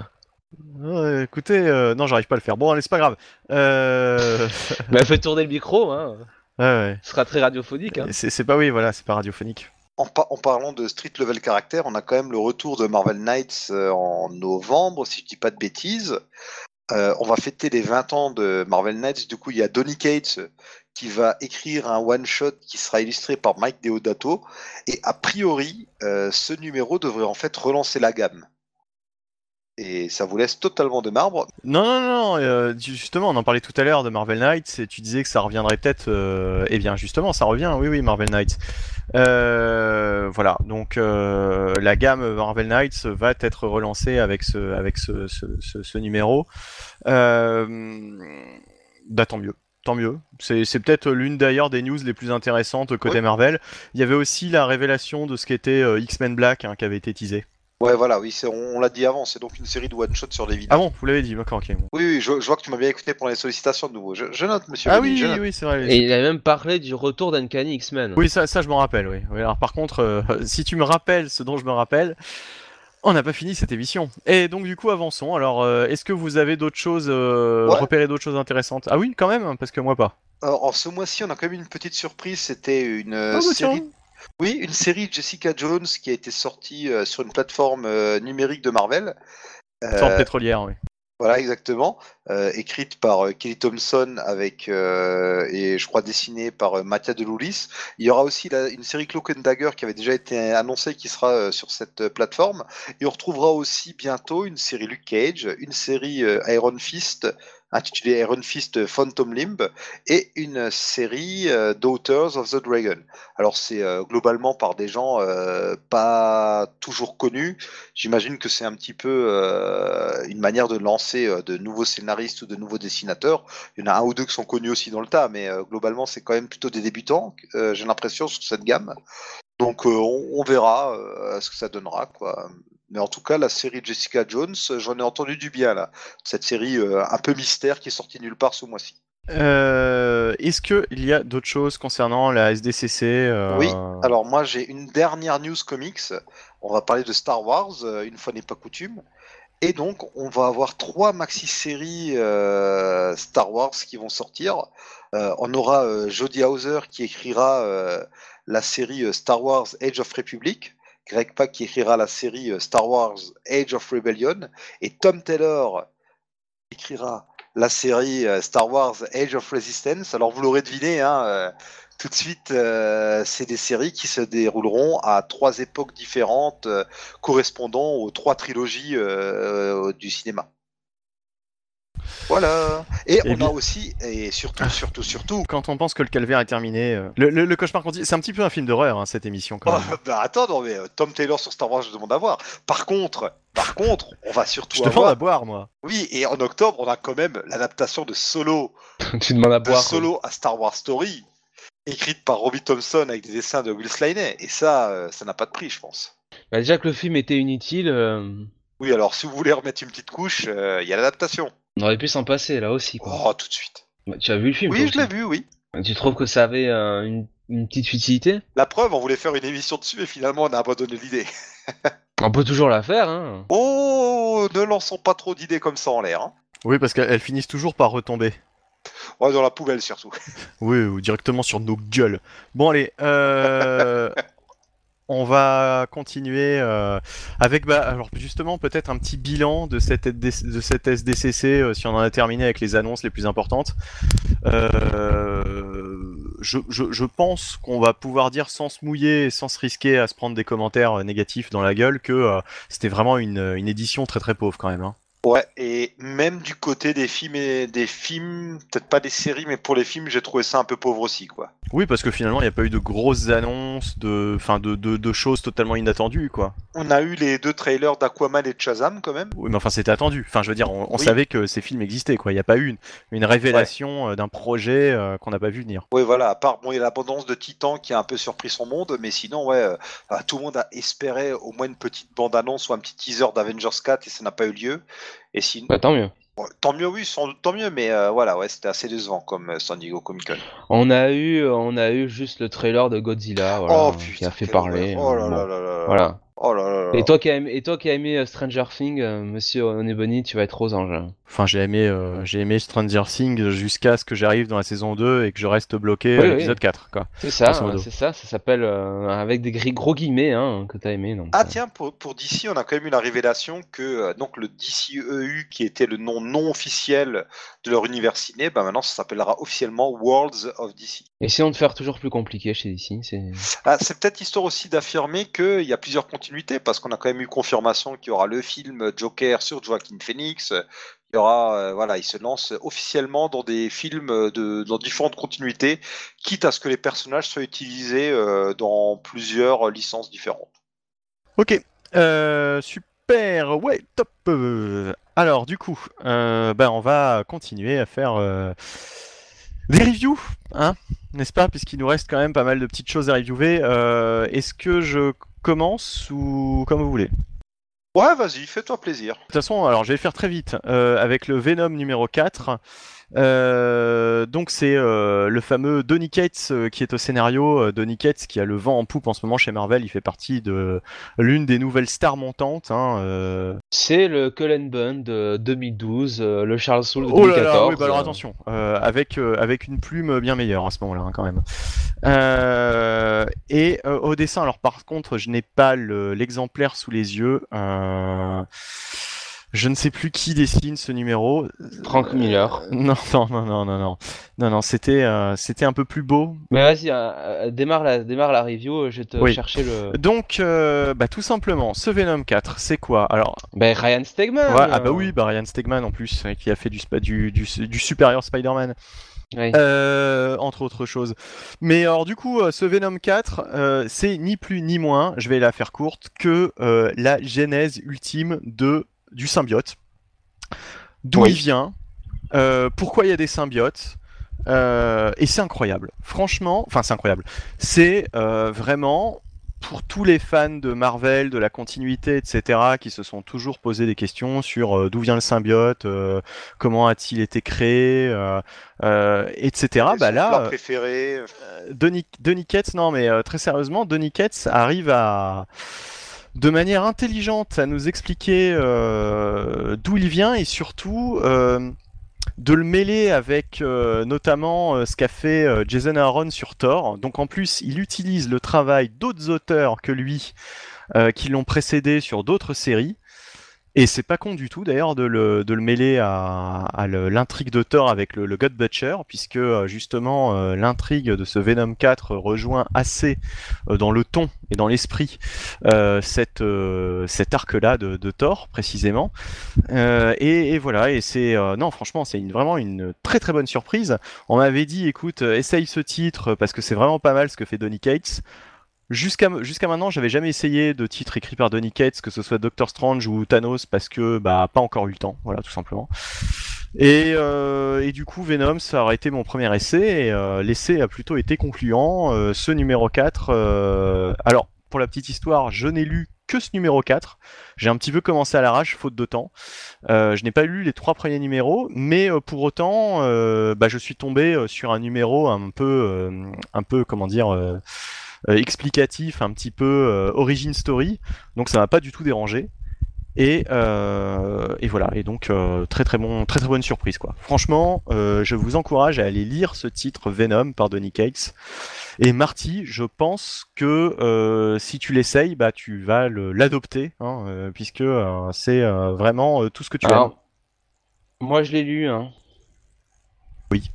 Ouais, écoutez, euh, non, j'arrive pas à le faire. Bon, allez, c'est pas grave. Euh... bah, fait tourner le micro, hein. Ouais, ouais. Ce sera très radiophonique, hein. C'est c'est pas oui, voilà, c'est pas radiophonique. En, pa- en parlant de street level caractère, on a quand même le retour de Marvel Knights euh, en novembre, si je dis pas de bêtises. Euh, on va fêter les 20 ans de Marvel Knights. Du coup, il y a Donny Cates qui va écrire un one-shot qui sera illustré par Mike Deodato. Et a priori, euh, ce numéro devrait en fait relancer la gamme. Et ça vous laisse totalement de marbre. Non, non, non, euh, justement, on en parlait tout à l'heure de Marvel Knights, et tu disais que ça reviendrait peut-être. euh, eh bien, justement, ça revient, oui, oui, Marvel Knights. Euh, voilà, donc la gamme Marvel Knights va être relancée avec ce, avec ce, ce, ce- ce numéro. Bah, tant mieux. Tant mieux. C'est c'est peut-être l'une d'ailleurs des news les plus intéressantes côté Oui. Marvel. Il y avait aussi la révélation de ce qu'était euh, X-Men Black hein, qui avait été teasé. Ouais, voilà, oui, c'est- on, on l'a dit avant, c'est donc une série de one-shot sur des vidéos. Ah bon, vous l'avez dit, d'accord, ok. bon. Oui, oui, je, je vois que tu m'as bien écouté pour les sollicitations de nouveau. Je, je note, monsieur. Ah Benny, oui, oui, oui, c'est vrai. Et il a même parlé du retour d'Uncanny X-Men. Oui, ça, ça je m'en rappelle, oui. Oui, Alors par contre, euh, si tu me rappelles ce dont je me rappelle, on n'a pas fini cette émission. Et donc du coup, avançons. Alors, euh, est-ce que vous avez d'autres choses, euh, Ouais. repéré d'autres choses intéressantes? Ah oui, quand même, parce que moi pas. Alors, en ce mois-ci, on a quand même une petite surprise. C'était une euh, Ah bah série. tiens. Oui, une série Jessica Jones qui a été sortie euh, sur une plateforme euh, numérique de Marvel. Euh, Sorte pétrolière, oui. Voilà, exactement. Euh, écrite par euh, Kelly Thompson avec euh, et je crois dessinée par euh, Mattia Deloulis. Il y aura aussi la- une série Cloak and Dagger qui avait déjà été annoncée qui sera euh, sur cette euh, plateforme. Et on retrouvera aussi bientôt une série Luke Cage, une série euh, Iron Fist intitulée Iron Fist Phantom Limb et une série euh, Daughters of the Dragon. Alors c'est euh, globalement par des gens euh, pas toujours connus. J'imagine que c'est un petit peu une manière de lancer de nouveaux scénaristes ou de nouveaux dessinateurs. Il y en a un ou deux qui sont connus aussi dans le tas, mais globalement c'est quand même plutôt des débutants. J'ai l'impression sur cette gamme. Donc on, on verra ce que ça donnera quoi. Mais en tout cas, la série Jessica Jones, j'en ai entendu du bien là. Cette série euh, un peu mystère qui est sortie nulle part ce mois-ci. Euh, est-ce qu'il y a d'autres choses concernant la SDCC euh, Oui, Alors moi j'ai une dernière news comics. On va parler de Star Wars, euh, une fois n'est pas coutume. Et donc on va avoir trois maxi-séries euh, Star Wars qui vont sortir. Euh, on aura euh, Jodie Hauser qui écrira euh, la série euh, Star Wars Age of Republic. Greg Pak qui écrira la série euh, Star Wars Age of Rebellion. Et Tom Taylor écrira la série euh, Star Wars Age of Resistance. Alors vous l'aurez deviné, hein, euh, tout de suite, c'est des séries qui se dérouleront à trois époques différentes, correspondant aux trois trilogies du cinéma. Voilà. Et, Et on bien- a aussi, et surtout, surtout, surtout. Quand on pense que le calvaire est terminé, euh, le, le- le cauchemar continue. C'est un petit peu un film d'horreur hein, cette émission quand Oh, même. bah attends, non mais euh, Tom Taylor sur Star Wars, je demande à voir. Par contre, par contre, on va surtout Je te demande avoir. à boire moi. Oui, et en octobre, on a quand même l'adaptation de Solo, tu demandes à de boire. quoi. Solo à Star Wars Story, écrite par Robbie Thompson avec des dessins de Will Slaney. Et ça, euh, ça n'a pas de prix, je pense. Bah, déjà que le film était inutile, euh, Oui, alors si vous voulez remettre une petite couche, euh, il y a l'adaptation. On aurait pu s'en passer là aussi. Quoi. Oh, tout de suite. Bah, tu as vu le film Oui, je l'ai vu, oui. Tu trouves que ça avait euh, une, une petite utilité? La preuve, on voulait faire une émission dessus et finalement on a abandonné l'idée. On peut toujours la faire, hein. Oh, ne lançons pas trop d'idées comme ça en l'air. Hein. Oui, parce qu'elles finissent toujours par retomber. Ouais, dans la poubelle surtout. Oui, ou directement sur nos gueules. Bon, allez, euh, on va continuer euh, avec, bah, alors justement, peut-être un petit bilan de cette, SDCC, euh, si on en a terminé avec les annonces les plus importantes. Euh, je, pense qu'on va pouvoir dire sans se mouiller et sans se risquer à se prendre des commentaires négatifs dans la gueule que c'était vraiment une, une édition très très pauvre quand même. hein. Ouais, et même du côté des films et des films, peut-être pas des séries, mais pour les films, j'ai trouvé ça un peu pauvre aussi, quoi. Oui, parce que finalement, il n'y a pas eu de grosses annonces, de, enfin, de, de, de choses totalement inattendues, quoi. On a eu les deux trailers d'Aquaman et de Shazam quand même. Oui, mais enfin, c'était attendu. Enfin, je veux dire, on, on Oui. savait que ces films existaient, quoi. Il n'y a pas eu une, une révélation euh, d'un projet euh, qu'on n'a pas vu venir. Oui, voilà, à part, bon, il y a l'abondance de Titan qui a un peu surpris son monde, mais sinon, ouais, euh, bah, tout le monde a espéré au moins une petite bande-annonce ou un petit teaser d'Avengers 4 et ça n'a pas eu lieu. Et sinon, Bah, tant mieux. tant mieux, oui, sans doute tant mieux, mais euh, voilà, ouais, c'était assez décevant comme euh, San Diego Comic Con. On a eu, on a eu juste le trailer de Godzilla, voilà, oh putain, qui a fait parler. Oh euh, là là là. Voilà. Oh là là là. Et toi qui as aimé, et toi qui as aimé euh, Stranger Things, euh, Monsieur Onebony, tu vas être aux anges. Enfin, j'ai aimé, euh, j'ai aimé Stranger Things jusqu'à ce que j'arrive dans la saison 2 et que je reste bloqué Oui, à oui. l'épisode 4, quoi. C'est ça, c'est ça, ça s'appelle euh, avec des gris gros guillemets hein, que t'as aimé. Donc, Ah euh, tiens, pour, pour DC, on a quand même eu la révélation que euh, donc le DCEU, qui était le nom non officiel de leur univers ciné, bah maintenant ça s'appellera officiellement Worlds of DC. Essayons de faire toujours plus compliqué chez DC. C'est... Ah, c'est peut-être histoire aussi d'affirmer qu'il y a plusieurs continuités parce qu'on a quand même eu confirmation qu'il y aura le film Joker sur Joaquin Phoenix. Il y aura, euh, voilà, il se lance officiellement dans des films de, dans différentes continuités, quitte à ce que les personnages soient utilisés euh, dans plusieurs licences différentes. Ok, euh, super, ouais, top. Alors, du coup, ben, on va continuer à faire des reviews, hein, n'est-ce pas Puisqu'il nous reste quand même pas mal de petites choses à reviewer. Est-ce que je commence ou comme vous voulez Ouais, vas-y, fais-toi plaisir. De toute façon, alors je vais faire très vite. Euh, avec le Venom numéro 4. Euh, donc c'est euh, le fameux Donny Cates euh, qui est au scénario. Donny Cates qui a le vent en poupe en ce moment chez Marvel. Il fait partie de l'une des nouvelles stars montantes. Hein. C'est le Cullen Bunn de 2012, euh, le Charles Soule de Oh là 2014. là, oui, bah alors attention, avec, avec une plume bien meilleure à ce moment-là hein, quand même. Euh, et euh, au dessin, alors par contre, je n'ai pas le- l'exemplaire sous les yeux. Euh, je ne sais plus qui dessine ce numéro. Frank Miller. Non, non, non, non, non, non, non, non, c'était, euh, c'était un peu plus beau. Mais vas-y, euh, euh, démarre, la, démarre la review, je vais te Oui. chercher le. Donc, euh, bah, tout simplement, ce Venom 4, c'est quoi? Alors, Ben Ryan Stegman ouais, ah bah euh, oui, bah, Ryan Stegman en plus, euh, qui a fait du, du, du, du supérieur Spider-Man. oui. Euh, entre autres choses. Mais alors du coup, euh, ce Venom 4, euh, c'est ni plus ni moins, je vais la faire courte, que euh, la genèse ultime de du symbiote. D'où Oui. il vient, euh, pourquoi il y a des symbiotes, euh, et c'est incroyable. Franchement, enfin c'est incroyable. C'est euh, vraiment pour tous les fans de Marvel, de la continuité, etc., qui se sont toujours posé des questions sur euh, d'où vient le symbiote, euh, comment a-t-il été créé, euh, etc. Bah là, préférés. Denis, Denis Ketz, non mais très sérieusement, Denis Ketz arrive à de manière intelligente à nous expliquer euh, d'où il vient et surtout euh, de le mêler avec euh, notamment ce qu'a fait Jason Aaron sur Thor. Donc en plus, il utilise le travail d'autres auteurs que lui qui l'ont précédé sur d'autres séries. Et c'est pas con du tout d'ailleurs de le, mêler à, l'intrigue de Thor avec le, God Butcher, puisque euh, justement euh, l'intrigue de ce Venom 4 rejoint assez euh, dans le ton et dans l'esprit cet arc-là de, de Thor précisément. Et, voilà, et c'est non franchement c'est vraiment une très très bonne surprise. On m'avait dit écoute essaye ce titre parce que c'est vraiment pas mal ce que fait Donny Cates. Jusqu'à jusqu'à maintenant, j'avais jamais essayé de titre écrit par Donny Cates, que ce soit Doctor Strange ou Thanos, parce que bah pas encore eu le temps, voilà tout simplement. Et, euh, et du coup, Venom, ça aurait été mon premier essai, et euh, l'essai a plutôt été concluant. Euh, ce numéro 4, euh, alors pour la petite histoire, je n'ai lu que ce numéro 4. J'ai un petit peu commencé à l'arrache, faute de temps. Euh, je n'ai pas lu les trois premiers numéros, mais euh, pour autant, euh, bah, je suis tombé euh, sur un numéro un peu, euh, un peu, comment dire, explicatif, un petit peu euh, origin story. Donc ça m'a pas du tout dérangé. Et, euh, et voilà, et donc euh, très très bon, très très bonne surprise quoi. Franchement, euh, je vous encourage à aller lire ce titre Venom par Donny Cates. Et Marty, je pense que euh, si tu l'essayes, bah tu vas l'adopter, hein, euh, puisque euh, c'est euh, vraiment euh, tout ce que tu aimes. Alors, moi je l'ai lu, hein. Oui.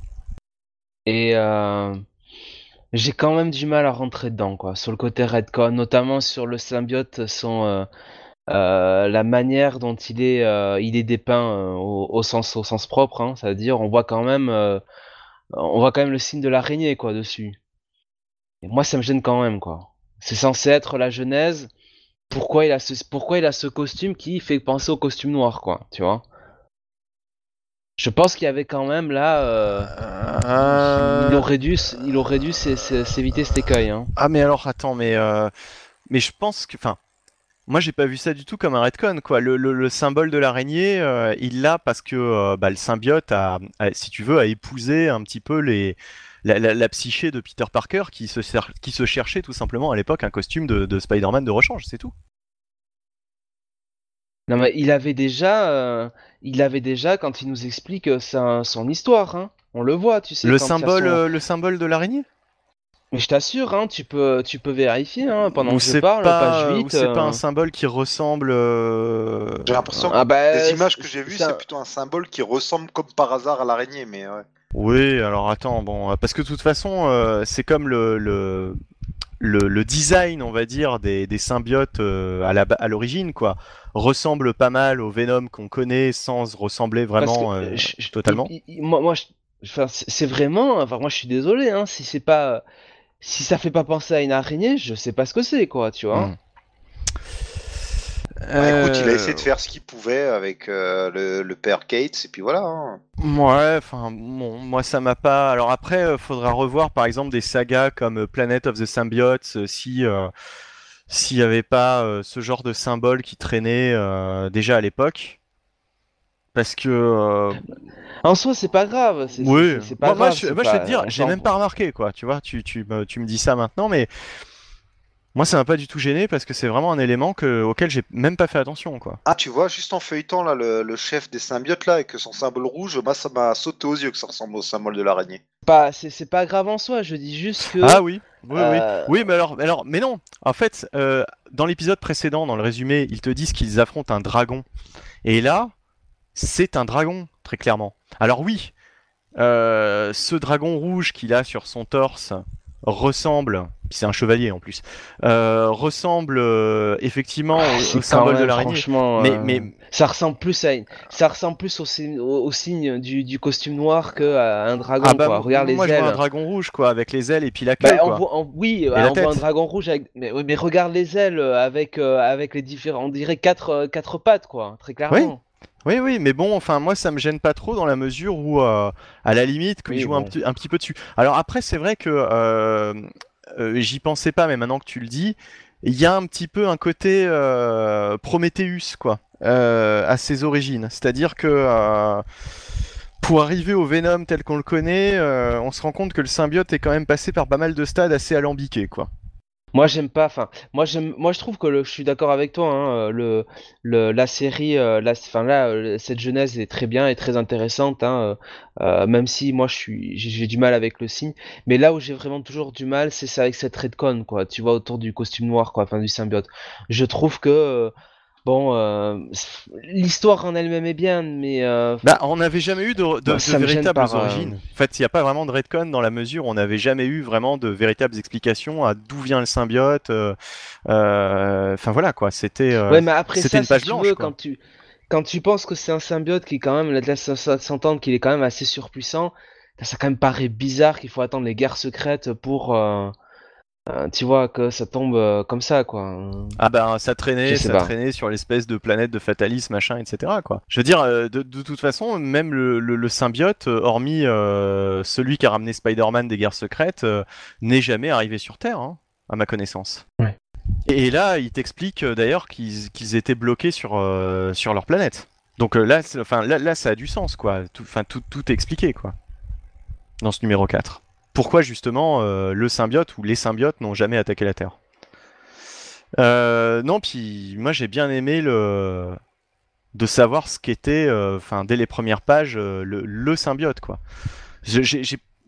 Et euh, j'ai quand même du mal à rentrer dedans, quoi. Sur le côté Redcon, notamment sur le symbiote, son, euh, euh, la manière dont il est, euh, il est dépeint au, sens, au sens propre, hein. C'est-à-dire, on voit quand même, on voit quand même le signe de l'araignée, quoi, dessus. Et moi, ça me gêne quand même, quoi. C'est censé être la genèse. Pourquoi il a ce, pourquoi il a ce costume qui fait penser au costume noir, quoi, tu vois? Je pense qu'il y avait quand même là, euh, Euh, il aurait dû, il aurait s'éviter cet écueil, hein. Ah mais alors attends, mais euh, mais je pense que, enfin, moi j'ai pas vu ça du tout comme un retcon quoi. Le, le- le symbole de l'araignée, il l'a parce que bah, le symbiote a, a- si tu veux, a épousé un petit peu les la, la- la psyché de Peter Parker qui se cer- qui se cherchait tout simplement à l'époque un costume de, de Spider-Man de rechange, c'est tout. Non mais il avait déjà, euh, il avait déjà quand il nous explique euh, sa- son histoire, hein. On le voit, tu sais. Le quand symbole, son- euh, le symbole de l'araignée? Mais je t'assure, hein, tu peux, tu peux vérifier, hein, pendant Ou que je c'est parle, pas, page ou 8. c'est pas un symbole qui ressemble. euh, J'ai l'impression que Ah bah, les images que j'ai vues, c'est un- plutôt un symbole qui ressemble comme par hasard à l'araignée, mais ouais. Oui, alors attends, bon, parce que de toute façon, euh, c'est comme le, le, le, le design, on va dire, des, des symbiotes euh, à l'origine, quoi, ressemble pas mal au Venom qu'on connaît sans ressembler vraiment que, euh, je- je- totalement. moi, c'est c'est vraiment. Enfin, moi, je suis désolé, hein, si c'est pas, si ça fait pas penser à une araignée, je sais pas ce que c'est, quoi, tu vois. Mm. Bah, écoute, il a Euh, essayé de faire ce qu'il pouvait avec euh, le, le père Gates, et puis voilà. hein. Ouais, enfin, bon, moi ça m'a pas. Alors après, euh, faudra revoir par exemple des sagas comme euh, Planet of the Symbiotes euh, si euh, s'il n'y avait pas euh, ce genre de symbole qui traînait euh, déjà à l'époque. Parce que euh, En soi, c'est pas grave. oui, pas moi, moi, grave, je, moi, je vais te dire, j'ai même pas remarqué quoi. Tu vois, tu, tu, me, tu me dis ça maintenant, mais moi ça m'a pas du tout gêné parce que c'est vraiment un élément que, auquel j'ai même pas fait attention quoi. Ah, tu vois, juste en feuilletant là, le, le chef des symbiotes là, avec son symbole rouge, moi ça m'a sauté aux yeux que ça ressemble au symbole de l'araignée. Pas, c'est c'est pas grave en soi. Je dis juste que. Ah oui, oui, oui. euh, Oui, mais alors, mais alors, mais non. En fait, euh, dans l'épisode précédent, dans le résumé, ils te disent qu'ils affrontent un dragon. Et là, c'est un dragon, très clairement. Alors oui, euh, ce dragon rouge qu'il a sur son torse ressemble, puis c'est un chevalier en plus, euh, ressemble euh, effectivement ah, au, symbole de l'araignée. Franchement, Mais, euh, mais ça ressemble plus à une- ça ressemble plus au, signe- au, au signe du, du costume noir que à un dragon. ah bah, quoi. Regarde les moi je ailes. vois un dragon rouge quoi, avec les ailes et puis la queue Bah, on quoi. voit, on- oui, la on voit un dragon rouge avec, mais, oui, mais regarde les ailes avec, avec les différents, on dirait quatre, quatre pattes, quoi, très clairement. Oui, oui, mais bon, enfin, moi, ça me gêne pas trop dans la mesure où, euh, à la limite, qu'il Oui, joue un, bon. petit, un petit peu dessus. Alors après, c'est vrai que euh, euh, j'y pensais pas, mais maintenant que tu le dis, il y a un petit peu un côté euh, Prometheus, quoi, euh, à ses origines. C'est-à-dire que euh, pour arriver au Venom tel qu'on le connaît, on se rend compte que le symbiote est quand même passé par pas mal de stades assez alambiqués, quoi. Moi, j'aime pas, enfin, moi, j'aime, moi, je trouve que je suis d'accord avec toi, hein, euh, le, le, la série, euh, la, enfin, là, euh, cette genèse est très bien et très intéressante, hein, même si moi, je suis, j'ai du mal avec le signe, mais là où j'ai vraiment toujours du mal, c'est avec cette redcon, quoi, tu vois, autour du costume noir, quoi, enfin, du symbiote. Je trouve que, bon, euh, l'histoire en elle-même est bien, mais euh, Bah, on n'avait jamais eu de, de- Bah, de véritables par, origines. En fait, il n'y a pas vraiment de redcon dans la mesure où on n'avait jamais eu vraiment de véritables explications à d'où vient le symbiote. euh, euh, Enfin voilà quoi, c'était. euh, Ouais, mais après c'était ça, une page si tu blanche, veux, quand tu quand tu penses que c'est un symbiote qui quand même laisse s'entendre qu'il est quand même assez surpuissant, ça quand même paraît bizarre qu'il faut attendre les guerres secrètes pour euh, tu vois que ça tombe euh, comme ça quoi. Ah ben ça traînait, ça pas. traînait sur l'espèce de planète de fatalisme, machin, etc. Quoi. Je veux dire, euh, de, de toute façon, même le, le- le symbiote, hormis euh, celui qui a ramené Spider-Man des guerres secrètes, euh, n'est jamais arrivé sur Terre, hein, à ma connaissance. Ouais. Et là, il t'explique d'ailleurs qu'ils étaient bloqués sur, euh, sur leur planète. Donc euh, là, enfin, là, là, ça a du sens, quoi. Tout, enfin, tout, tout est expliqué, quoi. Dans ce numéro 4. Pourquoi justement euh, le symbiote ou les symbiotes n'ont jamais attaqué la Terre? Euh, non, puis moi j'ai bien aimé le de savoir ce qu'était, euh, enfin dès les premières pages, euh, le, le symbiote quoi. J'ai,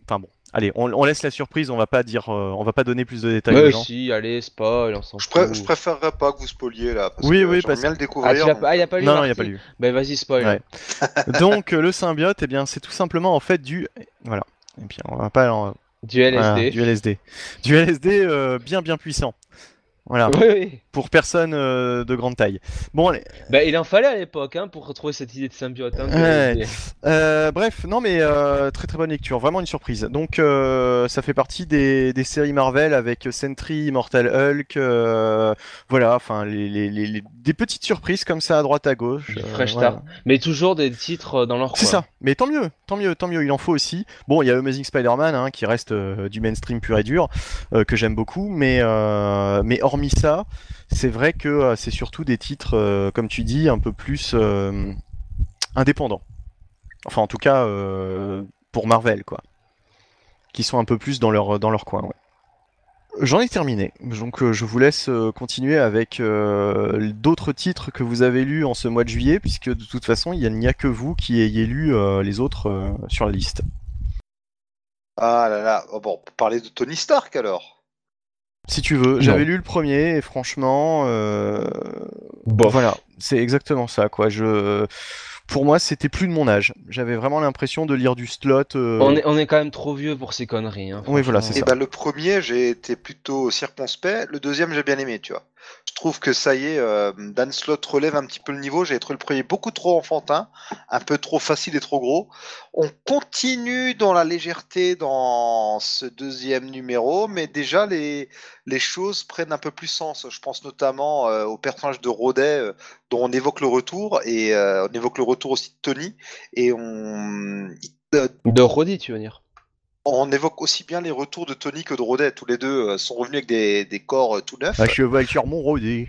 enfin bon, allez, on, on laisse la surprise, on va pas dire, euh, on va pas donner plus de détails aux gens. si, allez, spoil, on s'en Je, fout. pré- je préférerais pas que vous spoiliez là. Parce Oui, que oui, parce- bien le Ah, découvrir. ah, il a pas lu Non, non, il y a pas lu. Ben vas-y, spoil. Ouais. Donc euh, le symbiote, eh bien, c'est tout simplement en fait du, voilà. Et puis on va pas, en- Du LSD. voilà, du LSD, du LSD euh, bien bien puissant. Voilà, Oui, oui. pour personne euh, de grande taille. Bon, allez, Ben, il en fallait à l'époque hein, pour retrouver cette idée de symbiote. Hein, Ouais. Euh, bref, non mais euh, très très bonne lecture, vraiment une surprise. Donc ça fait partie des, des séries Marvel avec Sentry, Immortal Hulk, voilà, enfin les, les- les- les- des petites surprises comme ça à droite à gauche. Fresh voilà. start. Mais toujours des titres dans leur C'est coin. ça, mais tant mieux, tant mieux, tant mieux, il en faut aussi. Bon, il y a Amazing Spider-Man hein, qui reste du mainstream pur et dur, que j'aime beaucoup, mais, mais hormis ça, c'est vrai que euh, c'est surtout des titres, euh, comme tu dis, un peu plus euh, indépendants. Enfin, en tout cas, pour Marvel, quoi. Qui sont un peu plus dans leur, dans leur coin. J'en ai terminé, donc je vous laisse continuer avec d'autres titres que vous avez lus en ce mois de juillet, puisque de toute façon il n'y a que vous qui ayez lu les autres sur la liste. Ah là là, oh, bon, parler de Tony Stark alors. Si tu veux, j'avais lu le premier et franchement, euh, Bof. voilà, c'est exactement ça quoi. Je pour moi, c'était plus de mon âge. J'avais vraiment l'impression de lire du slot. euh, On, est, on est quand même trop vieux pour ces conneries. Hein, Oui, voilà, c'est Et ça. ben le premier, j'ai été plutôt circonspect. Le deuxième, j'ai bien aimé, tu vois. Je trouve que ça y est, euh, Dan Slott relève un petit peu le niveau. J'ai trouvé le premier beaucoup trop enfantin, un peu trop facile et trop gros. On continue dans la légèreté dans ce deuxième numéro, mais déjà les, les choses prennent un peu plus sens. Je pense notamment euh, au personnage de Rodet, euh, dont on évoque le retour, et on évoque le retour aussi de Tony, et on, De Roddy, tu veux dire? On évoque aussi bien les retours de Tony que de Rodet. Tous les deux euh, sont revenus avec des, des corps euh, tout neufs. À cheval sur mon rodé.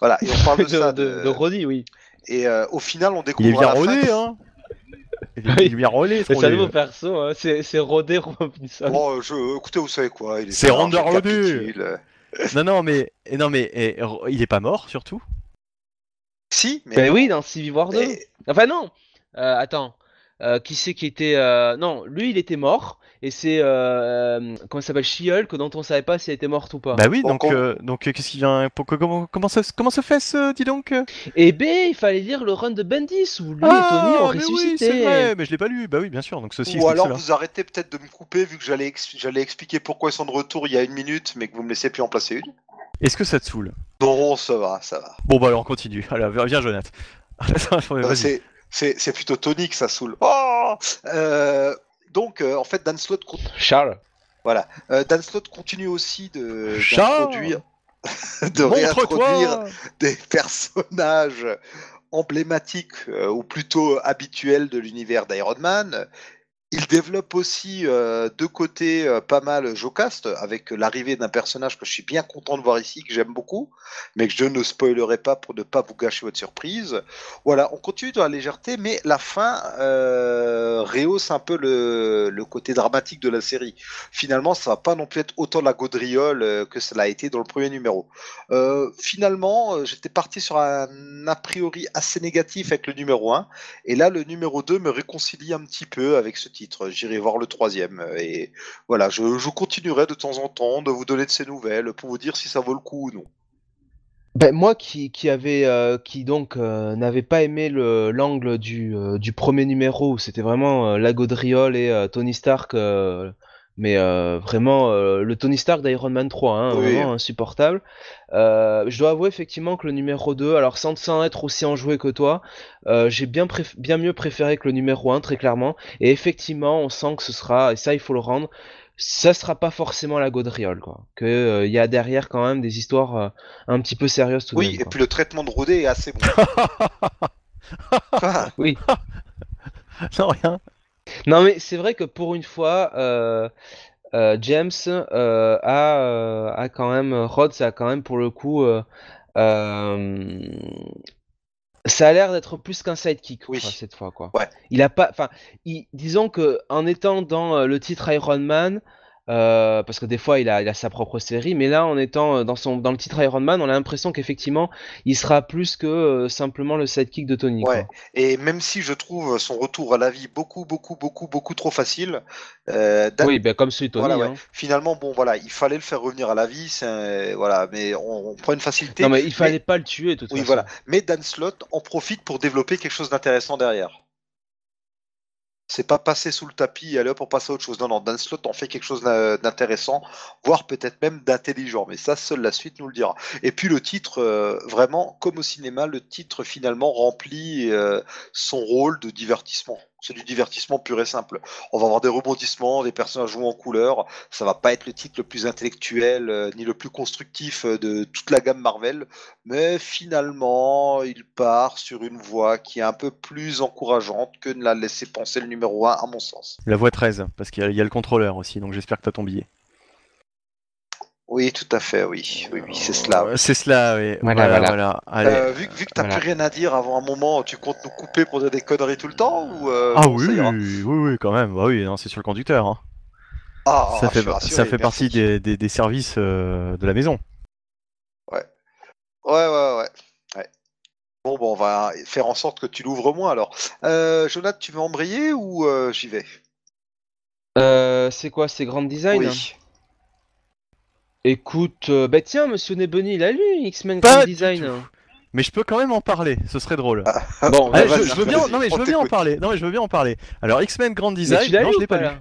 Voilà, et on parle de, de, ça. de, de- Roddy, oui. Et euh, au final, on Il découvre est bien à la fin rodé, hein Il est, il est bien rodé, ce C'est un rodé. nouveau perso, hein. c'est Rodé Robinson. Bon, je... écoutez, vous savez quoi il est C'est bien, récapitule. Euh, Non, non, mais, non, mais et, il est pas mort, surtout? Si, mais. Ben oui, dans Civil War 2. mais- Enfin non Euh, Attends. Euh, qui c'est qui était... euh, Non, lui il était mort. Et c'est... Euh, comment il s'appelle She-Hulk dont on savait pas si elle était morte ou pas. Bah oui, donc, euh, donc euh, qu'est-ce qui vient pour- comment, comment, ça, comment se fait ce, dis donc euh? Et B, il fallait lire le run de Bendis où lui et Tony ont Ah, mais oui, ressuscité. c'est vrai, mais je l'ai pas lu. Bah oui, bien sûr, donc ceci Ou alors cela. vous arrêtez peut-être de me couper vu que j'allais ex- j'allais expliquer pourquoi ils sont de retour il y a une minute, mais que vous me laissez plus en placer une. Est-ce que ça te saoule? Non, ça va, ça va. Bon, bah alors on continue. Allez, viens, Jonathan. Euh, c'est- c'est plutôt Tony que ça saoule. Oh Euh, donc, euh, en fait, Dan Slott Charles. Euh, Dan Slott continue aussi de Charles de réintroduire des personnages emblématiques euh, ou plutôt habituels de l'univers d'Iron Man. Il développe aussi euh, de côté euh, pas mal Jocast avec l'arrivée d'un personnage que je suis bien content de voir ici, que j'aime beaucoup, mais que je ne spoilerai pas pour ne pas vous gâcher votre surprise. Voilà, on continue dans la légèreté, mais la fin euh, rehausse un peu le, côté dramatique de la série. Finalement, ça va pas non plus être autant la gaudriole euh, que cela a été dans le premier numéro. Euh, finalement, euh, j'étais parti sur un a priori assez négatif avec le numéro 1, et là, le numéro 2 me réconcilie un petit peu avec ce J'irai voir le troisième, et voilà, je, continuerai de temps en temps de vous donner de ces nouvelles pour vous dire si ça vaut le coup ou non. Ben, moi qui, qui avait euh, qui donc euh, n'avait pas aimé le l'angle du, euh, du premier numéro où c'était vraiment la gaudriole et Tony Stark mais euh, vraiment euh, le Tony Stark d'Iron Man 3 hein, Oui. vraiment insupportable. Euh, je dois avouer effectivement que le numéro 2 alors sans, sans être aussi enjoué que toi euh, j'ai bien bien mieux préféré que le numéro 1 très clairement et effectivement on sent que ce sera et ça il faut le rendre ça sera pas forcément la gaudriole quoi que euh, il y a derrière quand même des histoires euh, un petit peu sérieuses tout de Oui, même, et quoi. puis le traitement de Rodé est assez bon. Quoi Non, rien. Non, mais c'est vrai que pour une fois, euh, euh, James euh, a, a quand même, Rhodes a quand même pour le coup, ça a l'air d'être plus qu'un sidekick Oui. quoi, cette fois quoi. Ouais. Il a pas, enfin, disons que en étant dans le titre Iron Man. Euh, parce que des fois il a, il a sa propre série, mais là en étant euh, dans, son, dans le titre Iron Man, on a l'impression qu'effectivement il sera plus que euh, simplement le sidekick de Tony. Ouais. quoi. Et même si je trouve son retour à la vie beaucoup, beaucoup, beaucoup, beaucoup trop facile, euh, Dan- Oui, ben comme celui de Tony. voilà, ouais. hein. finalement, bon, voilà, il fallait le faire revenir à la vie, un- voilà, mais on, on prend une facilité. Non mais il fallait pas le tuer de toute Oui, façon. voilà. Mais Dan Slott en profite pour développer quelque chose d'intéressant derrière. C'est pas passer sous le tapis et aller hop, on passe à autre chose. Non, non, Dan Slott en fait quelque chose d'in- d'intéressant, voire peut-être même d'intelligent. Mais ça, seule la suite nous le dira. Et puis le titre, euh, vraiment, comme au cinéma, le titre finalement remplit euh, son rôle de divertissement. C'est du divertissement pur et simple. On va avoir des rebondissements, des personnages jouent en couleur. Ça va pas être le titre le plus intellectuel euh, ni le plus constructif euh, de toute la gamme Marvel, mais finalement, il part sur une voie qui est un peu plus encourageante que ne l'a laissé penser le numéro 1, à mon sens. La voix 13, parce qu'il y, y a le contrôleur aussi, donc j'espère que t'as ton billet. Oui, tout à fait, oui. Oui, oui, c'est cela. Euh, C'est cela, oui. Voilà, Voilà, voilà. Allez. Euh, vu, vu que t'as voilà. plus rien à dire avant un moment, tu comptes nous couper pour dire des conneries tout le temps ou euh, ah oui, oui, oui, quand même. Bah oui, non, c'est sur le conducteur. hein. Ah, ça fait, rassuré, ça fait partie des, des- des services euh, de la maison. Ouais, ouais, ouais. ouais. Bon, bon, on va faire en sorte que tu l'ouvres moins alors. Euh, Jonathan, tu veux embrayer ou euh, j'y vais? Euh, c'est quoi, c'est Grand Design? Oui. Écoute, euh, bah tiens, Monsieur Nebony, il a lu X-Men Pas Grand du Design. tout. mais je peux quand même en parler. Ce serait drôle. Bon, Allez, bah, je, vas-y. je veux bien, vas-y, non mais je on veux bien en t'écoute. parler. Non mais je veux bien en parler. Alors X-Men Grand Mais Design, tu l'as non lu je ou l'ai pas lu. là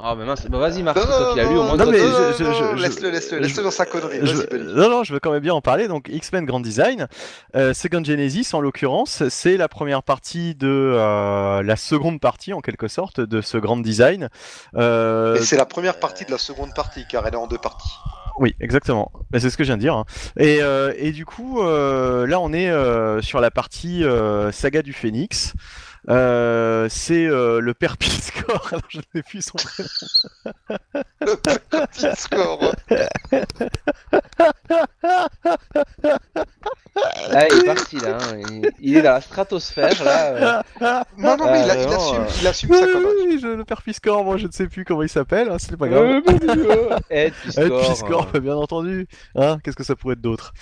Ah, mais mince, bah vas-y, Marc, toi non, qui l'as lu, au moins non, mais tu- je- je- je- je- laisse-le, laisse-le, laisse-le dans sa connerie. Je- Vas-y, Benny. non, non, je veux quand même bien en parler. Donc, X-Men Grand Design, euh, Second Genesis, en l'occurrence, c'est la première partie de euh, la seconde partie, en quelque sorte, de ce Grand Design. Euh, Et c'est la première partie de la seconde partie, car elle est en deux parties. oui, exactement. Mais c'est ce que je viens de dire. hein. Et, euh, et du coup, euh, là, on est euh, sur la partie euh, saga du Phénix. Euh, c'est euh, le père Piscor. Alors, je ne sais plus son prénom. Le petit score. Ah, il est parti là, hein. il, il est dans la stratosphère là. euh. Non, non, mais il, a- Ah, il vraiment, assume, euh. il assume Oui, sa oui, connerie. oui, je- le père Piscor, moi, je ne sais plus comment il s'appelle. hein, c'est pas grave. Euh. Ed Piscor. Piscor, euh. bien entendu. Hein Qu'est-ce que ça pourrait être d'autre?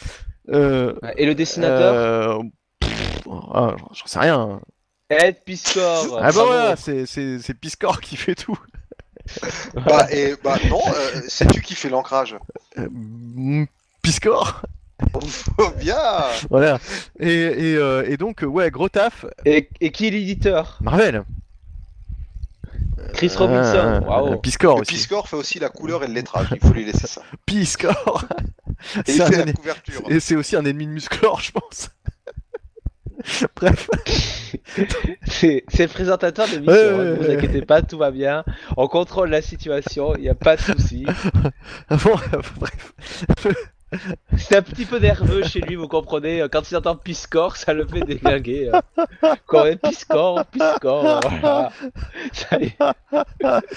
Euh, Ouais, Et le dessinateur? euh, pff, ah, J'en sais rien. Ed Piscor. Ah bah voilà, c'est c'est- c'est Piscor qui fait tout. Bah, et, bah non, euh, c'est tu qui fais l'ancrage? Euh, Piscor Oh, bien Voilà. Et, et, euh, et donc, euh, ouais, gros taf. Et, et qui est l'éditeur? Marvel. Chris Robinson. Ah, Waouh. Piscor Le aussi. Piscor fait aussi la couleur et le lettrage, il faut lui laisser ça. Piscor Et C'est un la couverture. Et c'est aussi un ennemi de Musclor, je pense. Bref. C'est le présentateur de l'émission. Ouais, hein, ouais, ne vous inquiétez pas, tout va bien. On contrôle la situation, il n'y a pas de souci. Bon, bref. C'est un petit peu nerveux chez lui, vous comprenez. Quand il entend Piscor, ça le fait déglinguer. euh. Quand même, Piscor, Piscor. Voilà. Ça y est,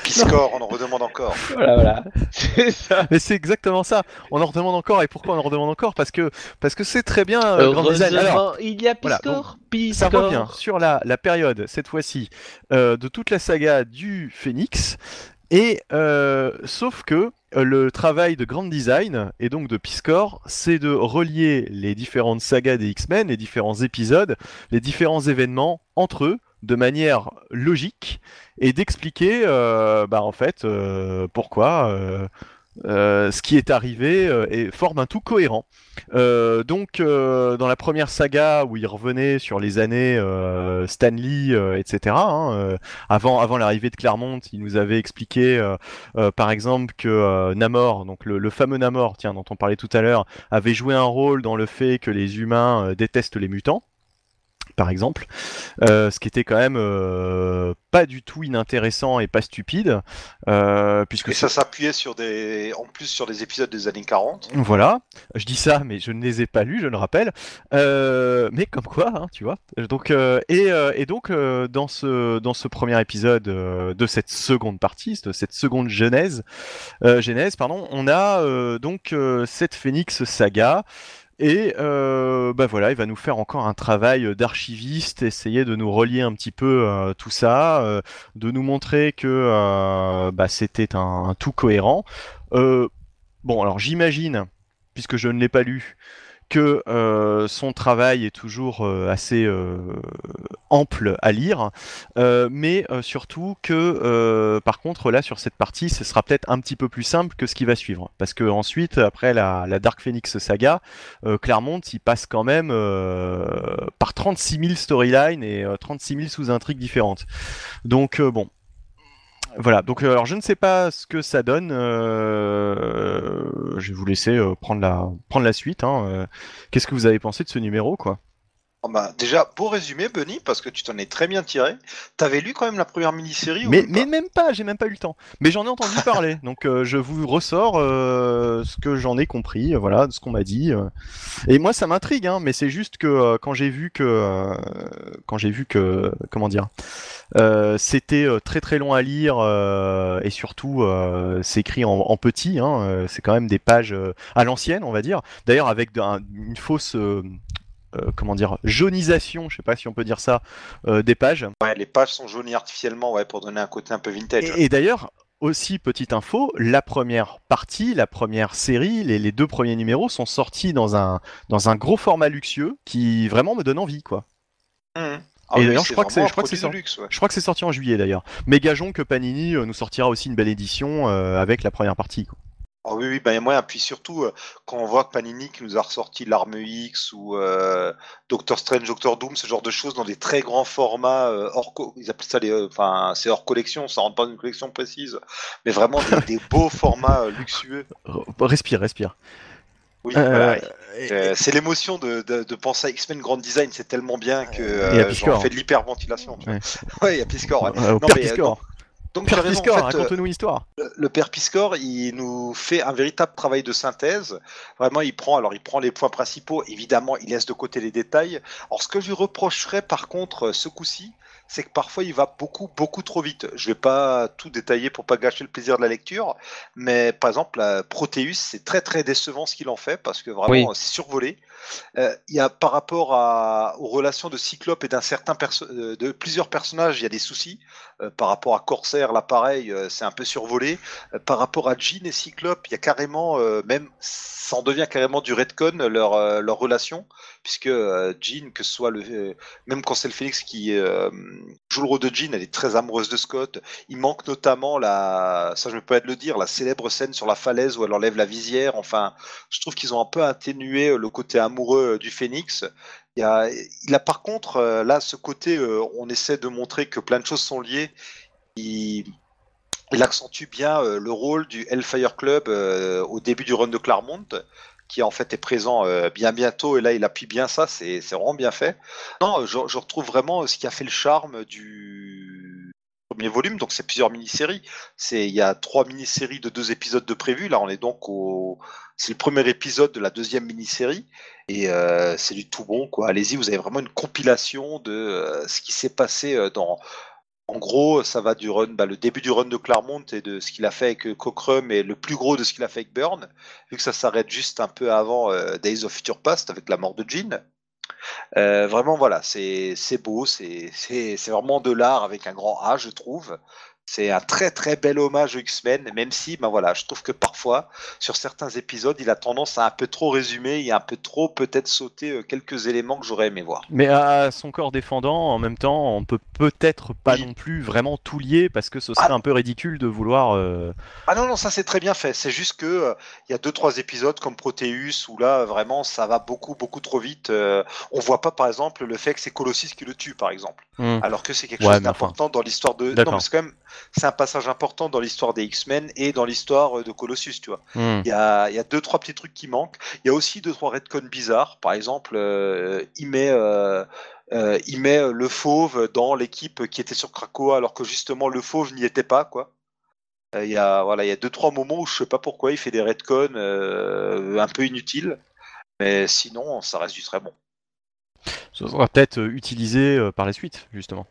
Piscor, on en redemande encore. voilà, voilà. C'est ça. Mais c'est exactement ça. On en redemande encore. Et pourquoi on en redemande encore? Parce que parce que c'est très bien euh, Grand Design. Alors, il y a voilà, Piscor, ça Piscor. revient sur la, la période, cette fois-ci, euh, de toute la saga du Phénix. Et euh, sauf que euh, le travail de Grand Design et donc de Piscor, c'est de relier les différentes sagas des X-Men, les différents épisodes, les différents événements entre eux de manière logique et d'expliquer euh, bah, en fait euh, pourquoi euh, euh, ce qui est arrivé euh, et forme un tout cohérent. Euh, donc, euh, dans la première saga où il revenait sur les années euh, Stanley, euh, etc., hein, euh, avant, l'arrivée de Claremont, il nous avait expliqué, euh, euh, par exemple, que euh, Namor, donc le, fameux Namor, tiens, dont on parlait tout à l'heure, avait joué un rôle dans le fait que les humains euh, détestent les mutants. Par exemple, Euh, ce qui était quand même euh, pas du tout inintéressant et pas stupide, euh, puisque Et ça s'appuyait sur des, en plus sur des épisodes des années 40. Voilà, je dis ça, mais je ne les ai pas lus, je le rappelle. Mais comme quoi, hein, tu vois. Donc, et, et donc, dans, ce, dans ce premier épisode de cette seconde partie, de cette seconde genèse, genèse pardon, on a donc cette Phoenix saga. Et euh, bah voilà, il va nous faire encore un travail d'archiviste, essayer de nous relier un petit peu euh, tout ça, euh, de nous montrer que euh, bah, c'était un, un tout cohérent. Bon, alors j'imagine, puisque je ne l'ai pas lu, que euh, son travail est toujours euh, assez euh, ample à lire, euh, mais euh, surtout que, par contre, là, sur cette partie, ce sera peut-être un petit peu plus simple que ce qui va suivre. Parce que ensuite, après la, la Dark Phoenix saga, Claremont, il passe quand même par 36 000 storylines et euh, 36 000 sous-intrigues différentes. Donc, bon, voilà, donc euh, alors je ne sais pas ce que ça donne. euh, je vais vous laisser euh, prendre la prendre la suite. hein. Qu'est-ce que vous avez pensé de ce numéro, quoi? Oh bah, déjà, beau résumé, Bunny, parce que tu t'en es très bien tiré. T'avais lu quand même la première mini-série ou mais, pas mais même pas, j'ai même pas eu le temps. Mais j'en ai entendu parler, donc euh, je vous ressors euh, ce que j'en ai compris, euh, voilà, ce qu'on m'a dit. euh. Et moi, ça m'intrigue, hein, mais c'est juste que quand j'ai vu que quand j'ai vu que comment dire, c'était très très long à lire et surtout c'est écrit en, en petit. Hein, c'est quand même des pages à l'ancienne, on va dire. D'ailleurs, avec un- une fausse euh, comment dire jaunisation, je sais pas si on peut dire ça, euh, des pages. Ouais, les pages sont jaunies artificiellement, ouais, pour donner un côté un peu vintage. Et, et d'ailleurs, aussi petite info, la première partie, la première série, les, les deux premiers numéros sont sortis dans un dans un gros format luxueux qui vraiment me donne envie, quoi. Ah Et oui, d'ailleurs, je crois que c'est- ouais. Je crois que sorti en juillet d'ailleurs. Mais gageons que Panini euh, nous sortira aussi une belle édition euh, avec la première partie. quoi. Ah oui, oui, ben, il y a moyen. Puis surtout, euh, quand on voit que Panini qui nous a ressorti l'Arme X ou euh, Doctor Strange, Doctor Doom, ce genre de choses dans des très grands formats, euh, hors ils appellent ça les, enfin, c'est hors collection, ça rentre pas dans une collection précise, mais vraiment des, des beaux formats luxueux. Respire, respire. Oui, voilà. c'est l'émotion de, de, de penser à X-Men Grand Design, c'est tellement bien que j'en fais de l'hyperventilation. Ouais. Ouais, il y a Piscor. ouais. Non, mais, Piscor. Donc, Père raison, en Piscor, fait, euh, raconte-nous une histoire. le- le père Piscor, il nous fait un véritable travail de synthèse. Vraiment, il prend, alors il prend les points principaux. Évidemment, il laisse de côté les détails. Alors, ce que je lui reprocherais, par contre, euh, ce coup-ci, c'est que parfois il va beaucoup, beaucoup trop vite. Je vais pas tout détailler pour pas gâcher le plaisir de la lecture, mais par exemple, la Proteus, c'est très, très décevant ce qu'il en fait parce que vraiment, Oui. c'est survolé. Euh, Il y a par rapport aux relations de Cyclope et d'un certain perso- euh, de plusieurs personnages, il y a des soucis. Euh, par rapport à Corsair, l'appareil, euh, c'est un peu survolé. Par rapport à Jean et Cyclope, il y a carrément, même, ça en devient carrément du redcon leur, leur relation, puisque Jean, que ce soit le, même quand c'est le Phoenix qui joue le rôle de Jean, elle est très amoureuse de Scott. Il manque notamment la, ça je me peux de le dire, la célèbre scène sur la falaise où elle enlève la visière. Enfin, je trouve qu'ils ont un peu atténué le côté amoureux euh, du Phoenix. Il, a, par contre euh, là ce côté, euh, on essaie de montrer que plein de choses sont liées. Il, accentue bien le rôle du Hellfire Club au début du run de Claremont, qui en fait est présent bien bientôt, et là il appuie bien ça, c'est vraiment bien fait. Non, je retrouve vraiment ce qui a fait le charme du premier volume, donc c'est plusieurs mini-séries. C'est Il y a trois mini-séries de deux épisodes de prévu, là on est donc au... C'est le premier épisode de la deuxième mini-série, et euh, c'est du tout bon, quoi. Allez-y, vous avez vraiment une compilation de euh, ce qui s'est passé euh, dans en gros, ça va du run, bah, le début du run de Claremont et de ce qu'il a fait avec Cockrum et le plus gros de ce qu'il a fait avec Burn, vu que ça s'arrête juste un peu avant Days of Future Past avec la mort de Jean. Euh, vraiment, voilà, c'est beau, c'est vraiment de l'art avec un grand A, je trouve. C'est un très très bel hommage aux X-Men, même si, ben voilà, je trouve que parfois, sur certains épisodes, il a tendance à un peu trop résumer et un peu trop peut-être sauter euh, quelques éléments que j'aurais aimé voir. Mais à son corps défendant, en même temps, on peut peut-être pas Oui. non plus vraiment tout lier parce que ce serait Ah. un peu ridicule de vouloir. euh, Ah non, non, ça c'est très bien fait. C'est juste que euh, il y a deux trois épisodes comme Proteus où là vraiment ça va beaucoup beaucoup trop vite. Euh, on voit pas par exemple le fait que c'est Colossus qui le tue par exemple, hmm. alors que c'est quelque Ouais, chose enfin. d'important dans l'histoire de. D'accord. Non, mais c'est quand même c'est un passage important dans l'histoire des X-Men et dans l'histoire euh, de Colossus, tu vois. Hmm. Il y a, y a deux trois petits trucs qui manquent. Il y a aussi deux trois retcons bizarres. Par exemple, euh, il met euh, il met le fauve dans l'équipe qui était sur Krakoa alors que justement le fauve n'y était pas quoi. Il y a voilà, il y a deux trois moments où je sais pas pourquoi il fait des retcons euh, un peu inutiles, mais sinon ça reste du très bon. Ce sera peut-être utilisé par la suite, justement.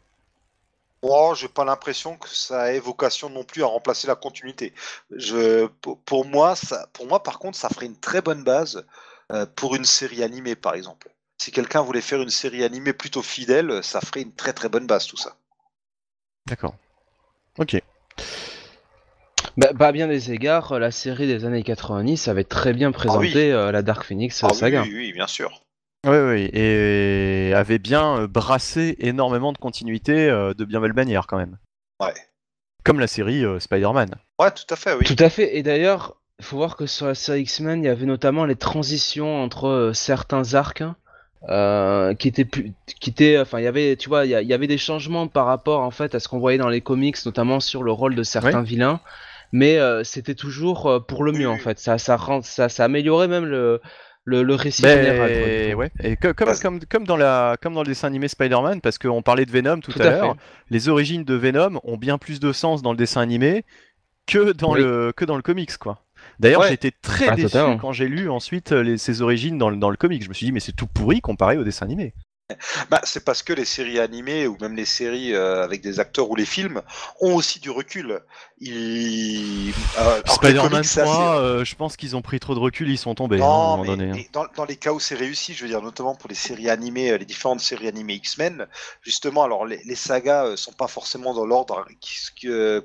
Moi, j'ai pas l'impression que ça ait vocation non plus à remplacer la continuité. Je, pour, moi, ça, pour moi, par contre, ça ferait une très bonne base euh, pour une série animée, par exemple. Si quelqu'un voulait faire une série animée plutôt fidèle, ça ferait une très très bonne base, tout ça. D'accord. Ok. Bah, bah, à bien des égards, la série des années 90 avait très bien présenté euh, la Dark Phoenix Ah oui, saga. oui, oui, bien sûr. Oui, oui, et avait bien euh, brassé énormément de continuité euh, de bien belle manière quand même. Ouais. Comme la série euh, Spider-Man. Ouais, tout à fait, oui. Tout à fait. Et d'ailleurs, il faut voir que sur la série X-Men, il y avait notamment les transitions entre euh, certains arcs euh, qui étaient plus, qui étaient, enfin, il y avait, tu vois, il y, avait des changements par rapport en fait à ce qu'on voyait dans les comics, notamment sur le rôle de certains vilains. Mais euh, c'était toujours euh, pour le mieux en fait. Ça, ça, rend, ça, ça améliorait même le, le, le récit général. du Mais, coup. ouais. Et que- comme, comme, comme, dans la, comme dans le dessin animé Spider-Man, parce qu'on parlait de Venom tout, Tout à, à l'heure, les origines de Venom ont bien plus de sens dans le dessin animé que dans, Oui. le, que dans le comics, quoi. D'ailleurs, Ouais. été très Ah, déçu totalement. quand j'ai lu ensuite euh, les, ses origines dans le, dans le comic. Je me suis dit, mais c'est tout pourri comparé au dessin animé. Bah, c'est parce que les séries animées ou même les séries euh, avec des acteurs ou les films ont aussi du recul. Ils... euh, les Spider-Man comics, c'est 3, assez- euh, je pense qu'ils ont pris trop de recul, ils sont tombés hein, à un Non, moment mais donné. hein. et dans, dans les cas où c'est réussi, je veux dire, notamment pour les séries animées, euh, les différentes séries animées X-Men, justement, alors les, les sagas euh, sont pas forcément dans l'ordre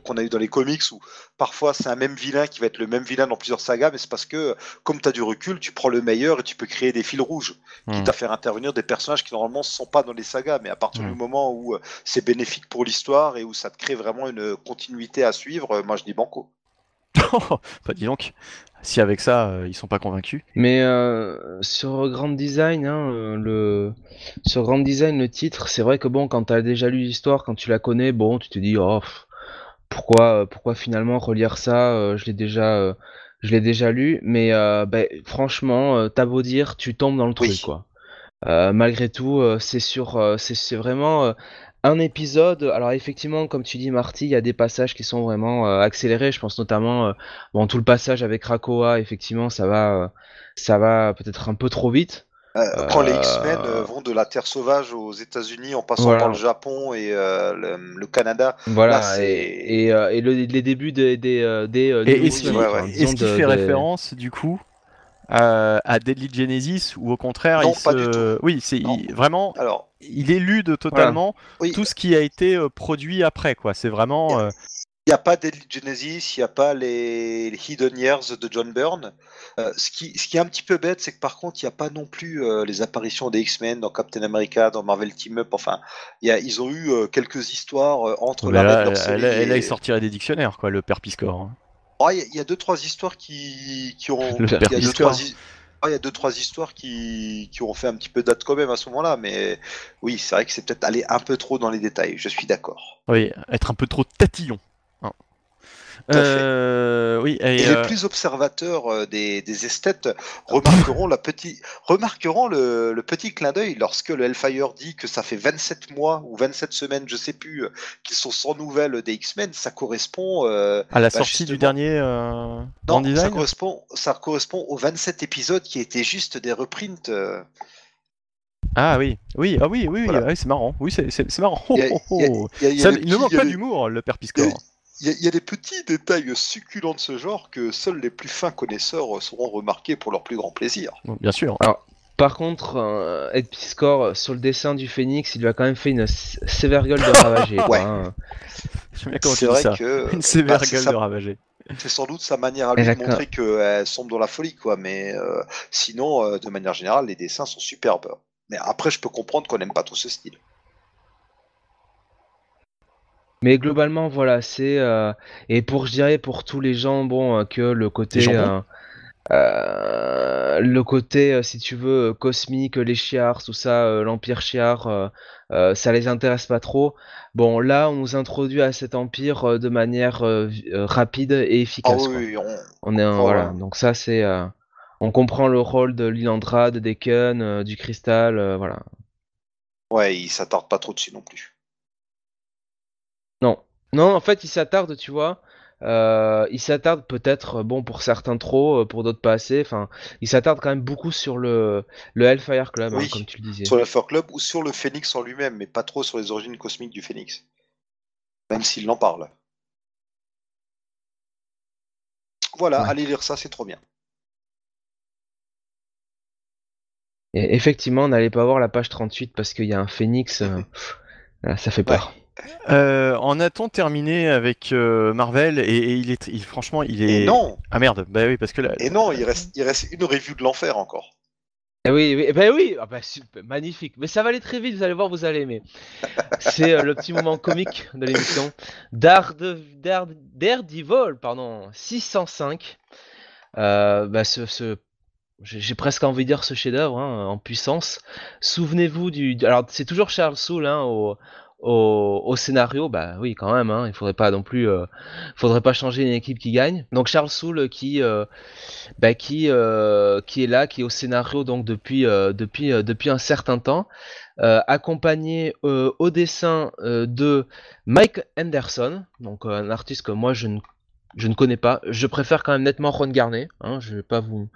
qu'on a eu dans les comics où parfois c'est un même vilain qui va être le même vilain dans plusieurs sagas, mais c'est parce que comme tu as du recul, tu prends le meilleur et tu peux créer des fils rouges, Hmm. quitte à faire intervenir des personnages qui normalement ne sont pas dans les sagas, mais à partir Hmm. du moment où c'est bénéfique pour l'histoire et où ça te crée vraiment une continuité à suivre, moi je dis banco. bah dis donc, si avec ça euh, ils sont pas convaincus. Mais euh, sur Grand Design, hein, euh, le sur Grand Design, le titre, c'est vrai que bon, quand t'as déjà lu l'histoire, quand tu la connais, bon, tu te dis, oh, pff, pourquoi, pourquoi finalement relire ça euh, Je l'ai déjà, euh, je l'ai déjà lu, mais euh, ben, franchement, euh, t'as beau dire, tu tombes dans le truc, Oui. quoi. Euh, malgré tout, euh, c'est sur, euh, c'est c'est vraiment euh, un épisode. Alors effectivement, comme tu dis, Marty, il y a des passages qui sont vraiment euh, accélérés. Je pense notamment, euh, bon, tout le passage avec Krakoa. Effectivement, ça va, euh, ça va peut-être un peu trop vite. Euh, quand les X-Men euh, vont de la Terre sauvage aux États-Unis en passant Voilà. par le Japon et euh, le, le Canada, Voilà. Là, et et, euh, et le- les débuts des des des, Et est-ce qu'il ouais, enfin, ouais. fait des- référence du coup à, à Deadly Genesis ou au contraire Non, il pas se... Oui, c'est il- vraiment alors il élude totalement oui, tout ce qui a été euh, produit après quoi. C'est vraiment euh, il n'y a pas Deadly Genesis, il n'y a pas les, les Hidden Years de John Byrne. Euh, ce, qui, ce qui est un petit peu bête, c'est que par contre, il n'y a pas non plus euh, les apparitions des X-Men dans Captain America, dans Marvel Team Up. Enfin, il y a, ils ont eu euh, quelques histoires euh, entre mais l'arrêt là, de leur elle, série elle- elle, et- il sortirait des dictionnaires quoi, le père Piscor. hein. Il y, a- il y a deux trois histoires qui, qui ont. Le il y a père deux Piscor. trois, hi- il y a deux trois histoires qui, qui ont fait un petit peu date quand même à ce moment-là, mais oui, c'est vrai que c'est peut-être aller un peu trop dans les détails. Je suis d'accord. Oui, être un peu trop tatillon. hein. Tout à fait. Euh, oui, et, Et euh, les plus observateurs euh, des, des esthètes remarqueront, la petit, remarqueront le, le petit clin d'œil lorsque le Hellfire dit que ça fait 27 mois ou 27 semaines, je sais plus, qu'ils sont sans nouvelles des X-Men. Ça correspond, euh, à la bah, sortie du dernier euh, Grand non, ça correspond, ça correspond aux 27 épisodes qui étaient juste des reprints. Ah oui, oui, ah oui, oui, Voilà. ouais, c'est marrant. Oui, c'est marrant. Il y a- oh, il y a- oh. il y a- il y a Ça, des il ne manque pas d'humour, le père Piscor. Il y, a, il y a des petits détails succulents de ce genre que seuls les plus fins connaisseurs sauront remarquer pour leur plus grand plaisir. Bien sûr. Par contre, euh, Ed Piscor euh, sur le dessin du Phénix, il lui a quand même fait une sévère gueule de ravager. quoi, Ouais. hein. J'aime bien comment C'est tu dis vrai ça. que Une sévère bah, c'est gueule ça- de ravager. c'est sans doute sa manière à lui de D'accord. montrer qu'elle sombre dans la folie, quoi. Mais euh, sinon, euh, de manière générale, les dessins sont superbes. Mais après, je peux comprendre qu'on n'aime pas trop ce style. Mais globalement, voilà, c'est euh, et pour je dirais pour tous les gens, bon, euh, que le côté, euh, le côté, euh, si tu veux, cosmique, les chiars, tout ça, euh, l'empire chiar, euh, ça les intéresse pas trop. Bon, là, on nous introduit à cet empire de manière rapide et Ah efficace. quoi. oui, on- On est un, Oh, voilà, ouais. donc ça c'est, on comprend le rôle de Lilandra, de Deacon, euh, du cristal, voilà. ouais, il s'attarde pas trop dessus non plus. Non, en fait, il s'attarde, tu vois. euh, il s'attarde peut-être, euh, bon, pour certains trop, euh, pour d'autres pas assez. Enfin, il s'attarde quand même beaucoup sur le, le Hellfire Club, hein, comme tu le disais. Sur le Fur Club ou sur le Phénix en lui-même, mais pas trop sur les origines cosmiques du Phénix. Même s'il en parle. Voilà, Ouais. allez lire ça, c'est trop bien. Et effectivement, n'allez pas voir la page 38 parce qu'il y a un phénix. euh, ça fait peur. Euh, en a-t-on terminé avec euh, Marvel et, et il est, il- franchement, il est. Et non, Ah merde, bah oui, parce que là. et non, il reste, il reste une review de l'enfer encore. Eh oui, oui, eh ben oui, ah bah, super, magnifique. Mais ça va aller très vite, vous allez voir, vous allez aimer. C'est euh, le petit moment comique de l'émission. Darede- Dare- Daredevil, pardon, 605. Euh, bah, ce, ce- j'ai presque envie de dire ce chef-d'œuvre hein, en puissance. Souvenez-vous du, du- alors c'est toujours Charles Soule hein, au, au, au scénario. Bah oui, quand même. Hein, il faudrait pas non plus, euh, faudrait pas changer une équipe qui gagne. Donc Charles Soule qui euh, bah, qui, euh, qui est là, qui est au scénario donc depuis, depuis, depuis un certain temps, accompagné au dessin de Mike Henderson, donc un artiste que moi je ne, je ne connais pas. Je préfère quand même nettement Ron Garnet. Hein, je vais pas vous.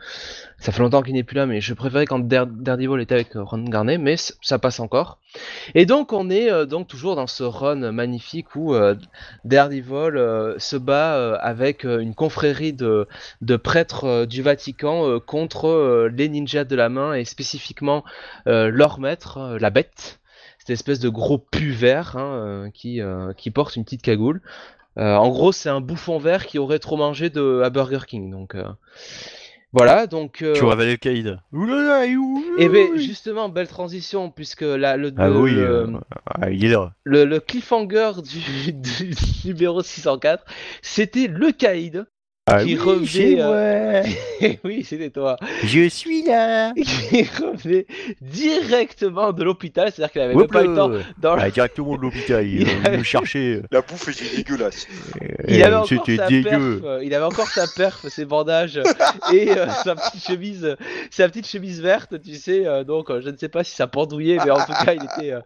Ça fait longtemps qu'il n'est plus là, mais je préférais quand Dare- Daredevil était avec euh, Ron Garnet, mais ça passe encore. Et donc on est euh, donc toujours dans ce run magnifique où euh, Daredevil euh, se bat euh, avec euh, une confrérie de, de prêtres euh, du Vatican euh, contre euh, les ninjas de la main et spécifiquement euh, leur maître, euh, la bête, cette espèce de gros pu vert hein, euh, qui, euh, qui porte une petite cagoule. Euh, en gros, c'est un bouffon vert qui aurait trop mangé de à Burger King. Donc euh, voilà, donc. euh, Tu le caïd. Et ben ouh. justement, belle transition puisque le, Ah le- oui, le- euh, ah, il est là. le, le cliffhanger du, du numéro 604, c'était le caïd. Ah qui oui, revenait, euh, oui, c'était toi. Je suis là. Qui revenait directement de l'hôpital, c'est-à-dire qu'il avait même pas eu le temps dans le- Ah, directement de l'hôpital, il avait- me chercher. La bouffe était dégueulasse. Il avait encore C'était sa dégueu. perf, euh, il avait encore sa perf, ses bandages et euh, sa petite chemise, euh, sa petite chemise verte, tu sais. euh, donc, euh, je ne sais pas si ça pendouillait, mais en tout cas, il était euh,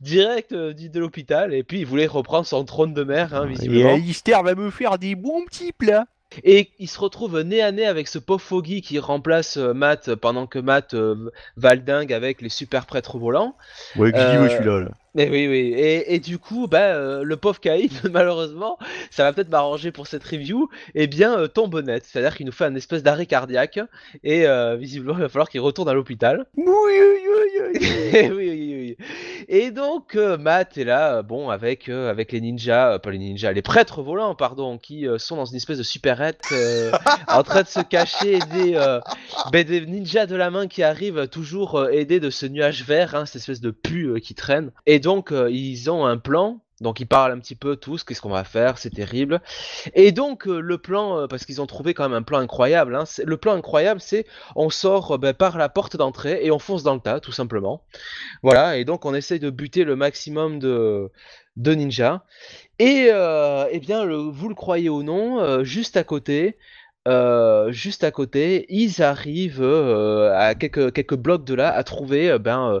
direct euh, de l'hôpital. Et puis, il voulait reprendre son trône de mer, hein, Et visiblement. Alistair va me faire des bons petits plats. Et il se retrouve nez à nez avec ce pauvre Foggy qui remplace euh, Matt pendant que Matt euh, va le dingue avec les super prêtres volants. Ouais, Euh, moi, je suis là. là. Mais oui, oui. Et, et du coup, bah, euh, le pauvre Caïd, malheureusement, ça va peut-être m'arranger pour cette review, eh bien, euh, tombe net. C'est-à-dire qu'il nous fait un espèce d'arrêt cardiaque, et euh, visiblement, il va falloir qu'il retourne à l'hôpital. Oui, oui, oui, oui. oui, oui, Et donc, euh, Matt est là, euh, bon, avec, euh, avec les ninjas, pas les ninjas, les prêtres volants, pardon, qui sont dans une espèce de supérette, en train de se cacher, des, ben, des ninjas de la main qui arrivent, toujours aidés de ce nuage vert, hein, cette espèce de pu qui traîne. Et donc, ils ont un plan. Donc ils parlent un petit peu tous, qu'est-ce qu'on va faire, c'est terrible. Et donc euh, le plan, euh, parce qu'ils ont trouvé quand même un plan incroyable, hein, le plan incroyable c'est on sort euh, ben, par la porte d'entrée et on fonce dans le tas, tout simplement. Voilà, et donc on essaye de buter le maximum de, de ninjas. Et eh bien, vous le croyez ou non, juste à côté, juste à côté, ils arrivent à quelques, blocs de là à trouver ben,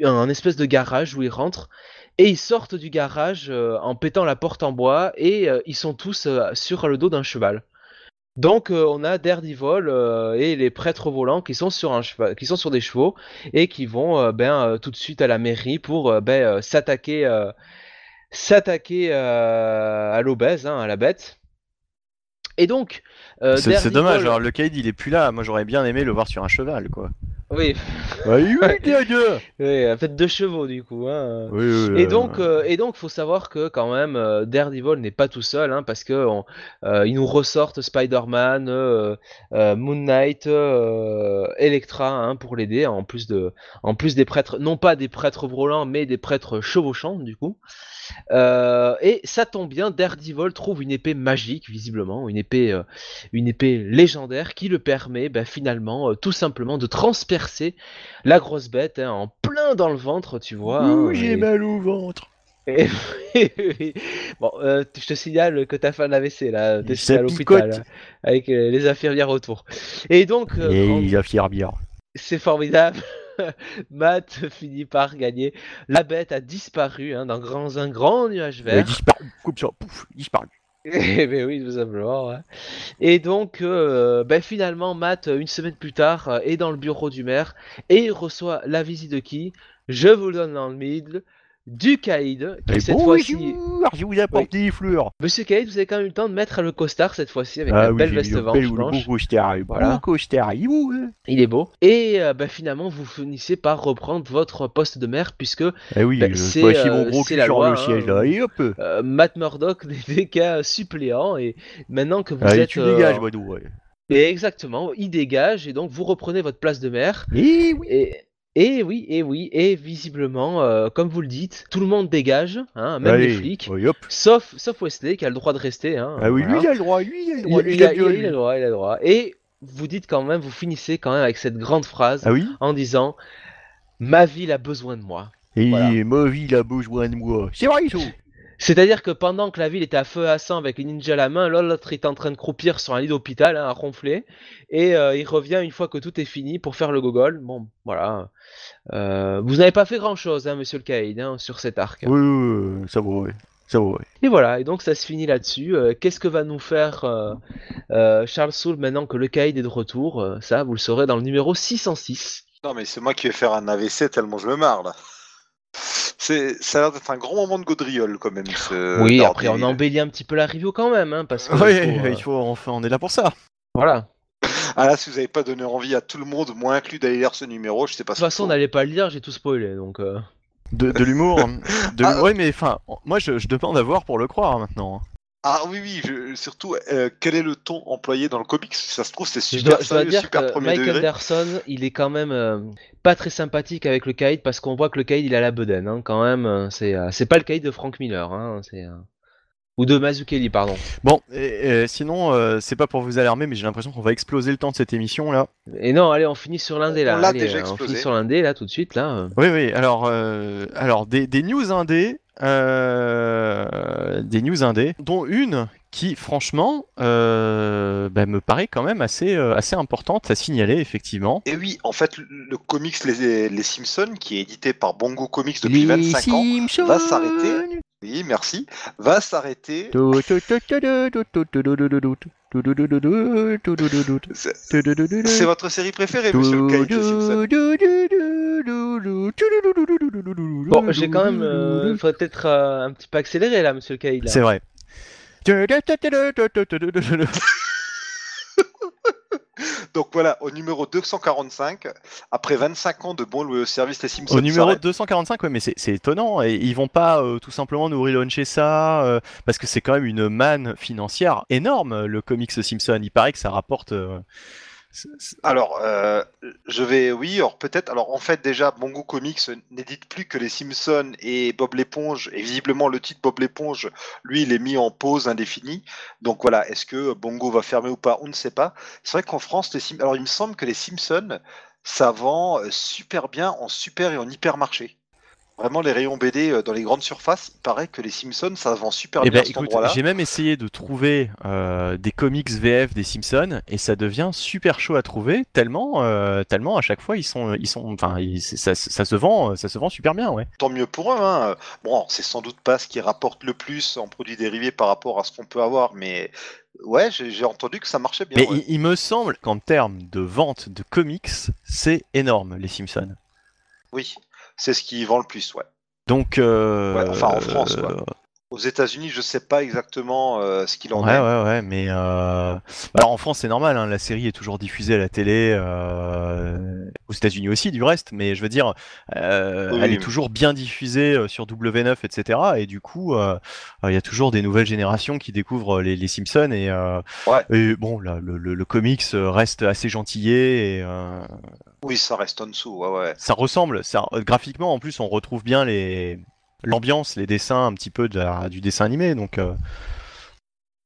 un espèce de garage où ils rentrent. Et ils sortent du garage euh, en pétant la porte en bois et euh, ils sont tous euh, sur le dos d'un cheval. Donc on a Daredevil et les prêtres volants qui sont sur un cheval, qui sont sur des chevaux et qui vont ben tout de suite à la mairie pour ben, s'attaquer s'attaquer à l'obèse, hein, à la bête. Et donc euh, C'est dommage, alors le Kaid il est plus là. Moi j'aurais bien aimé le voir sur un cheval quoi. Oui, Ah, oui, oui, fait deux chevaux du coup. Hein. Oui, oui, Et donc, euh, et donc, faut savoir que quand même, euh, Daredevil n'est pas tout seul, hein, parce que on- euh, ils nous ressortent Spider-Man, euh, euh, Moon Knight, euh, Elektra, hein, pour l'aider, en plus de, en plus des prêtres, non pas des prêtres brûlants, mais des prêtres chevauchants du coup. Euh, et ça tombe bien, Daredevil trouve une épée magique, visiblement, une épée, euh, une épée légendaire qui le permet, ben, finalement, euh, tout simplement, de transpercer la grosse bête hein, en plein dans le ventre, tu vois. Ouh, hein, j'ai et- mal au ventre. et- bon, je te signale que t'as fait un AVC là, t'es à l'hôpital avec les infirmières autour. Et donc, affirme bien. c'est formidable. Matt finit par gagner. La bête a disparu hein, dans grand- un grand nuage vert. disparu. Coupe ça, pouf, disparu. Eh ben oui, tout simplement. ouais. Et donc, euh, ben finalement, Matt, une semaine plus tard, euh, est dans le bureau du maire et il reçoit la visite de qui? Je vous le donne dans le mid, du Caïd, qui Et cette fois-ci je vous apporte des fleurs. Monsieur Kate, vous avez quand même eu le temps de mettre le costard cette fois-ci avec Ah la oui, belle veste le blanche. costard, Voilà. beau costard, il est beau, hein. Il est beau. Et euh, bah, finalement, vous finissez par reprendre votre poste de maire puisque Eh oui, Bah, c'est, euh, la loi, le siège hein. là, et hop euh, Matt Murdock n'était qu'un suppléant et maintenant que vous Allez, êtes... tu euh, dégages, ouais. et exactement, il dégage et donc vous reprenez votre place de maire. Eh oui Et, et oui, et oui, et visiblement, euh, comme vous le dites, tout le monde dégage, hein, même les flics. oui. Sauf, sauf Wesley qui a le droit de rester. Hein, Ah oui, voilà. lui il a le droit, lui il a le droit, lui il il a, il le a- droit, il a le droit, il a le droit. Et vous dites quand même, vous finissez quand même avec cette grande phrase Ah oui en disant Ma ville a besoin de moi. Et Voilà. ma il a besoin de moi. C'est vrai, C'est-à-dire que pendant que la ville était à feu à sang avec les ninjas à la main, l'autre est en train de croupir sur un lit d'hôpital, hein, à ronfler. Et euh, il revient une fois que tout est fini pour faire le gogol. Bon, voilà. Euh, vous n'avez pas fait grand-chose, hein, monsieur le Caïd, hein, sur cet arc. Oui, oui, oui, ça va, ouais. Ça va, ouais. Et voilà, et donc ça se finit là-dessus. Euh, Qu'est-ce que va nous faire euh, euh, Charles Soule maintenant que le Caïd est de retour? Ça, vous le saurez dans le numéro 606. Non, mais c'est moi qui vais faire un AVC tellement je me marre là. C'est, ça a l'air d'être un grand moment de gaudriole quand même. Ce oui, après on embellit un petit peu la review quand même, hein, parce que... Oui, il faut, euh, il faut, enfin, on est là pour ça. Voilà. Ah là, si vous n'avez pas donné envie à tout le monde, moi inclus, d'aller lire ce numéro, je sais pas De toute façon, on n'allait pas le lire, j'ai tout spoilé, donc... euh, De, de l'humour. hein. de Ah. l'humour. Ouais, mais enfin, moi je, je demande à voir pour le croire maintenant. Ah oui, oui, je- surtout, euh, quel est le ton employé dans le comics? Si ça se trouve, c'est Je super dois, je dois sérieux, dire super que premier Mike degré. Anderson, il est quand même euh, pas très sympathique avec le Caïd parce qu'on voit que le Caïd il a la bedaine, hein, quand même. euh, C'est euh, c'est pas le Caïd de Frank Miller, hein, c'est. euh, Ou de Mazukeli, pardon. Bon, et, et sinon, euh, c'est pas pour vous alarmer, mais j'ai l'impression qu'on va exploser le temps de cette émission là. Et non, allez, on finit sur l'indé là. On Allez, déjà on explosé. finit sur l'indé là tout de suite là. Oui, oui. Alors, euh, alors des, des news indés, euh, des news indés, dont une qui, franchement, euh, bah, me paraît quand même assez, euh, assez importante à signaler, effectivement. Et oui, en fait, le, le comics les, les Simpsons, qui est édité par Bongo Comics depuis 25 ans, va s'arrêter. Oui, merci, va s'arrêter. C'est votre série préférée, monsieur le. Bon, j'ai quand même. Euh, faudrait peut-être euh, un petit peu accélérer là, monsieur le. C'est vrai. Donc voilà, au numéro 245, après 25 ans de bon loué au service, les Simpsons Au numéro s'arrêtent. 245, ouais, mais c'est étonnant. Et ils vont pas euh, tout simplement nous relauncher ça euh, parce que c'est quand même une manne financière énorme. Le comics Simpson, il paraît que ça rapporte. euh, Alors, euh, je vais, oui, alors peut-être. Alors, en fait, déjà, Bongo Comics n'édite plus que les Simpsons et Bob l'éponge. Et visiblement, le titre Bob l'éponge, lui, il est mis en pause indéfinie. Donc voilà, est-ce que Bongo va fermer ou pas On ne sait pas. C'est vrai qu'en France, alors il me semble que les Simpsons, ça vend euh, super bien en super et en hypermarché. Vraiment, les rayons BD euh, dans les grandes surfaces, il paraît que les Simpsons, ça vend super Eh bien ben, cet endroit-là. j'ai même essayé de trouver euh, des comics VF des Simpsons et ça devient super chaud à trouver tellement, euh, tellement à chaque fois ils sont, ils sont, enfin, ça, ça se vend, ça se vend super bien, ouais. tant mieux pour eux. Hein. Bon, c'est sans doute pas ce qui rapporte le plus en produits dérivés par rapport à ce qu'on peut avoir, mais ouais, j'ai j'ai entendu que ça marchait bien. Mais ouais. il, il me semble qu'en termes de vente de comics, c'est énorme les Simpsons. Oui, c'est ce qui vend le plus, ouais. Donc, euh, Ouais, enfin, en France, quoi. euh, Aux États-Unis, je sais pas exactement euh, ce qu'il en Ouais, est. ouais, ouais, mais euh... alors en France c'est normal, hein, la série est toujours diffusée à la télé, euh... aux États-Unis aussi du reste, mais je veux dire, Oui, elle oui, est toujours bien diffusée sur W9, etc. Et du coup, il y a toujours des nouvelles générations qui découvrent les, les Simpsons et, Ouais. et bon, là, le, le, le comics reste assez gentillé et Oui, ça reste en dessous, ça ressemble, graphiquement en plus on retrouve bien l'ambiance, les dessins un petit peu du dessin animé, donc. euh,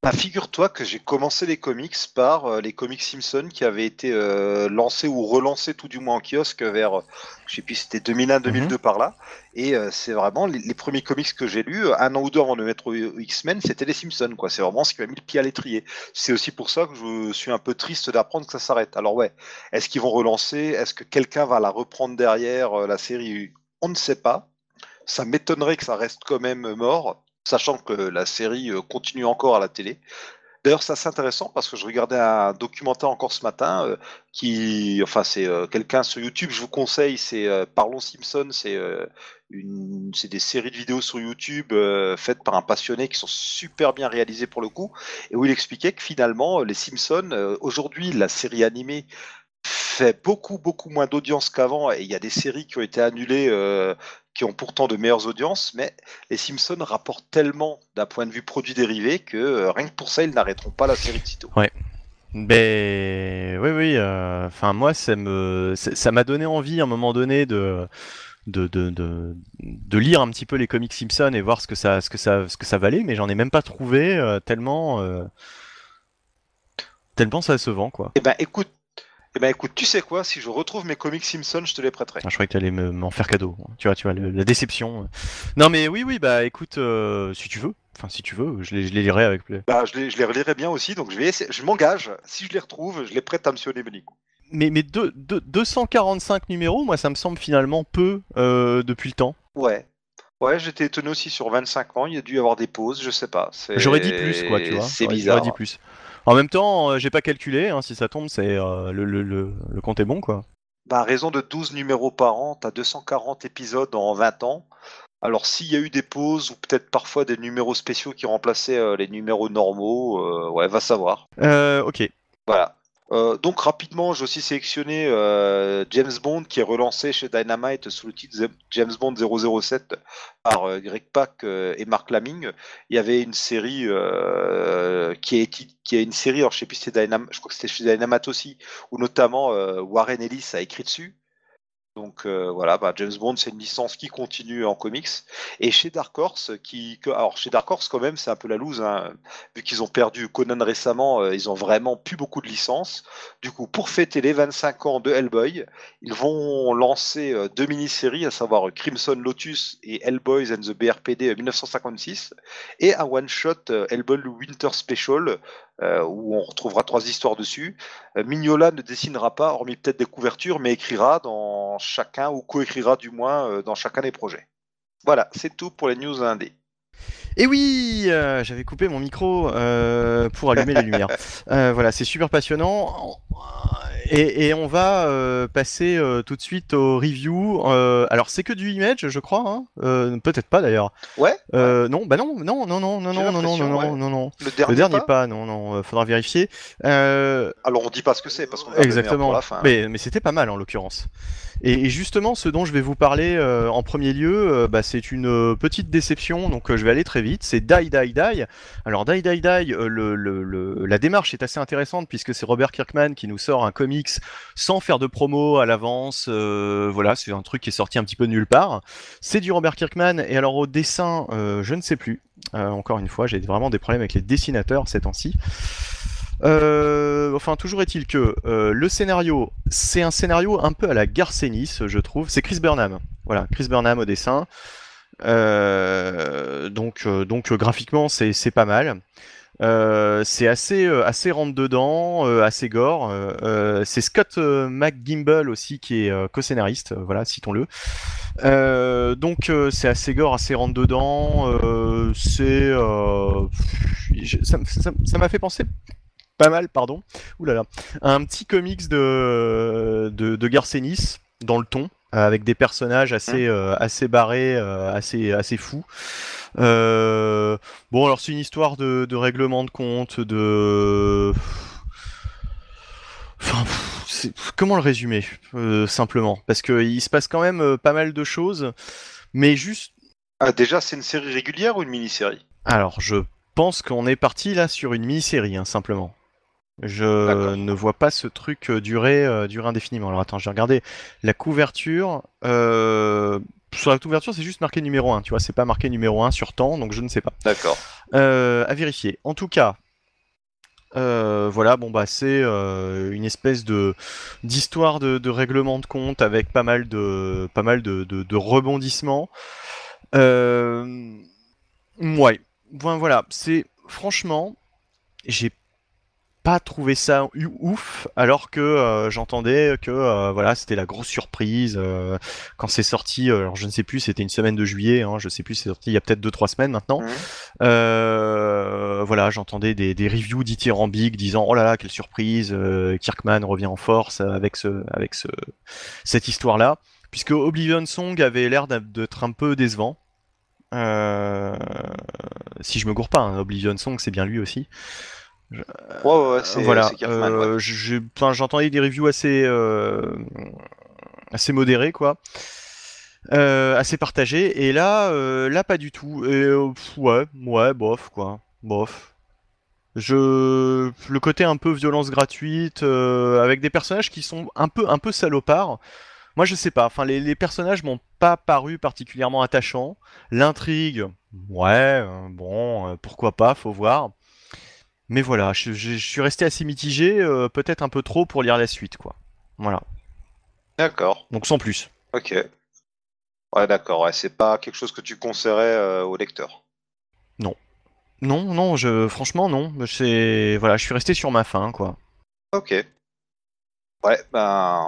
Bah, figure-toi que j'ai commencé les comics par euh, les comics Simpson qui avaient été euh, lancés ou relancés tout du moins en kiosque vers, euh, je sais plus, c'était 2001-2002 Mhm. par là. Et euh, c'est vraiment les, les premiers comics que j'ai lus, un an ou deux avant de mettre X-Men, c'était les Simpsons, quoi. C'est vraiment ce qui m'a mis le pied à l'étrier. C'est aussi pour ça que je suis un peu triste d'apprendre que ça s'arrête. Alors ouais, est-ce qu'ils vont relancer? Est-ce que quelqu'un va la reprendre derrière la série? On ne sait pas. Ça m'étonnerait que ça reste quand même mort, sachant que la série euh, continue encore à la télé. D'ailleurs, c'est intéressant parce que je regardais un documentaire encore ce matin euh, qui, enfin, c'est euh, quelqu'un sur YouTube. Je vous conseille, c'est Parlons Simpson. C'est une, c'est des séries de vidéos sur YouTube faites par un passionné qui sont super bien réalisées pour le coup, et où il expliquait que finalement, les Simpsons, aujourd'hui, la série animée fait beaucoup beaucoup moins d'audience qu'avant et il y a des séries qui ont été annulées euh, qui ont pourtant de meilleures audiences mais les Simpsons rapportent tellement d'un point de vue produit dérivé que euh, rien que pour ça ils n'arrêteront pas la série de sitôt. Ben oui, oui. euh, Enfin, moi, ça me, ça ça m'a donné envie à un moment donné de, de, de, de, de lire un petit peu les comics Simpson et voir ce que ça, ce que ça, ce que ça valait, mais j'en ai même pas trouvé euh, tellement, euh, tellement ça se vend, quoi. Eh ben écoute, eh ben écoute, tu sais quoi Si je retrouve mes comics Simpsons, je te les prêterai. Ah, je croyais que t'allais me- m'en faire cadeau. Tu vois, tu vois, le- la déception. Non, mais oui, oui, bah écoute, euh, si tu veux, enfin, si tu veux, je les, je les lirai avec plaisir. Bah, je les, je les relirai bien aussi, donc je vais essayer, je m'engage. Si je les retrouve, je les prête à Monsieur Nebenico. Mais, mais deux- deux- 245 numéros, moi, ça me semble finalement peu euh, depuis le temps. Ouais. Ouais, j'étais étonné aussi sur 25 ans, il y a dû y avoir des pauses, je sais pas. J'aurais dit plus, quoi, tu vois. C'est bizarre. J'aurais dit plus. En même temps, euh, j'ai pas calculé. hein, si ça tombe, c'est euh, le, le, le, le compte est bon, quoi. Bah, à raison de 12 numéros par an, t'as 240 épisodes en 20 ans. Alors, s'il y a eu des pauses ou peut-être parfois des numéros spéciaux qui remplaçaient euh, les numéros normaux, euh, ouais, va savoir. Euh, ok. Voilà. Euh, donc rapidement, j'ai aussi sélectionné euh, James Bond qui est relancé chez Dynamite sous le titre James Bond 007 par euh, Greg Pak et Mark Laming. Il y avait une série qui est qui une série, alors je sais plus si c'était Dynam, je crois que c'était chez Dynamite aussi, où notamment Warren Ellis a écrit dessus. Donc euh, voilà, bah, James Bond, c'est une licence qui continue en comics. Et chez Dark Horse, qui, alors chez Dark Horse quand même, c'est un peu la loose, hein. vu qu'ils ont perdu Conan récemment, euh, ils ont vraiment plus beaucoup de licences. Du coup, pour fêter les 25 ans de Hellboy, ils vont lancer euh, deux mini-séries, à savoir Crimson Lotus et Hellboys and the BRPD 1956, et un one-shot Hellboy Winter Special, euh, où on retrouvera trois histoires dessus. Euh, Mignola ne dessinera pas, hormis peut-être des couvertures, mais écrira dans chacun, ou coécrira du moins euh, dans chacun des projets. Voilà, c'est tout pour les news indés. Et oui, euh, j'avais coupé mon micro euh, pour allumer les lumières. Euh, voilà, c'est super passionnant. Et, et on va euh, passer euh, tout de suite au review. Euh, alors c'est que du image, je crois. Hein Peut-être pas d'ailleurs. Ouais non, bah non, non, non, non, non, non, non, non, non, ouais. non, non. Le dernier, Le dernier pas pas, non, non, faudra vérifier. Alors on dit pas ce que c'est, parce qu'on Exactement. pour la fin. hein. Mais, mais c'était pas mal en l'occurrence. Et, justement, ce dont je vais vous parler euh, en premier lieu, euh, bah, c'est une euh, petite déception, donc je vais aller très vite. C'est Die Die Die. Alors Die Die Die, la démarche est assez intéressante puisque c'est Robert Kirkman qui nous sort un comics sans faire de promo à l'avance. voilà, c'est un truc qui est sorti un petit peu de nulle part. C'est du Robert Kirkman et alors au dessin, je ne sais plus. Encore une fois, j'ai vraiment des problèmes avec les dessinateurs ces temps-ci. Euh, enfin, toujours est-il que euh, le scénario, c'est un scénario un peu à la Garcenis, je trouve. C'est Chris Burnham. Voilà, Chris Burnham au dessin. Euh, donc, donc graphiquement, c'est pas mal. C'est assez, assez rentre dedans, assez gore. C'est Scott McGimble aussi qui est co-scénariste. voilà, citons-le. Donc c'est assez gore, assez rentre dedans. c'est, ça m'a fait penser pas mal, pardon. Ouh là là, un petit comics de de, de Garcenis dans le ton, euh, avec des personnages assez euh, assez barrés, euh, assez assez fous. Euh, bon, alors c'est une histoire de, de règlement de compte, de. Enfin, pff, c'est- comment le résumer euh, simplement? Parce qu'il se passe quand même euh, pas mal de choses, mais juste. Ah, déjà, c'est une série régulière ou une mini-série? Alors, je pense qu'on est parti là sur une mini-série, hein, simplement. Je ne vois pas ce truc euh, durer, euh, durer indéfiniment. Alors attends, j'ai regardé la couverture. euh, Sur la couverture, c'est juste marqué numéro 1, tu vois, c'est pas marqué numéro 1 sur temps, donc je ne sais pas. D'accord. Euh, à vérifier. En tout cas, euh, voilà, bon bah c'est euh, une espèce de d'histoire de, de règlement de compte avec pas mal de pas mal de, de- de rebondissements. Ouais, Bon, voilà, c'est franchement, j'ai pas trouvé ça ouf, alors que euh, j'entendais que euh, voilà c'était la grosse surprise euh, quand c'est sorti. Alors je ne sais plus, c'était une semaine de juillet, hein, je sais plus, c'est sorti il y a peut-être 2-3 semaines maintenant. Euh, voilà, j'entendais des, des reviews dithyrambiques disant oh là là quelle surprise, Kirkman revient en force avec ce avec ce cette histoire là, puisque Oblivion Song avait l'air d'être un peu décevant. Si je me gourre pas, hein, Oblivion Song c'est bien lui aussi. Ouais, ouais, ouais, c'est voilà, euh, ouais. je- j'entendais des reviews assez euh, assez modérées quoi. Euh, assez partagées. Et là là pas du tout. Et pff, ouais ouais bof quoi. Bof. Je le côté un peu violence gratuite avec des personnages qui sont un peu un peu salopards. Moi je sais pas. Enfin les, les personnages m'ont pas paru particulièrement attachants. L'intrigue ouais bon pourquoi pas faut voir mais voilà je, je- je suis resté assez mitigé euh, peut-être un peu trop pour lire la suite quoi voilà D'accord. donc sans plus Ok. Ouais, d'accord. Ouais, c'est pas quelque chose que tu conseillerais euh, au lecteur. Non, non, je, franchement, non. C'est, voilà, je suis resté sur ma faim, quoi. Ok. Ouais, ben.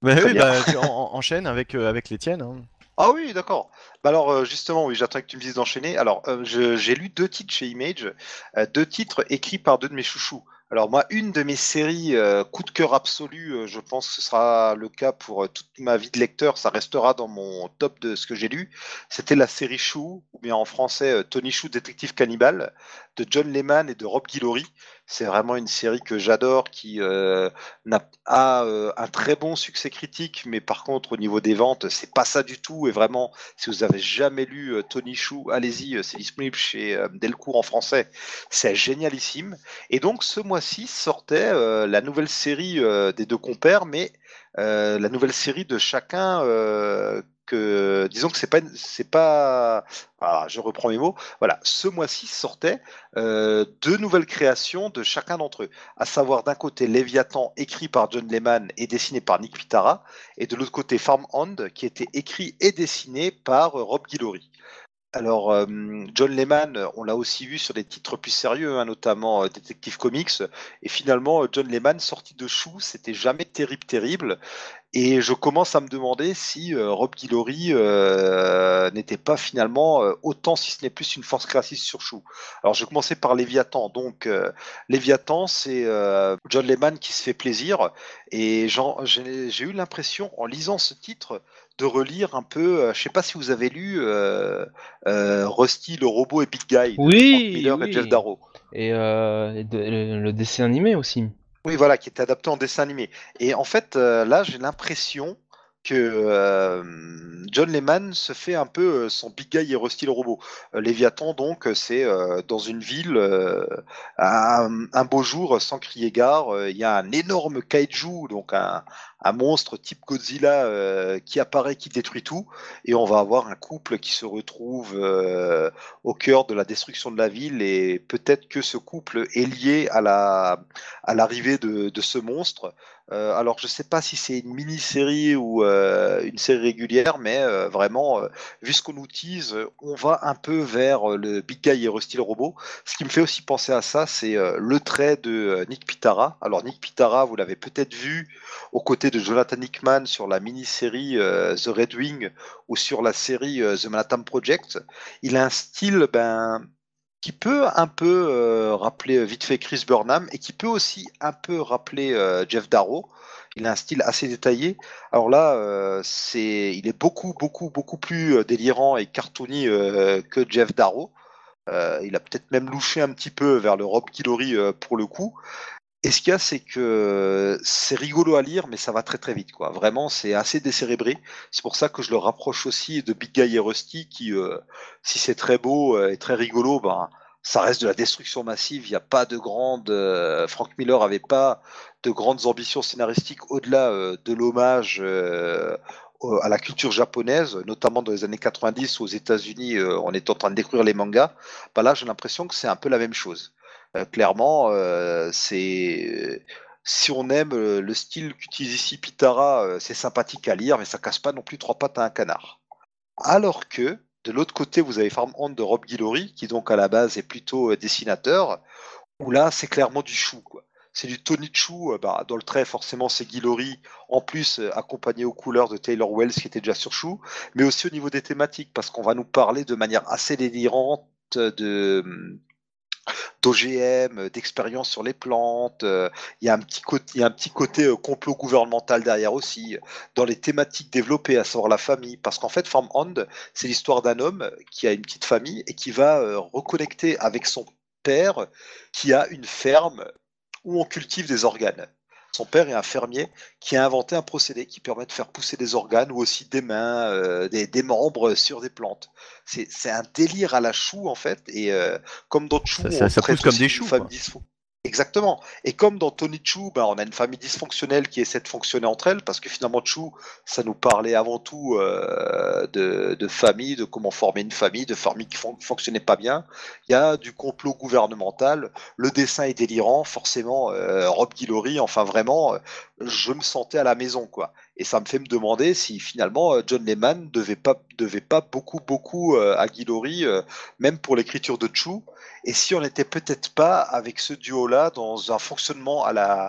Bah oui, bah, tu en- en- enchaîne avec, euh, avec les tiennes. hein. Ah oui, d'accord. Bah alors euh, justement, oui, j'attends que tu me dises d'enchaîner. Alors, euh, j'ai lu deux titres chez Image, euh, deux titres écrits par deux de mes chouchous. Alors moi, une de mes séries coup de cœur absolu, je pense que ce sera le cas pour toute ma vie de lecteur, ça restera dans mon top de ce que j'ai lu. C'était la série Chou, ou bien en français Tony Chou, détective cannibale, de John Lehman et de Rob Guillory. C'est vraiment une série que j'adore, qui euh, a euh, un très bon succès critique, mais par contre au niveau des ventes, c'est pas ça du tout. Et vraiment, si vous avez jamais lu euh, Tony Chou, allez-y, c'est disponible chez Delcourt en français. C'est génialissime. Et donc ce mois-ci sortait la nouvelle série des deux compères, mais la nouvelle série de chacun. Disons que c'est pas c'est pas ah, je reprends mes mots. Voilà ce mois-ci sortait euh, deux nouvelles créations de chacun d'entre eux. À savoir d'un côté Léviathan écrit par John Lehman et dessiné par Nick Pitara et de l'autre côté Farmhand qui était écrit et dessiné par euh, Rob Guillory alors, euh, John Lehman, on l'a aussi vu sur des titres plus sérieux, hein, notamment euh, Detective Comics. Et finalement, euh, John Lehman, sorti de Chou, c'était jamais terrible, terrible. Et je commence à me demander si Rob Guillory n'était pas finalement autant, si ce n'est plus, une force créatrice sur Chou. Alors, je commençais par Léviathan. Donc, Léviathan, c'est John Lehman qui se fait plaisir. Et j'ai eu l'impression, en lisant ce titre, de relire un peu. euh, je sais pas si vous avez lu euh, euh, Rusty le robot et Big Guy Oui, Frank Miller oui. et Jeff Darrow. Et, euh, et de- le, le dessin animé aussi. Oui, voilà, qui est adapté en dessin animé. Et en fait, là, j'ai l'impression que euh, John Lehman se fait un peu euh, son Big Guy et Rusty le robot. Euh, Léviathan, donc, c'est dans une ville, un, beau jour, sans crier gare, il y a un énorme kaiju, donc un, un monstre type Godzilla qui apparaît, qui détruit tout, et on va avoir un couple qui se retrouve au cœur de la destruction de la ville, et peut-être que ce couple est lié à la à l'arrivée de, de ce monstre. Euh, alors je sais pas si c'est une mini-série ou euh, une série régulière, mais euh, vraiment, vu ce qu'on nous tease, on va un peu vers le Big Guy et Rusty le robot. Ce qui me fait aussi penser à ça, c'est le trait de Nick Pitara. Alors Nick Pitara, vous l'avez peut-être vu aux côtés de Jonathan Hickman sur la mini-série The Red Wing ou sur la série The Manhattan Project. Il a un style, ben qui peut un peu euh, rappeler euh, vite fait Chris Burnham et qui peut aussi un peu rappeler euh, Jeff Darrow. Il a un style assez détaillé. Alors là, c'est, il est beaucoup, beaucoup, beaucoup plus délirant et cartoony que Jeff Darrow. Il a peut-être même louché un petit peu vers le Rob Guillory pour le coup. Et ce qu'il y a, c'est que c'est rigolo à lire, mais ça va très très vite, quoi. Vraiment, c'est assez décérébré. C'est pour ça que je le rapproche aussi de Big Guy et Rusty, qui, euh, si c'est très beau euh, et très rigolo, ben, ça reste de la destruction massive. Il n'y a pas de grande. euh, Frank Miller avait pas de grandes ambitions scénaristiques au-delà euh, de l'hommage euh, à la culture japonaise, notamment dans les années 90 aux États-Unis, euh, on est en train de découvrir les mangas. Ben là, j'ai l'impression que c'est un peu la même chose. Euh, clairement, euh, c'est si on aime euh, le style qu'utilise ici Pitara, c'est sympathique à lire, mais ça casse pas non plus trois pattes à un canard. Alors que de l'autre côté, vous avez Farmhand de Rob Guillory, qui donc à la base est plutôt dessinateur, où là c'est clairement du chou, quoi. C'est du Tony Chou, bah, dans le trait forcément c'est Guillory, en plus accompagné aux couleurs de Taylor Wells qui était déjà sur Chou, mais aussi au niveau des thématiques, parce qu'on va nous parler de manière assez délirante de d'OGM, d'expérience sur les plantes. euh, Il y a un petit côté, un petit côté euh, complot gouvernemental derrière aussi, dans les thématiques développées, à savoir la famille. Parce qu'en fait, Farmhand, c'est l'histoire d'un homme qui a une petite famille et qui va euh, reconnecter avec son père qui a une ferme où on cultive des organes. Son père est un fermier qui a inventé un procédé qui permet de faire pousser des organes ou aussi des mains, euh, des, des membres sur des plantes. C'est un délire à la chou en fait. Et euh, comme dans Chou, Ça- ça- on ça traite pousse comme des choux, quoi. Exactement. Et comme dans Tony Chou, ben, on a une famille dysfonctionnelle qui essaie de fonctionner entre elles, parce que finalement Chou, ça nous parlait avant tout euh, de, de famille, de comment former une famille, de famille qui fonctionnait pas bien. Il y a du complot gouvernemental. Le dessin est délirant, forcément. euh, Rob Guillory, enfin vraiment, euh, je me sentais à la maison, quoi. Et ça me fait me demander si finalement euh, John Lehman devait pas devait pas beaucoup beaucoup euh, à Guillory, euh, même pour l'écriture de Chou. Et si on n'était peut-être pas avec ce duo-là dans un fonctionnement à la euh,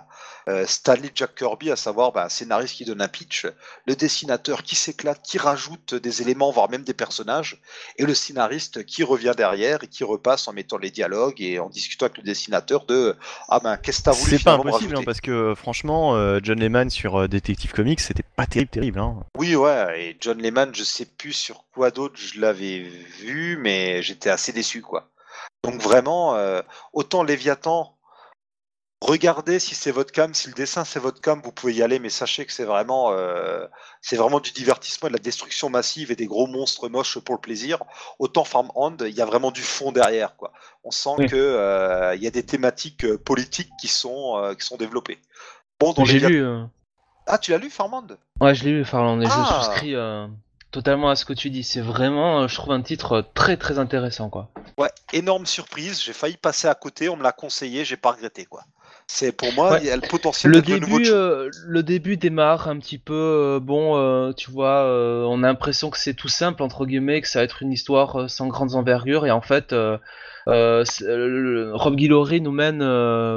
Stanley Jack Kirby, à savoir ben, un scénariste qui donne un pitch, le dessinateur qui s'éclate, qui rajoute des éléments, voire même des personnages, et le scénariste qui revient derrière et qui repasse en mettant les dialogues et en discutant avec le dessinateur de ah ben qu'est-ce que t'as voulu C'est pas impossible, hein, parce que franchement, euh, John Lehman sur euh, Detective Comics, c'était pas terrible, terrible. Hein. Oui, ouais, et John Lehman, je sais plus sur quoi d'autre je l'avais vu, mais j'étais assez déçu, quoi. Donc vraiment, euh, autant Léviathan, regardez si c'est votre cam, si le dessin c'est votre cam, vous pouvez y aller, mais sachez que c'est vraiment, euh, c'est vraiment du divertissement, de la destruction massive et des gros monstres moches pour le plaisir. Autant Farmhand, il y a vraiment du fond derrière, quoi. On sent Oui. que euh, il y a des thématiques euh, politiques qui sont euh, qui sont développées. Bon, dans J'ai lu. Ah, tu l'as lu, Farmhand? Ouais, je l'ai lu, Farland, et Ah. je souscris euh, totalement à ce que tu dis. C'est vraiment, je trouve, un titre très très intéressant, quoi. Ouais, énorme surprise. J'ai failli passer à côté. On me l'a conseillé. J'ai pas regretté quoi. C'est pour moi, Ouais. il y a le potentiel Le le nouveau début, Chou. euh, le début démarre un petit peu, euh, bon, euh, tu vois, on a l'impression que c'est tout simple entre guillemets, que ça va être une histoire sans grandes envergures, et en fait, le- Rob Guillory nous mène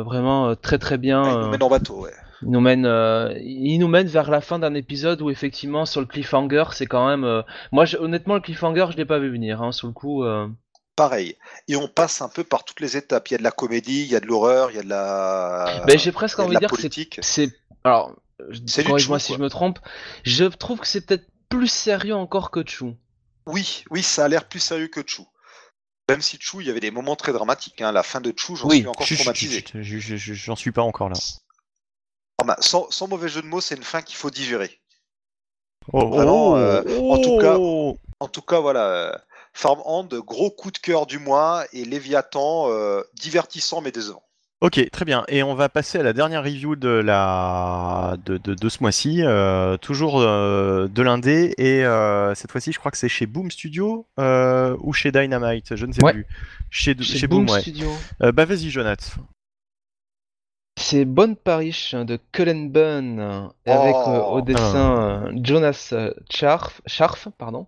vraiment très très bien. Ouais, il nous mène en bateau. Ouais. il nous mène, euh, il nous mène vers la fin d'un épisode où effectivement sur le cliffhanger, c'est quand même, euh, moi honnêtement le cliffhanger je l'ai pas vu venir, hein, sur le coup. euh, Pareil. Et on passe un peu par toutes les étapes. Il y a de la comédie, il y a de l'horreur, il y a de la. Ben, j'ai presque envie de dire que c'est politique. c'est alors je- C'est du corrige-moi si quoi. je me trompe je trouve que c'est peut-être plus sérieux encore que Chou Oui, oui, ça a l'air plus sérieux que Chou. Même si Chou, il y avait des moments très dramatiques. Hein. La fin de Chou, j'en Oui. suis encore Chut, traumatisé. J'en suis pas encore là. Bah, sans, sans mauvais jeu de mots, c'est une fin qu'il faut digérer. Oh, Vraiment, euh, en tout cas- oh. En tout cas, voilà. Farmhand, gros coup de cœur du mois. Et Léviathan, euh, divertissant mais décevant. Ok, très bien. Et on va passer à la dernière review de la de, de, de ce mois-ci, euh, toujours euh, de l'indé et euh, cette fois-ci, je crois que c'est chez Boom Studio euh, ou chez Dynamite, je ne sais Ouais. plus. Chez, chez, chez Boom, Boom, ouais. Studio Euh, bah vas-y, Jonath. c'est Bonne Parish de Cullen Bunn avec Oh. euh, au dessin euh, Jonas Scharf, Scharf pardon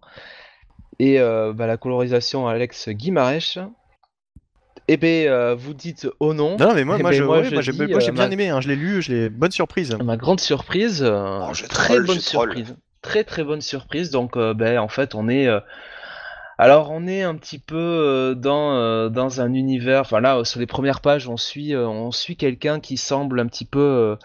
et euh, bah, la colorisation Alex Guimarèche et ben euh, vous dites oh non Non, mais moi, Eh moi, ben, je- moi, ouais, je moi, j'ai dis, moi, j'ai euh, bien ma- aimé, hein, je l'ai lu, je l'ai bonne surprise. Ma grande surprise, euh, Oh, je très troll, bonne je troll. surprise, très très bonne surprise. Donc, euh, ben, en fait, on est, euh, alors on est un petit peu euh, dans euh, dans un univers. Enfin là, sur les premières pages, on suit euh, on suit quelqu'un qui semble un petit peu,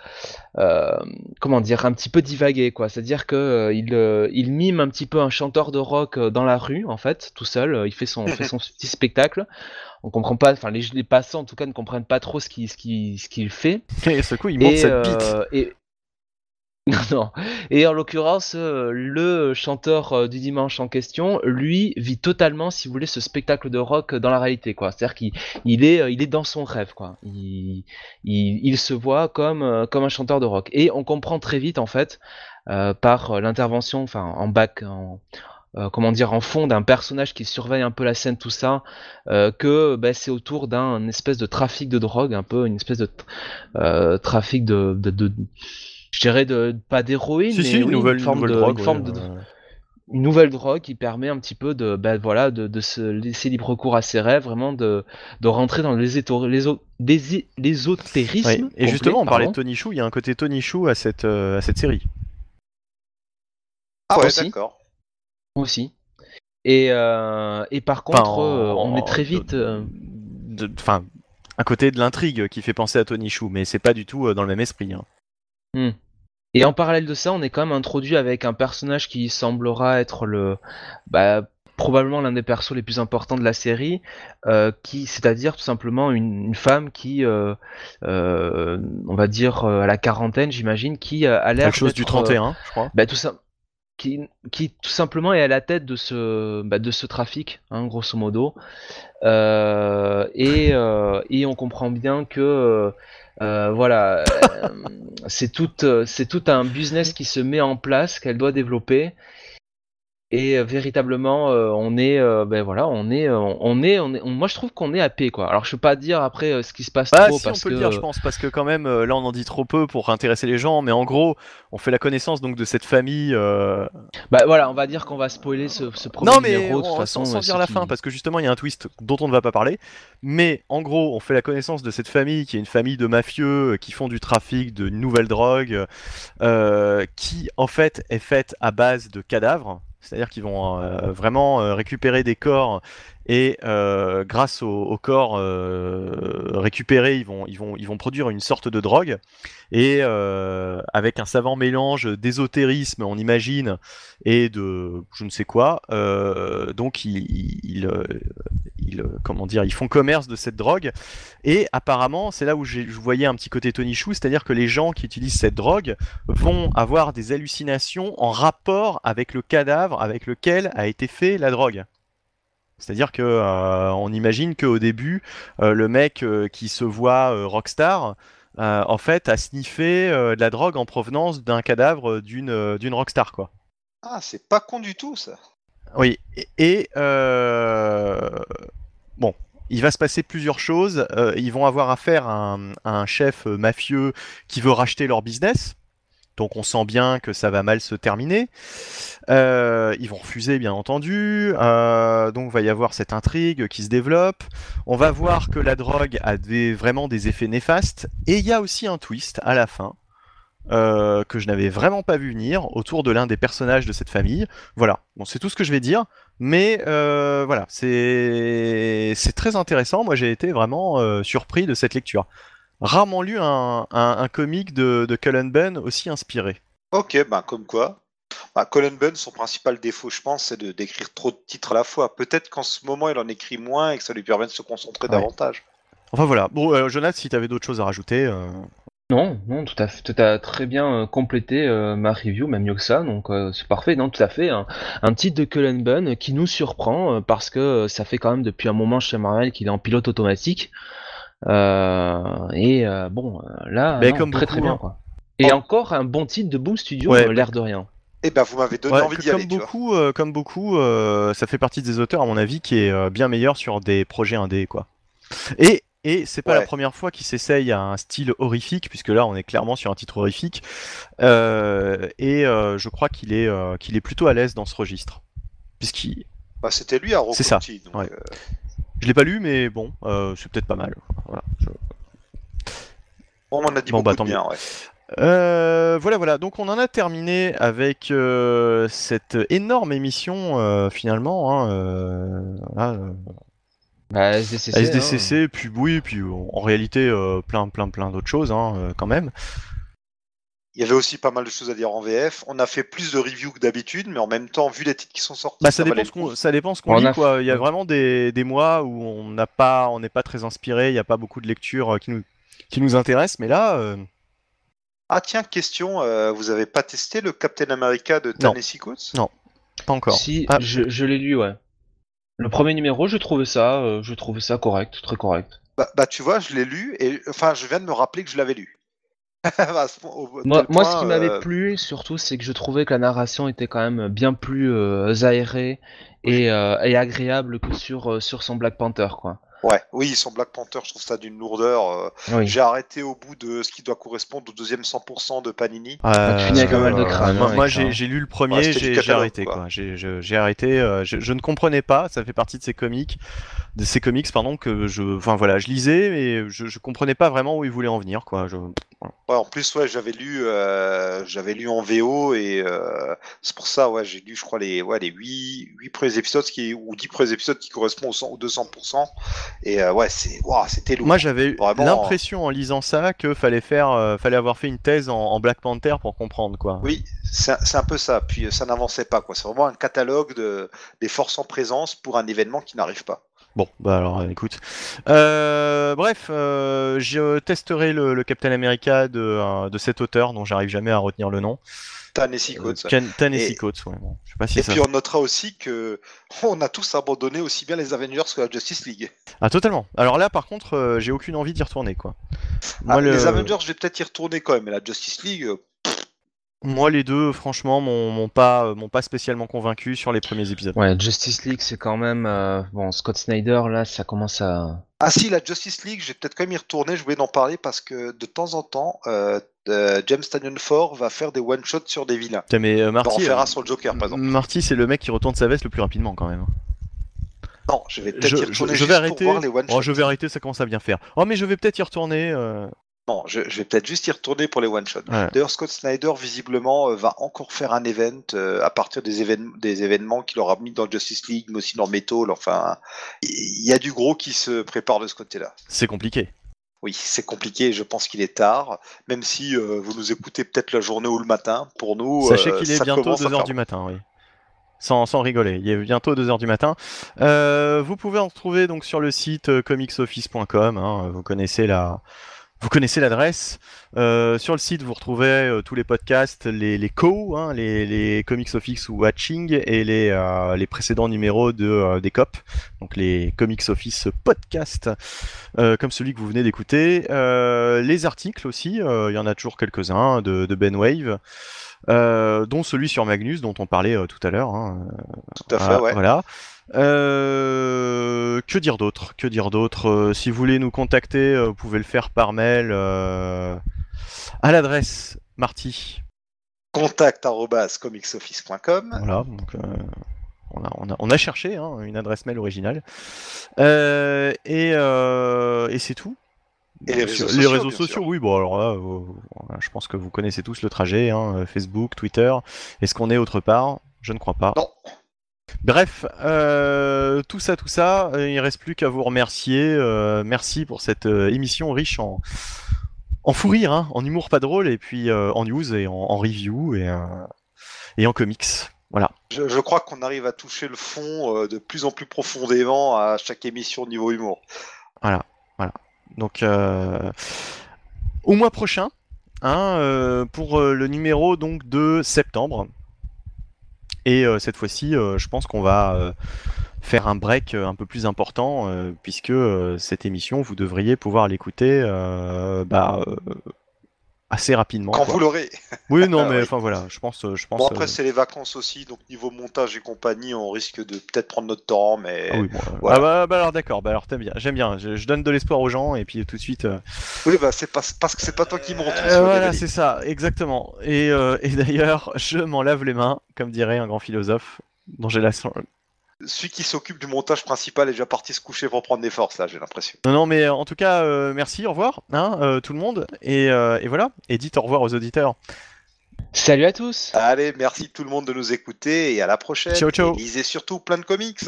euh, comment dire, un petit peu divaguer quoi. C'est-à-dire que il il mime un petit peu un chanteur de rock dans la rue en fait, tout seul. Il fait son fait son petit spectacle. On comprend pas, enfin les, les passants en tout cas ne comprennent pas trop ce qu'il ce qu'il ce qu'il fait. Et ce coup, il monte cette bite. euh, et... non. Et en l'occurrence, euh, le chanteur euh, du dimanche en question, lui, vit totalement, si vous voulez, ce spectacle de rock dans la réalité, quoi. C'est-à-dire qu'il il est, euh, il est dans son rêve, quoi. Il, il, il se voit comme, comme un chanteur de rock. Et on comprend très vite, en fait, par l'intervention, enfin, en bac, en, euh, comment dire, en fond d'un personnage qui surveille un peu la scène, tout ça, euh, que bah, c'est autour d'un espèce de trafic de drogue, un peu une espèce de euh, trafic de, de, de- je dirais de pas d'héroïne, Si, mais si, une oui, nouvelle, forme nouvelle de, drogue. une forme ouais, de, une nouvelle drogue qui permet un petit peu de, bah, voilà, de, de se laisser libre cours à ses rêves, vraiment de, de rentrer dans les éto- les o- des- l'ésotérisme. ouais. Et complet, justement, on parlait de. Tony Chou, il y a un côté Tony Chou à cette, euh, à cette série. Ah ouais, Aussi. d'accord. aussi. Et, euh, et par Enfin, contre, euh, on est très vite. Enfin, un côté de l'intrigue qui fait penser à Tony Chou, mais c'est pas du tout dans le même esprit. hein. Hmm. Et en parallèle de ça, on est quand même introduit avec un personnage qui semblera être le, bah, probablement l'un des persos les plus importants de la série, euh, qui, c'est-à-dire tout simplement une, une femme qui, euh, euh, on va dire euh, à la quarantaine, j'imagine, qui euh, a l'air Quelque chose du d'être, euh, 31, je crois. bah, tout ça, qui, qui tout simplement est à la tête de ce, bah, de ce trafic, hein, grosso modo. Euh, et, euh, et on comprend bien que euh, voilà, euh, c'est tout, euh, c'est tout un business qui se met en place, qu'elle doit développer. Et euh, véritablement, euh, on est, euh, ben voilà, on est, on est, on est, on- moi je trouve qu'on est à paix quoi. Alors je peux pas dire après ce qui se passe Ah trop si, on parce peut que le dire, je pense, parce que quand même, là, on en dit trop peu pour intéresser les gens, mais en gros, on fait la connaissance donc de cette famille. euh, bah voilà, on va dire qu'on va spoiler ce, ce premier Non, mais numéro de toute on- façon. sans, dire la qui- fin, parce que justement, il y a un twist dont on ne va pas parler. Mais en gros, on fait la connaissance de cette famille qui est une famille de mafieux qui font du trafic de nouvelles drogues, euh, qui en fait est faite à base de cadavres. C'est-à-dire qu'ils vont euh, vraiment euh, récupérer des corps et euh, grâce au, corps euh, récupérés, ils vont, ils, vont, ils vont produire une sorte de drogue. Et euh, avec un savant mélange d'ésotérisme, on imagine, et de je ne sais quoi, donc ils, ils, comment dire, ils font commerce de cette drogue. Et apparemment, c'est là où je voyais un petit côté Tony Chou, c'est-à-dire que les gens qui utilisent cette drogue vont avoir des hallucinations en rapport avec le cadavre avec lequel a été fait la drogue. C'est-à-dire que euh, on imagine qu'au début, euh, le mec euh, qui se voit rockstar, en fait, a sniffé de la drogue en provenance d'un cadavre d'une d'une rockstar, quoi. Ah, c'est pas con du tout ça. Oui, et, et, euh, bon, il va se passer plusieurs choses. Ils vont avoir affaire à un, à un chef mafieux qui veut racheter leur business. Donc on sent bien que ça va mal se terminer. Euh, ils vont refuser, bien entendu. Euh, donc va y avoir cette intrigue qui se développe. On va voir que la drogue a vraiment des effets néfastes. Et il y a aussi un twist à la fin euh, que je n'avais vraiment pas vu venir autour de l'un des personnages de cette famille. Voilà, bon, c'est tout ce que je vais dire, mais euh, voilà, c'est très intéressant. Moi, j'ai été vraiment surpris de cette lecture. Rarement lu un, un, un comic de, de Cullen Bunn aussi inspiré. Ok, ben comme quoi. Bah, Colin Bunn, son principal défaut, je pense, c'est de d'écrire trop de titres à la fois. Peut-être qu'en ce moment, il en écrit moins et que ça lui permet de se concentrer Ouais. davantage. Enfin voilà. Bon, euh, Jonathan, si tu avais d'autres choses à rajouter. euh, Non, non, tout à fait, tout à très bien euh, complété euh, ma review, même mieux que ça, donc euh, c'est parfait, non, tout à fait. Un, un titre de Cullen Bunn qui nous surprend euh, parce que euh, ça fait quand même depuis un moment chez Marvel qu'il est en pilote automatique. Euh, et euh, bon, euh, là, non, comme très beaucoup, très bien hein. quoi. Et Oh. encore un bon titre de Boom Studio, Ouais, l'air de rien. Eh ben, vous m'avez donné Ouais, envie d'y comme aller, tu vois. beaucoup, euh, comme beaucoup, euh, ça fait partie des auteurs à mon avis qui est euh, bien meilleur sur des projets indés quoi. Et et c'est pas Ouais. la première fois qu'il s'essaye à un style horrifique puisque là on est clairement sur un titre horrifique Euh, et euh, je crois qu'il est euh, qu'il est plutôt à l'aise dans ce registre puisqu'il Bah, C'était lui à C'est ça, Rocotti. donc, ouais. Je l'ai pas lu mais bon euh, c'est peut-être pas mal. Voilà. Je- On m'en a dit Bon, bah, beaucoup tant de bien, ouais. Euh, voilà, voilà. Donc on en a terminé avec euh, cette énorme émission euh, finalement. Hein, euh, voilà, euh, Bah, SDCC, SDCC, puis oui, puis en en réalité euh, plein, plein, plein d'autres choses hein, quand même. Il y avait aussi pas mal de choses à dire en VF. On a fait plus de reviews que d'habitude, mais en même temps, vu les titres qui sont sortis, Bah ça, dépend qu'on, ça dépend ce qu'on On lit a- quoi. Il y a vraiment des, des mois où on n'a pas, on n'est pas très inspiré, il n'y a pas beaucoup de lectures euh, qui nous, qui nous intéressent, mais là, euh, Ah tiens, question, euh, vous avez pas testé le Captain America de. Ta-Nehisi Coates? Non. pas encore. Si, Ah. je, je l'ai lu, ouais. Le premier numéro, je trouvais ça, euh, je trouvais ça correct, très correct. bah, bah, tu vois, je l'ai lu et enfin, je viens de me rappeler que je l'avais lu. Au- Moi, ce qui m'avait euh, plu, surtout, c'est que je trouvais que la narration était quand même bien plus euh, aérée et, euh, et agréable que sur, sur son Black Panther, quoi. Ouais, oui, son Black Panther, je trouve ça d'une lourdeur. euh, Oui. J'ai arrêté au bout de ce qui doit correspondre au deuxième 100% de Panini. Euh, tu finis avec un mal de crâne, Moi, hein, j'ai, hein. lu le premier, Ouais, j'ai, arrêté quoi. quoi. J'ai, arrêté. euh, je, je ne comprenais pas. Ça fait partie de ces comics, de ces comics pardon que je, enfin voilà, je lisais mais je, je comprenais pas vraiment où ils voulaient en venir quoi. Je... Ouais, en plus, ouais, j'avais lu, euh, j'avais lu en VO et euh, c'est pour ça, ouais, j'ai lu, je crois les, ouais, les 8, huit premiers épisodes qui, ou 10 premiers épisodes qui correspondent au, 100 au 200%. Et euh, ouais, c'est, c'était lourd. Moi j'avais eu Vraiment, l'impression en lisant ça que fallait faire, euh, fallait avoir fait une thèse en, en Black Panther pour comprendre quoi. Oui, c'est un- c'est un peu ça. Puis euh, ça n'avançait pas, quoi. C'est vraiment un catalogue de, des forces en présence pour un événement qui n'arrive pas. Bon, bah alors euh, écoute. Euh, bref, euh, je testerai le, le Captain America de, euh, de cet auteur dont j'arrive jamais à retenir le nom. Ta-Nehisi Coates. Ta-Nehisi Et- Coates, ouais, bon, je sais pas si Et ça. puis on notera aussi que on a tous abandonné aussi bien les Avengers que la Justice League. Ah totalement. Alors là par contre, euh, j'ai aucune envie d'y retourner quoi. Moi, Ah, le- Les Avengers, je vais peut-être y retourner quand même, mais la Justice League, euh, Moi les deux, franchement, m'ont pas, m'ont pas spécialement convaincu sur les premiers épisodes. Ouais, Justice League, c'est quand même. euh, bon, Scott Snyder, là, ça commence à. Ah si, la Justice League, j'ai peut-être quand même y retourner, je voulais en parler parce que de temps en temps, euh, euh, James Tanyon Ford va faire des one-shots sur des vilains. Putain, mais euh, Marty, euh, sur le Joker, par exemple. Marty, c'est le mec qui retourne sa veste le plus rapidement quand même. Non, je vais peut-être y je- retourner je juste vais pour arrêter. voir les one-shots. Oh, je vais arrêter, ça commence à bien faire. Oh, mais je vais peut-être y retourner. euh, Non, je, je vais peut-être juste y retourner pour les one-shots. Ouais. D'ailleurs, Scott Snyder, visiblement, euh, va encore faire un event euh, à partir des, évén- des événements qu'il aura mis dans Justice League, mais aussi dans Metal. Enfin, il y a du gros qui se prépare de ce côté-là. C'est compliqué. Oui, c'est compliqué, je pense qu'il est tard, même si euh, vous nous écoutez peut-être la journée ou le matin. Pour nous, Sachez euh, qu'il est bientôt commence à 2h faire du matin, oui. sans, sans rigoler. Il est bientôt 2h du matin. Euh, vous pouvez en retrouver donc sur le site comicsoffice.com. hein, vous connaissez la, vous connaissez l'adresse. Euh, sur le site, vous retrouvez euh, tous les podcasts, les, les co, hein, les, les Comics Office ou Watching et les, euh, les précédents numéros de, des COP, donc les Comics Office podcast, comme celui que vous venez d'écouter. Les articles aussi, il y en a toujours quelques-uns de, de Ben Wave. dont celui sur Magnus dont on parlait tout à l'heure. hein. Tout à fait, ouais. Voilà. Euh, que dire d'autre Que dire d'autre Euh, Si vous voulez nous contacter, euh, vous pouvez le faire par mail à l'adresse Marty. Contact arobase comicsoffice.com. Voilà. Donc, on, a, on, a, on a cherché hein, une adresse mail originale. Et et c'est tout. Et les réseaux les sociaux, réseaux oui, bon alors là, euh, je pense que vous connaissez tous le trajet, hein, Facebook, Twitter. Est-ce qu'on est autre part? Je ne crois pas. Non. Bref, euh, tout ça, tout ça, euh, il reste plus qu'à vous remercier. euh, merci pour cette euh, émission riche en, en fou rire, hein, en humour pas drôle, et puis en news et en, en review et, et en comics. Voilà. Je, je crois qu'on arrive à toucher le fond de plus en plus profondément à chaque émission au niveau humour. Donc, euh, au mois prochain, hein, pour le numéro donc de septembre. Et euh, cette fois-ci, euh, je pense qu'on va euh, faire un break un peu plus important, puisque cette émission, vous devriez pouvoir l'écouter bah, assez rapidement. Quand quoi. vous l'aurez. Oui, non, mais oui. enfin voilà, je pense, euh, je pense. Bon, après, euh, c'est les vacances aussi, donc niveau montage et compagnie, on risque de peut-être prendre notre temps, mais. ah oui, bon, euh, voilà. ah bah, bah alors d'accord, bah alors t'aimes bien, j'aime bien, je, je donne de l'espoir aux gens et puis tout de suite. euh, Oui, bah, c'est pas, parce que c'est pas toi qui monte. Euh, voilà, c'est ça, exactement. Et, et d'ailleurs, je m'en lave les mains, comme dirait un grand philosophe, dont j'ai la. Celui qui s'occupe du montage principal est déjà parti se coucher pour prendre des forces, là, j'ai l'impression. Non, non, mais euh, en tout cas, euh, merci, au revoir, hein, euh, tout le monde. Et, euh, et voilà, et dites au revoir aux auditeurs. Salut à tous Allez, merci tout le monde de nous écouter et à la prochaine. Ciao, ciao. Et lisez surtout plein de comics.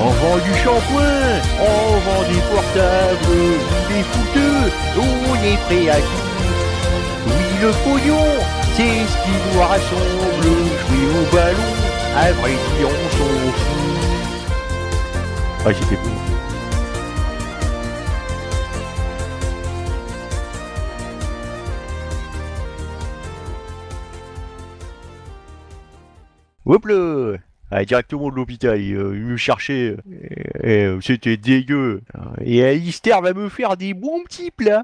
On vend du shampoing, on vend des portables, des fouteux, on est prêt à tout. Oui, le pognon, c'est ce qui nous rassemble. Jouer au ballon, à vrai dire, on s'en fout. Ah, j'étais bon. Hop ah, Directement de l'hôpital, il, euh, me cherchait, euh, euh, c'était dégueu. Et Alistair va me faire des bons petits plats.